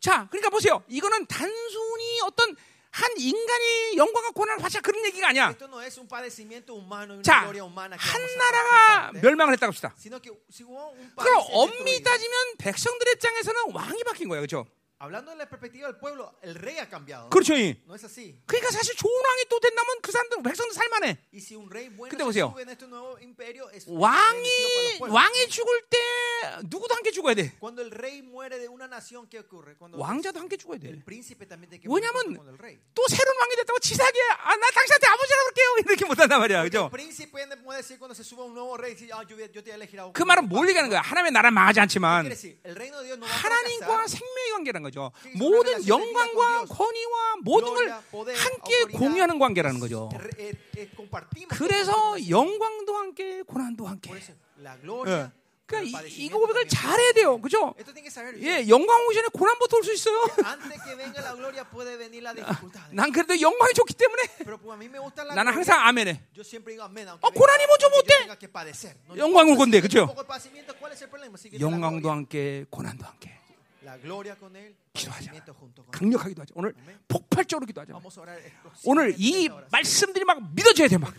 A: 자, 그러니까 보세요. 이거는 단순히 어떤 한 인간이 영광과 고난을 받자 그런 얘기가 아니야. 자, 한 나라가
B: ¿eh?
A: 멸망을 했다고 합시다. 그럼 엄밀히 따지면 백성들의 입장에서는 왕이 바뀐 거야, 그렇죠?
B: Hablando de la perspectiva del pueblo, el rey ha cambiado.
A: 그렇죠.
B: No es así.
A: 그러니까 사실 좋은 왕이 또 된다면 그 사람들 백성들 살만해.
B: Y si un rey bueno
A: 근데 보세요.
B: sube en este nuevo imperio, es
A: 왕이. 왕이 죽을 때 누구도 함께 죽어야 돼.
B: Cuando el rey muere de una nación, ¿qué ocurre? Cuando
A: 왕자도 함께 죽어야 돼.
B: el príncipe también tiene que
A: 왜냐면. 또 새로운 왕이 됐다고 치사하게 아나 당신한테 아버지라고 그럴게요 이렇게 못한단 말이야, 그죠?
B: príncipe puede decir cuando se suba un nuevo rey, ah, yo, yo te a un
A: 그 말은 뭘 얘기하는 거야? 하나님의 나라 망하지
B: ¿Qué
A: 않지만 하나님과. 생명의 관계라는 거 죠.
B: 그게
A: 모든 영광과. 권위와 모든 걸 함께 공유하는 관계라는 거죠.
B: eh, eh, eh,
A: 그래서. 영광도 함께 고난도 함께. 예.
B: el
A: 그러니까 이, 이
B: padecimiento
A: 고백을. 잘해야 돼요, 그죠? 예, 영광 오기 전에 고난부터 올 수 있어요. 난 그래도 영광이 좋기 때문에 나는. 항상 아멘해. 어, 고난이
B: yo
A: 못해. 영광 올 건데, 그죠? 영광도. 함께 고난도 함께 기도하자. 강력하게 기도 하자. 오늘 폭발적으로 기도하자. 오늘 이. 말씀들이 막 믿어져야 돼 막.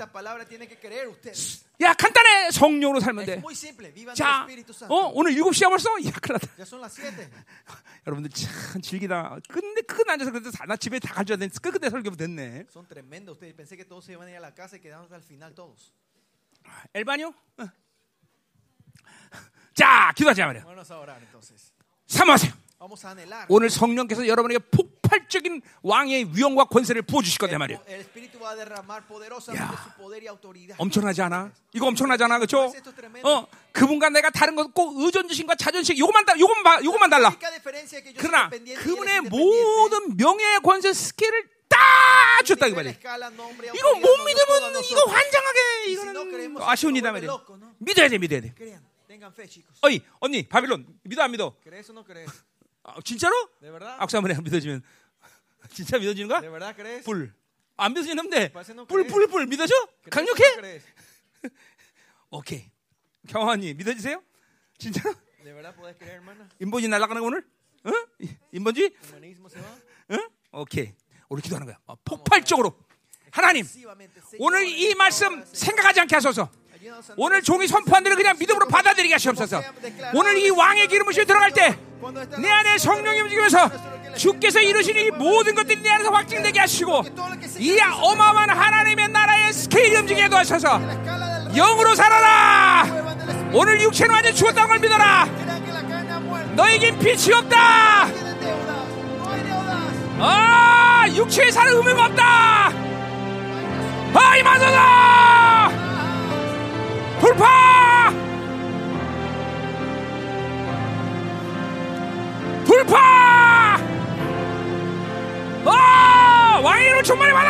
A: 야 간단해 성령으로 살면 돼. 자. 어 오늘 7 시야 벌써? 야 큰일 났다.
B: Ya son las 7.
A: 여러분들 참 즐기다. 근데 큰 앉아서 그래도 다- 나 집에 다 가져야 되는데 끝끝내 설교 됐네. 어. 자 기도하자 말이야. 사모하세요. 오늘 성령께서 여러분에게 폭발적인 왕의 위엄과 권세를 부어주실 거다 말이에요. 야. 엄청나지 않아? 이거 엄청나지 않아? 그렇죠? 어, 그분과 내가 다른 것꼭 의존주심과 자존심 요것만 달 요것만 봐- 요것만 달라. 그러나 그분의. 모든 명예 권세 스케일을 다 줬다 이
B: nombre,
A: 이거 못 믿으면 이거. 환장하게 이거는
B: creemos,
A: 아쉬운
B: se
A: 일이다
B: vuelve
A: 말이야.
B: loco, ¿no?
A: 믿어야 돼, 믿어야 돼. 어이 언니 바빌론 믿어 안 믿어? 아, 진짜로? 악수 한번 해 믿어지면 진짜 믿어지는 거야? 불. 안
B: no
A: 불. 불, 불. 믿어져?
B: ¿Crees o no
A: 강력해? 오케이. 경환이 믿어지세요? 진짜로? 인본지 날아가는 거 오늘? 응? 인본지? 응? 오케이. 우리 기도하는 거야. 어, 폭발적으로. 하나님, 오늘 이 말씀. 생각하지 않게 하소서. 오늘 종이 선포한 대로 그냥 믿음으로 받아들이게 하시옵소서. 오늘 이 왕의 기름부심이 들어갈 때 내 안에 성령이 움직이면서 주께서 이루신 이 모든 것들이 내 안에서 확증되게 하시고 이 어마어마한 하나님의 나라의 스케일이 움직이게 도하셔서 영으로 살아라. 오늘 육체는 완전 죽었다는 걸 믿어라. 너에겐 빛이 없다. 아, 육체에 사는 의미가 없다. 아이 맞아다. 불파. 아, 왕의 이름 충만히 받아.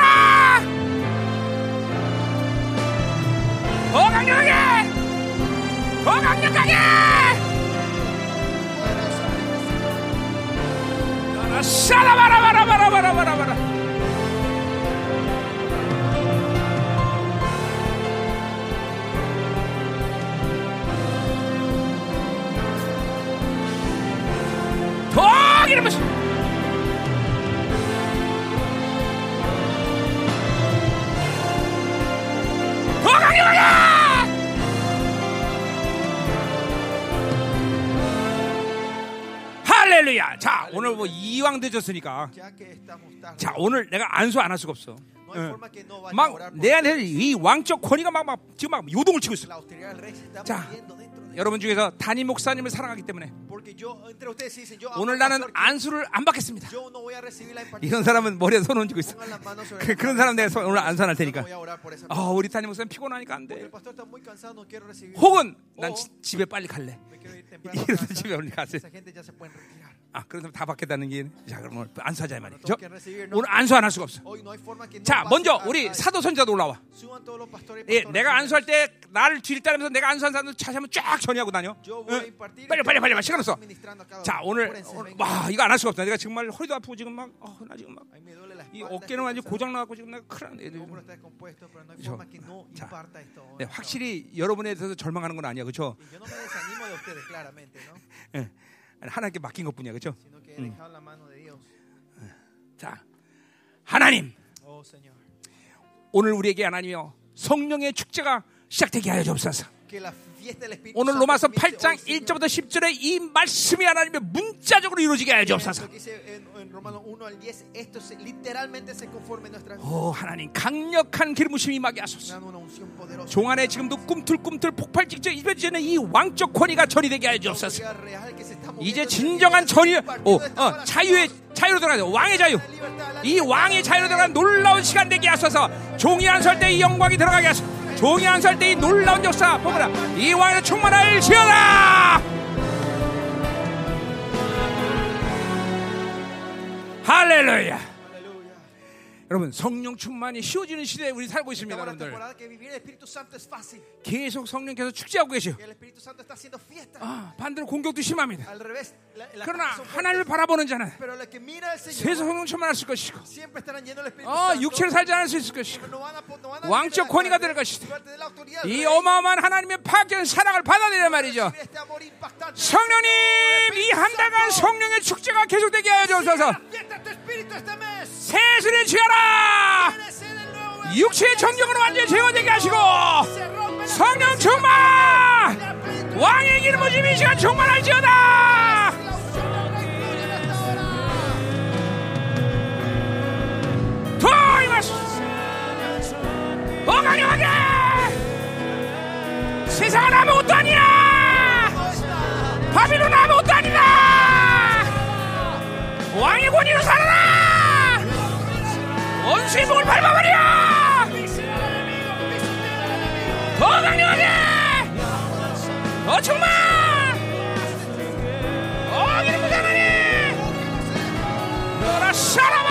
A: 더 강력하게. 더 강력하게. 샤라바라바라바라바라바라. 부심. 더 강력하게. 할렐루야. 자, 오늘 뭐 이왕 늦었으니까. 자, 오늘 내가 안수 안 할 수가 없어.
B: No hay forma que no vaya a
A: 막
B: orar por
A: 내 안에 이 왕적 권위가 막, 막 지금 막 요동을 치고 있어. 자, 여러분 중에서 담임 목사님을 사랑하기 때문에 오늘 나는 안수를 안 받겠습니다. 이런 사람은 머리에 손 얹고 있어. 그,
B: cabeza.
A: 사람 내가 손- 오늘 안수 안할
B: Yo no
A: 테니까. 아. 우리 담임 목사님 피곤하니까 안 돼. 혹은 난 지- 집에 빨리 갈래.
B: casa.
A: 집에 빨리 가세요. 아, 그런 사람 다 받겠다는 게. 자, 그럼 오늘 안수하자 이 말이죠. 오늘 안수 안 할 수가 없어. 자, 먼저 우리 사도 선자도 올라와. 예, 내가. 안수할 때 나를 뒤를 따르면서 내가 안수한 사람들 차시 한번 쫙 전이하고 다녀. 응? 빨리 빨리 빨리 시간 없어. 자. 오늘, 오늘. 와 이거 안 할 수가 없다. 내가 정말 허리도 아프고 지금 막, 어, 나 지금 막. 이 어깨는 완전. 고장 나갖고 지금 내가 큰일 났네.
B: No
A: 자. 네, 확실히 여러분에 대해서 절망하는 건 아니야, 그렇죠? 예, 하나님께 맡긴 것뿐이야, 그렇죠?
B: Dios.
A: 자, 하나님
B: Oh.
A: 오늘 우리에게 하나님이여 성령의 축제가 시작되게 하여 주옵소서. 오늘 로마서
B: comience
A: 8장
B: hoy, Señor.
A: 1절부터 10절에 이 말씀이 하나님의 문자적으로 이루어지게 하여 주옵소서.
B: Lo que dice en, en Romanos 1 al 10, esto se- literalmente se conforme en nuestra vida.
A: 오 하나님 강력한 기름부심이 임하게 하소서. 종 안에 지금도 꿈틀꿈틀 폭발 직전 이루어지는 이 왕적 권위가 전이되게 하여 주옵소서. 이제 진정한
B: vida.
A: 오, 어, 자유의. 자유로 들어가자 왕의 자유. 이. 왕의 자유로 들어가는 놀라운 시간 되게 하소서. 종이 안설 때이 영광이 들어가게 하소서. 종이 안설 때이 놀라운 역사 보라. 이 왕의 충만할 지어라. 할렐루야. 여러분 성령 충만이 쉬워지는 시대에 우리 살고 있습니다, 여러분들. 계속 성령께서 축제하고 계셔. 아, 반대로 공격도 심합니다. 그러나. 하나님을 바라보는 자는
B: Señor
A: 성령 충만할 것이고, 어,
B: Santo.
A: 육체를 살지 않을 수 있을 것이고, 왕적 권위가 될 것이다. 이. 어마어마한 하나님의 파괴한 사랑을 받아들이란 말이죠. 성령님, 이 한 달간 성령의 축제가 계속되게 하여 주옵소서.
B: El nuevo
A: 육체의 정령으로 완전히 제거되게 하시고, 성령 충만, 왕의 기름을 지이 시간 충만할지어다. 더 강력하게. 세상은 아무것도
B: está.
A: 바빌론 아무것도 아니다. 왕의 권위로 살아라. 원수의 목을 밟아버려. 더 강력하게. 더 충만. 더 기름 부자 하나님. 너라 샤라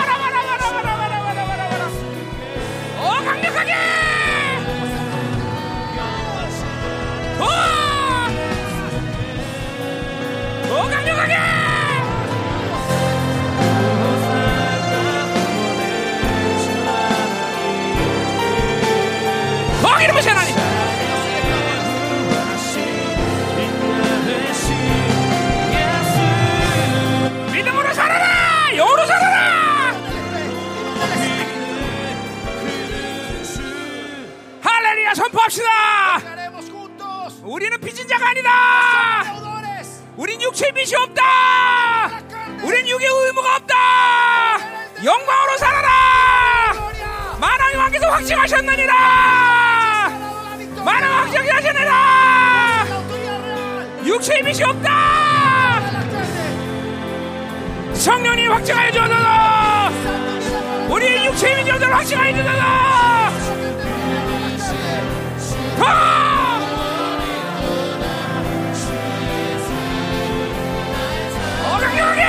A: 아니다. 우린 육체의 빚이 없다. 우린 육의 의무가 없다. 영광으로 살아라. 만왕의 왕께서 확증하셨느니라. 만왕 확증하셨느니라. 육체의 빚이 없다. 성령님 확증하여 주소서.
B: Santo Dios, la
A: 우리 육체의 빚이 없다를 확증하여 주소서. 더! 더 강력하게!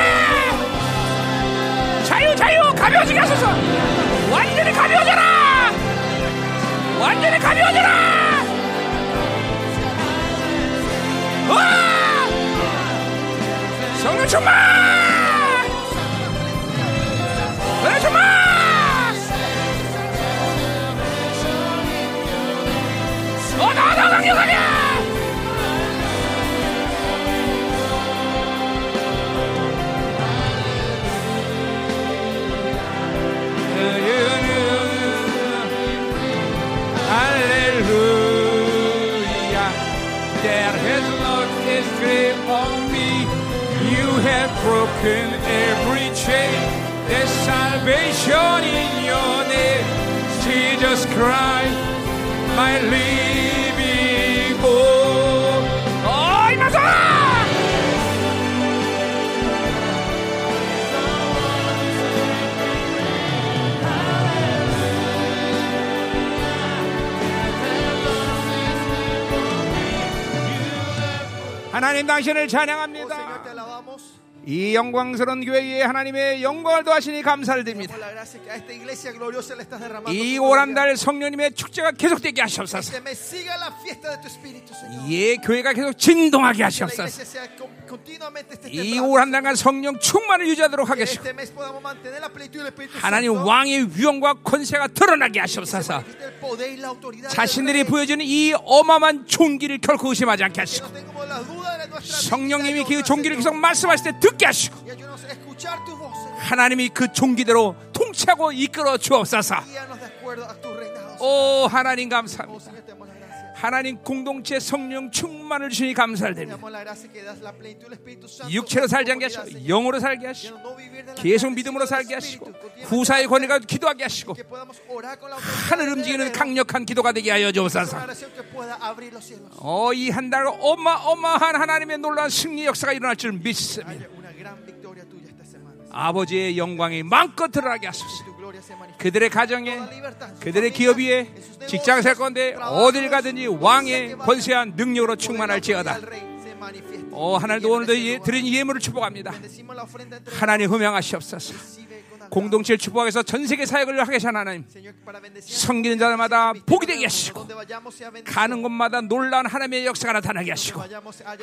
A: 자유 자유 가벼워지게 하소서! 완전히 가벼워져라! 완전히 가벼워져라! 와! 성령 충만! 성령 충만! 더 강력하게 have broken every chain. There's salvation in your name. Jesus Christ, my living hope. Oh, 임하소서! 하나님 당신을
B: Oh,
A: 찬양합니다. 이 영광스러운 교회에 하나님의 영광을 더하시니 감사를 드립니다. 이. 오란달 성령님의 축제가 계속되게 하시옵소서. 예, 교회가 계속 진동하게 하시옵소서.
B: Iglesia sea con- continuamente esté
A: 이
B: temblando,
A: 오란달간 성령 충만을 유지하도록 하겠소.
B: Espíritu
A: 하나님. 왕의 위엄과 권세가 드러나게 하시옵소서. 자신들이. 보여주는 이 어마어마한 종기를 결코 의심하지 않게 하시고 성령님이 그 종기를 계속. 말씀하실 때 듣게 하시고. 하나님이 그 종기대로 통치하고 이끌어 주옵소서. 오 하나님
B: Oh,
A: 감사합니다. 하나님 공동체 성령 충만을 주시니 감사를
B: Te
A: 드립니다.
B: damos la gracia que das la plenitud del Espíritu Santo.
A: 육체로 살지 않게 하시고. 영으로 살게 하시고 계속 믿음으로 살게. 하시고 후사의 권위가 기도하게 하시고 하늘 움직이는. 강력한 기도가 되게 하여 주옵소서. 어, 이 한 달 어마어마한 하나님의 놀라운 승리 역사가 일어날 줄 믿습니다. 아버지의 영광이 마음껏 드러나게 하소서. 그들의 가정에, 그들의 기업 위에, 직장 살 건데 어딜 가든지 왕의 권세한 능력으로 충만할지어다. 어,
B: Y en
A: 오늘도 예, 드린 예물을 축복합니다. 하나님 흠양하시옵소서. 공동체를 축복해서 전 세계 사역을 하게 하신 하나님. 섬기는 자들마다 복이 되게 하시고. 가는 곳마다 놀라운 하나님의 역사가 나타나게 하시고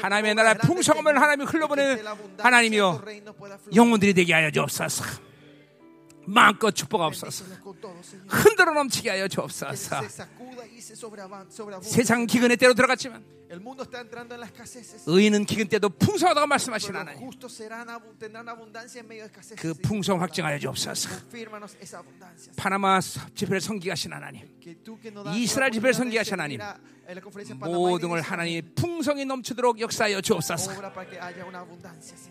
A: 하나님의 나라의 풍성함을 하나님이
B: abundancia
A: 하나님이여. 영혼들이 되게 하여 주옵소서. 마음껏 축복하옵소서. 흔들어 넘치게 하여 주옵소서. 세상 기근의 때로 들어갔지만 의인은 기근 때도 풍성하다고 말씀하신 하나님. 그 풍성 확증하여 주옵소서. 파나마 집회를 성기하신 하나님. 이스라엘 집회를 선기하신 하나님. 모든 걸 하나님의 풍성이 넘치도록 역사하여 주옵소서.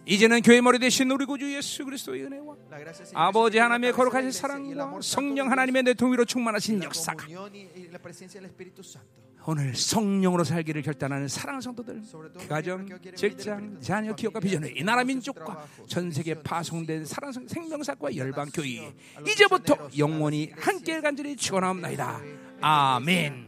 A: 이제는 교회 머리 되신 우리 구주 예수 그리스도의 은혜와 아버지 하나님의 거룩하신 사랑과 성령 하나님의 내통위로 충만하신 역사가 오늘 성령으로 살기를 결단하는 사랑하는 성도들 그 가정, 직장, 자녀, 기업과 비전을 이 나라 민족과 전 세계 파송된 사랑 생명사과 열방 교회 이제부터 영원히 함께 간절히 축원하옵나이다. 아멘.